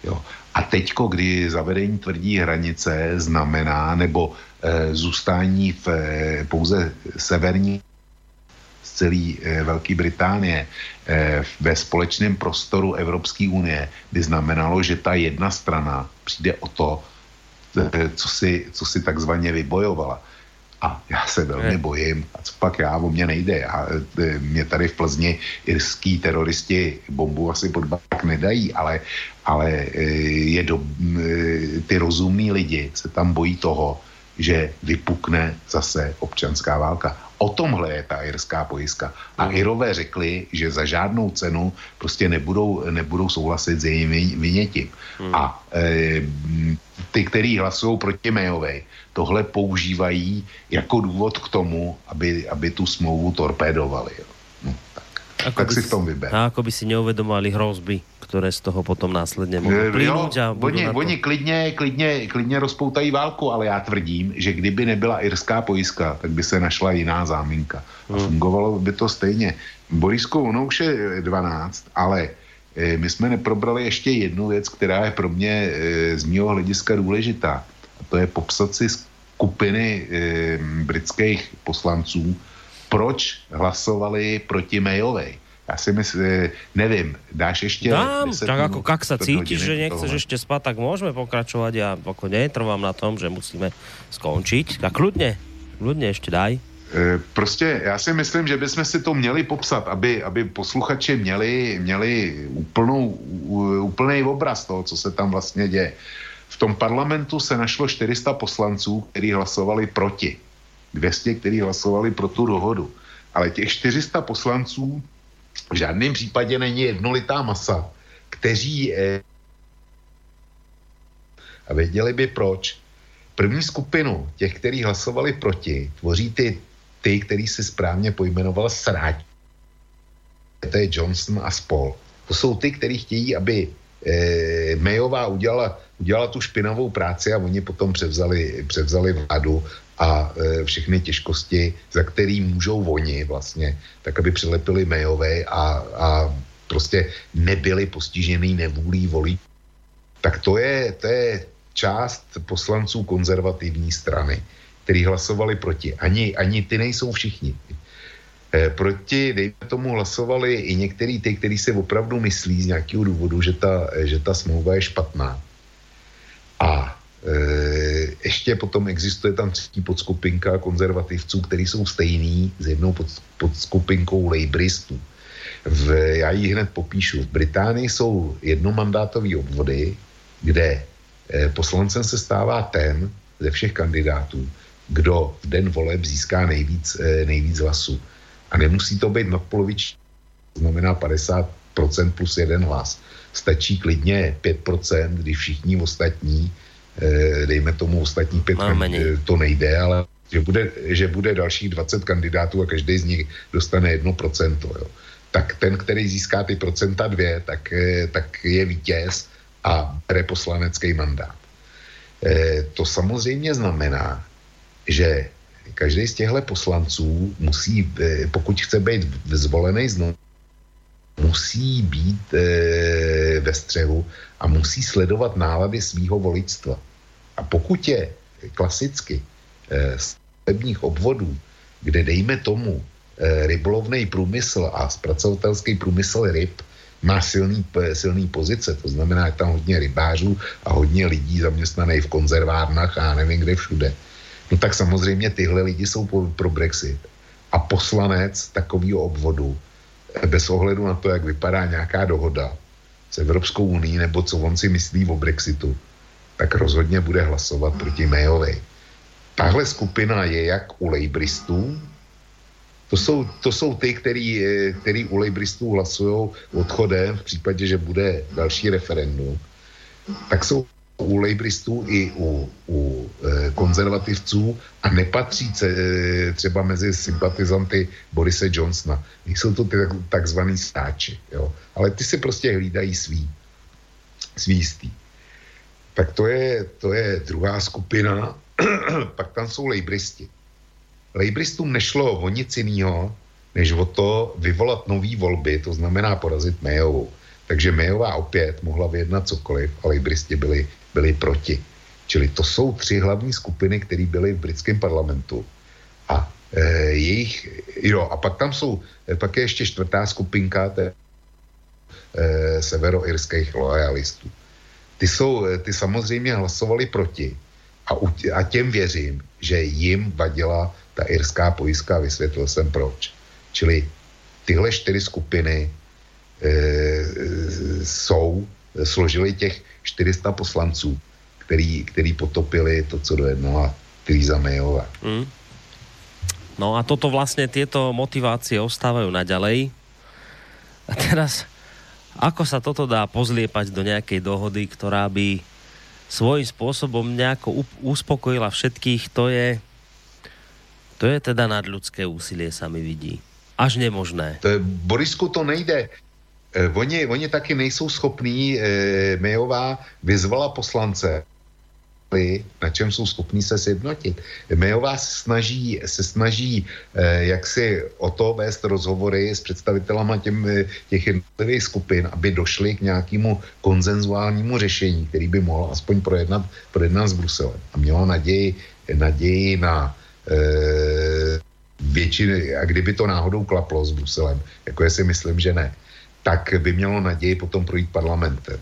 Jo. A teďko, kdy zavedení tvrdí hranice znamená, nebo e, zůstání v e, pouze severní celé eh, Velké Británie eh, ve společném prostoru Evropské unie by znamenalo, že ta jedna strana přijde o to, eh, co si, co si takzvaně vybojovala. A já se velmi bojím, a co pak já, o mě nejde. Já, mě tady v Plzni irský teroristi bombu asi pod bak nedají, ale, ale je do, ty rozumní lidi se tam bojí toho, že vypukne zase občanská válka. O tomhle je ta irská pojistka. A mm. Irové řekli, že za žádnou cenu prostě nebudou, nebudou souhlasit s jejím vynětím. Mm. A e, ty, kteří hlasují proti Mayové, tohle používají jako důvod k tomu, aby, aby tu smlouvu torpédovali. Jo. No, tak. Ako tak si v tom vyber. A ako by si neuvedomovali hrozby které z toho potom následně mohou plynúť a oni, to... oni klidně, klidně, klidně rozpoutají válku, ale já tvrdím, že kdyby nebyla irská pojistka, tak by se našla jiná záminka. A hmm. fungovalo by to stejně. Borisku, ono už je 12, ale e, my jsme neprobrali ještě jednu věc, která je pro mě z mého hlediska důležitá. A to je popsat si skupiny britských poslanců, proč hlasovali proti Mayovej já si myslím, nevím, dáš ještě... Dám, tak jako kak sa cítiš, že nechceš tohle. ešte spať, tak môžeme pokračovať. Ja ako netrvám na tom, že musíme skončiť. Tak kľudne, kľudne ešte daj. E, prostě já si myslím, že bychom si to měli popsat, aby, aby posluchači měli, měli úplnou, úplný obraz toho, co se tam vlastně děje. v tom parlamentu se našlo 400 poslanců, kteří hlasovali proti. 200, kteří hlasovali pro tu dohodu. Ale těch 400 poslanců v žádném případě není jednolitá masa, kteří eh, a věděli by proč. První skupinu těch, kteří hlasovali proti, tvoří ty, ty který si správně pojmenoval sráč. To je Johnson a spol. To jsou ty, kteří chtějí, aby eh, Mayová udělala, udělala tu špinavou práci a oni potom převzali, převzali vládu a e, všechny těžkosti, za který můžou oni vlastně, tak aby přilepili Mayové a, a prostě nebyli postižený nevůlí volí. Tak to je, to je část poslanců konzervativní strany, kteří hlasovali proti. Ani, ani ty nejsou všichni. E, proti, dejme tomu, hlasovali i některý ty, kteří si opravdu myslí z nějakého důvodu, že ta, že ta smlouva je špatná. A ještě potom existuje tam třetí podskupinka konzervativců, kteří jsou stejný s jednou pod, podskupinkou laboristů. V, já ji hned popíšu. V Británii jsou jednomandátové obvody, kde Eh, poslancem se stává ten ze všech kandidátů, kdo v den voleb získá nejvíc, eh, nejvíc hlasů. A nemusí to být nadpoloviční, to znamená 50% plus jeden hlas. Stačí klidně 5%, když všichni ostatní, eh, dejme tomu ostatní pět, to nejde, ale že bude, že bude dalších 20 kandidátů a každý z nich dostane 1%. Jo. Tak ten, který získá ty procenta dvě, tak, tak je vítěz a bere poslanecký mandát. E, to samozřejmě znamená, že každý z těchto poslanců musí, pokud chce být zvolený znovu, musí být e, ve střehu a musí sledovat nálady svého voličstva. A pokud je klasicky e, stavebních obvodů, kde dejme tomu e, rybolovný průmysl a zpracovatelský průmysl ryb má silný, silný pozice, to znamená, je tam hodně rybářů a hodně lidí zaměstnaných v konzervárnách a nevím kde všude. No tak samozřejmě tyhle lidi jsou pro Brexit. A poslanec takového obvodu, eh, bez ohledu na to, jak vypadá nějaká dohoda s Evropskou unii, nebo co on si myslí o Brexitu, tak rozhodně bude hlasovat proti Mayovi. Tahle skupina je jak u lejbristů, to jsou, to jsou ty, který, eh, který u lejbristů hlasují odchodem v případě, že bude další referendum. Tak jsou u lejbristů i u, u e, konzervativců a nepatří ce, e, třeba mezi sympatizanty Borise Johnsona. Nejsou to ty tak, takzvaný stáči, jo? ale ty si prostě hlídají svý, svý jistý. Tak to je, to je druhá skupina, pak tam jsou lejbristi. Lejbristům nešlo o nic jiného, než o to vyvolat nový volby, to znamená porazit Mayovou. Takže Mayová opět mohla vyjednat cokoliv, ale lejbristi byli, byli proti. Čili to jsou tři hlavní skupiny, které byly v britském parlamentu. A e, jejich, jo, a pak tam jsou, e, pak je ještě čtvrtá skupinka té, e, severoirských lojalistů. Ty, jsou, ty samozřejmě hlasovali proti a, a těm věřím, že jim vadila ta irská pojistka, vysvětlil jsem proč. Čili tyhle čtyři skupiny e, jsou, složili těch 400 poslanců, který, který potopili to, co dojednala Theresa Mayová. Mm. No a toto vlastně tyto motivácie ostávajú naďalej. A teraz, ako sa toto dá pozliepať do nejakej dohody, ktorá by svojím spôsobom nejako uspokojila všetkých, to je to je teda nadľudské úsilie, sa mi vidí. Až nemožné. To je, Borisku, to nejde. Eh, oni, oni taky nejsou schopní, eh, Mejová vyzvala poslance, na čem jsou schopní se sjednotit. Mejová se snaží, se snaží eh, jak si o to vést rozhovory s představitelama těm, eh, těch jednotlivých skupin, aby došli k nějakému konzenzuálnímu řešení, který by mohl aspoň projednat, projednat s Bruselem. A měla naději, naději na Eh, většiny, a kdyby to náhodou klaplo s Bruselem, jako si myslím, že ne, tak by mělo naději potom projít parlamentem.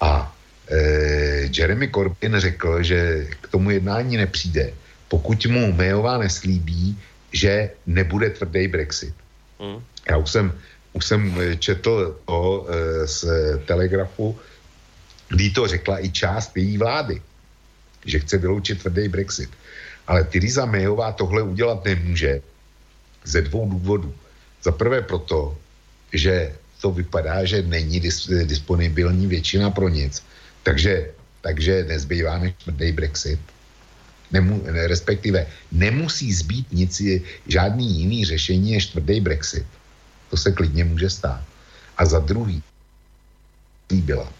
A e, Jeremy Corbyn řekl, že k tomu jednání nepřijde, pokud mu Mayová neslíbí, že nebude tvrdý Brexit. Mm. Já už jsem, už jsem četl to e, z Telegrafu, kdy to řekla i část její vlády, že chce vyloučit tvrdý Brexit. Ale Theresa Mayová tohle udělat nemůže ze dvou důvodů. Za prvé proto, že to vypadá, že není dis, disponibilní většina pro nic. Takže, takže nezbývá než tvrdý Brexit. Nemu, respektive nemusí zbýt nic, žádný jiný řešení než tvrdý Brexit. To se klidně může stát. A za druhý, byla,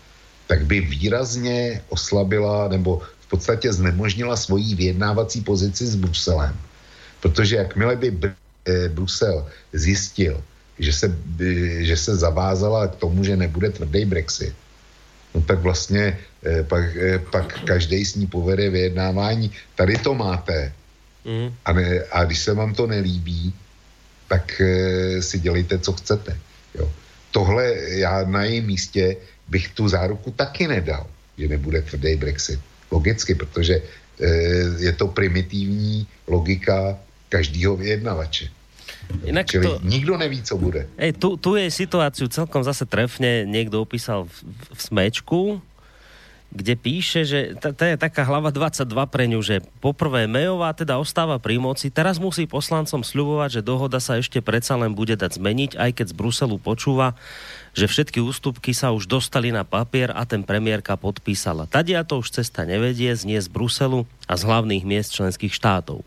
tak by výrazně oslabila nebo v podstatě znemožnila svoji vyjednávací pozici s Bruselem. Protože jakmile by eh, Brusel zjistil, že se, že se zavázala k tomu, že nebude tvrdý Brexit, no tak vlastně eh, pak, eh, pak každý s ní povede vyjednávání. Tady to máte. Mm. A, ne, a když se vám to nelíbí, tak eh, si dělejte, co chcete. Jo. Tohle já na jejím místě bych tu záruku taky nedal, že nebude tvrdý Brexit. Logicky, protože je to primitivní logika každého vyjednavače. Inak Čili to... nikto neví, co bude. Ej, tu, tu je situáciu celkom zase trefne niekto opísal v, v smečku, kde píše, že to je taká hlava 22 pre ňu, že poprvé Mejová teda ostáva pri moci, teraz musí poslancom sľubovať, že dohoda sa ešte predsa len bude dať zmeniť, aj keď z Bruselu počúva, že všetky ústupky sa už dostali na papier a ten premiérka podpísala. Tadia to už cesta nevedie, znie z Bruselu a z hlavných miest členských štátov.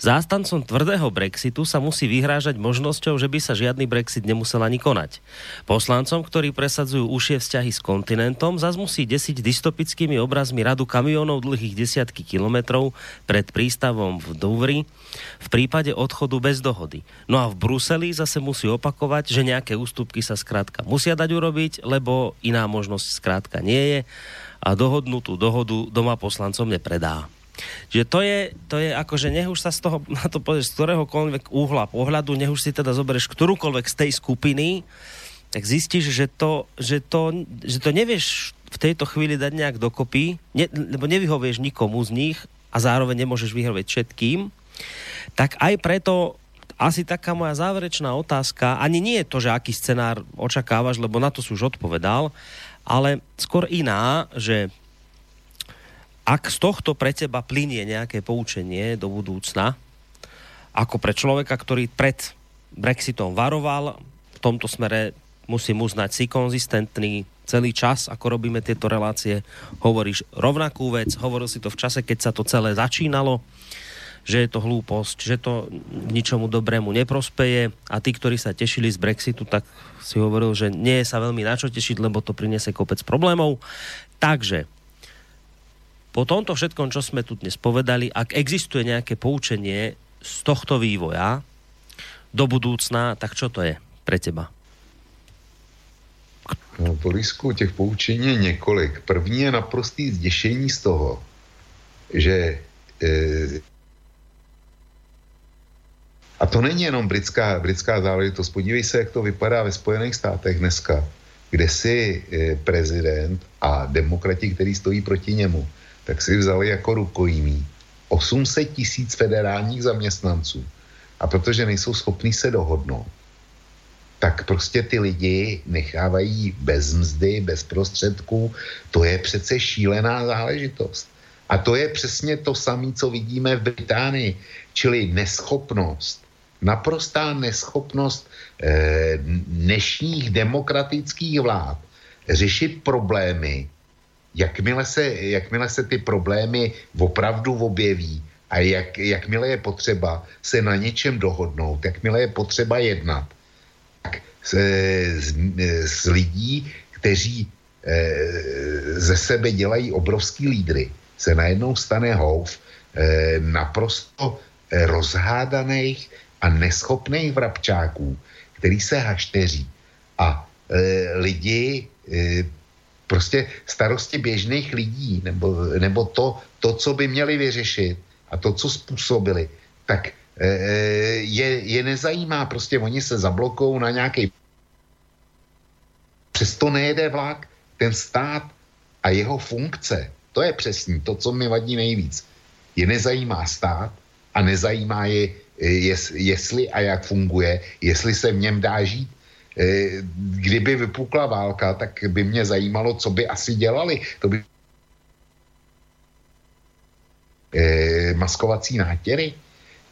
Zástancom tvrdého Brexitu sa musí vyhrážať možnosťou, že by sa žiadny Brexit nemusel ani konať. Poslancom, ktorí presadzujú užšie vzťahy s kontinentom, zas musí desiť dystopickými obrazmi radu kamionov dlhých desiatky kilometrov pred prístavom v Douvri, v prípade odchodu bez dohody. No a v Bruseli zase musí opakovať, že nejaké ústupky sa skrátka musia dať urobiť, lebo iná možnosť skrátka nie je a dohodnutú dohodu doma poslancom nepredá. Že to je, to je ako, že nech už sa z toho, na to povieš, z ktoréhokoľvek úhla pohľadu, nech už si teda zoberieš ktorúkoľvek z tej skupiny, tak zistíš, že to, že to, že to nevieš v tejto chvíli dať nejak dokopy, ne, lebo nevyhovieš nikomu z nich a zároveň nemôžeš vyhovieť všetkým, tak aj preto asi taká moja záverečná otázka, ani nie je to, že aký scenár očakávaš, lebo na to si už odpovedal, ale skôr iná, že ak z tohto pre teba plinie nejaké poučenie do budúcna, ako pre človeka, ktorý pred Brexitom varoval, v tomto smere musím uznať si konzistentný celý čas, ako robíme tieto relácie, hovoríš rovnakú vec, hovoril si to v čase, keď sa to celé začínalo, že je to hlúposť, že to ničomu dobrému neprospeje a tí, ktorí sa tešili z Brexitu, tak si hovoril, že nie je sa veľmi na čo tešiť, lebo to priniesie kopec problémov. Takže po tomto všetkom, čo sme tu dnes povedali, ak existuje nejaké poučenie z tohto vývoja do budúcna, tak čo to je pre teba? No, Borisku, těch poučení je několik. První je naprostý zděšení z toho, že e, a to není jenom britská, britská záležitost. Podívej se, jak to vypadá ve Spojených státech dneska, kde si e, prezident a demokrati, který stojí proti němu, tak si vzali jako rukojmí 800 tisíc federálních zaměstnanců. A protože nejsou schopní se dohodnout, tak prostě ty lidi nechávají bez mzdy, bez prostředků. To je přece šílená záležitost. A to je přesně to samé, co vidíme v Británii, čili neschopnost naprostá neschopnost eh, dnešních demokratických vlád řešit problémy, jakmile se, jakmile se ty problémy opravdu objeví a jak, jakmile je potřeba se na něčem dohodnout, jakmile je potřeba jednat, tak se, z, z lidí, kteří eh, ze sebe dělají obrovský lídry, se najednou stane houf eh, naprosto rozhádaných, a neschopných vrabčáků, který se hašteří. A e, lidi, e, prostě starosti běžných lidí, nebo, nebo to, to, co by měli vyřešit a to, co způsobili, tak e, e je, je nezajímá, prostě oni se zablokou na nějaký přesto nejede vlak, ten stát a jeho funkce, to je přesně to, co mi vadí nejvíc. Je nezajímá stát a nezajímá je jes, jestli a jak funguje, jestli se v něm dá žít. eh, kdyby vypukla válka, tak by mě zajímalo, co by asi dělali. To by eh, maskovací nátěry.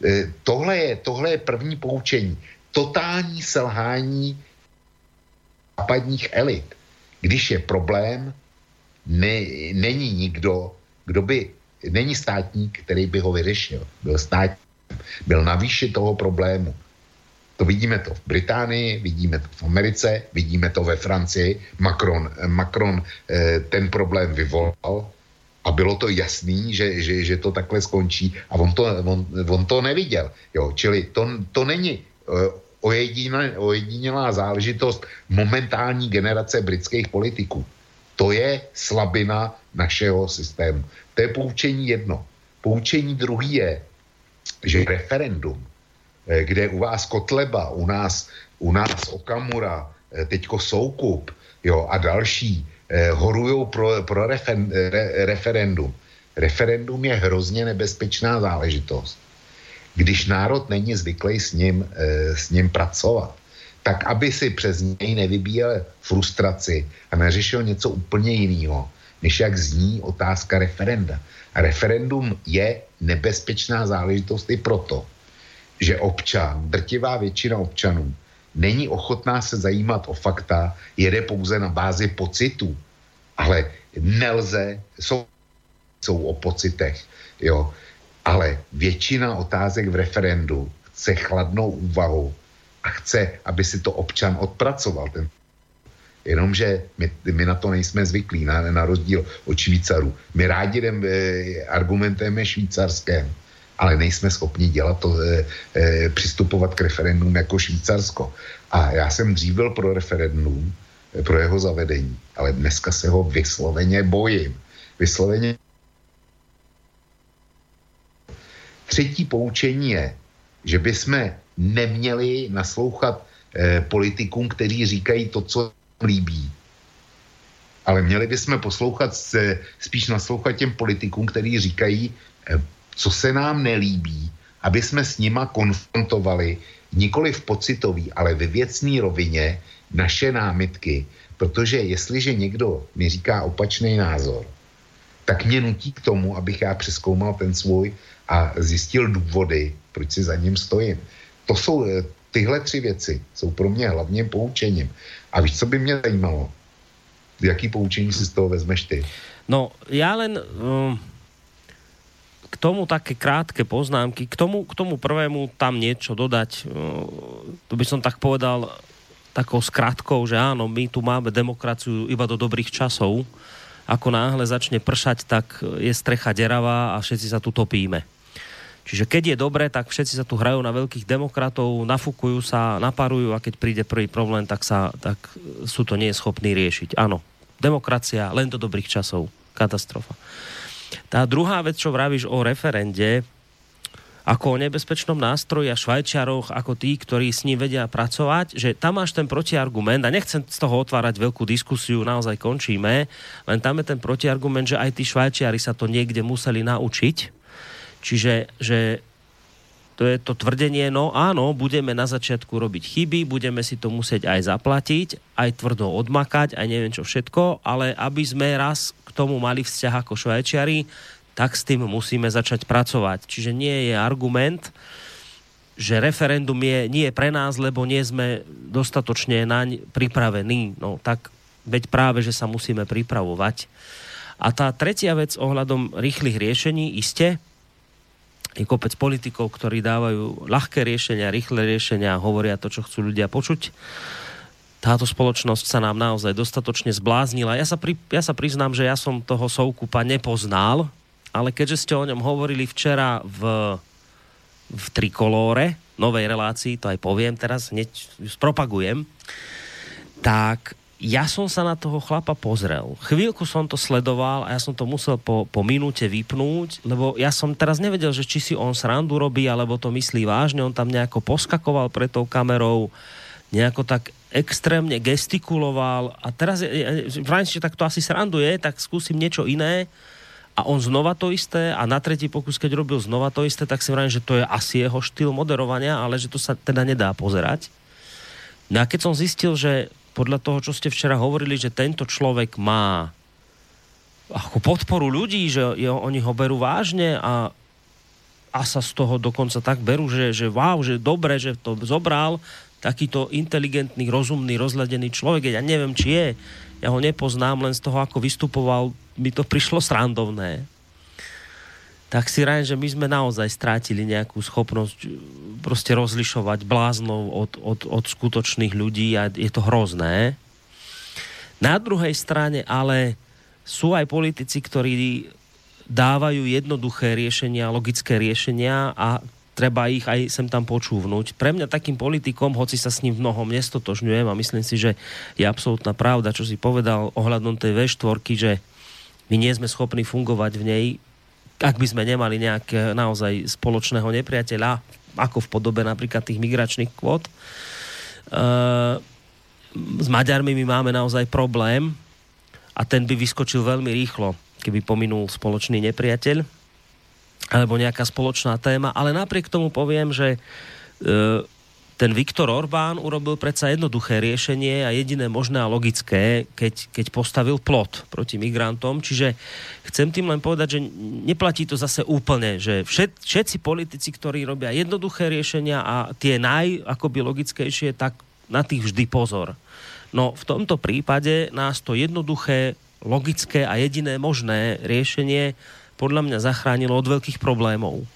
Eh, tohle, je, tohle je první poučení. Totální selhání západních elit. Když je problém, ne, není nikdo, kdo by, není státník, který by ho vyřešil. Byl státník, byl na výši toho problému. To vidíme to v Británii, vidíme to v Americe, vidíme to ve Francii. Macron, Macron eh, ten problém vyvolal a bylo to jasný, že, že, že to takhle skončí a on to, on, on to neviděl. Jo, čili to, to není eh, ojedinělá záležitost momentální generace britských politiků. To je slabina našeho systému. To je poučení jedno. Poučení druhý je, že referendum, eh, kde u vás Kotleba, u nás, u nás Okamura, eh, teďko Soukup jo, a další eh, horují pro, pro refen, re, referendum. Referendum je hrozně nebezpečná záležitost. Když národ není zvyklý s ním, s ním pracovat, tak aby si přes něj nevybíjel frustraci a neřešil něco úplně jiného, než jak zní otázka referenda. Referendum je nebezpečná záležitost i proto, že občan, drtivá většina občanů, není ochotná se zajímat o fakta, jede pouze na bázi pocitů. Ale nelze, jsou, jsou o pocitech, jo. Ale většina otázek v referendu chce chladnou úvahu a chce, aby si to občan odpracoval. Ten Jenomže my, my na to nejsme zvyklí, na, na rozdíl od Švýcarů. My rádi jdem, e, argumentujeme švýcarském, ale nejsme schopni dělat to, e, e, přistupovat k referendum jako Švýcarsko. A já jsem dřív byl pro referendum, pro jeho zavedení, ale dneska se ho vysloveně bojím. Vysloveně. Třetí poučení je, že bychom neměli naslouchat e, politikům, kteří říkají to, co líbí. Ale měli bychom poslouchat, spíš naslouchat těm politikům, kteří říkají, eh, co se nám nelíbí, aby jsme s nima konfrontovali nikoli v pocitový, ale ve věcné rovině naše námitky, protože jestliže někdo mi říká opačný názor, tak mě nutí k tomu, abych já přeskoumal ten svůj a zjistil důvody, proč si za ním stojím. To jsou eh, tyhle tři věci, jsou pro mě hlavním poučením. A víš, co by mě zajímalo? Jaký poučení si z toho vezmeš ty? No, já len um, k tomu také krátké poznámky. K tomu, k tomu prvému tam niečo dodať. Uh, to by som tak povedal takou skratkou, že áno, my tu máme demokraciu iba do dobrých časov. Ako náhle začne pršať, tak je strecha deravá a všetci sa tu topíme. Čiže keď je dobre, tak všetci sa tu hrajú na veľkých demokratov, nafúkujú sa, naparujú a keď príde prvý problém, tak, sa, tak sú to nie schopní riešiť. Áno, demokracia len do dobrých časov. Katastrofa. Tá druhá vec, čo vravíš o referende, ako o nebezpečnom nástroji a švajčiaroch, ako tí, ktorí s ním vedia pracovať, že tam máš ten protiargument a nechcem z toho otvárať veľkú diskusiu, naozaj končíme, len tam je ten protiargument, že aj tí švajčiari sa to niekde museli naučiť, Čiže že to je to tvrdenie, no áno, budeme na začiatku robiť chyby, budeme si to musieť aj zaplatiť, aj tvrdo odmakať, aj neviem čo všetko, ale aby sme raz k tomu mali vzťah ako Švajčiari, tak s tým musíme začať pracovať. Čiže nie je argument, že referendum je, nie je pre nás, lebo nie sme dostatočne naň pripravení. No tak veď práve, že sa musíme pripravovať. A tá tretia vec ohľadom rýchlych riešení, iste, je kopec politikov, ktorí dávajú ľahké riešenia, rýchle riešenia, hovoria to, čo chcú ľudia počuť. Táto spoločnosť sa nám naozaj dostatočne zbláznila. Ja sa, pri, ja sa priznám, že ja som toho Soukupa nepoznal, ale keďže ste o ňom hovorili včera v, v Trikolóre, novej relácii, to aj poviem teraz, hneď propagujem, tak ja som sa na toho chlapa pozrel. Chvíľku som to sledoval a ja som to musel po, po minúte vypnúť, lebo ja som teraz nevedel, že či si on srandu robí, alebo to myslí vážne. On tam nejako poskakoval pred tou kamerou, nejako tak extrémne gestikuloval a teraz, vrajím že tak to asi sranduje, tak skúsim niečo iné a on znova to isté a na tretí pokus, keď robil znova to isté, tak si vrajím, že to je asi jeho štýl moderovania, ale že to sa teda nedá pozerať No a keď som zistil, že podľa toho, čo ste včera hovorili, že tento človek má ako podporu ľudí, že jo, oni ho berú vážne a, a sa z toho dokonca tak berú, že, že wow, že dobre, že to zobral takýto inteligentný, rozumný, rozhľadený človek. Ja neviem, či je. Ja ho nepoznám, len z toho, ako vystupoval, mi to prišlo srandovné tak si rájem, že my sme naozaj strátili nejakú schopnosť eh, proste rozlišovať bláznov od, od, od skutočných ľudí a je to hrozné. Na druhej strane ale sú aj politici, ktorí dávajú jednoduché riešenia, logické riešenia a treba ich aj sem tam počúvnuť. Pre mňa takým politikom, hoci sa s ním v mnohom nestotožňujem a myslím si, že je absolútna pravda, čo si povedal ohľadom tej V4, že my nie sme schopní fungovať v nej, ak by sme nemali nejaké naozaj spoločného nepriateľa, ako v podobe napríklad tých migračných kvót. Uh, s Maďarmi my máme naozaj problém a ten by vyskočil veľmi rýchlo, keby pominul spoločný nepriateľ alebo nejaká spoločná téma, ale napriek tomu poviem, že uh, ten Viktor Orbán urobil predsa jednoduché riešenie a jediné možné a logické, keď, keď postavil plot proti migrantom. Čiže chcem tým len povedať, že neplatí to zase úplne, že všet, všetci politici, ktorí robia jednoduché riešenia a tie naj akoby logickejšie, tak na tých vždy pozor. No v tomto prípade nás to jednoduché, logické a jediné možné riešenie podľa mňa zachránilo od veľkých problémov.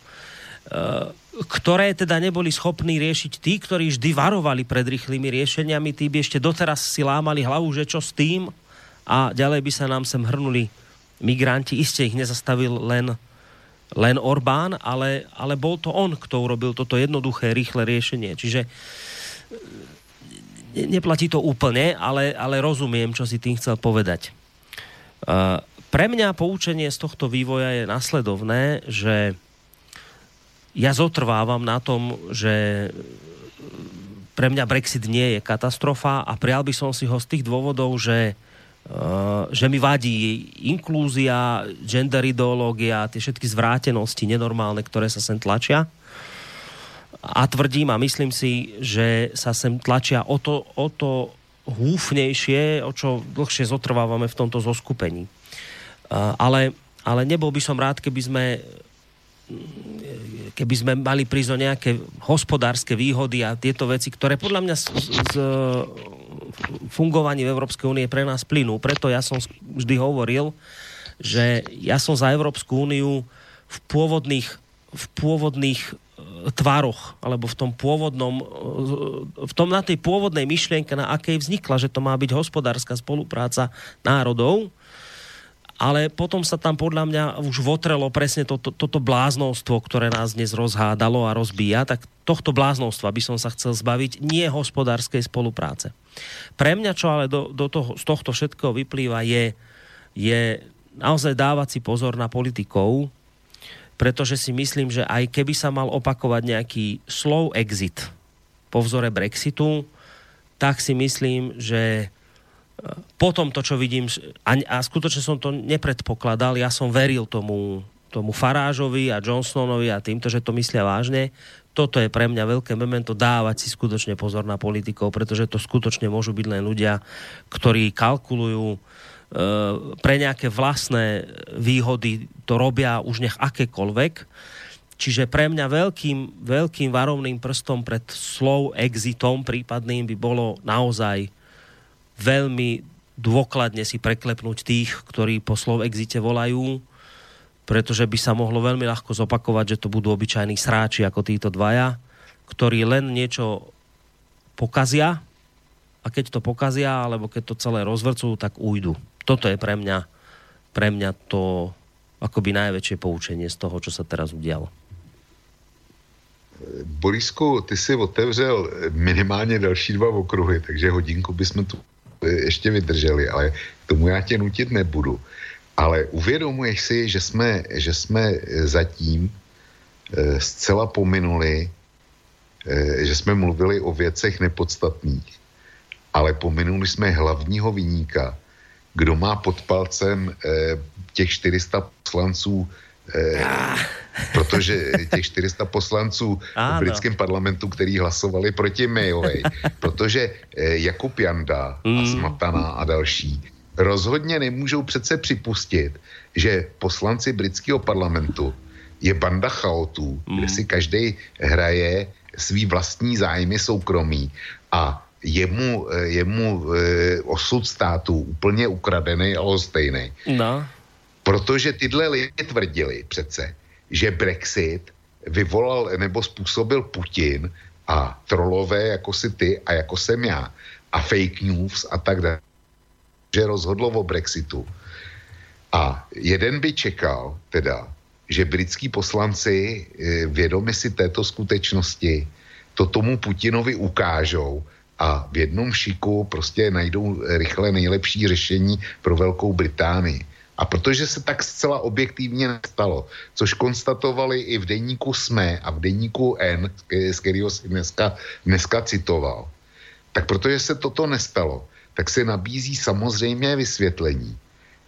Uh, ktoré teda neboli schopní riešiť tí, ktorí vždy varovali pred rýchlymi riešeniami, tí by ešte doteraz si lámali hlavu, že čo s tým a ďalej by sa nám sem hrnuli migranti. Isté ich nezastavil len, len Orbán, ale, ale bol to on, kto urobil toto jednoduché, rýchle riešenie. Čiže neplatí to úplne, ale, ale rozumiem, čo si tým chcel povedať. Uh, pre mňa poučenie z tohto vývoja je nasledovné, že ja zotrvávam na tom, že pre mňa Brexit nie je katastrofa a prijal by som si ho z tých dôvodov, že, uh, že mi vadí inklúzia, gender ideológia, tie všetky zvrátenosti nenormálne, ktoré sa sem tlačia. A tvrdím a myslím si, že sa sem tlačia o to, o to húfnejšie, o čo dlhšie zotrvávame v tomto zoskupení. Uh, ale, ale nebol by som rád, keby sme keby sme mali prísť o nejaké hospodárske výhody a tieto veci, ktoré podľa mňa z, z fungovaní v Európskej únie pre nás plynú. Preto ja som vždy hovoril, že ja som za Európsku úniu v pôvodných, v pôvodných e, tvároch, alebo v tom pôvodnom, e, v tom, na tej pôvodnej myšlienke, na akej vznikla, že to má byť hospodárska spolupráca národov, ale potom sa tam podľa mňa už votrelo presne to, to, toto bláznostvo, ktoré nás dnes rozhádalo a rozbíja, tak tohto bláznostva by som sa chcel zbaviť, nie hospodárskej spolupráce. Pre mňa, čo ale do, do toho, z tohto všetkého vyplýva, je, je naozaj dávať si pozor na politikov, pretože si myslím, že aj keby sa mal opakovať nejaký slow exit po vzore Brexitu, tak si myslím, že potom to, čo vidím, a, a skutočne som to nepredpokladal, ja som veril tomu, tomu Farážovi a Johnsonovi a týmto, že to myslia vážne. Toto je pre mňa veľké memento dávať si skutočne pozor na politikov, pretože to skutočne môžu byť len ľudia, ktorí kalkulujú e, pre nejaké vlastné výhody, to robia už nech akékoľvek. Čiže pre mňa veľkým, veľkým varovným prstom pred slow exitom prípadným by bolo naozaj veľmi dôkladne si preklepnúť tých, ktorí po slov exite volajú, pretože by sa mohlo veľmi ľahko zopakovať, že to budú obyčajní sráči ako títo dvaja, ktorí len niečo pokazia a keď to pokazia, alebo keď to celé rozvrcujú, tak ujdu. Toto je pre mňa, pre mňa to akoby najväčšie poučenie z toho, čo sa teraz udialo. Borisku, ty si otevřel minimálně další dva okruhy, takže hodinku bychom tu ještě vydrželi, ale k tomu já tě nutit nebudu. Ale uvědomuješ si, že jsme, že jsme zatím e, zcela pominuli, že jsme mluvili o věcech nepodstatných, ale pominuli jsme hlavního vyníka, kdo má pod palcem těch 400 poslanců Eh, protože těch 400 poslanců Ano. v britském parlamentu, který hlasovali proti Mayovej, protože eh, Jakub Janda a Smatana a další rozhodně nemůžou přece připustit, že poslanci britského parlamentu je banda chaotů, kde si každý hraje svý vlastní zájmy soukromí a jemu, eh, jemu osud státu úplně ukradený a lhostejný. No. Protože tyhle lidi tvrdili přece, že Brexit vyvolal nebo způsobil Putin a trolové jako si ty a jako jsem já a fake news a tak dále, že rozhodlo o Brexitu. A jeden by čekal teda, že britskí poslanci eh, vědomi si této skutečnosti to tomu Putinovi ukážou a v jednom šiku prostě najdou rychle nejlepší řešení pro Velkou Británii. A protože se tak zcela objektivně nestalo, což konstatovali i v deníku SME a v deníku N, z kterého si dneska, dneska citoval, tak protože se toto nestalo, tak se nabízí samozřejmě vysvětlení,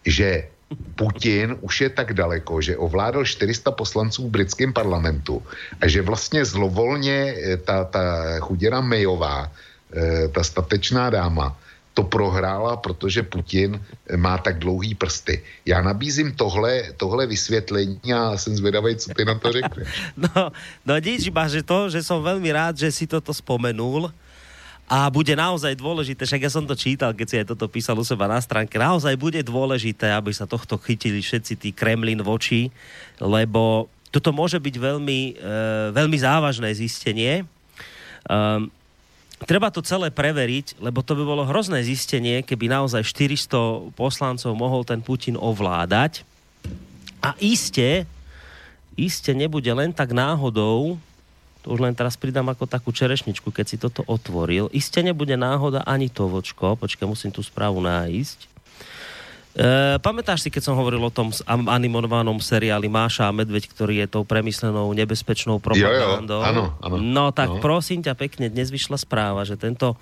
že Putin už je tak daleko, že ovládl 400 poslanců v britském parlamentu a že vlastně zlovolně eh, ta, ta chuděra Mayová, eh, ta statečná dáma, to prohrála, protože Putin eh, má tak dlouhý prsty. Já nabízím tohle, tohle vysvětlení a jsem zvědavý, co ty na to řekneš. No, no nič, iba že to, že som veľmi rád, že si toto spomenul a bude naozaj dôležité, však ja som to čítal, keď si aj toto písal u seba na stránke, naozaj bude dôležité, aby sa tohto chytili všetci tí Kremlin v oči, lebo toto môže byť veľmi, e, veľmi závažné zistenie. Um, treba to celé preveriť, lebo to by bolo hrozné zistenie, keby naozaj 400 poslancov mohol ten Putin ovládať. A iste, iste nebude len tak náhodou, to už len teraz pridám ako takú čerešničku, keď si toto otvoril, iste nebude náhoda ani to, vočko, počkaj, musím tú správu nájsť. E, pamätáš si, keď som hovoril o tom animovanom seriáli Máša a Medveď, ktorý je tou premyslenou nebezpečnou propagandou? áno, áno. No tak No. prosím ťa pekne, dnes vyšla správa, že tento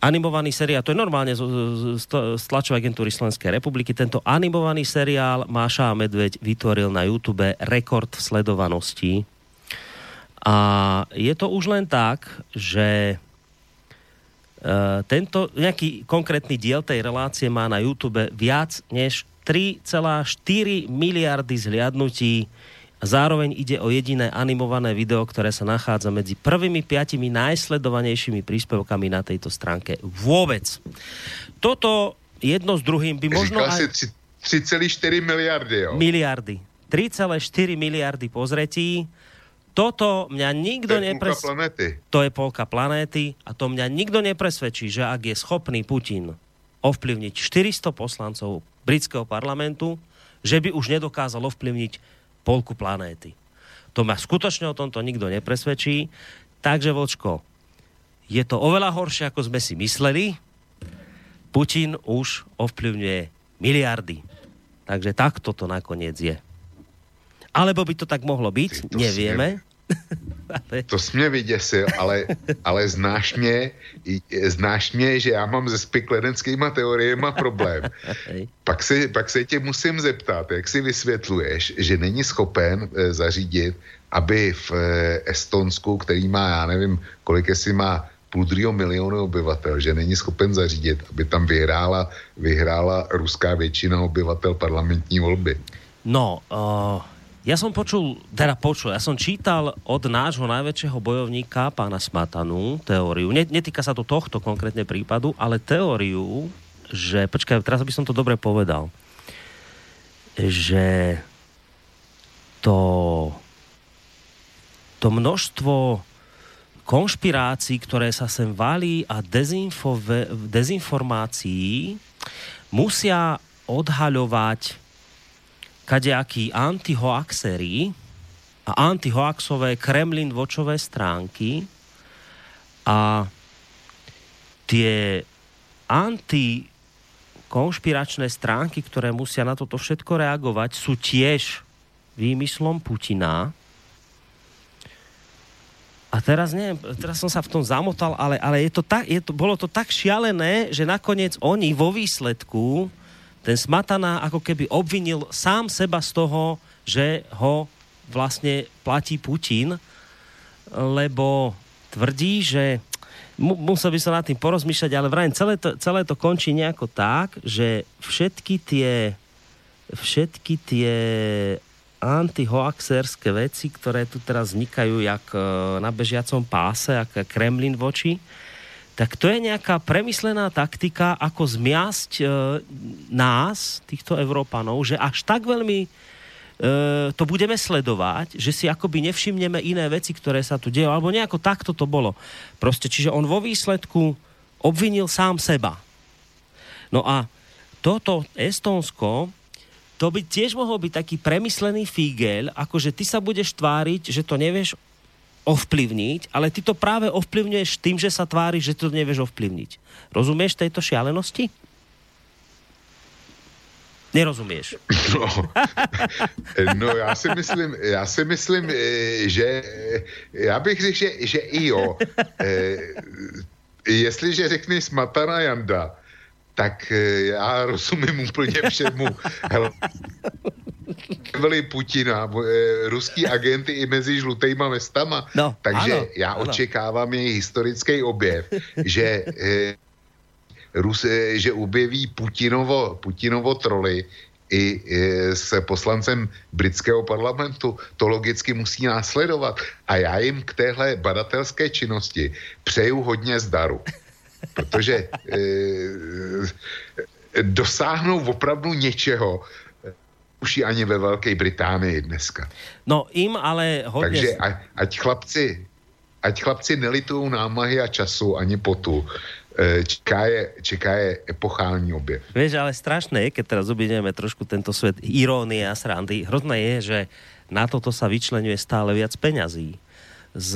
animovaný seriál, to je normálne z, z, z tlačovej agentúry Slovenskej republiky, tento animovaný seriál Máša a Medveď vytvoril na YouTube rekord v sledovanosti. A je to už len tak, že tento nejaký konkrétny diel tej relácie má na YouTube viac než 3,4 miliardy zhliadnutí. A Zároveň ide o jediné animované video, ktoré sa nachádza medzi prvými piatimi najsledovanejšími príspevkami na tejto stránke. Vôbec. Toto jedno s druhým by možno Říkal aj... si tři- 3,4 miliardy, jo? Miliardy. 3,4 miliardy pozretí. Toto mňa nikto To nepres... To je polka planéty a to mňa nikto nepresvedčí, že ak je schopný Putin ovplyvniť 400 poslancov britského parlamentu, že by už nedokázal ovplyvniť polku planéty. To ma skutočne o tomto nikto nepresvedčí. Takže, Vočko, je to oveľa horšie, ako sme si mysleli. Putin už ovplyvňuje miliardy. Takže takto to nakoniec je. Alebo by to tak mohlo nevieme. Ale... To jsi mě vyděsil, ale, ale znáš, mě, znáš mě, že já mám se spikleneckýma teoriema problém. Pak se, pak se tě musím zeptat, jak si vysvětluješ, že není schopen e, zařídit, aby v e, Estonsku, který má, já nevím, kolik jestli má půl druhého milionu obyvatel, že není schopen zařídit, aby tam vyhrála, vyhrála ruská většina obyvatel parlamentní volby. No, uh, ja som počul, teda počul, ja som čítal od nášho najväčšieho bojovníka, pána Smatanu, teóriu, ne, netýka sa to tohto konkrétne prípadu, ale teóriu, že, počkaj, teraz by som to dobre povedal, že to, to množstvo konšpirácií, ktoré sa sem valí a dezinfove, dezinformácií musia odhaľovať kadejakí antihoaxery a antihoaxové Kremlin vočové stránky a tie anti konšpiračné stránky, ktoré musia na toto všetko reagovať, sú tiež výmyslom Putina. A teraz neviem, teraz som sa v tom zamotal, ale, ale je to tak, je to, bolo to tak šialené, že nakoniec oni vo výsledku ten Smatana ako keby obvinil sám seba z toho, že ho vlastne platí Putin, lebo tvrdí, že musel by sa nad tým porozmýšľať, ale vrajím, celé to, celé to končí nejako tak, že všetky tie všetky tie antihoaxerské veci, ktoré tu teraz vznikajú jak e, na bežiacom páse, jak Kremlin v oči, tak to je nejaká premyslená taktika, ako zmiasť e, nás, týchto Európanov, že až tak veľmi e, to budeme sledovať, že si akoby nevšimneme iné veci, ktoré sa tu dejú, alebo nejako takto to bolo. Proste, čiže on vo výsledku obvinil sám seba. No a toto Estonsko to by tiež mohol byť taký premyslený fígel, akože ty sa budeš tváriť, že to nevieš ovplyvniť, ale ty to práve ovplyvňuješ tým, že sa tvári, že to nevieš ovplyvniť. Rozumieš tejto šialenosti? Nerozumieš. No, no já si myslím, já si myslím, eh, že já bych řekl, že, že i jo. Eh, jestliže řekneš Smatana Janda, tak eh, já rozumím úplně všemu. Putina, eh, ruský agenty i mezi žlutejma vestama. No, Takže ano, já ano. očekávám její historický objev, že, eh, Rus, eh, že objeví Putinovo, Putinovo troly i s poslancem britského parlamentu. To logicky musí následovat. A já jim k téhle badatelské činnosti přeju hodně zdaru protože e, dosáhnou opravdu něčeho, už i ani ve Velké Británii dneska. No im ale hodně... Takže a, ať chlapci, ať chlapci nelitují námahy a času ani potu, e, čeká je, čeká je epochální objev. Vieš, ale strašné je, keď teraz obideme trošku tento svet irónie a srandy. Hrozné je, že na toto sa vyčlenuje stále viac peňazí z,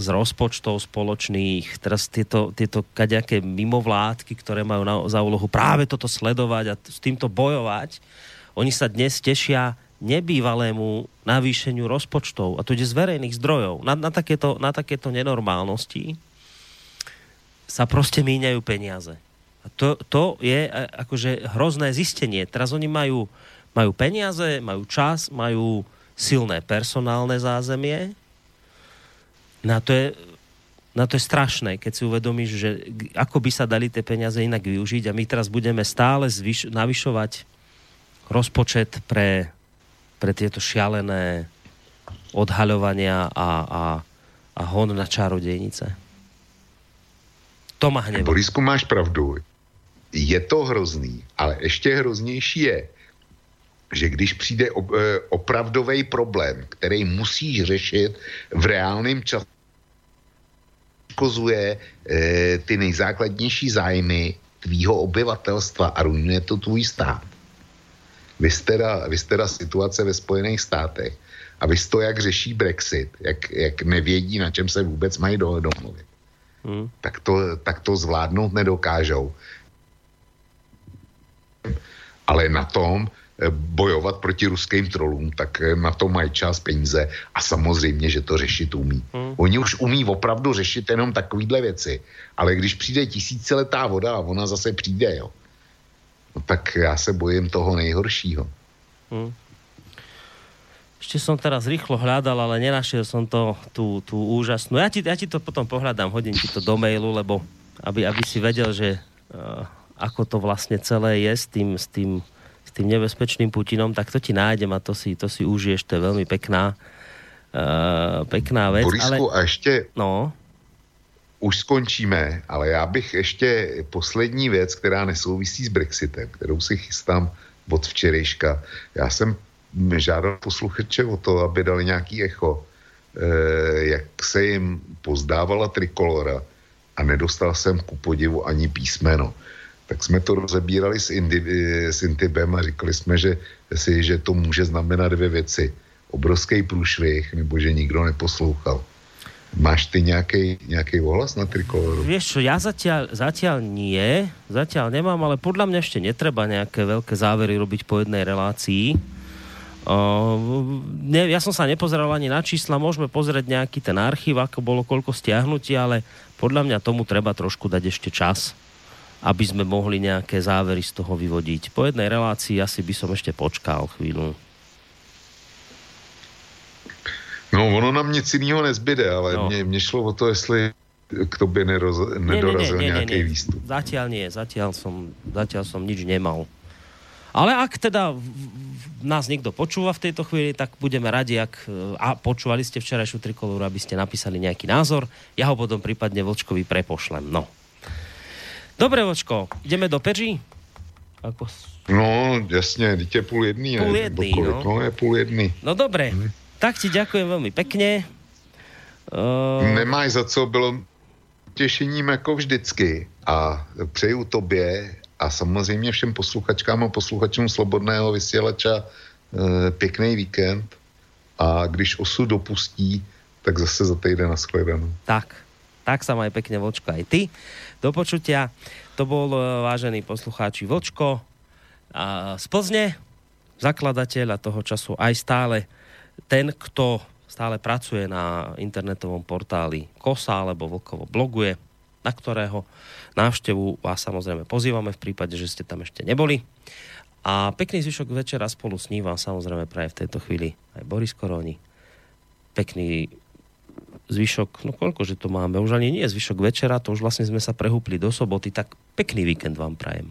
z rozpočtov spoločných, teraz tieto, tieto kaďaké mimovládky, ktoré majú na, za úlohu práve toto sledovať a s týmto bojovať, oni sa dnes tešia nebývalému navýšeniu rozpočtov, a to ide z verejných zdrojov. Na, na, takéto, na takéto nenormálnosti sa proste míňajú peniaze. A to, to je a, akože hrozné zistenie. Teraz oni majú, majú peniaze, majú čas, majú silné personálne zázemie, na to je, na to je strašné, keď si uvedomíš, že ako by sa dali tie peniaze inak využiť a my teraz budeme stále zvyš- navyšovať rozpočet pre, pre tieto šialené odhaľovania a, a, a hon na čarodejnice. To má hnevá. Borisku, máš pravdu. Je to hrozný, ale ještě hroznější je, že když přijde eh, opravdový problém, který musíš řešit v reálném čase, škozuje e, ty nejzákladnější zájmy tvýho obyvatelstva a ruinuje to tvůj stát. Vy jste teda, vy jste teda situace ve Spojených státech a vy to, jak řeší Brexit, jak, jak nevědí, na čem se vůbec mají domluvit, hmm. tak, to, tak to zvládnout nedokážou. Ale na tom, bojovat proti ruským trolům, tak na to mají čas peníze a samozřejmě, že to řešit umí. Hmm. Oni už umí opravdu řešit jenom takovýhle věci, ale když přijde tisíciletá voda a ona zase přijde, jo, tak já se bojím toho nejhoršího. Hmm. Ešte som teraz rýchlo hľadal, ale nenašiel som to, tú, tú úžasnú. Ja ti, ja ti to potom pohľadám, hodím ti to do mailu, lebo aby, aby si vedel, že uh, ako to vlastne celé je s tým, s tým s tým nebezpečným Putinom, tak to ti nájdem a to si, to si užiješ, to je veľmi pekná, uh, pekná vec. Borisku, ale... a ještě... No? Už skončíme, ale já bych ještě poslední věc, která nesouvisí s Brexitem, kterou si chystám od včerejška. Já jsem žádal posluchače o to, aby dali nějaký echo, eh, jak se jim pozdávala trikolora a nedostal jsem ku podivu ani písmeno tak jsme to rozebírali s, Indi, s Intibem a říkali jsme, že, si, že to může znamenat dvě věci. Obrovský průšvih, nebo že nikdo neposlouchal. Máš ty nějaký, ohlas na trikoloru? Vieš čo, ja zatiaľ, zatiaľ nie, zatiaľ nemám, ale podľa mňa ešte netreba nejaké veľké závery robiť po jednej relácii. Uh, ne, ja som sa nepozeral ani na čísla, môžeme pozrieť nejaký ten archív, ako bolo koľko stiahnutí, ale podľa mňa tomu treba trošku dať ešte čas aby sme mohli nejaké závery z toho vyvodiť. Po jednej relácii asi by som ešte počkal chvíľu. No, ono nám nic jiného nezbyde, ale no. mne, mne šlo o to, jestli k tobě neroz, nedorazil nie, nie, nie, nejaký nie, nie. výstup. Zatiaľ nie, zatiaľ som, zatiaľ som nič nemal. Ale ak teda nás niekto počúva v tejto chvíli, tak budeme radi, ak a počúvali ste včerajšiu trikolóru, aby ste napísali nejaký názor. Ja ho potom prípadne Vlčkovi prepošlem. No. Dobre, Vočko, ideme do Peří? Ako... No, jasne, dítě půl jedný. Půl jedný, no. No, je půl jedný. No dobre, hm. Tak ti ďakujem veľmi pekne. Uh... Nemáš za co, bylo těšením jako vždycky a přeju tobě a samozřejmě všem posluchačkám a posluchačům Slobodného vysílača e, pěkný víkend a když osud dopustí, tak zase za týden nashledanou. Tak, tak sa maj pekne Vočko aj ty. Do počutia. To bol, e, vážený poslucháči, Vočko a z Plzne, zakladateľ a toho času aj stále ten, kto stále pracuje na internetovom portáli Kosa alebo Vlkovo bloguje, na ktorého návštevu vás samozrejme pozývame v prípade, že ste tam ešte neboli. A pekný zvyšok večera spolu s ním vám samozrejme praje v tejto chvíli aj Boris Koroni. Pekný zvyšok, no koľko, že to máme, už ani nie zvyšok večera, to už vlastne sme sa prehúpli do soboty, tak pekný víkend vám prajem.